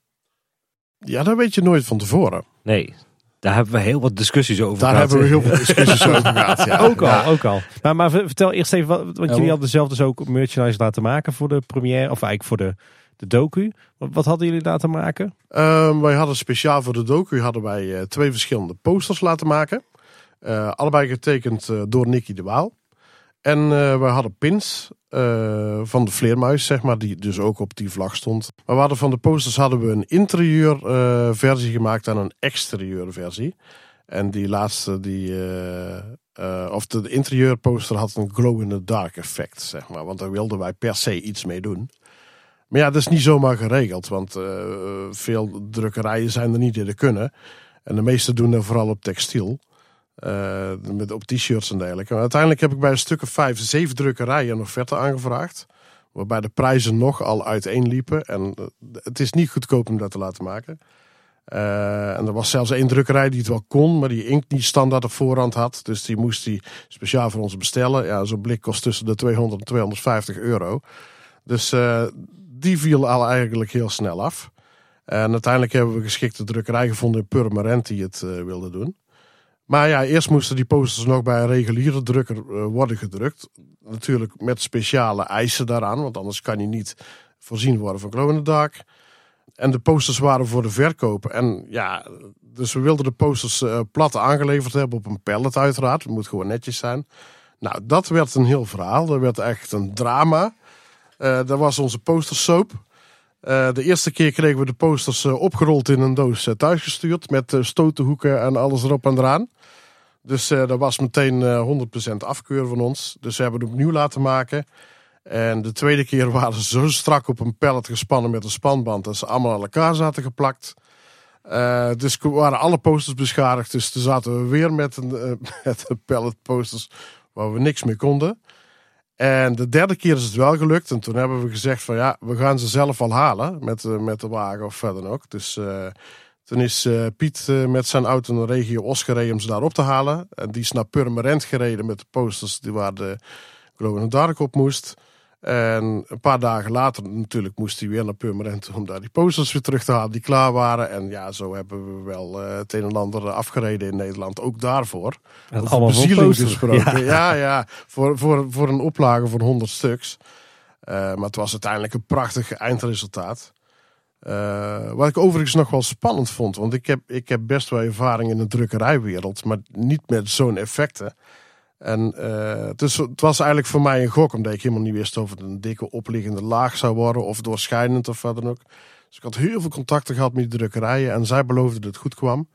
Ja, dat weet je nooit van tevoren. nee, daar hebben we heel wat discussies over Daar gehad. hebben we heel veel discussies over gehad. Ja. Ook al, Ja. ook al. Maar, maar vertel eerst even, wat, want jullie hadden zelf dus ook merchandise laten maken voor de première, of eigenlijk voor de, de docu. Wat, wat hadden jullie laten maken? Ehm, wij hadden speciaal voor de docu hadden wij eh, twee verschillende posters laten maken. Eh, allebei getekend eh, door Nicky de Waal. En eh wij hadden pins eh, van de vleermuis, zeg maar, die dus ook op die vlag stond. Maar we van de posters hadden we een interieur eh, versie gemaakt en een exterieur versie. En die laatste, die, of de, de interieurposter had een glow-in-the-dark effect, zeg maar. Want daar wilden wij per se iets mee doen. Maar ja, dat is niet zomaar geregeld, want veel drukkerijen zijn er niet die dat kunnen. En de meeste doen dat vooral op textiel. Eh, met, op t-shirts en dergelijke. Uiteindelijk heb ik bij een stuk of vijf, zeven drukkerijen nog verder aangevraagd. Waarbij de prijzen nog al uiteenliepen. En eh, het is niet goedkoop om dat te laten maken. Eh, en er was zelfs één drukkerij die het wel kon, maar die inkt niet standaard op voorhand had. Dus die moest die speciaal voor ons bestellen. Ja, zo'n blik kost tussen de 200 en 250 euro. Dus die viel al eigenlijk heel snel af. En uiteindelijk hebben we een geschikte drukkerij gevonden in Purmerend die het eh, wilde doen. Maar ja, eerst moesten die posters nog bij een reguliere drukker eh, worden gedrukt. Natuurlijk met speciale eisen daaraan, want anders kan je niet voorzien worden van dark. En de posters waren voor de verkoop. En ja, dus we wilden de posters eh, plat aangeleverd hebben op een pallet uiteraard. Het moet gewoon netjes zijn. Nou, dat werd een heel verhaal. Dat werd echt een drama. Eh dat was onze postersoap. Eh de eerste keer kregen we de posters opgerold in een doos thuisgestuurd. Met stotenhoeken en alles erop en eraan. Dus eh, dat was meteen eh 100% afkeur van ons. Dus we hebben het opnieuw laten maken. En de tweede keer waren ze zo strak op een pallet gespannen met een spanband. Dat ze allemaal aan elkaar zaten geplakt. Eh, dus waren alle posters beschadigd. Dus toen zaten we weer met een, eh, met pallet posters waar we niks mee konden. En de derde keer is het wel gelukt. En toen hebben we gezegd van ja, we gaan ze zelf al halen. Met, eh, met de wagen of verder ook. Dus eh, toen is eh, Piet eh, met zijn auto naar regio Os gereden om ze daar op te halen. En die is naar Purmerend gereden met de posters die waar de Glow in the Dark op moest. En een paar dagen later natuurlijk moest hij weer naar Purmerend om daar die posters weer terug te halen die klaar waren. En ja, zo hebben we wel eh, het een en ander afgereden in Nederland. Ook daarvoor. En Over allemaal bezieling gesproken. Ja. Ja, ja, Voor, voor, voor een oplage van 100 stuks. Maar het was uiteindelijk een prachtig eindresultaat. Eh, wat ik overigens nog wel spannend vond. Want ik heb, ik heb best wel ervaring in de drukkerijwereld. Maar niet met zo'n effecten. En dus het was eigenlijk voor mij een gok. Omdat ik helemaal niet wist of het een dikke opliggende laag zou worden. Of doorschijnend of wat dan ook. Dus ik had heel veel contacten gehad met drukkerijen. En zij beloofden dat het goed kwam.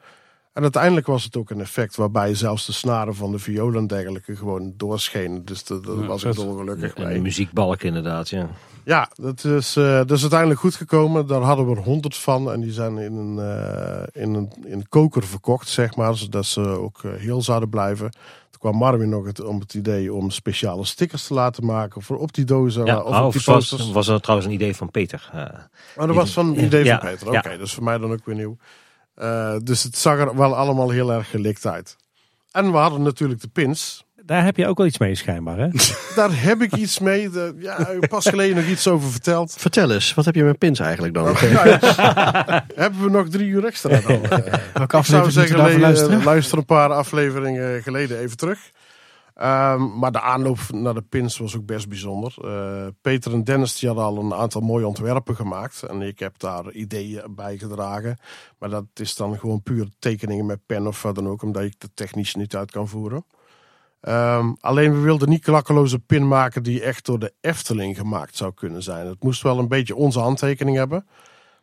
En uiteindelijk was het ook een effect waarbij zelfs de snaren van de violen en dergelijke gewoon doorschenen. Dus Ja, was ik dolgelukkig mee. muziekbalk inderdaad, ja. Ja, dat is, eh, dat is uiteindelijk goed gekomen. Daar hadden we er honderd van. En die zijn in een, eh, in een, in een koker verkocht, zeg maar. Zodat ze ook eh, heel zouden blijven. Toen kwam Marvin nog het, om het idee om speciale stickers te laten maken. Voor op die dozen ja of op oh, die was, posters. was er trouwens een idee van Peter. Maar dat was van een idee Ja, van Peter. Oké, ja. dus voor mij dan ook weer nieuw. Eh, dus het zag er wel allemaal heel erg gelikt uit. En we hadden natuurlijk de pins. Daar heb je ook wel iets mee schijnbaar, hè? Daar heb ik iets mee. De, ja, pas geleden nog iets over verteld. Vertel eens, wat heb je met pins eigenlijk dan? Nou ja, hebben we nog drie uur extra dan? Ik zou zeggen, le- eh, luister een paar afleveringen geleden even terug. Ehm, maar de aanloop naar de pins was ook best bijzonder. Eh, Peter en Dennis die hadden al een aantal mooie ontwerpen gemaakt. En ik heb daar ideeën bij gedragen. Maar dat is dan gewoon puur tekeningen met pen of wat dan ook. Omdat ik de technisch niet uit kan voeren. Ehm, alleen we wilden niet klakkeloze pin maken die echt door de Efteling gemaakt zou kunnen zijn. Het moest wel een beetje onze handtekening hebben.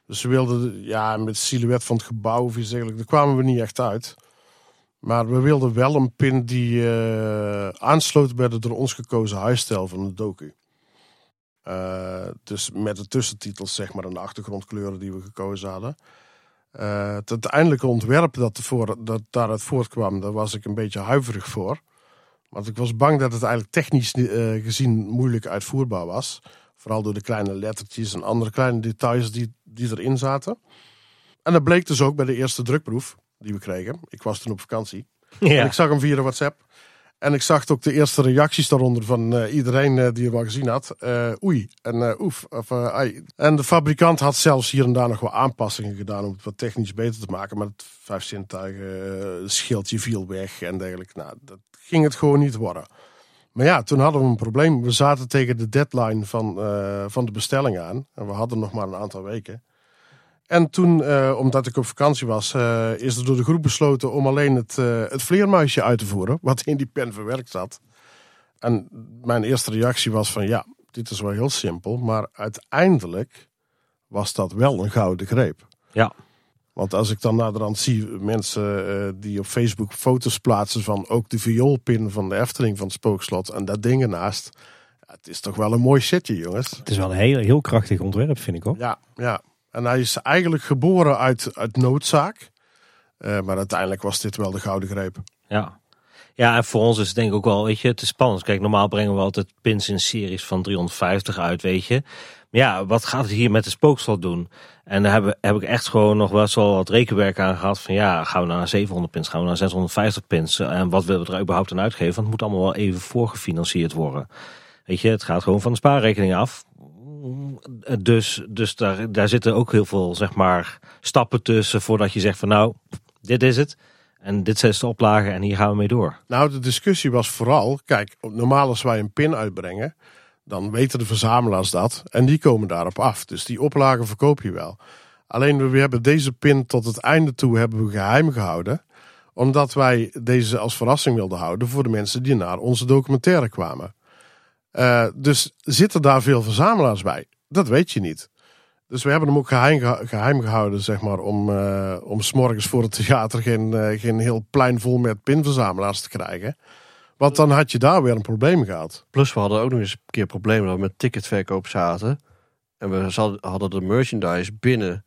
Dus we wilden, ja, met silhouet van het gebouw of iets dergelijks, daar kwamen we niet echt uit. Maar we wilden wel een pin die eh, aansloot bij de door ons gekozen huisstijl van de docu. Eh, dus met de tussentitels, zeg maar, en de achtergrondkleuren die we gekozen hadden. Eh, het uiteindelijke ontwerp dat, ervoor, dat daaruit voortkwam, daar was ik een beetje huiverig voor. Want ik was bang dat het eigenlijk technisch gezien moeilijk uitvoerbaar was. Vooral door de kleine lettertjes en andere kleine details die, die erin zaten. En dat bleek dus ook bij de eerste drukproef die we kregen. Ik was toen op vakantie. En ik zag hem via de WhatsApp. En ik zag ook de eerste reacties daaronder van eh, iedereen eh, die hem al gezien had. Eh, oei en oef. Of, ai. En de fabrikant had zelfs hier en daar nog wel aanpassingen gedaan om het wat technisch beter te maken. Maar het vijf zintuigen schildje viel weg en dergelijke. Nou, dat ging het gewoon niet worden. Maar ja, toen hadden we een probleem. We zaten tegen de deadline van, van de bestelling aan. En we hadden nog maar een aantal weken. En toen, eh, omdat ik op vakantie was, eh, is er door de groep besloten om alleen het, eh, het vleermuisje uit te voeren. Wat in die pen verwerkt zat. En mijn eerste reactie was van ja, dit is wel heel simpel. Maar uiteindelijk was dat wel een gouden greep. Ja. Want als ik dan naderhand zie mensen die op Facebook foto's plaatsen van ook de vioolpin van de Efteling van het Spookslot en dat ding ernaast. Het is toch wel een mooi setje, jongens. Het is wel een heel, heel krachtig ontwerp, vind ik hoor. Ja, ja. En hij is eigenlijk geboren uit, uit noodzaak. Eh, maar uiteindelijk was dit wel de gouden greep. Ja. Ja, en voor ons is het denk ik ook wel, weet je, het is spannend. Kijk, normaal brengen we altijd pins in series van 350 uit, weet je. Maar ja, wat gaat het hier met de spookslot doen? En daar heb, heb ik echt gewoon nog best wel wat rekenwerk aan gehad. Van ja, gaan we naar 700 pins, gaan we naar 650 pins? En wat willen we er überhaupt aan uitgeven? Want het moet allemaal wel even voorgefinancierd worden. Weet je, het gaat gewoon van de spaarrekening af. Dus, dus daar, daar zitten ook heel veel, zeg maar, stappen tussen voordat je zegt van nou, dit is het. En dit zijn de oplagen en hier gaan we mee door. Nou, de discussie was vooral, kijk, normaal als wij een pin uitbrengen, dan weten de verzamelaars dat en die komen daarop af. Dus die oplagen verkoop je wel. Alleen we hebben deze pin tot het einde toe hebben we geheim gehouden, omdat wij deze als verrassing wilden houden voor de mensen die naar onze documentaire kwamen. Uh, dus zitten daar veel verzamelaars bij? Dat weet je niet. Dus we hebben hem ook geheim, gehouden, zeg maar, om, uh, om s'morgens voor het theater geen, uh, geen heel plein vol met pinverzamelaars te krijgen. Want dan had je daar weer een probleem gehad. Plus we hadden ook nog eens een keer problemen dat we met ticketverkoop zaten. En we hadden de merchandise binnen.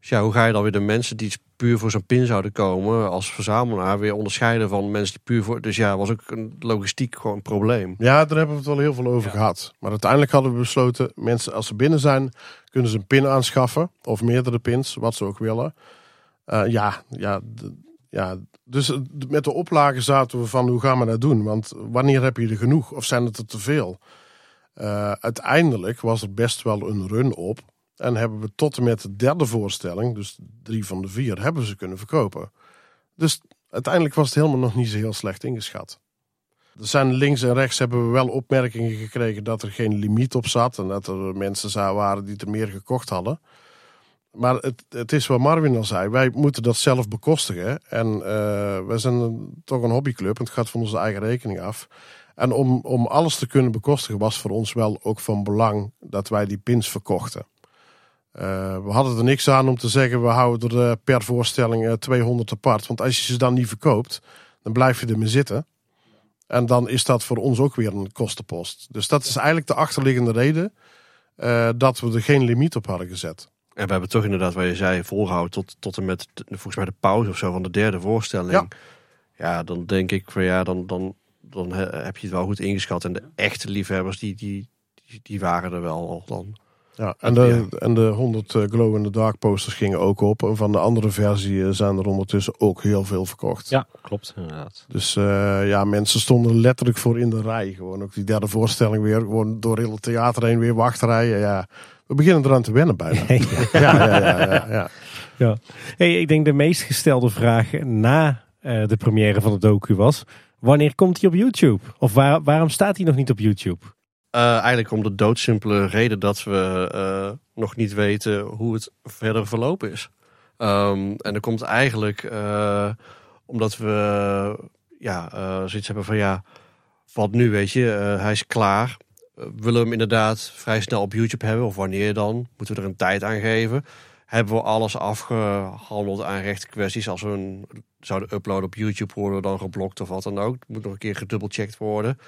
Dus ja, hoe ga je dan weer de mensen die puur voor zo'n pin zouden komen als verzamelaar weer onderscheiden van mensen die puur voor. Dus ja, was ook een logistiek gewoon een probleem. Ja, daar hebben we het wel heel veel over gehad. Maar uiteindelijk hadden we besloten, mensen als ze binnen zijn, kunnen ze een pin aanschaffen of meerdere pins, wat ze ook willen. Uh, ja, ja, ja, dus met de oplagen zaten we van hoe gaan we dat doen? Want wanneer heb je er genoeg of zijn het er te veel? Uh, uiteindelijk was er best wel een run op. En hebben we tot en met de derde voorstelling, dus drie van de vier, hebben ze kunnen verkopen. Dus uiteindelijk was het helemaal nog niet zo heel slecht ingeschat. Er zijn links en rechts hebben we wel opmerkingen gekregen dat er geen limiet op zat. En dat er mensen waren die er meer gekocht hadden. Maar het, het is wat Marvin al zei, wij moeten dat zelf bekostigen. En uh, wij zijn toch een hobbyclub en het gaat van onze eigen rekening af. En om, om alles te kunnen bekostigen was voor ons wel ook van belang dat wij die pins verkochten. Uh, we hadden er niks aan om te zeggen, we houden er per voorstelling 200 apart. Want als je ze dan niet verkoopt, dan blijf je ermee zitten. En dan is dat voor ons ook weer een kostenpost. Dus dat is eigenlijk de achterliggende reden uh, dat we er geen limiet op hadden gezet. En we hebben toch inderdaad, wat je zei, volgehouden tot, tot en met volgens mij de pauze of zo van de derde voorstelling. Ja, ja dan denk ik van ja, dan, dan, dan heb je het wel goed ingeschat. En de echte liefhebbers, die, die, die, die waren er wel al dan. Ja, en de, en de 100 eh, Glow in the Dark posters gingen ook op. En van de andere versie eh, zijn er ondertussen ook heel veel verkocht. Ja, klopt inderdaad. Dus uh, ja, mensen stonden letterlijk voor in de rij. Gewoon ook die derde voorstelling weer. Gewoon door heel het theater heen weer wachtrijen. Ja, we beginnen eraan te wennen bijna. ja, ja, ja, ja, ja, ja. Hey, ik denk de meest gestelde vraag na uh, de première van de docu was... Wanneer komt hij op YouTube? Of waar, waarom staat hij nog niet op YouTube? Uh, eigenlijk om de doodsimpele reden dat we uh, nog niet weten hoe het verder verlopen is. Um, en dat komt eigenlijk uh, omdat we ja, zoiets hebben van ja, wat nu weet je, hij is klaar. willen we hem inderdaad vrij snel op YouTube hebben of wanneer dan? Moeten we er een tijd aan geven? Hebben we alles afgehandeld aan rechtenkwesties? Als we een zouden uploaden op YouTube worden we dan geblokt of wat dan ook. Moet nog een keer gedubbelcheckt worden.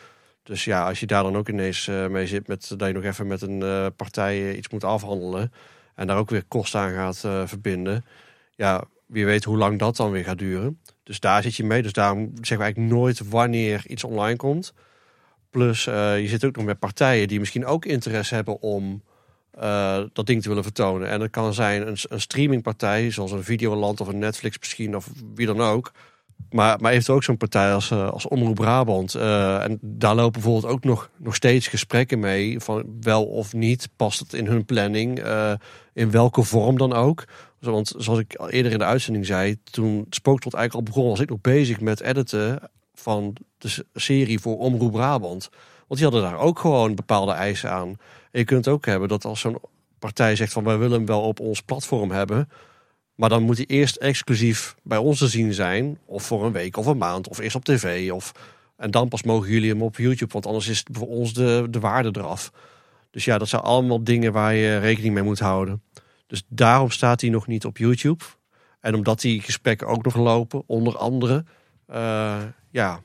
Dus ja, als je daar dan ook ineens uh, mee zit met dat je nog even met een uh, partij iets moet afhandelen en daar ook weer kosten aan gaat verbinden, ja, wie weet hoe lang dat dan weer gaat duren. Dus daar zit je mee. Dus daarom zeggen we eigenlijk nooit wanneer iets online komt. Plus, je zit ook nog met partijen die misschien ook interesse hebben om dat ding te willen vertonen. En dat kan zijn een, een streamingpartij, zoals een Videoland of een Netflix misschien, of wie dan ook maar, maar heeft ook zo'n partij als, uh, als Omroep Brabant. Uh, en daar lopen bijvoorbeeld ook nog, nog steeds gesprekken mee. Van wel of niet past het in hun planning. Uh, in welke vorm dan ook. Want zoals ik eerder in de uitzending zei. Toen Spooktot eigenlijk al begon. Was ik nog bezig met editen van de serie voor Omroep Brabant. Want die hadden daar ook gewoon bepaalde eisen aan. En je kunt ook hebben dat als zo'n partij zegt van wij willen hem wel op ons platform hebben maar dan moet hij eerst exclusief bij ons te zien zijn. Of voor een week of een maand. Of eerst op tv. Of, en dan pas mogen jullie hem op YouTube. Want anders is voor ons de, de waarde eraf. Dus ja, dat zijn allemaal dingen waar je rekening mee moet houden. Dus daarom staat hij nog niet op YouTube. En omdat die gesprekken ook nog lopen, onder andere. Uh, ja,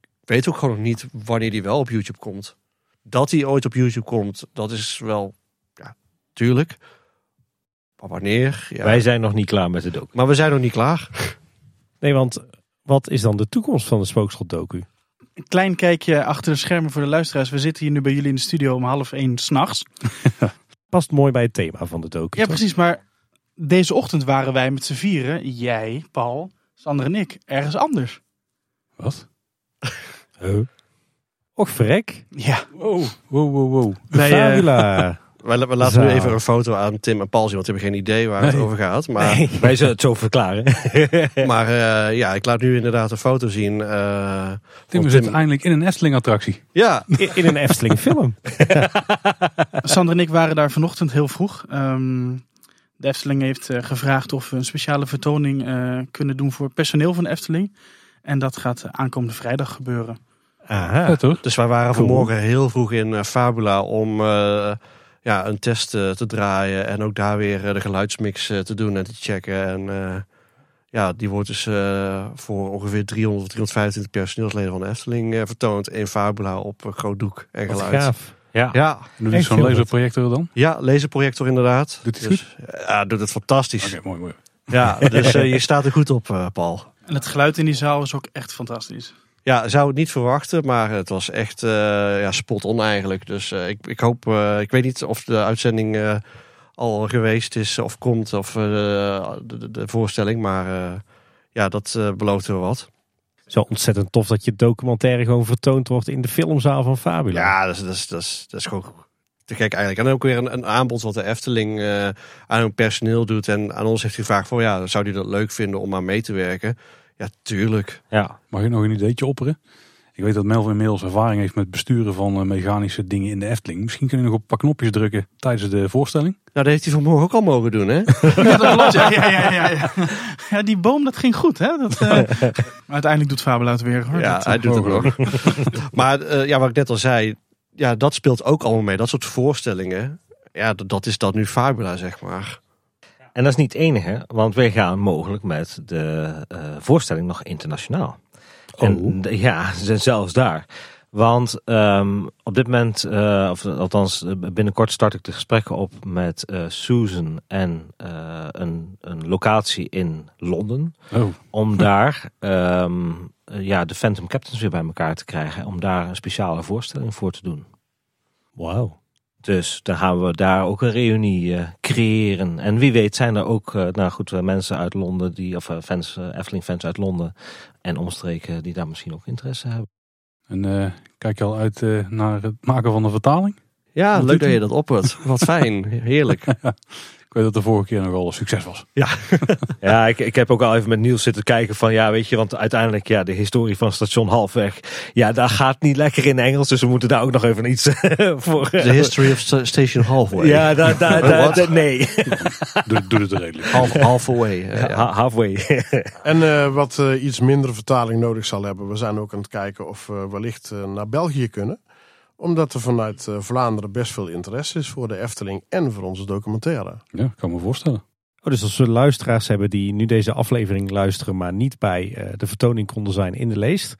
ik weet ook gewoon nog niet wanneer die wel op YouTube komt. Dat hij ooit op YouTube komt, dat is wel, ja, tuurlijk. Maar wanneer? Ja. Wij zijn nog niet klaar met de docu. Maar we zijn nog niet klaar. Nee, want wat is dan de toekomst van de Spookschot docu? Een klein kijkje achter de schermen voor de luisteraars. We zitten hier nu bij jullie in de studio om half één s'nachts. Past mooi bij het thema van de docu. Ja, precies. Maar deze ochtend waren wij met z'n vieren, jij, Paul, Sander en ik, ergens anders. Wat? Huh? Och, verrek. Ja. Wow, wow, wow, wow. Bij, Fabula. we, we laten nu even een foto aan Tim en Paul zien, want die hebben geen idee waar het Nee. over gaat. Maar, Nee. Wij zullen het zo verklaren. maar eh, ja, ik laat nu inderdaad een foto zien. eh, Tim van zit eindelijk in een Efteling-attractie. Ja, In in een Efteling film. Sander en ik waren daar vanochtend heel vroeg. Ehm, de Efteling heeft eh, gevraagd of we een speciale vertoning eh, kunnen doen voor personeel van de Efteling. En dat gaat aankomende vrijdag gebeuren. Aha. Ja, toch? dus wij waren Cool. vanmorgen heel vroeg in Fabula om eh, ja, een test eh, te draaien. En ook daar weer eh, de geluidsmix eh, te doen en te checken. En eh, ja, die wordt dus eh, voor ongeveer 300 of 325 personeelsleden van de Efteling eh, vertoond in Fabula op groot doek en Wat geluid. gaaf. Ja. Ja, Doe Echt dus zo'n goed. laserprojector dan? ja, laserprojector inderdaad. Doet hij dus, Ja, doet het fantastisch. Oké, mooi, mooi. Ja, dus je staat er goed op, eh, Paul. En het geluid in die zaal is ook echt fantastisch. Ja, zou het niet verwachten, maar het was echt eh, ja, spot on eigenlijk. Dus eh, ik, ik hoop, eh, ik weet niet of de uitzending al geweest is of komt, of de, de, voorstelling, maar ja, dat belooft wel wat. Zo ontzettend tof dat je documentaire gewoon vertoond wordt in de filmzaal van Fabula. Ja, dat is, dat is, dat is, dat is gewoon te gek eigenlijk. En ook weer een, een aanbod wat de Efteling aan hun personeel doet. En aan ons heeft gevraagd van, ja, zou die dat leuk vinden om aan mee te werken? Ja, tuurlijk. Ja. Mag ik nog een ideetje opperen? Ik weet dat Melvin inmiddels ervaring heeft met besturen van eh, mechanische dingen in de Efteling. Misschien kun je nog op een paar knopjes drukken tijdens de voorstelling. Nou, dat heeft hij vanmorgen ook al mogen doen, hè? Ja, dat klopt. Ja, ja, ja, ja, ja. ja, die boom, dat ging goed. Hè? Dat, eh, maar uiteindelijk doet Fabula het weer. Hoor. Ja, Dat, hij eh, doet het nog. maar eh, ja, wat ik net al zei, ja, dat speelt ook allemaal mee. Dat soort voorstellingen, ja, dat, dat is dan nu Fabula, zeg maar. En dat is niet het enige, want wij gaan mogelijk met de eh, voorstelling nog internationaal. En d- ja, zelfs daar. Want ehm, op dit moment, eh, of althans eh, binnenkort start ik de gesprekken op met Susan en een, een locatie in Londen. Oh, Om daar ehm, eh, ja, de Phantom Captains weer bij elkaar te krijgen. Om daar een speciale voorstelling voor te doen. Wauw. Dus dan gaan we daar ook een reunie eh, creëren. En wie weet zijn er ook, eh, nou goed, eh, mensen uit Londen, die, of fans, Efteling fans uit Londen en omstreken, die daar misschien ook interesse hebben. en eh, kijk je al uit eh, naar het maken van de vertaling? Ja, Wat leuk dat je dat oppert. Wat fijn, heerlijk. Weet dat de vorige keer nogal een succes was. Ja, ik, ik heb ook al even met Niels zitten kijken van, ja, weet je, want uiteindelijk, ja, de historie van station Halfweg, ja, daar gaat niet lekker in Engels, dus we moeten daar ook nog even iets voor. The history of sta- Station Halfway. Ja, daar, daar, nee. Doe, doe het redelijk. Half, halfway. eh, ja. Ha- Halfway. En eh, wat eh, iets minder vertaling nodig zal hebben. We zijn ook aan het kijken of we wellicht eh, naar België kunnen. Omdat er vanuit eh, Vlaanderen best veel interesse is voor de Efteling en voor onze documentaire. Ja, ik kan me voorstellen. Oh, dus als we luisteraars hebben die nu deze aflevering luisteren, maar niet bij eh, de vertoning konden zijn in de leest,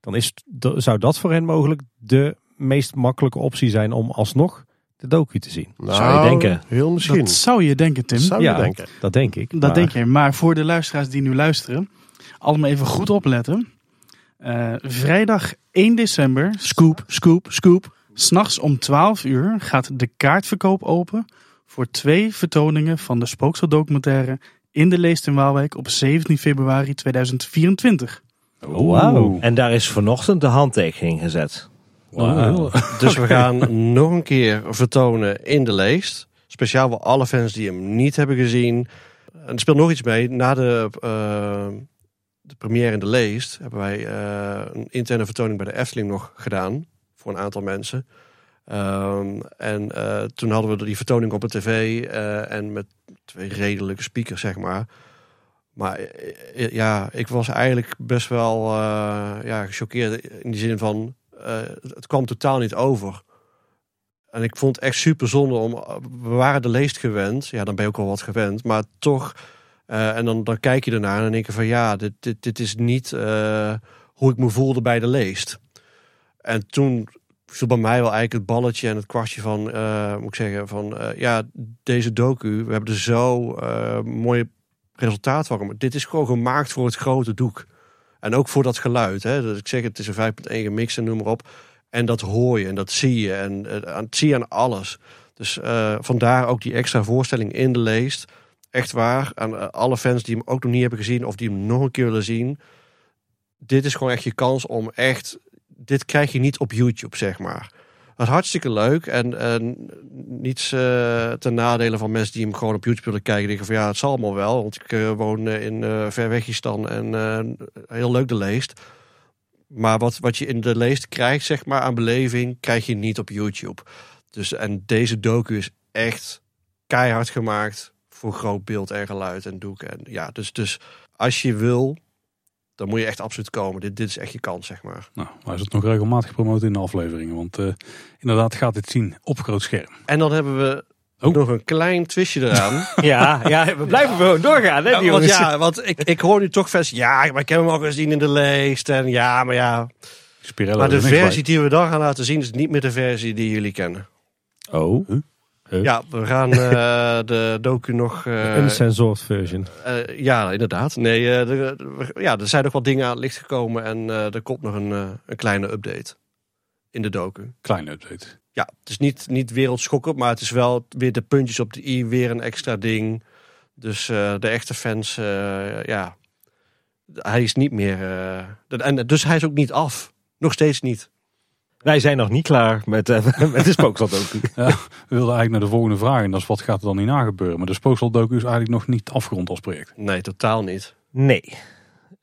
dan is, zou dat voor hen mogelijk de meest makkelijke optie zijn om alsnog de docu te zien. Nou, Zou je denken. Heel misschien. Dat zou je denken, Tim. Dat zou je Ja. denken. Dat denk ik. Dat maar- denk je. Maar voor de luisteraars die nu luisteren, allemaal even goed opletten. Eh, vrijdag 1 december, scoop, scoop, scoop. S'nachts om 12 uur gaat de kaartverkoop open voor twee vertoningen van de spookseldocumentaire in de Leest in Waalwijk op 17 februari 2024. Oh, wauw. En daar is vanochtend de handtekening gezet. Wauw. Dus we gaan nog een keer vertonen in de leest. Speciaal voor alle fans die hem niet hebben gezien. En er speelt nog iets mee. Na de, eh, de première in de leest hebben wij eh, een interne vertoning bij de Efteling nog gedaan. Voor een aantal mensen. Ehm, en eh, toen hadden we die vertoning op de tv eh, en met twee redelijke speakers, zeg maar. Maar ja, ik was eigenlijk best wel eh, ja, gechoqueerd in die zin van... het kwam totaal niet over. En ik vond het echt super zonde om... We waren de leest gewend. Ja, dan ben je ook al wat gewend. Maar toch... eh, en dan, dan kijk je ernaar en denk je van... Ja, dit, dit, dit is niet eh, hoe ik me voelde bij de leest. En toen viel bij mij wel eigenlijk het balletje en het kwartje van... eh, moet ik zeggen, van... ja, deze docu, we hebben er zo mooie resultaat van. Dit is gewoon gemaakt voor het grote doek. En ook voor dat geluid. Hè? Dus ik zeg, het is een 5.1 gemixt en noem maar op. En dat hoor je en dat zie je. En het zie je aan alles. Dus vandaar ook die extra voorstelling in de leest. Echt waar, aan eh, alle fans die hem ook nog niet hebben gezien... of die hem nog een keer willen zien. Dit is gewoon echt je kans om echt... Dit krijg je niet op YouTube, zeg maar. was hartstikke leuk. En, en niets eh, ten nadele van mensen die hem gewoon op YouTube willen kijken. Denken van ja, het zal allemaal wel. Want ik eh, woon in eh Verwegistan en heel leuk de leest. Maar wat, wat je in de leest krijgt, zeg maar, aan beleving, krijg je niet op YouTube. Dus, en deze docu is echt keihard gemaakt voor groot beeld en geluid en doek. En ja, dus, dus als je wil, dan moet je echt absoluut komen. Dit, dit is echt je kans, zeg maar. Nou, maar is het nog regelmatig gepromoot in de afleveringen. Want eh, inderdaad gaat dit zien op groot scherm. En dan hebben we Oh. nog een klein twistje eraan. Ja, ja, we blijven gewoon doorgaan, hè, die Ja, want jongens. ja, want ik, ik hoor nu toch vers. Ja, maar ik heb hem al gezien in de leest. En ja, maar ja. Spirello Maar de er versie die we dan gaan laten zien is niet meer de versie die jullie kennen. Oh, Huh? Ja, we gaan eh, de docu nog. eh, een censored version. eh, ja, inderdaad. Nee, eh, de- de- ja, er zijn nog wat dingen aan het licht gekomen. En eh, er komt nog een, eh, een kleine update in de docu. Kleine update. Ja, het is niet, niet wereldschokkend, maar het is wel weer de puntjes op de i, weer een extra ding. Dus eh, de echte fans, eh, ja, hij is niet meer. eh, dat- en dus hij is ook niet af. Nog steeds niet. Wij zijn nog niet klaar met, eh, met de spookslotdocu. We wilden eigenlijk naar de volgende vraag. En dat is wat gaat er dan hierna gebeuren. Maar de spookseldocu is eigenlijk nog niet afgerond als project. Nee, totaal niet. Nee.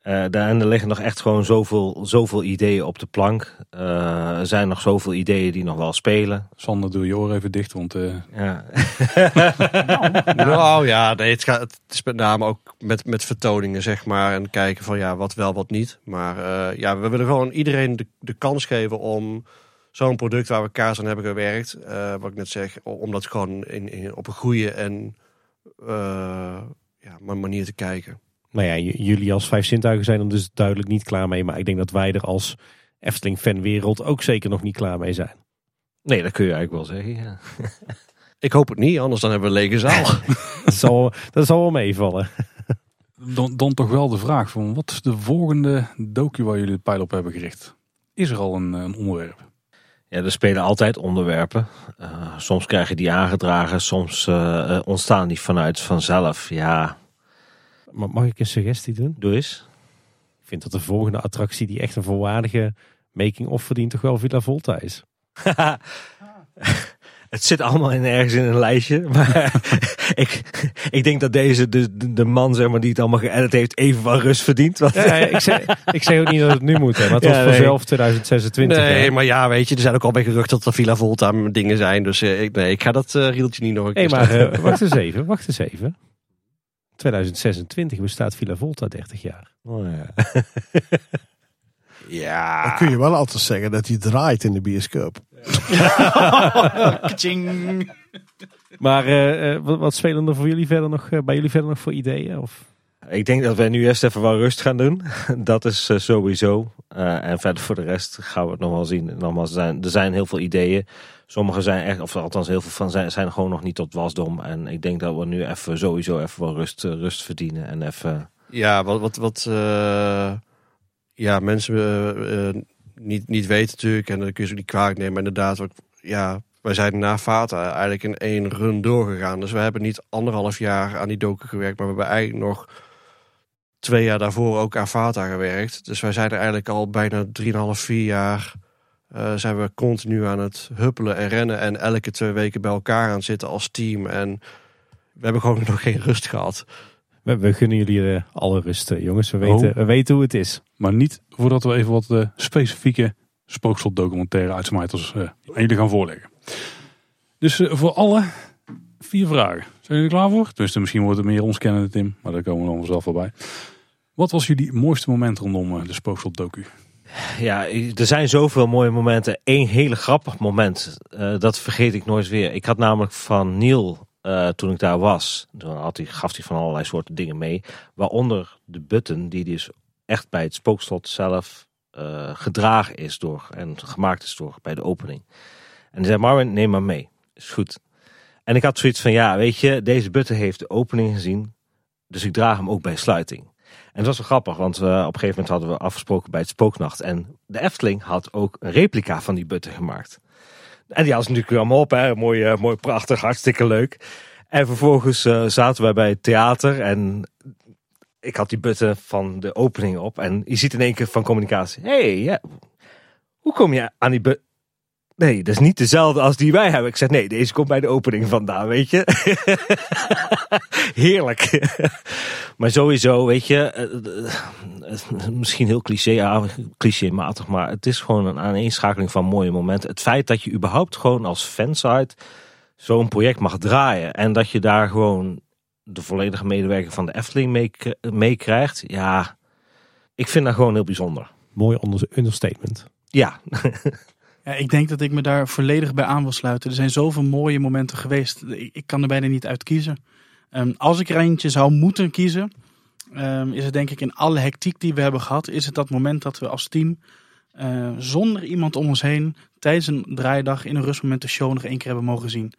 Eh, daar, en er liggen nog echt gewoon zoveel, zoveel ideeën op de plank. Eh, er zijn nog zoveel ideeën die nog wel spelen. Sander, doe je oren even dicht. Want eh, Ja. Nou ja, nee, het, gaat, het is met name ook met, met vertoningen, zeg maar. En kijken van ja, wat wel, wat niet. Maar eh, ja, we willen gewoon iedereen de, de kans geven om zo'n product waar we kaas aan hebben gewerkt. eh, wat ik net zeg, om dat gewoon in, in, op een goede en eh, ja, ma- manier te kijken. Nou ja, jullie als vijf zintuigen zijn er dus duidelijk niet klaar mee. Maar ik denk dat wij er als Efteling fanwereld ook zeker nog niet klaar mee zijn. Nee, dat kun je eigenlijk wel zeggen. Ja. Ik hoop het niet, anders dan hebben we een lege zaal. Dat zal, dat zal wel meevallen. dan, dan toch wel de vraag van wat is de volgende docu waar jullie de pijl op hebben gericht? Is er al een, een onderwerp? Ja, er spelen altijd onderwerpen. Eh, soms krijg je die aangedragen, soms eh, eh, ontstaan die vanuit vanzelf. Ja, Maar mag ik een suggestie doen? doe eens. Ik vind dat de volgende attractie die echt een volwaardige making-of verdient toch wel Villa Volta is. Het zit allemaal in, ergens in een lijstje. Maar ik, ik denk dat deze, de, de, man zeg maar, die het allemaal geëdit heeft, even wat rust verdient. Want, Ja, ik, zeg, ik zeg ook niet dat het nu moet, hè, maar het was Ja, nee. vanzelf 2026. Nee, hè. maar ja, weet je, er zijn ook al bij gerucht dat er Villa Volta dingen zijn. Dus eh, ik, nee, ik ga dat eh rieltje niet nog een keer maar eh, wacht eens even, wacht eens even. 2026 bestaat Villa Volta 30 jaar. Oh, ja. Ja. Dan kun je wel altijd zeggen dat hij draait in de bioscoop. Kaching. Maar eh, eh, wat, wat spelen er voor jullie verder nog, eh, bij jullie verder nog voor ideeën? Of? Ik denk dat wij nu eerst even wat rust gaan doen. Dat is sowieso. Eh, en verder voor de rest gaan we het nog wel zien. Nogmaals, er zijn, er zijn heel veel ideeën. Sommige zijn echt, of althans heel veel van zijn, zijn gewoon nog niet tot wasdom. En ik denk dat we nu even sowieso even wat rust, eh, rust verdienen. En even... Ja, wat, wat, wat eh, ja, mensen eh, niet, niet weten natuurlijk, en dat kun je ze niet kwalijk nemen. Inderdaad, ja, wij zijn na Vata eigenlijk in één run doorgegaan. Dus we hebben niet anderhalf jaar aan die doken gewerkt, maar we hebben eigenlijk nog twee jaar daarvoor ook aan Vata gewerkt. Dus wij zijn er eigenlijk al bijna drieënhalf, vier jaar eh, zijn we continu aan het huppelen en rennen. En elke twee weken bij elkaar aan zitten als team. En we hebben gewoon nog geen rust gehad. We, we gunnen jullie eh, alle rust, eh, jongens. We Oh. weten, we weten hoe het is. Maar niet voordat we even wat eh, specifieke spookseldocumentaire uitsmijters eh, aan jullie gaan voorleggen. Dus voor alle vier vragen. Zijn jullie er klaar voor? Dus misschien wordt het meer ons kennen, Tim. Maar daar komen we dan vanzelf wel bij. Wat was jullie mooiste moment rondom de spookseldocu? Ja, er zijn zoveel mooie momenten. Eén hele grappig moment, eh, dat vergeet ik nooit weer. Ik had namelijk van Neil, eh, toen ik daar was, toen had hij, gaf hij van allerlei soorten dingen mee. Waaronder de button, die dus echt bij het spookslot zelf eh, gedragen is door en gemaakt is door bij de opening. En hij zei, Marvin, neem maar mee. Is goed. En ik had zoiets van, ja, weet je, deze button heeft de opening gezien. Dus ik draag hem ook bij sluiting. En dat was wel grappig, want we, op een gegeven moment hadden we afgesproken bij het Spooknacht. En de Efteling had ook een replica van die butten gemaakt. En die ze natuurlijk allemaal op, hè. Mooi, eh, mooi prachtig, hartstikke leuk. En vervolgens eh, zaten wij bij het theater en ik had die butten van de opening op. En je ziet in één keer van communicatie, hey, ja, hoe kom je aan die but? Nee, dat is niet dezelfde als die wij hebben. Ik zeg, nee, deze komt bij de opening vandaan, weet je. Heerlijk. maar sowieso, weet je, eh, eh, misschien heel cliché, clichématig, maar het is gewoon een aaneenschakeling van mooie momenten. Het feit dat je überhaupt gewoon als fansite zo'n project mag draaien en dat je daar gewoon de volledige medewerking van de Efteling mee, krijgt, ja, ik vind dat gewoon heel bijzonder. Mooi understatement. Ja. Ja, ik denk dat ik me daar volledig bij aan wil sluiten. Er zijn zoveel mooie momenten geweest. Ik, kan er bijna niet uit kiezen. Ehm, als ik er eentje zou moeten kiezen, ehm, is het denk ik in alle hectiek die we hebben gehad, is het dat moment dat we als team uh, zonder iemand om ons heen tijdens een draaidag in een rustmoment de show nog één keer hebben mogen zien.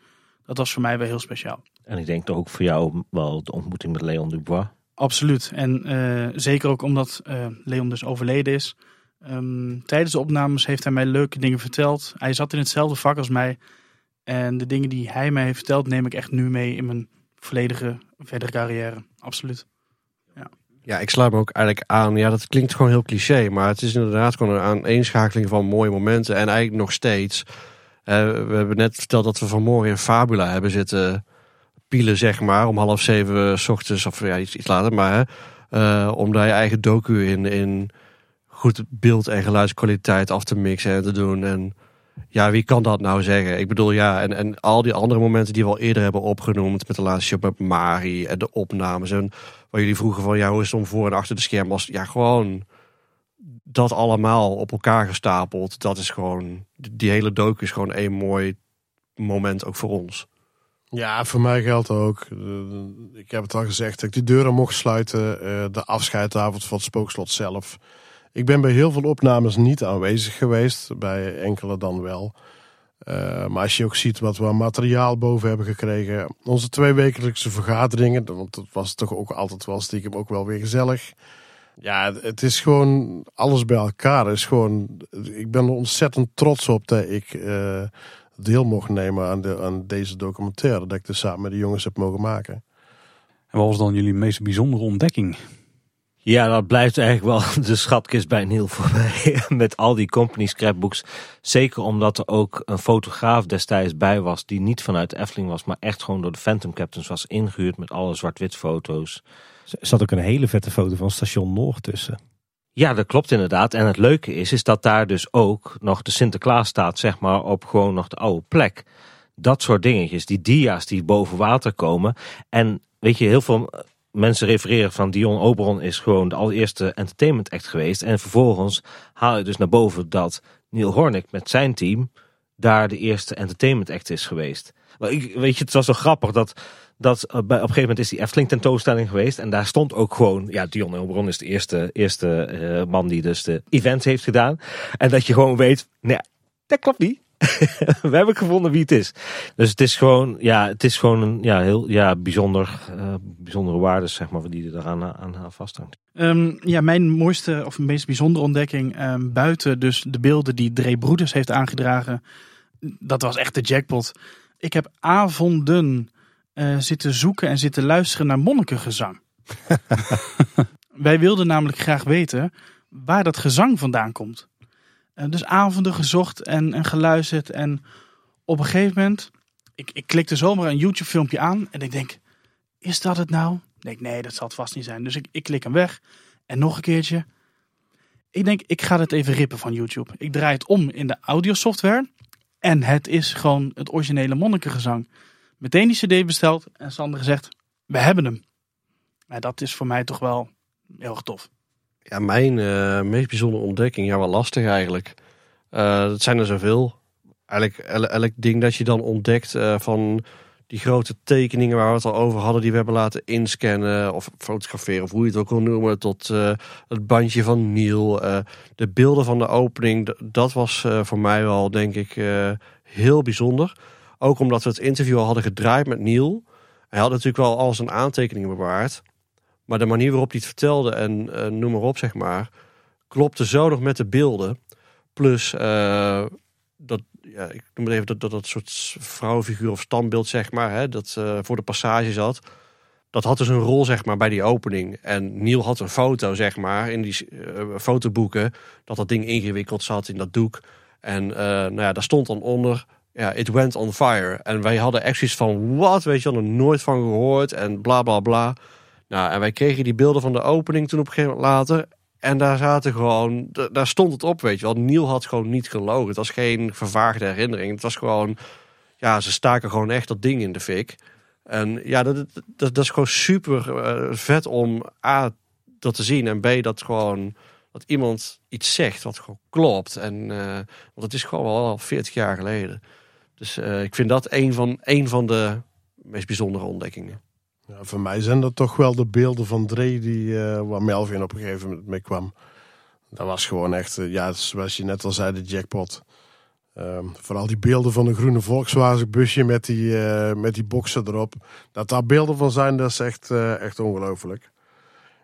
Dat was voor mij wel heel speciaal. En ik denk ook voor jou wel de ontmoeting met Leon Dubois. Absoluut. En uh, zeker ook omdat uh, Leon dus overleden is. Um, tijdens de opnames heeft hij mij leuke dingen verteld. Hij zat in hetzelfde vak als mij. En de dingen die hij mij heeft verteld, neem ik echt nu mee in mijn volledige verdere carrière. Absoluut. Ja. ja, ik sluit me ook eigenlijk aan. Ja, dat klinkt gewoon heel cliché. Maar het is inderdaad gewoon een aaneenschakeling van mooie momenten. En eigenlijk nog steeds. Uh, we hebben net verteld dat we vanmorgen in Fabula hebben zitten pielen, zeg maar. Om half zeven s ochtends, of ja, iets, later. Maar uh, om daar je eigen docu in... in beeld- en geluidskwaliteit af te mixen en te doen. En ja, wie kan dat nou zeggen? Ik bedoel, ja, en, en al die andere momenten die we al eerder hebben opgenoemd. Met de laatste show met Mari en de opnames. En waar jullie vroegen van, ja, hoe is om voor en achter de scherm was. Ja, gewoon dat allemaal op elkaar gestapeld. Dat is gewoon, die hele dook is gewoon één mooi moment ook voor ons. Ja, voor mij geldt ook. Ik heb het al gezegd, dat ik die deuren mocht sluiten. Eh, de afscheidavond van het spookslot zelf. Ik ben bij heel veel opnames niet aanwezig geweest, bij enkele dan wel. Uh, maar als je ook ziet wat we aan materiaal boven hebben gekregen. Onze twee wekelijkse vergaderingen, want dat was toch ook altijd wel stiekem ook wel weer gezellig. Ja, het is gewoon alles bij elkaar. is gewoon, ik ben er ontzettend trots op dat ik uh, deel mocht nemen aan, de, aan deze documentaire. Dat ik dus samen met de jongens heb mogen maken. En wat was dan jullie meest bijzondere ontdekking? Ja, dat blijft eigenlijk wel de schatkist bij Neil voor mij. Met al die company scrapbooks. Zeker omdat er ook een fotograaf destijds bij was. Die niet vanuit Efteling was. Maar echt gewoon door de Phantom Captains was ingehuurd. Met alle zwart-wit foto's. Er zat ook een hele vette foto van station Noord tussen. Ja, dat klopt inderdaad. En het leuke is, is dat daar dus ook nog de Sinterklaas staat. Zeg maar op gewoon nog de oude plek. Dat soort dingetjes. Die dia's die boven water komen. En weet je, heel veel mensen refereren van Dion Oberon is gewoon de allereerste entertainment act geweest. En vervolgens haal je dus naar boven dat Neil Hornick met zijn team daar de eerste entertainment act is geweest. Ik, weet je, het was zo grappig dat, dat eh, op een gegeven moment is die Efteling tentoonstelling geweest. En daar stond ook gewoon, ja, Dion Oberon is de eerste, eerste uh, man die dus de events heeft gedaan. En dat je gewoon weet, nee, dat klopt niet. we hebben gevonden wie het is. Dus het is gewoon, ja, het is gewoon een ja, heel ja, bijzonder, uh, bijzondere waarde, zeg maar, die er aan, aan, aan vasthangt. Um, ja, mijn mooiste of meest bijzondere ontdekking, um, buiten dus de beelden die Dre Broeders heeft aangedragen, dat was echt de jackpot. Ik heb avonden uh, zitten zoeken en zitten luisteren naar monnikengezang. Wij wilden namelijk graag weten waar dat gezang vandaan komt. Uh, dus avonden gezocht en, en geluisterd. En op een gegeven moment, ik, ik klikte zomaar een YouTube filmpje aan en ik denk, is dat het nou? Ik denk, nee, dat zal het vast niet zijn. Dus ik, ik klik hem weg en nog een keertje. Ik denk, ik ga het even rippen van YouTube. Ik draai het om in de audiosoftware en het is gewoon het originele monnikengezang. Meteen die cd besteld en Sander gezegd, we hebben hem. Maar dat is voor mij toch wel heel erg tof. Ja, mijn uh, meest bijzondere ontdekking, ja, wel lastig eigenlijk. Uh, dat zijn er zoveel. Eigenlijk elk, ding dat je dan ontdekt uh, van die grote tekeningen waar we het al over hadden, die we hebben laten inscannen of fotograferen, of hoe je het ook wil noemen, tot het bandje van Neil, de beelden van de opening, dat was voor mij wel, denk ik, heel bijzonder. Ook omdat we het interview al hadden gedraaid met Neil. Hij had natuurlijk wel al zijn aantekeningen bewaard. Maar de manier waarop hij het vertelde en uh, noem maar op, zeg maar, klopte zo nog met de beelden. Plus uh, dat, ja, ik noem het even dat, dat, dat soort vrouwenfiguur of standbeeld, zeg maar, hè, dat uh, voor de passage zat. Dat had dus een rol, zeg maar, bij die opening. En Neil had een foto, zeg maar, in die fotoboeken, dat dat ding ingewikkeld zat in dat doek. En eh, nou ja, daar stond dan onder, ja, it went on fire. En wij hadden echt van, wat, weet je wel, er nooit van gehoord en bla bla bla. Nou, en wij kregen die beelden van de opening toen op een gegeven moment later. En daar zaten gewoon, daar stond het op, weet je wel. Neil had gewoon niet gelogen. Het was geen vervaagde herinnering. Het was gewoon, ja, ze staken gewoon echt dat ding in de fik. En ja, dat, dat, is gewoon super eh, vet om A, dat te zien. En B, dat gewoon, dat iemand iets zegt wat gewoon klopt. En, eh, want het is gewoon al 40 jaar geleden. Dus eh, ik vind dat een van, een van de meest bijzondere ontdekkingen. Ja, voor mij zijn dat toch wel de beelden van Dre die, eh, waar Melvin op een gegeven moment mee kwam. Dat was gewoon echt, eh, ja, zoals je net al zei, de jackpot. Ehm, vooral die beelden van de groene Volkswagen busje met die, eh, met die boksen erop. Dat daar beelden van zijn, dat is echt, echt ongelooflijk.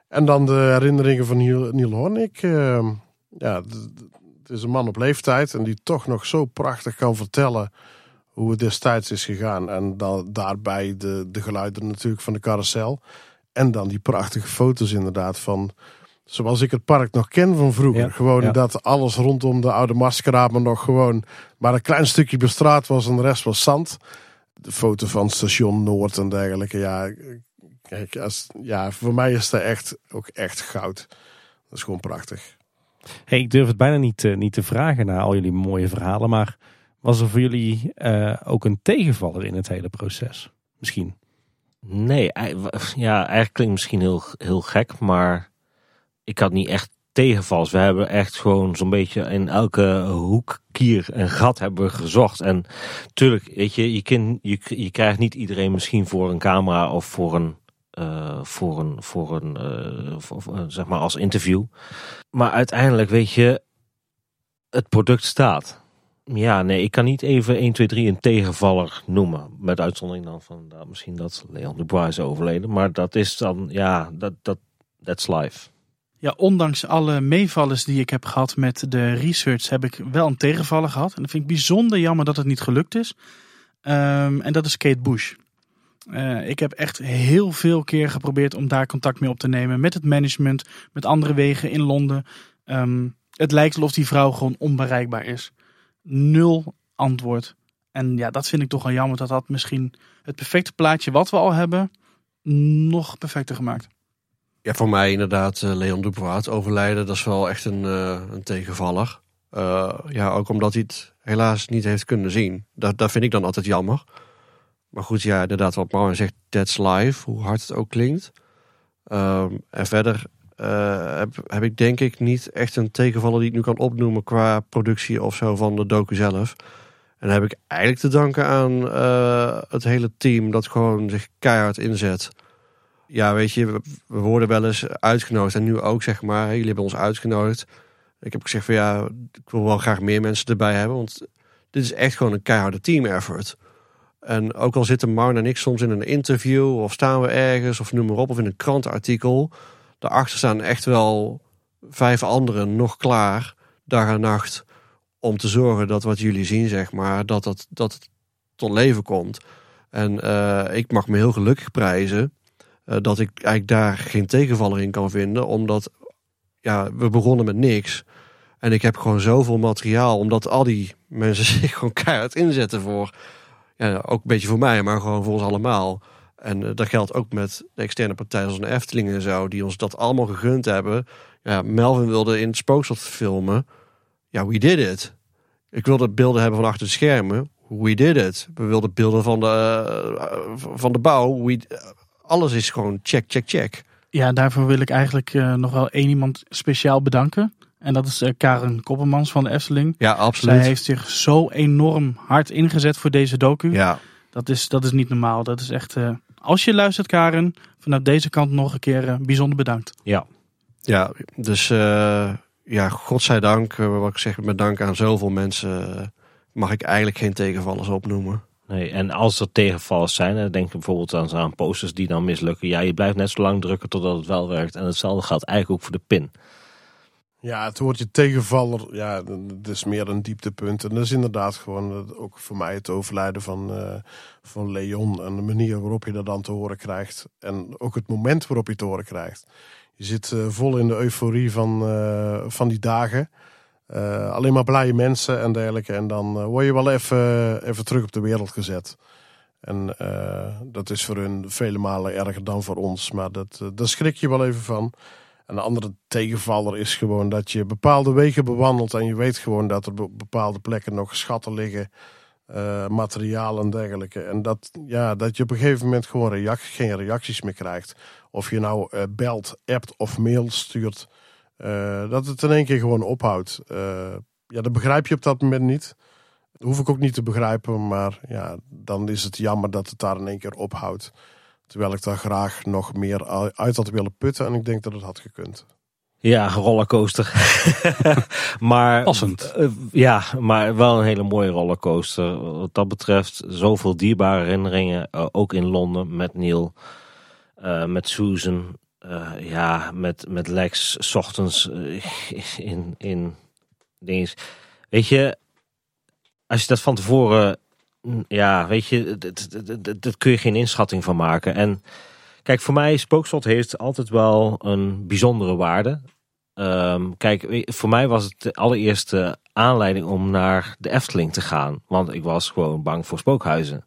En dan de herinneringen van Neil, Neil Hornick. ehm, ja, het is een man op leeftijd en die toch nog zo prachtig kan vertellen hoe het destijds is gegaan. En dan daarbij de, de geluiden natuurlijk van de carousel. En dan die prachtige foto's inderdaad van... Zoals ik het park nog ken van vroeger. Ja, gewoon ja. dat alles rondom de oude maskeramen nog gewoon... maar een klein stukje bestraat was en de rest was zand. De foto van station Noord en dergelijke. Ja, kijk, als, ja voor mij is dat echt, ook echt goud. Dat is gewoon prachtig. Hey, ik durf het bijna niet, eh, niet te vragen na al jullie mooie verhalen. Maar was er voor jullie eh, ook een tegenvaller in het hele proces? Misschien. Nee, ja, eigenlijk klinkt misschien heel, heel gek, maar ik had niet echt tegenvals. We hebben echt gewoon zo'n beetje in elke hoek, kier en gat hebben we gezocht. En tuurlijk, weet je, je, je, je krijgt niet iedereen misschien voor een camera of voor een, eh, voor een, voor een eh, zeg maar als interview. Maar uiteindelijk, weet je, het product staat. Ja, nee, ik kan niet even 1, 2, 3 een tegenvaller noemen. Met uitzondering dan van dat misschien dat Leon Dubois is overleden. Maar dat is dan, ja, dat, dat, that's life. Ja, ondanks alle meevallers die ik heb gehad met de research, heb ik wel een tegenvaller gehad. En dat vind ik bijzonder jammer dat het niet gelukt is. Ehm, en dat is Kate Bush. Eh, ik heb echt heel veel keer geprobeerd om daar contact mee op te nemen. Met het management, met andere wegen in Londen. Ehm, het lijkt alsof die vrouw gewoon onbereikbaar is. Nul antwoord. En ja, dat vind ik toch wel jammer dat dat misschien het perfecte plaatje wat we al hebben, nog perfecter gemaakt. Ja, voor mij inderdaad eh, Leon Dubois overlijden. Dat is wel echt een, eh, een tegenvaller. Eh, ja, ook omdat hij het helaas niet heeft kunnen zien. Dat, dat vind ik dan altijd jammer. Maar goed, ja, inderdaad wat Marvin zegt, that's live. Hoe hard het ook klinkt. Ehm, en verder eh, heb, heb ik denk ik niet echt een tegenvaller die ik nu kan opnoemen qua productie of zo van de docu zelf. En dan heb ik eigenlijk te danken aan eh, het hele team dat gewoon zich keihard inzet. Ja, weet je, we, worden wel eens uitgenodigd en nu ook zeg maar. Jullie hebben ons uitgenodigd. Ik heb gezegd van ja, ik wil wel graag meer mensen erbij hebben, want dit is echt gewoon een keiharde team effort. En ook al zitten Marn en ik soms in een interview of staan we ergens of noem maar op of in een krantenartikel, daarachter staan echt wel vijf anderen nog klaar dag en nacht om te zorgen dat wat jullie zien zeg maar dat dat, dat het tot leven komt. En eh, ik mag me heel gelukkig prijzen eh, dat ik eigenlijk daar geen tegenvaller in kan vinden, omdat ja, we begonnen met niks. En ik heb gewoon zoveel materiaal, omdat al die mensen zich gewoon keihard inzetten voor, ja, ook een beetje voor mij, maar gewoon voor ons allemaal. En eh, dat geldt ook met de externe partijen zoals een Efteling en zo, die ons dat allemaal gegund hebben. Ja, Melvin wilde in het spookslot filmen. Ja, we did it. Ik wilde beelden hebben van achter de schermen. We did it. We wilden beelden van de, eh, van de bouw. We, alles is gewoon check, check, check. Ja, daarvoor wil ik eigenlijk eh, nog wel één iemand speciaal bedanken. En dat is eh, Karen Koppermans van de Efteling. Ja, Zij absoluut. heeft zich zo enorm hard ingezet voor deze docu. Ja, Dat, is, dat is niet normaal. Dat is echt. Eh, als je luistert, Karen, vanuit deze kant nog een keer eh, bijzonder bedankt. Ja, ja, dus eh, ja, godzijdank, uh, wat ik zeg, met dank aan zoveel mensen eh, mag ik eigenlijk geen tegenvallers opnoemen. nee. En als er tegenvallers zijn, dan denk ik bijvoorbeeld aan, aan posters die dan mislukken. Ja, je blijft net zo lang drukken totdat het wel werkt. En hetzelfde geldt eigenlijk ook voor de pin. Ja, het woordje tegenvaller, ja, dat is meer een dieptepunt. En dat is inderdaad gewoon eh, ook voor mij het overlijden van, eh, van Leon. En de manier waarop je dat dan te horen krijgt. En ook het moment waarop je het te horen krijgt. Je zit eh, vol in de euforie van, van die dagen. alleen maar blije mensen en dergelijke. En dan word je wel even, even terug op de wereld gezet. En dat is voor hun vele malen erger dan voor ons. Maar dat, daar schrik je wel even van. En de andere tegenvaller is gewoon dat je bepaalde wegen bewandelt. En je weet gewoon dat er op bepaalde plekken nog schatten liggen. eh, materiaal en dergelijke. En dat, ja, dat je op een gegeven moment gewoon geen reacties meer krijgt. Of je nou eh, belt, appt of mail stuurt. eh, dat het in één keer gewoon ophoudt. Ja, dat begrijp je op dat moment niet. Dat hoef ik ook niet te begrijpen. Maar ja, dan is het jammer dat het daar in één keer ophoudt. Terwijl ik daar graag nog meer uit had willen putten. En ik denk dat het had gekund. Ja, rollercoaster. maar, Passend. eh, ja, maar wel een hele mooie rollercoaster. Wat dat betreft, zoveel dierbare herinneringen. eh, ook in Londen met Neil, eh, met Susan. eh, ja, met, met Lex, 's ochtends in, in dinges. Weet je, als je dat van tevoren, ja, weet je, dat kun je geen inschatting van maken. En kijk, voor mij, Spookslot heeft altijd wel een bijzondere waarde. Ehm, kijk, voor mij was het de allereerste aanleiding om naar de Efteling te gaan. Want ik was gewoon bang voor spookhuizen.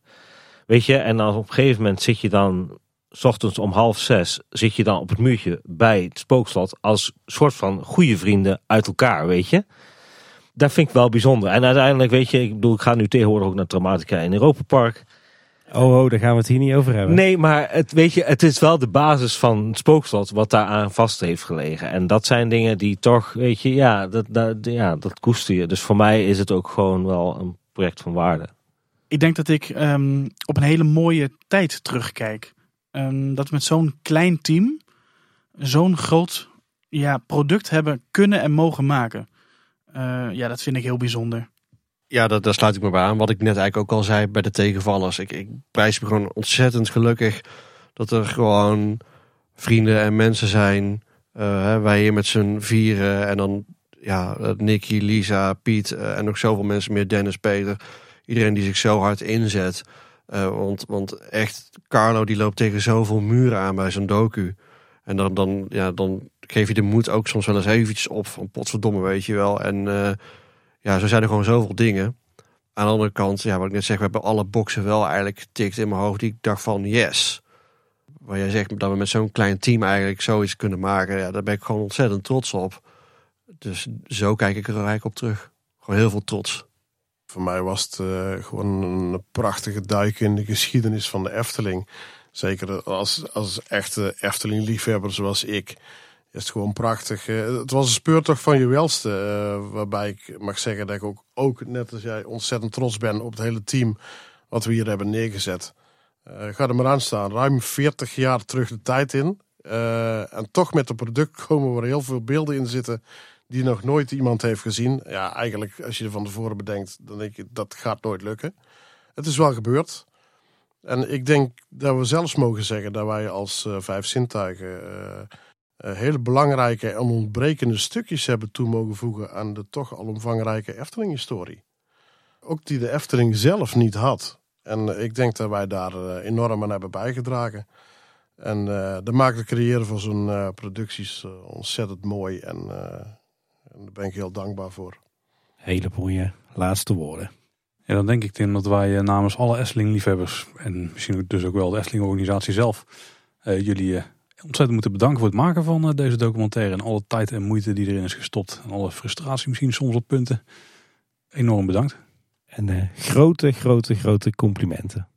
Weet je, en dan op een gegeven moment zit je dan, s ochtends om half zes, zit je dan op het muurtje bij het spookslot als soort van goede vrienden uit elkaar, weet je. Dat vind ik wel bijzonder. En uiteindelijk, weet je, ik bedoel, ik ga nu tegenwoordig ook naar Traumatica in Europa Park. Oh, oh, daar gaan we het hier niet over hebben. Nee, maar het, weet je, het is wel de basis van het spookslot wat daar aan vast heeft gelegen. En dat zijn dingen die toch, weet je, ja, dat, dat, ja, dat koester je. Dus voor mij is het ook gewoon wel een project van waarde. Ik denk dat ik ehm, op een hele mooie tijd terugkijk. Ehm, dat we met zo'n klein team zo'n groot ja, product hebben kunnen en mogen maken. Eh, ja, dat vind ik heel bijzonder. Ja, dat, daar sluit ik me bij aan. Wat ik net eigenlijk ook al zei bij de tegenvallers. Ik, ik prijs me gewoon ontzettend gelukkig dat er gewoon vrienden en mensen zijn. eh, wij hier met z'n vieren en dan ja, eh, Nicky, Lisa, Piet eh, en nog zoveel mensen meer. Dennis, Peter. Iedereen die zich zo hard inzet. Eh, want, want echt, Carlo die loopt tegen zoveel muren aan bij zo'n docu. En dan, dan, ja, dan geef je de moed ook soms wel eens eventjes op van potverdomme, weet je wel. En eh, ja, zo zijn er gewoon zoveel dingen. Aan de andere kant, ja, wat ik net zeg, we hebben alle boxen wel eigenlijk getikt in mijn hoofd. Die ik dacht van yes. Waar jij zegt dat we met zo'n klein team eigenlijk zoiets kunnen maken. Ja, daar ben ik gewoon ontzettend trots op. Dus zo kijk ik er eigenlijk op terug. Gewoon heel veel trots. Voor mij was het eh, gewoon een prachtige duik in de geschiedenis van de Efteling. Zeker als, als echte Efteling-liefhebber zoals ik. Is het gewoon prachtig. Eh, het was een speurtocht van je welste. eh, waarbij ik mag zeggen dat ik ook, ook, net als jij, ontzettend trots ben op het hele team. Wat we hier hebben neergezet. Eh ga er maar aan staan. Ruim 40 jaar terug de tijd in. En toch met een product komen waar heel veel beelden in zitten die nog nooit iemand heeft gezien. Ja, eigenlijk als je er van tevoren bedenkt, dan denk je dat gaat nooit lukken. Het is wel gebeurd. En ik denk dat we zelfs mogen zeggen dat wij als vijf zintuigen hele belangrijke en ontbrekende stukjes hebben toe mogen voegen aan de toch al omvangrijke Efteling-historie. Ook die de Efteling zelf niet had. En eh, ik denk dat wij daar eh, enorm aan hebben bijgedragen. En eh dat maakt het creëren van zo'n eh, producties eh, ontzettend mooi. En, eh, en daar ben ik heel dankbaar voor. Hele mooie laatste woorden. Ja, dan denk ik Tim dat wij eh, namens alle Efteling-liefhebbers en misschien ook- dus ook wel de Efteling-organisatie zelf eh, jullie eh, ontzettend moeten bedanken voor het maken van eh, deze documentaire en alle tijd en moeite die erin is gestopt en alle frustratie misschien soms op punten. Enorm bedankt. En eh, grote, grote, grote complimenten.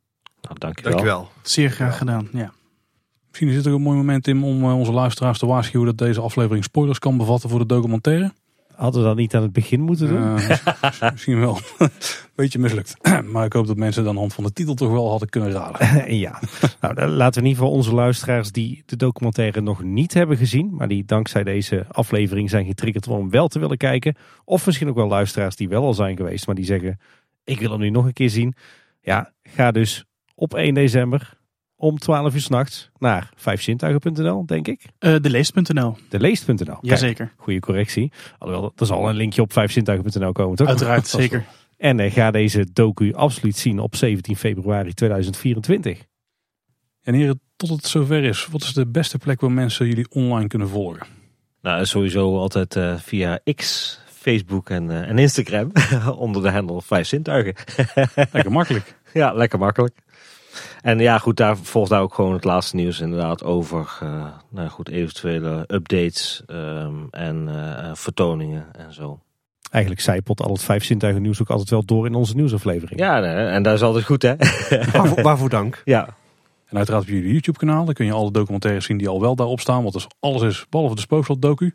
Nou, dankjewel. Dankjewel. Zeer graag gedaan. Ja. Misschien is dit ook een mooi moment Tim om eh, onze luisteraars te waarschuwen dat deze aflevering spoilers kan bevatten voor de documentaire. Hadden we dat niet aan het begin moeten doen? Mis- misschien wel. Beetje mislukt. maar ik hoop dat mensen dan hand van de titel toch wel hadden kunnen raden. ja. Nou, laten we in ieder geval onze luisteraars die de documentaire nog niet hebben gezien, maar die dankzij deze aflevering zijn getriggerd om wel te willen kijken. Of misschien ook wel luisteraars die wel al zijn geweest, maar die zeggen: Ik wil hem nu nog een keer zien. Ja, ga dus op 1 december om 12 uur s'nachts naar vijfzintuigen.nl, denk ik. Eh, de leest.nl. De leest.nl. Jazeker. Goede correctie. Alhoewel, er zal een linkje op vijfzintuigen.nl komen, toch? Uiteraard, zeker. En eh, ga deze docu absoluut zien op 17 februari 2024. En heren, tot het zover is, wat is de beste plek waar mensen jullie online kunnen volgen? Nou, sowieso altijd eh, via X, Facebook en, eh, en Instagram onder de handle Vijf Zintuigen. Lekker makkelijk. Ja, lekker makkelijk. En ja, goed, daar volgt daar ook gewoon het laatste nieuws inderdaad over eh, nou goed, eventuele updates ehm, en eh, vertoningen en zo. Eigenlijk zijpelt al het vijf zintuigen nieuws ook altijd wel door in onze nieuwsaflevering. Ja, nee, en dat is altijd goed hè. Waarvoor, waarvoor dank. ja, En uiteraard op jullie YouTube kanaal. Daar kun je alle documentaires zien die al wel daarop staan. Want dus alles is, behalve de Spookslot docu.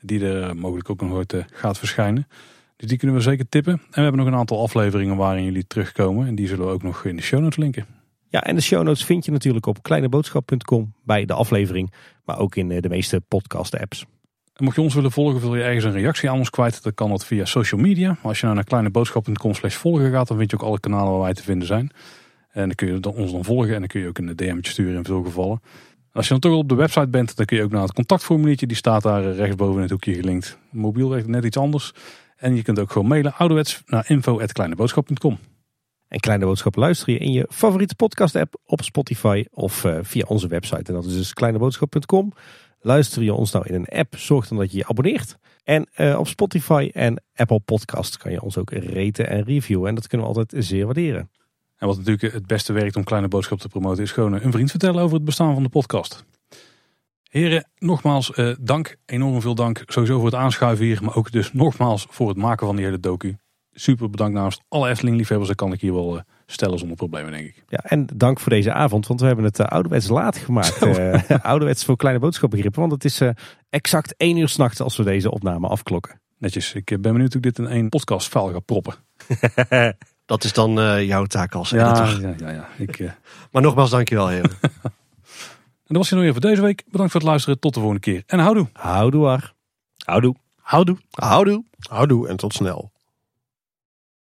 Die er mogelijk ook nog ooit eh, gaat verschijnen. Dus die kunnen we zeker tippen. En we hebben nog een aantal afleveringen waarin jullie terugkomen. En die zullen we ook nog in de show notes linken. Ja, en de show notes vind je natuurlijk op kleineboodschap.com bij de aflevering. Maar ook in eh, de meeste podcast apps. En mocht je ons willen volgen, wil je ergens een reactie aan ons kwijt, dan kan dat via social media. Als je nou naar kleineboodschap.com slash volgen gaat, dan vind je ook alle kanalen waar wij te vinden zijn. En dan kun je ons dan volgen en dan kun je ook een DM'tje sturen in veel gevallen. Als je dan toch op de website bent, dan kun je ook naar het contactformuliertje. Die staat daar eh, rechtsboven in het hoekje gelinkt. Mobiel werkt net iets anders. En je kunt ook gewoon mailen ouderwets naar info.kleineboodschap.com. En Kleine Boodschap luister je in je favoriete podcast app op Spotify of eh, via onze website. En dat is dus kleineboodschap.com. Luister je ons nou in een app, zorg dan dat je je abonneert. En eh, op Spotify en Apple Podcast kan je ons ook raten en reviewen. En dat kunnen we altijd zeer waarderen. En wat natuurlijk het beste werkt om Kleine Boodschap te promoten, is gewoon een vriend vertellen over het bestaan van de podcast. Heren, nogmaals eh, dank, enorm veel dank sowieso voor het aanschuiven hier, maar ook dus nogmaals voor het maken van die hele docu. Super bedankt namens alle Efteling liefhebbers, dat kan ik hier wel eh, stellen zonder problemen denk ik. Ja, en dank voor deze avond, want we hebben het uh, ouderwets laat gemaakt. Uh, ouderwets voor kleine boodschapbegrippen, want het is uh, exact één uur s'nachts als we deze opname afklokken. Netjes, ik ben benieuwd hoe ik dit in één podcastfile ga proppen. Dat is dan uh, jouw taak als editor. Ja, ja, ja. ja. Ik, uh... Maar nogmaals, dankjewel heren. en dat was je nog even voor deze week. Bedankt voor het luisteren. Tot de volgende keer. En houdoe. Houdoe. Houdoe. Houdoe. Houdoe. Houdoe en tot snel.